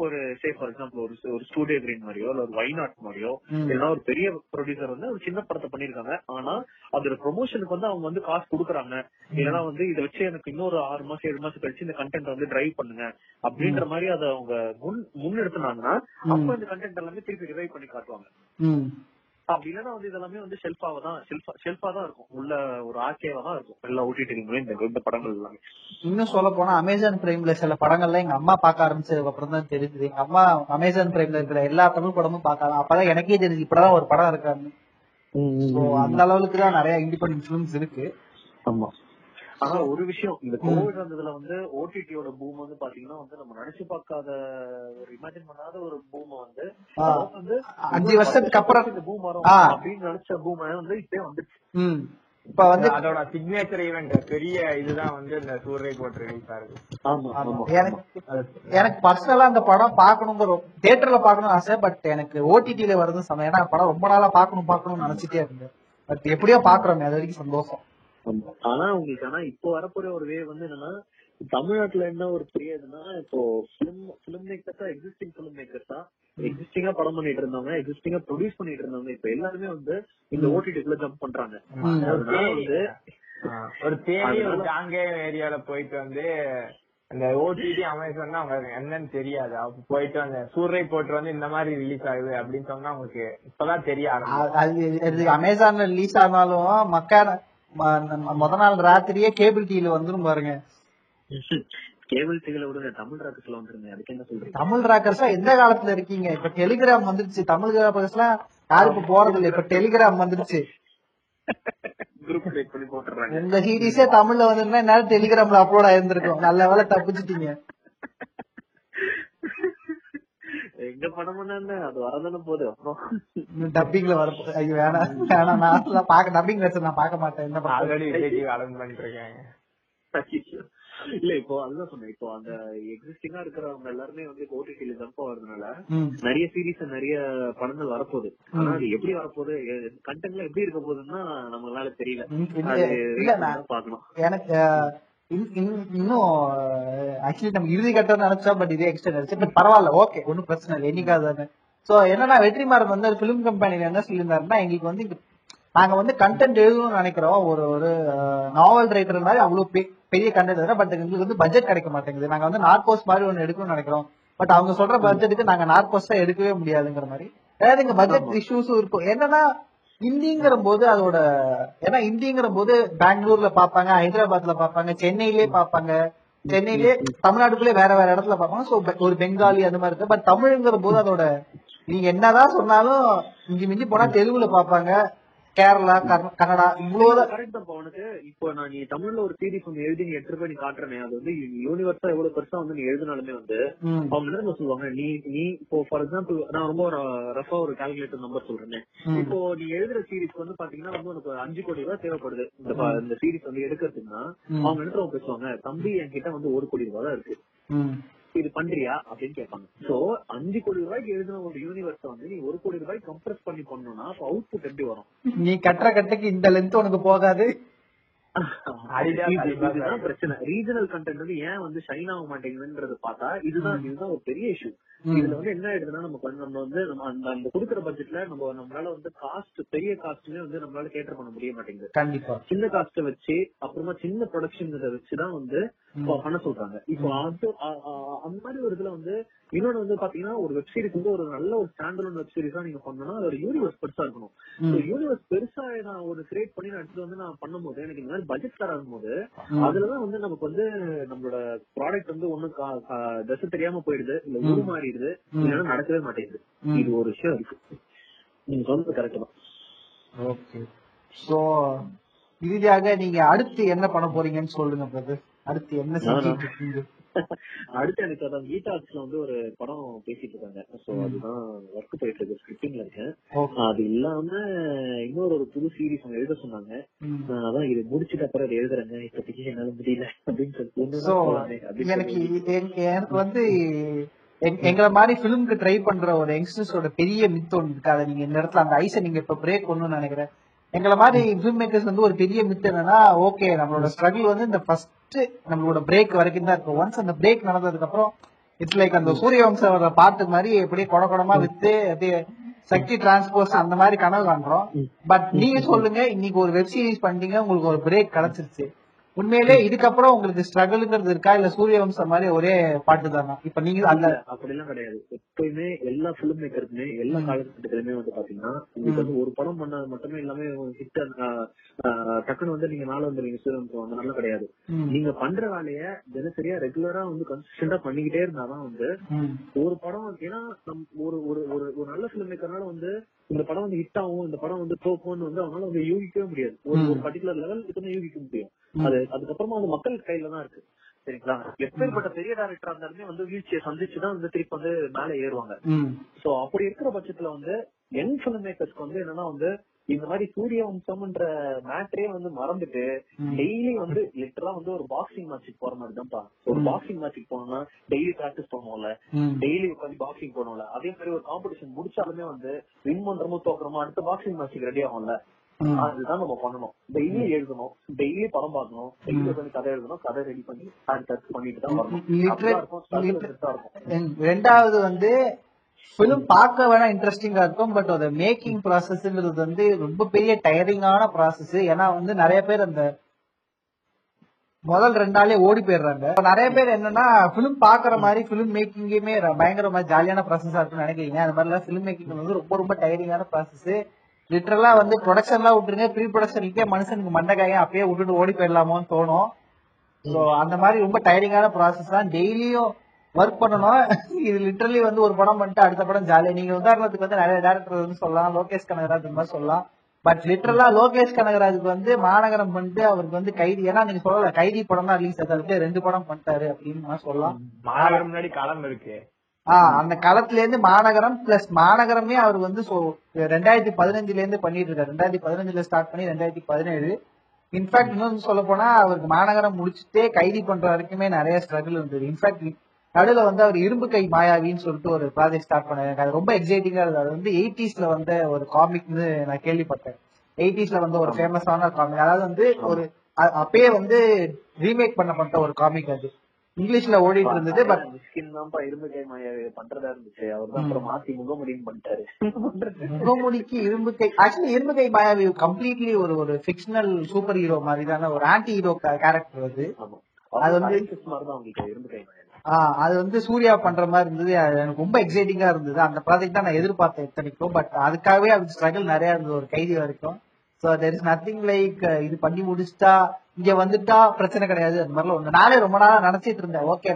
ஒரு சே ஃபார் எக்ஸாம்பிள் ஒரு ஒரு ஸ்டூடியோ கிரீன் மாதிரியோ இல்ல ஒரு வைநாட் மாதிரியோ. இல்லைன்னா ஒரு பெரிய ப்ரொடியூசர் வந்து ஒரு சின்ன படத்தை பண்ணிருக்காங்க ஆனா அதோட ப்ரொமோஷனுக்கு வந்து அவங்க வந்து காசு கொடுக்குறாங்க. இல்லைன்னா வந்து இதை வச்சு எனக்கு இன்னொரு ஆறு மாசம் ஏழு மாசம் கழிச்சு இந்த கண்டென்ட் வந்து டிரைவ் பண்ணுங்க. அப்படின்ற மாதிரி அதை அவங்க முன் முன்னெடுத்துனாங்கன்னா அப்ப இந்த கண்டென்ட் எல்லாமே திருப்பி ரிவைவ் பண்ணி காட்டுவாங்க. அப்படி இல்லைன்னா வந்து இதெல்லாமே வந்து ஷெல்ஃபாவா தான் ஷெல்ஃபா ஷெல்ஃபா தான் இருக்கும். உள்ள ஒரு ஆர்கேவா தான் இருக்கும். எல்லா ஓடிடிலுமே இந்த இந்த படங்கள் எல்லாமே. இன்னும் சொல்ல போனா அமேசான் பிரைம்ல சில படங்கள்லாம் எங்க அம்மா பார்க்க ஆரம்பிச்சதுக்கு அப்புறம் தான் தெரிஞ்சது. எங்க அம்மா அமேசான் பிரைம்ல இருக்கிற எல்லா தமிழ் படமும் பார்க்கலாம் அப்பதான் எனக்கே தெரிஞ்சு இப்பதான் ஒரு படம் இருக்கான்னு So, அந்த அளவுக்கு தான் நிறைய இண்டிபெண்டன்ட் ஃபிலிம்ஸ் இருக்கு. ஆமா. ஆனா ஒரு விஷயம். இந்த கோவிட் வந்ததுல வந்து ஓடிடியோட பூம் வந்து பாத்தீங்கன்னா வந்து நம்ம நினைச்சு பார்க்காத ஒரு இமேஜின் பண்ணாத ஒரு பூம் வந்து வந்து அஞ்சு வருஷத்துக்கு அப்புறம் இந்த பூம் வரும். அப்படின்னு நினைச்ச பூம் வந்து இப்பயே வந்துருச்சு. ம். இப்ப வந்து அதோட சிக்னேச்சர் ஈவெண்ட் பெரிய இதுதான் வந்து இந்த சூரிய போட்டு ரிலீஸ் ஆகுது. ஆமா ஆமா. எனக்கு எனக்கு பர்சனலா அந்த படம் பார்க்கணுங்கிற தியேட்டர்ல பார்க்கணும் ஆசை பட் எனக்கு ஓடிடில வருது சமயம். ஏன்னா படம் ரொம்ப நாளா பார்க்கணும் பார்க்கணும்னு நினைச்சிட்டே இருந்தேன். பட் எப்படியோ பாக்குறோமே அது வரைக்கும் சந்தோஷம். ஆனா உங்களுக்கு ஆனா இப்போ வரப்போற ஒரு வே வந்து என்னன்னா தமிழ்நாட்டுல என்ன ஒரு பெரிய இதுன்னா இப்போ பிலிம் பிலிம் மேக்கர்ஸா எக்ஸிஸ்டிங் பிலிம் மேக்கர்ஸா எக்ஸிஸ்டிங்கா படம் பண்ணிட்டு இருந்தவங்க எக்ஸிஸ்டிங்கா ப்ரொடியூஸ் பண்ணிட்டு இருந்தவங்க இப்ப எல்லாருமே வந்து இந்த ஓடிடிக்குள்ள ஜம்ப் பண்றாங்க. அதனால வந்து ஒரு தேடி ஒரு காங்கே ஏரியால போயிட்டு வந்து அந்த ஓடிடி அமேசான் தான் அவங்க என்னன்னு தெரியாது. அப்ப போயிட்டு அந்த சூரிய போட்டு வந்து இந்த மாதிரி ரிலீஸ் ஆகுது அப்படின்னு சொன்னா அவங்களுக்கு இப்பதான் தெரிய அது அமேசான்ல ரிலீஸ் ஆனாலும் மக்கா ம- நம்ம முத நாள் ராத்திரியே கேபிள் டிவில வந்துரும் பாருங்க. கேபிள் டிவில விடுங்க தமிழ் ராக்கஸ்ல வந்துருங்க. அதுக்கு என்ன சொல்றீங்க தமிழ் ராக்கர்ஸ்லாம் எந்த காலத்துல இருக்கீங்க? இப்ப டெலிகிராம் வந்துருச்சு. தமிழ் ராக்கர்ஸ் எல்லாம் யாரும் இப்ப போறது இல்ல இப்ப டெலிகிராம் வந்துருச்சு. உங்க சீரிஸே தமிழ்ல வந்திருந்தா நேரம் டெலிகிராம்ல அப்லோட் ஆயிருந்திருக்கும். நல்ல வேலை தப்பிச்சிட்டீங்க. எங்க படம் என்ன அது வரதானே போகுது அப்புறம். டப்பிங்ல வர ஐயோ வேணாம் வேணாம் நான் பாக்க டப்பிங் வெர்ஷன் நான் பார்க்க மாட்டேன் என்ன பண்றது? ஆல்ரெடி விஜய் அலன் பண்ணிட்டு இருக்காங்க இல்ல இப்போ அதுதான் சொன்னேன் இப்போ அந்த எக்ஸிஸ்டிங்கா இருக்கிறவங்க எல்லாருமே வந்து ஓடிடில ஜம்ப் ஆகுறதுனால. நிறைய சீரிஸ் நிறைய படங்கள் வரப்போகுது. ஆனா அது எப்படி வரப்போகுது கண்டென்ட்ல எப்படி இருக்க போகுதுன்னா நம்மளால தெரியல. ம், இல்ல, அது இல்ல, wait நான்- பண்ணி தான் பார்க்கணும். எனக்கு இன்னும் ஆக்சுவலி நம்ம இறுதி கட்டம் நினைச்சா பட் இதே எக்ஸ்டெண்ட் ஆச்சு பட் பரவாயில்ல ஓகே ஒன்னும் பிரச்சனை இல்லை என்னைக்காவது சோ என்னன்னா வெற்றிமாறன் வந்து பிலிம் கம்பெனில என்ன சொல்லியிருந்தாருன்னா எங்களுக்கு வந்து நாங்க வந்து கண்டென்ட் எழுதணும்னு நினைக்கிறோம். ஒரு ஒரு நாவல் ரைட்டர் மாதிரி அவ்வளவு பெரிய கண்டென்ட் பட் எங்களுக்கு வந்து பட்ஜெட் கிடைக்க மாட்டேங்குது. நாங்க வந்து நார்கோஸ் மாதிரி ஒன்னு எடுக்கணும்னு நினைக்கிறோம். பட் அவங்க சொல்ற பட்ஜெட்டுக்கு நாங்க நார்கோஸ் தான் எடுக்கவே முடியாதுங்கிற மாதிரி. அதாவது இங்க பட்ஜெட் இஷ்யூஸும் இருக்கும். என்னன்னா ஹிந்திங்கிற போது அதோட ஏன்னா ஹிந்திங்கிற போது பெங்களூர்ல பாப்பாங்க ஹைதராபாத்ல பாப்பாங்க சென்னையிலே பாப்பாங்க. சென்னையிலே தமிழ்நாட்டுக்குள்ளே வேற வேற இடத்துல பாப்பாங்க. சோ ஒரு பெங்காலி அந்த மாதிரி இருக்கு. பட் தமிழ்ங்கிற போது அதோட நீங்க என்னதான் சொன்னாலும் மிஞ்சி மிஞ்சி போனா தெலுங்குல பாப்பாங்க. கேரளா கன்னடா இவ்வளவுதான். கரெக்ட் தான் உனக்கு. இப்போ நான் நீ தமிழ்ல ஒரு சீரிஸ் ஒன்னு எழுதி நீ எடுத்துட்டு போய் நீ காட்டுறனே. அது வந்து யூனிவர்ஸா எவ்வளவு பெருசா வந்து நீ எழுதினாலுமே வந்து அவங்க என்ன சொல்லுவாங்க? நீ நீ இப்போ ஃபார் எக்ஸாம்பிள் நான் ரொம்ப ரஃபா ஒரு கால்குலேட்டர் நம்பர் சொல்றேன். இப்போ நீ எழுதுற சீரிஸ் வந்து பாத்தீங்கன்னா வந்து உனக்கு அஞ்சு கோடி ரூபாய் தேவைப்படுது. இந்த இந்த சீரிஸ் வந்து எடுக்கிறதுக்குன்னா. அவங்க என்ன பேசுவாங்க? தம்பி என்கிட்ட வந்து ஒரு கோடி ரூபாய் தான் இருக்கு. இது பண்றியா? அப்படின்னு கேட்பாங்க. சோ அஞ்சு கோடி ரூபாய்க்கு எழுதின ஒரு யூனிவர்ஸ் வந்து நீ ஒரு கோடி ரூபாய் கம்ப்ரஸ் பண்ணி பண்ணணும்னா அப்ப அவுட்புட் எப்படி வரும்? நீ கட்டுற கட்டுக்கு இந்த லென்த் உனக்கு போகாது. பிரச்சனை. ரீஜனல் கண்டென்ட் வந்து ஏன் வந்து ஷைன் ஆக மாட்டேங்குதுன்றது பார்த்தா இதுதான் இதுதான் ஒரு பெரிய இஷ்யூ. இதுல வந்து என்ன ஆயிடுதுன்னா நம்ம நம்ம வந்து நம்ம அந்த கொடுக்குற பட்ஜெட்ல நம்ம நம்மளால வந்து காஸ்ட் பெரிய காஸ்ட்மே வந்து நம்மளால கேட்டர் பண்ண முடிய மாட்டேங்குது. கண்டிப்பா. சின்ன காஸ்ட வச்சு அப்புறமா சின்ன ப்ரொடக்ஷன் இதை வச்சுதான் வந்து பண்ண சொல்றாங்க. இப்போ அது அந்த மாதிரி ஒரு இதுல வந்து இன்னொன்னு வந்து பாத்தீங்கன்னா ஒரு வெப் சீரிஸ் வந்து ஒரு நல்ல ஒரு ஸ்டாண்டர்ட் வெப் சீரிஸா நீங்க பண்ணணும்னா அது ஒரு யூனிவர்ஸ் பெருசா இருக்கணும். யூனிவர்ஸ் பெருசா நான் ஒரு கிரியேட் பண்ணி நான் எடுத்து வந்து நான் பண்ணும்போது எனக்கு இந்த மாதிரி பட்ஜெட் ஸ்டார் ஆகும்போது. அதுலதான் வந்து நமக்கு வந்து நம்மளோட ப்ராடக்ட் வந்து ஒண்ணு தசை தெரியாம போயிடுது இல்ல ஊரு மாறிடுது. இல்லைன்னா நடக்கவே மாட்டேங்குது. இது ஒரு விஷயம் இருக்கு நீங்க சொன்னது கரெக்ட் தான் ஓகே சோ இறுதியாக நீங்க அடுத்து என்ன பண்ண போறீங்கன்னு சொல்லுங்க பிரதர் அடுத்து என்ன செஞ்சுட்டு இருக்கீங்க அடுத்து எனக்கு அதான் கீதாக்ஸ்ல வந்து ஒரு படம் பேசிட்டு இருக்காங்க. சோ. அதுதான் ஒர்க் போயிட்டு இருக்கு ஸ்கிரிப்டிங்ல இருக்கேன் அது இல்லாம இன்னொரு ஒரு புது சீரிஸ் அவங்க எழுத சொன்னாங்க. நான் அதான் இது முடிச்சிட்டு அப்புறம் அதை எழுதுறேங்க. இப்போதைக்கு என்னால முடியல அப்படின்னு சொல்லிட்டு எனக்கு சொல்லி. எங்க- எனக்கு வந்து எங்க- எங்களை மாதிரி பிலிம்க்கு ட்ரை பண்ற ஒரு யங்ஸ்டர்ஸோட பெரிய மித் ஒன்று இருக்கு. அதை நீங்க இந்த இடத்துல அந்த ஐஸை நீங்க இப்ப பிரேக் பண்ணணும்னு நினைக்கிறேன். எங்களை மாதிரி ஃபிலிம் மேக்கர்ஸ் வந்து ஒரு பெரிய மித் என்னன்னா ஓகே நம்மளோட ஸ்ட்ரகிள் வந்து இந்த ஃபர்ஸ்ட் நம்மளோட பிரேக் வரைக்கும் தான் இருக்கும். ஒன்ஸ் அந்த பிரேக் நடந்ததுக்கு அப்புறம் இட்ஸ் லைக் அந்த சூரிய வம்சம் வர பாட்டு மாதிரி அப்படியே கொட கொடமா வித்து அப்படியே சக்தி டிரான்ஸ்போர்ட் அந்த மாதிரி கனவு காண்றோம். பட் நீங்க சொல்லுங்க இன்னைக்கு ஒரு வெப் சீரிஸ் பண்ணீங்க உங்களுக்கு ஒரு பிரேக் கிடைச்சிருச்சு. உண்மையிலே இதுக்கப்புறம் உங்களுக்கு ஸ்ட்ரகிள்ங்கிறது இருக்கா? இல்ல சூரிய வம்சம் மாதிரி ஒரே பாட்டு தானா? இப்ப நீங்க அந்த அப்படிலாம் கிடையாது. எப்பயுமே எல்லா பிலிம் மேக்கருக்குமே எல்லா காலகட்டத்திலுமே வந்து பாத்தீங்கன்னா உங்களுக்கு வந்து ஒரு படம் பண்ணது மட்டுமே எல்லாமே ஹிட் டக்குன்னு வந்து நீங்க மேல வந்துருவீங்க சூரியன் அந்த நல்லா கிடையாது. நீங்க பண்ற வேலைய தினசரியா ரெகுலரா வந்து கன்சிஸ்டன்டா பண்ணிக்கிட்டே இருந்தாதான் வந்து ஒரு படம் ஏன்னா ஒரு ஒரு ஒரு ஒரு நல்ல பிலிம் மேக்கர்னால வந்து இந்த படம் வந்து ஹிட் ஆகும் இந்த படம் வந்து தோக்கும்னு வந்து அவனால வந்து யூகிக்கவே முடியாது. ஒரு பர்டிகுலர் தான் யூகிக்க முடியும். அது அதுக்கப்புறமா வந்து மக்கள் கையில தான் இருக்கு. சரிங்களா? எப்பேற்பட்ட பெரிய டேரக்டரா இருந்தாலுமே வந்து வீழ்ச்சியை சந்திச்சுதான் வந்து திருப்பி வந்து மேல ஏறுவாங்க. சோ அப்படி இருக்கிற பட்சத்துல வந்து யங் பிலிம் மேக்கர்ஸ்க்கு வந்து என்னன்னா வந்து இந்த மாதிரி சூரிய வம்சம்ன்ற மேட்டரே வந்து மறந்துட்டு டெய்லி வந்து லிட்டரலா வந்து ஒரு பாக்ஸிங் மேட்சுக்கு போற மாதிரி தான்ப்பா ஒரு பாக்ஸிங் மேட்சுக்கு போனோம்னா டெய்லி பிராக்டிஸ் பண்ணுவோம்ல. டெய்லி உட்காந்து பாக்ஸிங் போனோம்ல அதே மாதிரி ஒரு காம்படிஷன் முடிச்சாலுமே வந்து வின் பண்றமோ தோக்குறமோ அடுத்த பாக்ஸிங் மேட்சுக்கு ரெடி ஆகும்ல. அதுதான் நம்ம பண்ணணும். டெய்லி எழுதணும். டெய்லி படம் பார்க்கணும். டெய்லி உட்காந்து கதை எழுதணும். கதை ரெடி பண்ணி அடுத்து பண்ணிட்டு தான் வரணும். ரெண்டாவது வந்து பிலிம் பார்க்க வேணா இன்ட்ரெஸ்டிங்கா இருக்கும் பட் அது மேக்கிங் ப்ராசஸ்ங்கிறது வந்து ரொம்ப பெரிய டயரிங்கான ப்ராசஸ் ஏன்னா வந்து நிறைய பேர் அந்த முதல் ரெண்டு நாளே ஓடி போயிடுறாங்க. நிறைய பேர் என்னன்னா பிலிம் பாக்குற மாதிரி பிலிம் மேக்கிங்குமே பயங்கரமா ஜாலியான ப்ராசஸா இருக்கும்னு நினைக்கிறீங்க. அது மாதிரிலாம் பிலிம் மேக்கிங் வந்து ரொம்ப ரொம்ப டயரிங்கான ப்ராசஸ் லிட்டரலா வந்து ப்ரொடக்ஷன்லாம் விட்டுருங்க. ப்ரீ ப்ரொடக்ஷனுக்கே மனுஷனுக்கு மண்டக்காயம் அப்பயே விட்டுட்டு ஓடி போயிடலாமோன்னு தோணும். ஸோ அந்த மாதிரி ரொம்ப டயரிங்கான ப்ராசஸ் தான். டெய்லியும் ஒர்க் பண்ணணும். இது லிட்டரலி வந்து ஒரு படம் பண்ணிட்டு அடுத்த படம் ஜாலியா நீங்க உதாரணத்துக்கு வந்து நிறைய டேரக்டர் வந்து சொல்லலாம். லோகேஷ் கனகராஜ் மாதிரி சொல்லலாம். பட் லிட்டரலா லோகேஷ் கனகராஜுக்கு வந்து மாநகரம் பண்ணிட்டு அவருக்கு வந்து கைதி ஏன்னா நீங்க சொல்லல கைதி படம் தான் ரிலீஸ் ஆகுது ரெண்டு படம் பண்ணிட்டாரு அப்படின்னு சொல்லலாம். மாநகரம் முன்னாடி களம் இருக்கு. ஆஹ் அந்த களத்துல இருந்து மாநகரம் பிளஸ் மாநகரமே அவர் வந்து ரெண்டாயிரத்தி பதினஞ்சுல இருந்து பண்ணிட்டு இருக்காரு ரெண்டாயிரத்தி பதினஞ்சுல ஸ்டார்ட் பண்ணி ரெண்டாயிரத்தி பதினேழு. இன்ஃபேக்ட் இன்னும் சொல்ல போனா அவருக்கு மாநகரம் முடிச்சுட்டே கைதி பண்ற வரைக்குமே நிறைய ஸ்ட்ரகிள் இருந்தது. இன்ஃபேக்ட் நடுவுல வந்து அவர் இரும்பு கை மாயாவின்னு சொல்லிட்டு ஒரு ப்ராஜெக்ட் ஸ்டார்ட் பண்ணாரு எனக்கு அது ரொம்ப எக்ஸைட்டிங்கா இருந்தது. அது வந்து எயிட்டிஸ்ல வந்த ஒரு காமிக்னு நான் கேள்விப்பட்டேன். எயிட்டிஸ்ல வந்து ஒரு ஃபேமஸான காமிக் அதாவது வந்து ஒரு அப்பயே வந்து ரீமேக் பண்ணப்பட்ட ஒரு காமிக் அது. இங்கிலீஷ்ல ஓடிட்டு இருந்தது பட் மிஸ்கின் தான்ப்பா இரும்பு கை பண்றதா இருந்துச்சு. அவர் தான் அப்புறம் மாத்தி முகமுடியும் பண்ணிட்டாரு. முகமுடிக்கு இரும்பு கை ஆக்சுவலி இரும்பு கை மாயாவி கம்ப்ளீட்லி ஒரு ஒரு ஃபிக்ஷனல் சூப்பர் ஹீரோ மாதிரிதான ஒரு ஆன்டி ஹீரோ கேரக்டர் அது. அது வந்து- இரும்பு கை ஆஹ் அது வந்து சூர்யா பண்ற மாதிரி இருந்தது. எனக்கு ரொம்ப எக்ஸைட்டிங்கா இருந்தது. அந்த ப்ராஜெக்ட் தான் நான் எதிர்பார்த்தேன் இத்தனைக்கும் பட் அதுக்காகவே அது ஸ்ட்ரகிள் நிறைய இருந்தது ஒரு கைதி வரைக்கும். So there is nothing like இது பண்ணி முடிச்சுட்டா இங்க வந்துட்டா பிரச்சனை கிடையாது. அந்த மாதிரிலாம் ஒண்ணு. நானே ரொம்ப நாளா நினைச்சிட்டு இருந்தேன். ஓகே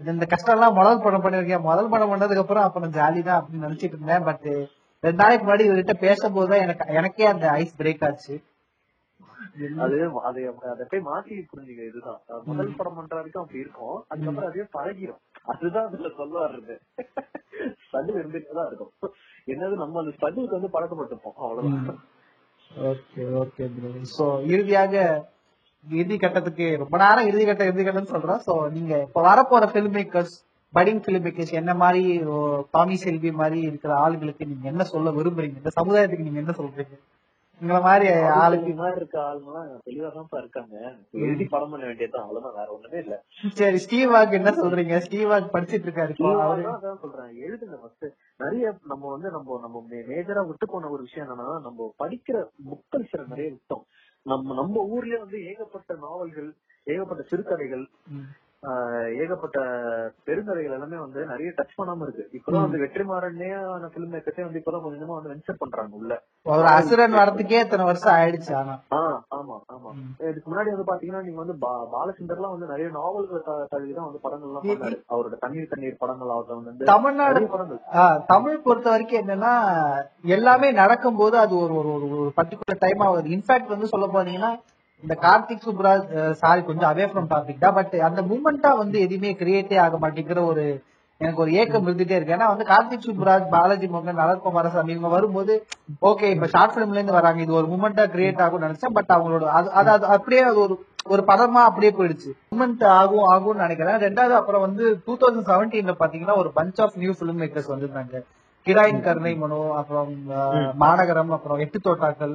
இது இந்த கஷ்டம் எல்லாம் முதல் படம் பண்ணிருக்கேன் முதல் படம் பண்ணதுக்கு அப்புறம் அப்புறம் ஜாலி தான் அப்படின்னு நினைச்சிட்டு இருந்தேன். பட் ரெண்டு நாளைக்கு முன்னாடி இவர்கிட்ட பேசும்போது தான் எனக்கு எனக்கே அந்த ஐஸ் பிரேக் ஆச்சு. அது அது அதை போய் மாத்தி புரிஞ்சுக்க இதுதான். முதல் படம் பண்ற வரைக்கும் அப்படி இருக்கும். அதுக்கப்புறம் அதே பழகிரும். அதுதான் அதுல சொல்ல வர்றது ஸ்ட்ரகிள் இருக்கும். என்னது நம்ம அந்த ஸ்ட்ரகிளுக்கு வந்து பழக்கப்பட்டிருப்போம் அவ்வளவுதான். ஓகே ஓகே ப்ரோ சோ இறுதியாக இறுதி கட்டத்துக்கு ரொம்ப நேரம் இறுதி கட்டம் இறுதி கட்டம்னு சொல்றோம். சோ நீங்க இப்ப வரப்போற film makers budding film makers என்ன மாதிரி டாமி செல்வி மாதிரி இருக்கிற ஆளுங்களுக்கு நீங்க என்ன சொல்ல விரும்புறீங்க? இந்த சமுதாயத்துக்கு நீங்க என்ன சொல்றீங்க? உங்களை மாதிரி ஆளுக்கு மாதிரி இருக்க ஆளுங்கெல்லாம் தெளிவா தான் இருக்காங்க. எழுதி படம் பண்ண வேண்டியதுதான் அவ்வளவுதான். வேற ஒண்ணுமே இல்ல. சரி ஸ்டீவாக்கு என்ன சொல்றீங்க? ஸ்டீவாக் படிச்சிட்டு இருக்காரு அதான் சொல்றேன். எழுதுங்க ஃபர்ஸ்ட் நிறைய நம்ம வந்து நம்ம நம்ம மேஜரா விட்டு போன ஒரு விஷயம் என்னன்னா நம்ம படிக்கிற புக் கல்ச்சரை நிறைய விட்டோம். நம்ம நம்ம ஊர்லயே வந்து ஏகப்பட்ட நாவல்கள் ஏகப்பட்ட சிறுகதைகள் ஏகப்பட்ட பெருங்கதைகள் எல்லாமே வந்து நிறைய டச் பண்ணாம இருக்கு. இப்பதான் வந்து வெற்றிமாறனே பிலிம் மேக்கர்ஸே வந்து இப்பதான் கொஞ்சமா வந்து வென்ச்சர் பண்றாங்க உள்ள. ஒரு அசுரன் வரதுக்கே இத்தனை வருஷம் ஆயிடுச்சு ஆனா. ஆஹ் ஆமா ஆமா. இதுக்கு முன்னாடி வந்து பாத்தீங்கன்னா நீங்க வந்து பா- பாலச்சந்தர்லாம் வந்து நிறைய நாவல்களை தழுவிதான் வந்து படங்கள் எல்லாம் பண்ணாரு. அவரோட தண்ணீர் தண்ணீர் படங்கள் ஆகட்டும் வந்து தமிழ்நாடு படங்கள். தமிழ் பொறுத்த வரைக்கும் என்னன்னா எல்லாமே நடக்கும்போது அது ஒரு ஒரு ஒரு- ஒரு பர்டிகுலர் டைம் ஆகுது இன்ஃபேக்ட் வந்து சொல்ல போனீங்கன்னா இந்த கார்த்திக் சுப்ராஜ் சாரி கொஞ்சம் அவே ஃப்ரம் டாபிக் தான் பட் அந்த மூமெண்டா வந்து எதுவுமே கிரியேட்டே ஆக மாட்டேங்கிற ஒரு எனக்கு ஒரு ஏக்கம் இருந்துட்டே இருக்கு. ஏன்னா வந்து கார்த்திக் சுப்ராஜ் பாலாஜி மோகன் நலர் இவங்க வரும்போது ஓகே இப்ப ஷார்ட் பிலிம்ல இருந்து வராங்க. இது ஒரு மூமெண்டா கிரியேட் ஆகும்னு நினைச்சேன் பட் அவங்களோட அது அது அது அப்படியே அது ஒரு ஒரு படமா அப்படியே போயிடுச்சு. மூமெண்ட் ஆகும் ஆகும்னு நினைக்கிறேன். ரெண்டாவது அப்புறம் வந்து டூ தௌசண்ட் செவன்டீன்ல பாத்தீங்கன்னா ஒரு bunch of new film makers வந்திருந்தாங்க. கிராயின் கருணை மனு அப்புறம் மாநகரம் அப்புறம் எட்டு தோட்டாக்கள்.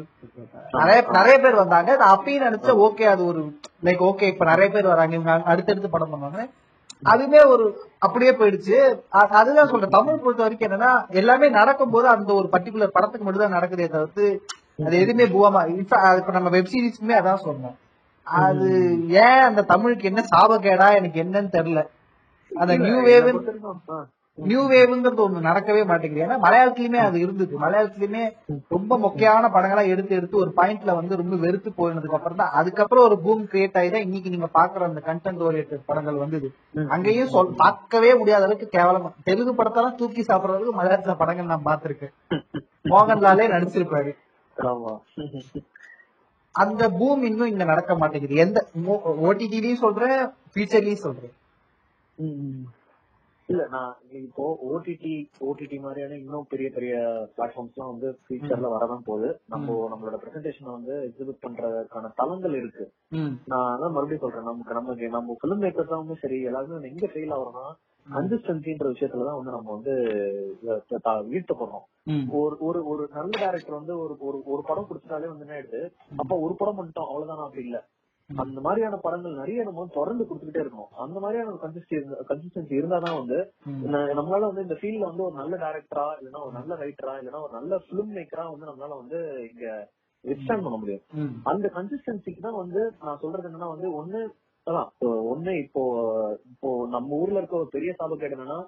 நிறைய நிறைய பேர் வந்தாங்க. அப்பயும் நினைச்சேன் ஓகே அது ஒரு லைக் ஓகே இப்ப நிறைய பேர் வராங்க. இவங்க அடுத்தடுத்து படம் பண்ணுவாங்க. அதுவே ஒரு அப்படியே போயிடுச்சு. அதுதான் சொல்றேன். தமிழ் பொறுத்த வரைக்கும் என்னன்னா எல்லாமே நடக்கும்போது அந்த ஒரு பர்டிகுலர் படத்துக்கு மட்டும் தான் நடக்குதே தவிர்த்து அது எதுவுமே பூவமா இப்ப நம்ம வெப் சீரிஸ்க்குமே அதான் சொன்னோம் அது ஏன் அந்த தமிழுக்கு என்ன சாபக்கேடா எனக்கு என்னன்னு தெரியல. அந்த நியூ வேவ் நியூ வேவ்ங்கிறது ஒண்ணு நடக்கவே மாட்டேங்குது. ஏன்னா மலையாளத்திலயுமே அது இருந்தது மலையாளத்திலயுமே ரொம்ப மொக்கையான படங்களா எடுத்து எடுத்து ஒரு பாயிண்ட்ல வந்து ரொம்ப வெறுத்து போயினதுக்கு அப்புறம் தான் அதுக்கப்புறம் ஒரு பூம் கிரியேட் ஆகி தான் இன்னைக்கு நீங்க பாக்குற அந்த கண்டென்ட் ஓரியன்ட் படங்கள் வந்தது. அங்கேயும் சொல் பார்க்கவே முடியாத அளவுக்கு கேவலமா. தெலுங்கு படத்தெல்லாம் தூக்கி சாப்பிடுற அளவுக்கு மலையாளத்துல படங்கள் நான் பார்த்திருக்கேன். மோகன்லாலே நடிச்சிருப்பாரு. அந்த பூம் இன்னும் இங்க நடக்க மாட்டேங்குது. எந்த ஓடிடிலயும் சொல்றேன் ஃபியூச்சர்லயும் சொல்றேன். இல்ல நான் இப்போ ஓடிடி ஓடிடி மாதிரியான இன்னும் பெரிய பெரிய பிளாட்ஃபார்ம்ஸ் எல்லாம் வந்து ஃபியூச்சர்ல வரதான் போகுது. நம்ம நம்மளோட பிரசன்டேஷன் வந்து எக்ஸிபிட் பண்றதுக்கான தளங்கள் இருக்கு. நான் அதான் மறுபடியும் சொல்றேன். நமக்கு நமக்கு நம்ம பிலிம் மேக்கர்ஸ் தான் சரி எல்லாருமே எங்க ஃபெயில் ஆகுறோம்னா கன்சிஸ்டன்சின்ற விஷயத்துலதான் வந்து நம்ம வந்து த- த- ஈர்த்தப்படுறோம் ம். ஒரு ஒரு ஒரு நல்ல டைரக்டர் வந்து ஒரு ஒரு ஒரு படம் கொடுத்துட்டாலே வந்து என்ன ஆயிடுது? அப்ப ஒரு படம் பண்ணிட்டோம் அவ்வளவுதானா அப்படி இல்ல. அந்த மாதிரியான படங்கள் நிறைய நம்ம தொடர்ந்து கொடுத்துக்கிட்டே இருக்கணும். அந்த மாதிரியான ஒரு கன்சிஸ்டன்சி இருந்தாதான் வந்து நம்மளால வந்து இந்த ஃபீல்ட்ல வந்து ஒரு நல்ல டைரக்டரா இல்லைன்னா ஒரு நல்ல ரைட்டரா இல்லைன்னா ஒரு நல்ல பிலிம் மேக்கரா வந்து நம்மளால வந்து இங்க வித்ஸ்டாண்ட் பண்ண முடியும். அந்த கன்சிஸ்டன்சிக்கு தான் வந்து நான் சொல்றது என்னன்னா வந்து ஒண்ணு ஒண்ணு இப்போ இப்போ நம்ம ஊர்ல இருக்க ஒரு பெரிய சாபக்கேடு என்னன்னா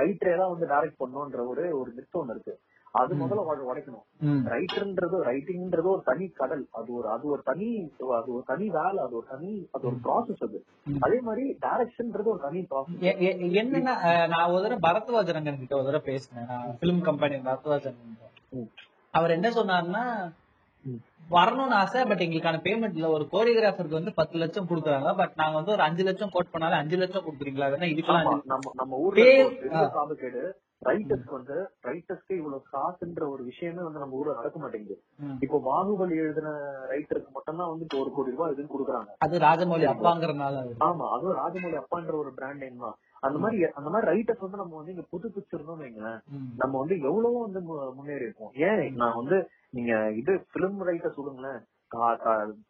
ரைட்டரே தான் வந்து டைரக்ட் பண்ணணும்ன்ற ஒரு ஒரு மித்து ஒண்ணு இருக்கு. அது முதல்ல உட- உடைக்கணும். ரைட்டர்ன்றது ரைட்டிங்ன்றது ஒரு தனி கடல். அது ஒரு அது ஒரு தனி அது ஒரு தனி வேலை அது ஒரு தனி அது ஒரு ப்ராசஸ் அது. அதே மாதிரி டைரக்ஷன்ன்றது ஒரு தனி ப்ராசஸ் என்னன்னா நான் ஒரு தடவை பரத்வாஜ் ரங்கன் கிட்ட ஒரு தடவை பேசினேன். நான் பிலிம் கம்பெனி பரத்வாஜ் ரங்கன் கிட்ட. ம். அவர் என்ன சொன்னாருன்னா ம். வரணும்னு ஆசை பட் எங்களுக்கான பேமெண்ட்ல ஒரு கோரியோகிராஃபருக்கு வந்து பத்து லட்சம் கொடுக்குறாங்க. பட் நாங்க வந்து ஒரு அஞ்சு லட்சம் கோட் பண்ணாலும் அஞ்சு லட்சம் கொடுக்குறீங்களா? இதுக்கெல்லாம் நம்ம நம்ம ஊர்ல ரைட்டர்ஸ்க்கு வந்து ரைட்டர்ஸ்க்கு இவ்வளவு காசுன்ற ஒரு விஷயமே வந்து நம்ம ஊர்ல நடக்க மாட்டேங்குது. இப்போ பாகுபலி எழுதின ரைட்டருக்கு மட்டும்தான் வந்து இப்போ ஒரு கோடி ரூபாய் இதுன்னு கொடுக்குறாங்க. அது ராஜமௌலி அப்பாங்கிறனால. ஆமா அதுவும் ராஜமௌலி அப்பான்ற ஒரு பிராண்ட் நேம் தான். அந்த மாதிரி அந்த மாதிரி ரைட்டர்ஸ் வந்து நம்ம வந்து இங்க புதுப்பிச்சிருந்தோம் வைங்களேன். ம். நம்ம வந்து எவ்வளவோ வந்து முன்னேறி இருக்கோம் ஏன்? நான் வந்து நீங்க இது பிலிம் ரைட்டர் சொல்லுங்களேன்.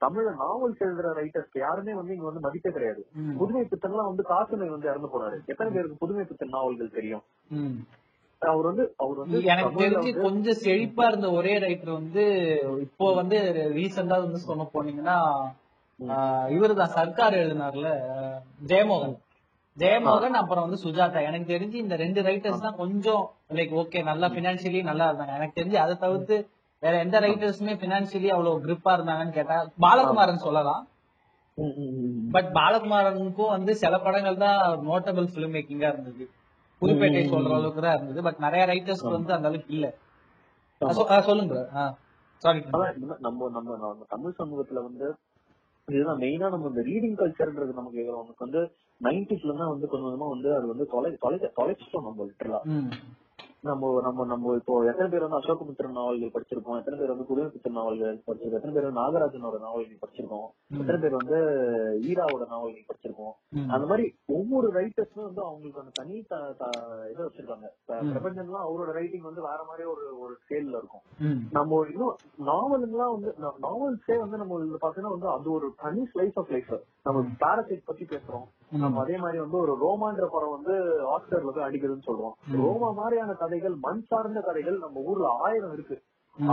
தமிழ்ல நாவல்ஸ் எழுதுற ரைட்டர்ஸ்க்கு யாருமே வந்து இங்க வந்து மதிப்பே கிடையாது. புதுமை பித்தன்லாம் வந்து காசுமை வந்து இறந்து போனாரு எத்தனை பேருக்கு புதுமை பித்தன் நாவல்கள் தெரியும். அவர் வந்து அவர் வந்து எனக்கு தெரிஞ்சு கொஞ்சம் செழிப்பா இருந்த ஒரே ரைட்டர் வந்து இப்போ வந்து ரீசெண்டா வந்து சொன்ன போனீங்கன்னா இவரு தான் சர்க்கார் எழுதினார்ல ஜெயமோகன். ஜெயமோகன் அப்புறம் வந்து சுஜாதா. எனக்கு தெரிஞ்சு இந்த ரெண்டு ரைட்டர்ஸ் தான் கொஞ்சம் லைக் ஓகே நல்லா பினான்சியலி நல்லா இருந்தாங்க. எனக்கு தெரிஞ்சு அதை தவிர்த்து வேற எந்த ரைட்டர்ஸுமே பினான்சியலி அவ்வளவு கிரிப்பா இருந்தாங்கன்னு கேட்டா பாலகுமாரன் சொல்லலாம். பட் பாலகுமாரனுக்கும் வந்து சில படங்கள் தான் நோட்டபிள் பிலிம் மேக்கிங்கா இருந்தது. புதுப்பேட்டை சொல்ற அளவுக்கு தான் இருந்தது. பட் நிறைய ரைட்டர்ஸ்க்கு வந்து அந்த அளவுக்கு இல்ல. சொல்லுங்க சாரி நம்ம நம்ம தமிழ் சமூகத்துல வந்து இதுதான் மெயினா நம்ம இந்த ரீடிங் கல்ச்சர்ன்றது நமக்கு நமக்கு வந்து நைன்டிஸ்ல தான் வந்து கொஞ்சம் கொஞ்சமா வந்து அது வந்து தொலை தொலை தொலைச்சிட்டோம் நம்ம லிட்டரலா நம்ம நம்ம நம்ம இப்போ எத்தனை பேர் வந்து அசோகமித்திரன் நாவல்கள் படிச்சிருக்கோம். எத்தனை பேர் வந்து புதுமைப்பித்தன் நாவல்கள் படிச்சிருக்கோம். எத்தனை பேர் நாகராஜனோட நாவல்கள் படிச்சிருக்கோம். எத்தனை பேர் வந்து ஈராவோட நாவல்கள் படிச்சிருக்கோம். அந்த மாதிரி ஒவ்வொரு ரைட்டர்ஸும் வந்து அவங்களுக்கு அந்த தனி இதை வச்சிருக்காங்க. இப்ப ம். பிரபஞ்சன்லாம் அவரோட ரைட்டிங் வந்து வேற மாதிரி ஒரு ஒரு ஸ்கேல்ல இருக்கும். நம்ம இன்னும் நாவலுங்கெல்லாம் வந்து நாவல்ஸே வந்து நம்ம பாத்தீங்கன்னா வந்து அது ஒரு தனி ஸ்லைஸ் ஆஃப் லைஃப் நம்ம பாரசைட் பத்தி பேசுறோம். நம்ம அதே மாதிரி வந்து ஒரு ரோமான்ற படம் வந்து ஆஸ்கர்ல போய் அடிக்குதுன்னு சொல்றோம். ரோமா மாதிரியான கதைகள் மண் சார்ந்த கதைகள் நம்ம ஊர்ல ஆயிரம் இருக்கு.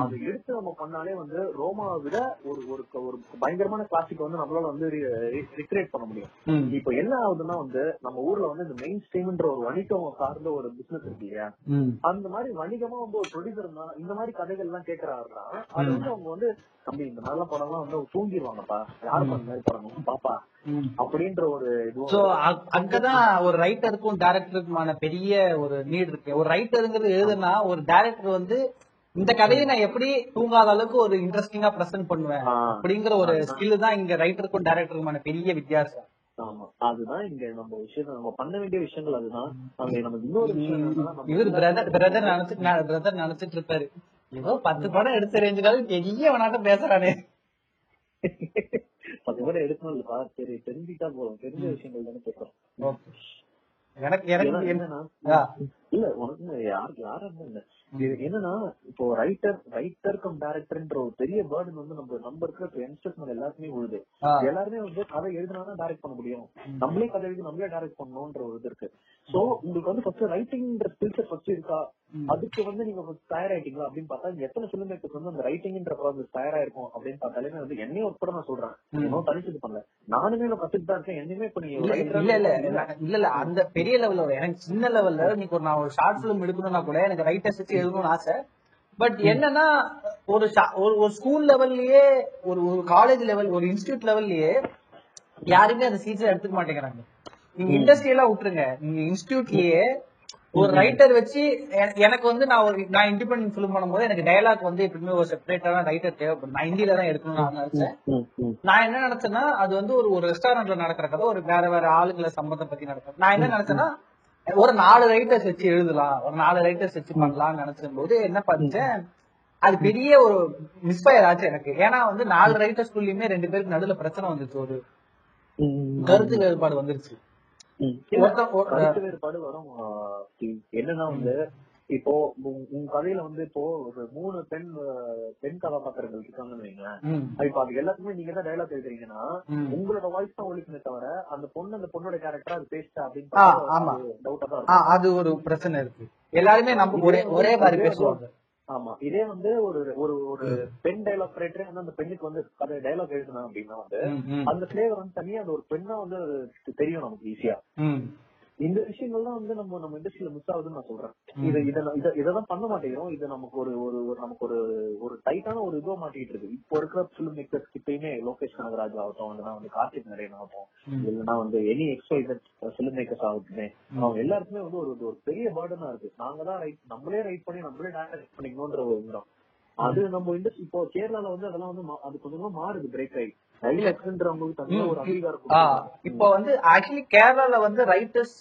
அதை எடுத்து நம்ம பண்ணாலே வந்து ரோமாவை விட ஒரு ஒரு ஒரு பயங்கரமான கிளாசிக் வந்து நம்மளால வந்து ரிக்ரியேட் பண்ண முடியும். இப்போ என்ன ஆகுதுன்னா வந்து நம்ம ஊர்ல வந்து இந்த மெயின் ஸ்ட்ரீம்ன்ற ஒரு வணிகம் சார்ந்த ஒரு பிசினஸ் இருக்கு இல்லையா. அந்த மாதிரி வணிகமா வந்து ஒரு ப்ரொடியூசர் இந்த மாதிரி கதைகள் எல்லாம் கேக்குறாருன்னா அது வந்து அவங்க வந்து தம்பி இந்த மாதிரிலாம் படம் எல்லாம் வந்து தூங்கிடுவாங்கப்பா யாரும் அந்த மாதிரி படம் பாப்பா. அப்படின்ற ஒரு சோ அங்கதான் ஒரு ரைட்டருக்கும் டைரக்டருக்குமான பெரிய ஒரு நீட் இருக்கு. ஒரு ரைட்டருங்கிறது எழுதுனா ஒரு டைரக்டர் வந்து இந்த கதையை நான் எப்படி தூங்காத அளவுக்கு ஒரு இன்ட்ரெஸ்டிங்கா பிரசன்ட் பண்ணுவேன் அப்படிங்கிற ஒரு ஸ்கில் தான் இங்க ரைட்டருக்கும் டைரக்டருக்குமான பெரிய வித்தியாசம். ஆமா. அதுதான் இங்க நம்ம விஷயம் நம்ம பண்ண வேண்டிய விஷயங்கள் அதுதான். அங்க நமக்கு இன்னொரு விஷயம் இவர் பிரதர் பிரதர் நினைச்சிட்டு பிரதர் நினைச்சிட்டு இருப்பாரு. ஏதோ பத்து படம் எடுத்த ரேஞ்சுக்காக பெரிய வனாட்டம் பேசுறானே. பத்து பேர் எடுக்கணும் இல்லப்பா சரி தெரிஞ்சுக்கிட்டா போதும். தெரிஞ்ச விஷயங்கள் தானே பேசுறோம். எனக்கு எனக்கு என்ன- என்னன்னா. இல்ல உனக்கு யாருக்கு யாரும் இல்ல. என்னன்னா இப்போ ரைட்டர் ரைட்டர் கம் டைரக்டர்ன்ற ஒரு பெரிய பேர்டன் வந்து நம்ம நம்ம இருக்கிற யங்ஸ்டர்ஸ் மேல எல்லாருக்குமே ஆ. எல்லாருமே வந்து கதை எழுதினா டைரக்ட் பண்ண முடியும். நம்மளே கதை எழுதி நம்மளே டைரக்ட் பண்ணணும்ன்ற ஒரு இது இருக்கு. சோ உங்களுக்கு வந்து ஃபர்ஸ்ட் ரைட்டிங்ன்ற ஸ்கில் செட் ஃபர்ஸ்ட் இருக்கா. அதுக்கு வந்து நீங்க தயாராயிட்டீங்களா? அப்படின்னு பார்த்தா எத்தனை ஃபிலிம் மேக்கர்ஸ் வந்து அந்த ரைட்டிங்ன்ற ப்ராசஸ் தயாராயிருக்கும் அப்படின்னு பார்த்தாலே வந்து என்னையும் உட்பட நான் சொல்றேன். இன்னும் தனிச்சது பண்ணல. நானுமே நான் கத்துட்டு தான் இருக்கேன். என்னையுமே இப்ப நீங்க இல்ல. இல்ல இல்ல அந்த பெரிய லெவல்ல எனக்கு சின்ன லெவல்ல நீங்க ஒரு நான் ஒரு ஷார்ட் பிலிம் எடுக்கணும்னா கூட எனக்கு ரைட்டர்ஸ் வச்சு எழுதணும்னு ஆசை. பட் என்னன்னா ஒரு ஒரு ஸ்கூல் லெவல்லயே ஒரு ஒரு காலேஜ் லெவல் ஒரு இன்ஸ்டியூட் லெவல்லயே யாருமே அந்த சீட்ஸ் எடுத்துக்க மாட்டேங்கிறாங்க. நீங்க இண்டஸ்ட்ரி எல்லாம் விட்டுருங்க. நீங்க இன்ஸ்டியூட்லயே ஒரு ரைட்டர் வச்சு எனக்கு வந்து நான் ஒரு நான் இண்டிபெண்டன்ட் ஃபிலிம் பண்ணும்போது எனக்கு டயலாக் வந்து எப்பவுமே ஒரு செப்பரேட்டான ரைட்டர் தேவைப்படும். நான் ஹிந்தில தான் எடுக்கணும்னு நான் நினைச்சேன். நான் என்ன நினைச்சேன்னா அது வந்து ஒரு ஒரு ரெஸ்டாரண்ட்ல நடக்கிற கதை ஒரு வேற வேற ஆளுங்களை சம்பந்தம் பத்தி நடக்கும் நான் என்ன நினைச்சேன்னா ஒரு நாலு ரைட்டர்ஸ் வச்சு எழுதலாம். ஒரு நாலு ரைட்டர்ஸ் வச்சு பண்ணலாம்னு நினைச்ச போது என்ன பண்ணேன் அது பெரிய ஒரு மிஸ்ஃபயர் ஆச்சு எனக்கு. ஏன்னா வந்து நாலு ரைட்டர்ஸ்குள்ளயுமே ரெண்டு பேருக்கு நடுவுல பிரச்சனை வந்துச்சு. ஒரு. கருத்து வேறுபாடு வந்துருச்சு. என்னன்னா வந்து இப்போ உங்க கதையில வந்து இப்போ ஒரு மூணு பெண் பெண் கதாபாத்திரங்கள் இருக்காங்கன்னு வைங்களேன் ம், இப்ப அது எல்லாத்துக்குமே நீங்க தான் டைலாக் எழுதுறீங்கன்னா. உங்களோட வாய்ஸ் தான் ஒழிக்குமே தவிர அந்த பொண்ணு அந்த பொண்ணோட கேரக்டர் அது பேசிட்டா. அப்படின்னு டவுட்டா தான் அது ஒரு பிரச்சனை இருக்கு. எல்லாருமே நம்ம ஒரே ஒரே மாதிரி பேசுவாங்க. ஆமா இதே வந்து ஒரு ஒரு ஒரு பெண் டைலாக் ரைட்டரே வந்து அந்த பெண்ணுக்கு வந்து கதை டைலாக் எழுதுனா அப்படின்னா வந்து அந்த பிளேவர் வந்து தனியா அது ஒரு பெண்ணா வந்து அது தெரியும் நமக்கு ஈஸியா இந்த விஷயங்கள் தான் வந்து நம்ம நம்ம இண்டஸ்ட்ரியில மிஸ் ஆகுதுன்னு நான் சொல்றேன். இது இத இத இததான் பண்ண மாட்டேங்கிறோம். இது நமக்கு ஒரு ஒரு நமக்கு ஒரு ஒரு டைட்டான ஒரு இதுவா மாட்டிட்டு இருக்கு. இப்போ இருக்கிற பிலிம் மேக்கர்ஸ் கிட்டயுமே லோகேஷ் கனகராஜ் ஆகட்டும் இல்லைன்னா வந்து கார்த்திக் நரேன் ஆகட்டும். இல்லைன்னா வந்து எனி எக்ஸ்வைசட் பிலிம் மேக்கர்ஸ் ஆகட்டுமே அவங்க எல்லாருக்குமே வந்து ஒரு ஒரு பெரிய பேர்டனா இருக்கு. நாங்க தான் ரைட் நம்மளே ரைட் பண்ணி நம்மளே டைரக்ட் பண்ணிக்கணும்ன்ற ஒரு எண்ணம். அது நம்ம இண்டஸ்ட்ரி இப்போ கேரளால வந்து அதெல்லாம் வந்து அது கொஞ்சமா மாறுது பிரேக் ஆகி. இப்போ வந்து ஆக்சுவலி கேரளால வந்து ரைட்டர்ஸ்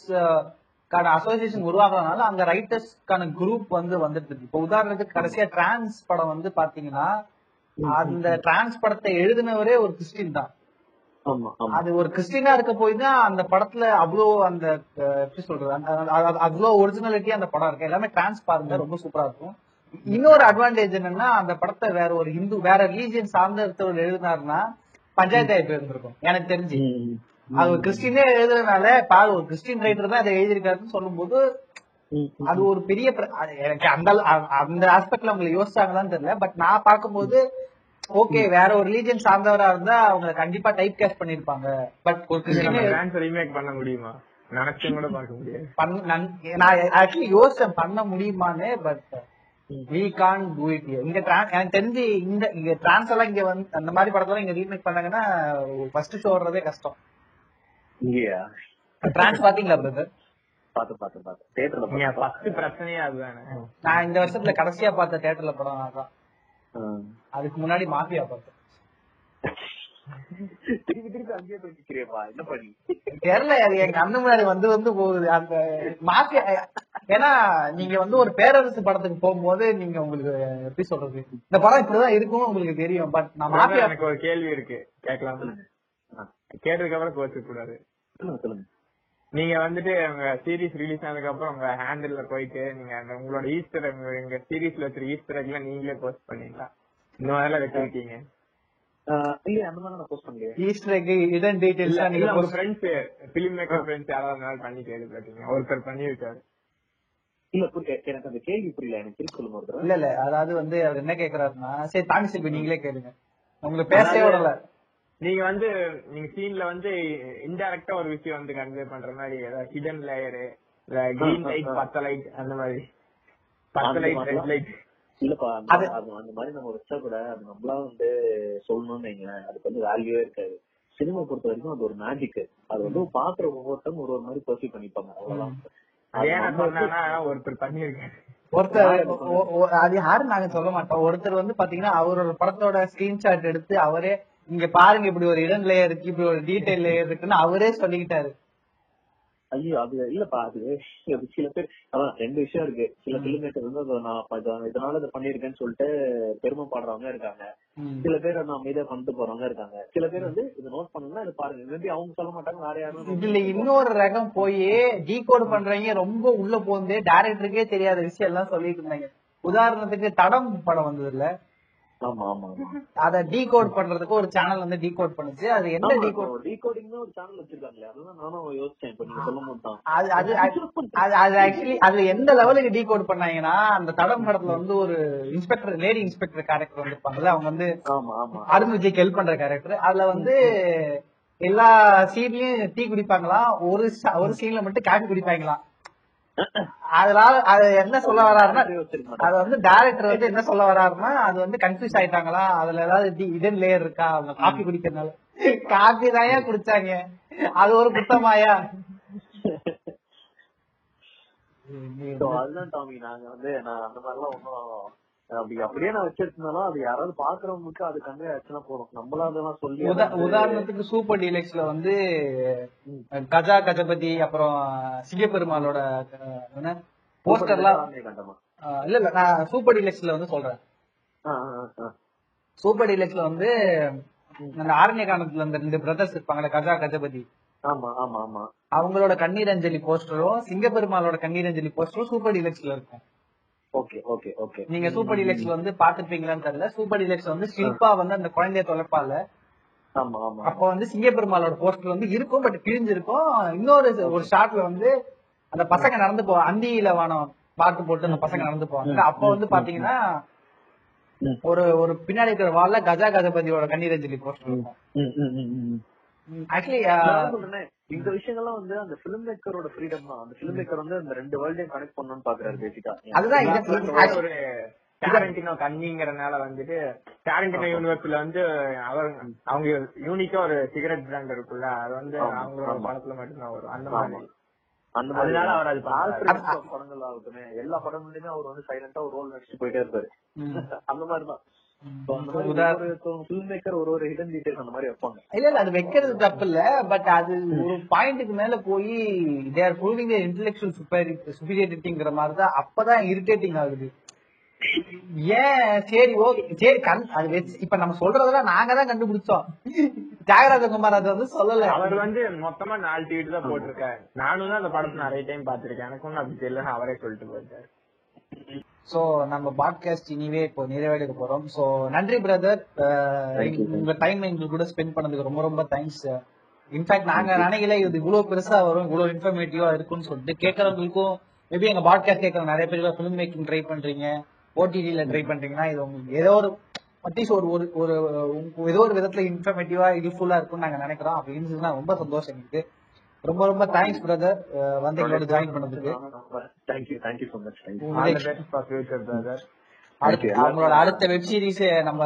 கான அசோசியேஷன் உருவாக்குறதுனால அங்க ரைட்டர்ஸ்க்கான குரூப் வந்து வந்துட்டு இருக்கு. இப்போ உதாரணத்துக்கு கடைசியா டிரான்ஸ் படம் வந்து பாத்தீங்கன்னா அந்த டிரான்ஸ் படத்தை எழுதினவரே ஒரு கிறிஸ்டின் தான். அது ஒரு கிறிஸ்டினா இருக்க போய் தான் அந்த படத்துல அவ்வளோ அந்த எப்படி சொல்றது அவ்வளோ ஒரிஜினாலிட்டி அந்த படம் இருக்கு. எல்லாமே டிரான்ஸ் பாருங்க ரொம்ப சூப்பரா இருக்கும். இன்னொரு அட்வான்டேஜ் என்னன்னா அந்த படத்தை வேற ஒரு ஹிந்து வேற ரிலீஜியன் சார்ந்த ஒருத்தர் எழுதினாருன்னா பஞ்சாயத்து ஆகி போயிருந்திருக்கும் எனக்கு தெரிஞ்சு. அது ஒரு கிறிஸ்டினே எழுதுறதுனால பாரு ஒரு கிறிஸ்டின் ரைட்டர் தான் இதை எழுதியிருக்காருன்னு சொல்லும்போது ம். அது ஒரு பெரிய பிர- அது எனக்கு அந்த அந்த ஆஸ்பெக்ட்ல அவங்க யோசிச்சாங்களான்னு தெரியல. பட் நான் பார்க்கும்போது ஓகே வேற ஒரு ரிலீஜன் சார்ந்தவரா இருந்தா அவங்க கண்டிப்பா டைப் கேஸ்ட் பண்ணிருப்பாங்க பட் ஒரு கிறிஸ்டினே ரீமேக் பண்ண முடியுமா? நினைச்சும் கூட பார்க்க முடியாது. நான் ஆக்சுவலி யோசிச்சேன் பண்ண முடியுமான்னு but we can do it இங்க trans- எனக்கு தெரிஞ்சு இந்த இங்க டிரான்ஸ் எல்லாம் இங்க வந்து அந்த மாதிரி படத்தெல்லாம் இங்க ரீமேக் பண்ணாங்கன்னா ஃபர்ஸ்ட் ஷோ வர்றதே கஷ்டம். டிரான்ஸ் பாத்தீங்களா பிரதர் பாத்து பாத்து பாத்து. தேட்டர்ல நீங்க ஃபர்ஸ்ட் பிரச்சனையே அதுதானே. நான் இந்த வருஷத்துல கடைசியா பார்த்த தியேட்டர்ல படம் அதான். அதுக்கு முன்னாடி மாஃபியா பார்த்தேன். திருப்பி திருப்பி அங்கேயே போய் நிக்கிறியப்பா என்ன பண்ணி? தெரியல அது என் கண்ணு முன்னாடி வந்து வந்து போகுது. அந்த மாஃபியா ஏன்னா நீங்க வந்து ஒரு பேரரசு படத்துக்கு போகும்போது நீங்க உங்களுக்கு எப்படி சொல்றது? இந்த படம் இப்படிதான் இருக்கும் உங்களுக்கு தெரியும். பட் நான் மாஃபியா எனக்கு ஒரு கேள்வி இருக்கு. கேட்கலாம். கேட்டதுக்கு அப்புறம் கோச்சு கூடாது. சொல்லுங்க நீங்க வந்துட்டு உங்க சீரிஸ் ரிலீஸ் ஆனதுக்கு அப்புறம் உங்க ஹேண்டில்ல போயிட்டு நீங்க அந்த உங்களோட ஈஸ்டர் எங்க சீரிஸ்ல வச்சிருக்க ஈஸ்டர் எல்லாம் நீங்களே போஸ்ட் பண்ணீங்களா? இந்த மாதிரி எல்லாம் வச்சிருக்கீங்க இல்ல அந்த மாதிரி நான் போஸ்ட் பண்ணலையே. ஈஸ்டர் எக் இடன் டீடைல்ஸ் நீங்க உங்க ஃப்ரெண்ட்ஸ் பிலிம் மேக்கர் ஃப்ரெண்ட்ஸ் யாராவது இருந்தாலும் பண்ணி கேள்விப்பட்டீங்க ஒருத்தர் பண்ணி இல்ல புரிய எனக்கு அந்த கேள்வி புரியல. எனக்கு திருப்பி சொல்லுங்க ஒரு தடவை. இல்ல இல்ல அதாவது வந்து அவர் என்ன கேக்குறாருன்னா சரி செல்வி நீங்களே கேளுங்க. உங்களுக்கு பேசவே விடல. நீங்க வந்து நீங்க சீன்ல வந்து இன்டைரக்டா ஒரு விஷயம் வந்து கன்வே பண்ற மாதிரி ஏதாவது ஹிடன் லேயரு இல்ல கிரீன் லைட் பத்த லைட் அந்த மாதிரி. பத்த லைட் ரெட் லைட் இல்லப்பா அது- அந்த மாதிரி நம்ம வச்சா கூட அது நம்மளா வந்து சொல்லணும்னு வைங்களேன். அதுக்கு வந்து வேல்யூவே இருக்காது. சினிமா பொறுத்த வரைக்கும் அது ஒரு மேஜிக் அது வந்து பாக்குற ஒவ்வொருத்தரும் ஒரு ஒரு மாதிரி பர்சீவ் பண்ணிப்பாங்க. அவ்வளவுதான். ஒருத்தர் பண்ணிருக்காரு ஒருத்தர் அது யாரும் நாங்க சொல்ல மாட்டோம். ஒருத்தர் வந்து பாத்தீங்கன்னா அவரோட படத்தோட ஸ்கிரீன்ஷாட் எடுத்து அவரே இங்க பாருங்க இப்படி ஒரு இடன் லேயர் இருக்கு இப்படி ஒரு டீடைல் லேயர் இருக்குன்னு அவரே சொல்லிக்கிட்டாரு. ஐயோ அது இல்லப்பா அது அது சில பேர் அதான் ரெண்டு விஷயம் இருக்கு. சில மேக்கர் வந்து நான் இதனால இதை பண்ணிருக்கேன்னு சொல்லிட்டு பெருமை பாடுறவங்க இருக்காங்க. சில பேர் நான் அமைதியா பண்ணிட்டு போறவங்க இருக்காங்க. சில பேர் வந்து இதை நோட் பண்ணணும்னா இதை பாருங்க. மேபி அவங்க சொல்ல மாட்டாங்க வேற யாரும் இதுல இன்னொரு ரகம் போய் டீகோட் பண்றவங்க ரொம்ப உள்ள போந்து டைரக்டருக்கே தெரியாத விஷயம் எல்லாம் சொல்லிட்டு இருந்தாங்க. உதாரணத்துக்கு தடம் படம் வந்தது இல்ல அத டீகோட் பண்றதுக்கு ஒரு சேனல் வந்து டீகோட் பண்ணுச்சு. அது என்ன டீகோட் டீகோடிங்னு ஒரு சேனல் வச்சிருக்காங்களே அதுதான் நானும் யோசிச்சேன். இப்ப நீங்க சொல்லும் போது தான். அது அது அது அது ஆக்சுவலி அதுல எந்த லெவலுக்கு டீகோட் பண்ணாங்கன்னா அந்த தடம் படத்துல வந்து ஒரு இன்ஸ்பெக்டர் லேடி இன்ஸ்பெக்டர் கேரக்டர் வந்திருப்பாங்கல்ல அவங்க வந்து ஆமா ஆமா. அருண் விஜய்க்கு ஹெல்ப் பண்ற கேரக்டர் அதுல வந்து எல்லா சீன்லயும் டீ குடிப்பாங்களாம். ஒரு ஒரு சீன்ல மட்டும் காஃபி குடிப்பாங்களாம். அதனால அது என்ன சொல்ல வராருன்னா அது வந்து டைரக்டர் வந்து என்ன சொல்ல வராருன்னா அது வந்து கன்ஃபியூஸ் ஆயிட்டாங்களா? அதுல ஏதாவது இதன் லேயர் இருக்கா? அவங்க காஃபி குடிக்கிறதுனால. காஃபி தாயா குடிச்சாங்க. அது ஒரு குத்தமாயா அதுதான் டாமி. நாங்க வந்து நான் அந்த மாதிரிலாம் ஒன்னும் அப்படி அப்படியே நான் வச்சிருந்தாலும் அது யாராவது பாக்குறவங்களுக்கு அது கண்டு ஆச்சுன்னா போதும். நம்மளா அதெல்லாம் சொல்லி உதா- உதாரணத்துக்கு சூப்பர் டீலக்ஸ்ல வந்து கஜா கஜபதி அப்புறம் சிங்கப்பெருமாளோட போஸ்டர்லாம் இல்ல இல்ல நான் சூப்பர் டீலக்ஸ்ல வந்து சொல்றேன். சூப்பர் டீலக்ஸ்ல வந்து அந்த ஆரண்ய காலத்துல இந்த ரெண்டு பிரதர்ஸ் இருப்பாங்கல்ல கஜா கஜபதி. ஆமா ஆமா ஆமா. அவங்களோட கண்ணீர் அஞ்சலி போஸ்டரும் சிங்கப்பெருமாளோட கண்ணீர் அஞ்சலி போஸ்டரும் சூப்பர் டீலக்ஸ்ல இருக்கும். ஓகே ஓகே ஓகே நீங்க சூப்பர் டீலக்ஸ்ல வந்து பாத்துருப்பீங்களான்னு தெரியல. சூப்பர் டீலக்ஸ் வந்து ஷில்பா வந்து அந்த குழந்தைய தொலைப்பால ஆமா ஆமா அப்ப வந்து சிங்கப்பெருமாளோட போஸ்டர் வந்து இருக்கும் பட் கிழிஞ்சிருக்கும் இன்னொரு ஒரு ஷாட்ல வந்து அந்த பசங்க நடந்து போ அந்தியில வானம் பாட்டு போட்டு அந்த பசங்க நடந்து போவாங்க. அப்ப வந்து பாத்தீங்கன்னா. ஒரு ஒரு பின்னாடி இருக்கிற வால்ல கஜா கஜபதியோட கண்ணீர் அஞ்சலி போஸ்டர் இருக்கும். ஆக்சுவலி நான் சொல்றேனே, இந்த விஷயங்கள்லாம் வந்து அந்த பிலிம் மேக்கரோட ஃப்ரீடம் தான். அந்த பிலிம் மேக்கர் வந்து அந்த ரெண்டு வேர்ல்டையும் கனெக்ட் பண்ணணும்னு பாக்குறாரு பேசிக்கா அதுதான் ஒரு டாரண்டினோ கண்ணிங்கிறனால வந்துட்டு டாரண்டினோ யூனிவர்ஸ்ல வந்து அவர் அவங்க யூனிக்கா ஒரு சிகரெட் பிராண்ட் இருக்குல்ல அது வந்து அவங்களோட. படத்துல மட்டும்தான் வரும். அந்த. மாதிரி. அந்த மாதிரி அதனால அவர் அது படங்கள் ஆகட்டுமே எல்லா படங்கள்லயுமே அவர் வந்து சைலண்டா ஒரு ரோல் நடிச்சுட்டு போயிட்டே இருப்பாரு. அந்த மாதிரிதான். இல்ல இல்ல அது வைக்கிறது தப்பு இல்ல பட் அது ஒரு பாயிண்ட்டுக்கு மேல போய் தே ஆர் ப்ரூவிங் இன்டெலெக்சுவல் சுப்பீரியாரிட்டிங்கிற மாதிரி தான் அப்பதான் இரிட்டேட்டிங் ஆகுது. ஏன்? சரி ஓகே சரி கண் அது வச்சு இப்ப நம்ம சொல்றதெல்லாம் நாங்க தான் கண்டுபிடிச்சோம். தியாகராஜ குமார் அதை வந்து சொல்லல. அவர் வந்து மொத்தமா நாலு டிக்கெட் தான் போட்டிருக்காரு. நானும் தான் அந்த படத்தை நிறைய டைம் பாத்திருக்கேன் எனக்கு ஒன்னும் அப்படி தெரியல அவரே சொல்லிட்டு போயிட்டாரு. சோ நம்ம பாட்காஸ்ட் இனிவே இப்போ நிறைவேற்ற போறோம். சோ நன்றி பிரதர் thank உங்க டைம் எங்களுக்கு கூட ஸ்பெண்ட் பண்ணதுக்கு ரொம்ப ரொம்ப தேங்க்ஸ் இன்ஃபேக்ட் நாங்க நினைக்கல இது இவ்வளவு பெருசா வரும் இவ்வளவு இன்ஃபர்மேட்டிவா இருக்கும்னு சொல்லிட்டு கேட்கறவங்களுக்கும் மேபி எங்க பாட்காஸ்ட் கேட்கற நிறைய பேர் ஃபிலிம் மேக்கிங் ட்ரை பண்றீங்க ஓடிடில ட்ரை பண்றீங்கன்னா இது உங்களுக்கு ஏதோ ஒரு அட்லீஸ்ட் ஒரு ஒரு ஏதோ ஒரு விதத்துல இன்ஃபர்மேட்டிவா யூஸ்ஃபுல்லா இருக்கும்னு நாங்க நினைக்கிறோம். அப்படி இருந்துச்சுன்னா ரொம்ப சந்தோஷம் எங்களுக்கு. ரொம்ப ரொம்ப தேங்க்ஸ் பிரதர் வந்து எங்களோட ஜாயின் பண்ணதுக்கு thank you thank you so much thank you all the best for future brother அடுத்து அவங்களோட அடுத்த வெப் சீரிஸ் நம்ம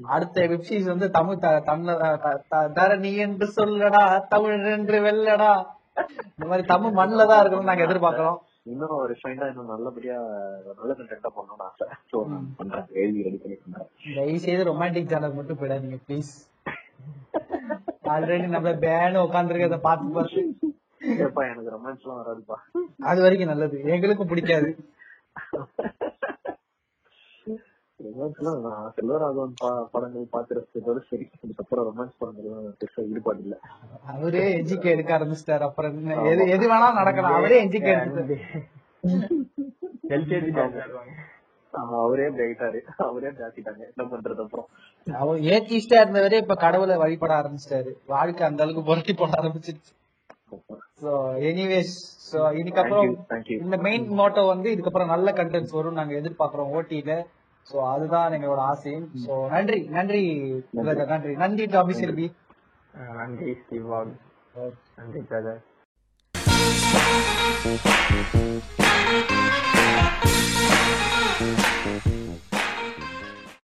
அடுத்த வெப் சீரிஸ் வந்து தமிழ் த- தமிழ த- த- தரணி என்று சொல்லடா தமிழ் என்று வெல்லடா. இந்த மாதிரி தமிழ் மண்ணில தான் இருக்கணும்னு நாங்க எதிர்பார்க்கிறோம். இன்னும் ரிஃபைண்டா இன்னும் நல்லபடியா நல்ல கண்டென்ட்டா பண்ணணும்னு ஆசை. சோ நான் பண்றேன். எழுதி ரெடி பண்ணி பண்றேன். தயவு செய்து ரொமான்டிக் சேனல் மட்டும் போயிடாதீங்க ப்ளீஸ் ஆல்ரெடி நம்ம பேனு உட்காந்துருக்கத பார்த்து பார்த்து ஏப்பா எனக்கு ரொமான்ஸ் எல்லாம் வராதுப்பா. அது வரைக்கும் நல்லது. எங்களுக்கும் பிடிக்காது. ரொமான்ஸ் எல்லாம் நான் செல்வராகவன் பா- படங்கள் பார்த்து ரசிச்சதோட சரி. அதுக்கப்புறம் ரொமான்ஸ் படங்கள் பெருசா ஈடுபாடு இல்ல. அவரே எஜிகே எடுக்க ஆரம்பிச்சிட்டாரு. அப்புறம் என்ன? எது எது வேணாலும் நடக்கலாம். அவரே எஜிகே எடுத்து எல்கேஜி அவரே பிரைட்டாரு அவரே ஜாத்திட்டாங்க என்ன பண்றது அப்புறம்? அவர் ஏத்திஸ்டா இருந்தவரே இப்ப கடவுளை வழிபட ஆரம்பிச்சிட்டாரு வாழ்க்கை அந்த அளவுக்கு புரட்டி போட ஆரம்பிச்சிருச்சு. சோ எனிவேஸ் சோ இதுக்கப்புறம் இந்த மெயின் மோட்டோ வந்து இதுக்கப்புறம் நல்ல கண்டென்ட்ஸ் வரும் நாங்க எதிர்பார்க்கிறோம் ஓடில சோ அதுதான் எங்களோட ஆசையும் சோ நன்றி நன்றி நன்றி. நன்றி நன்றி. ஸ்டீவாக் நன்றி பிரதர்.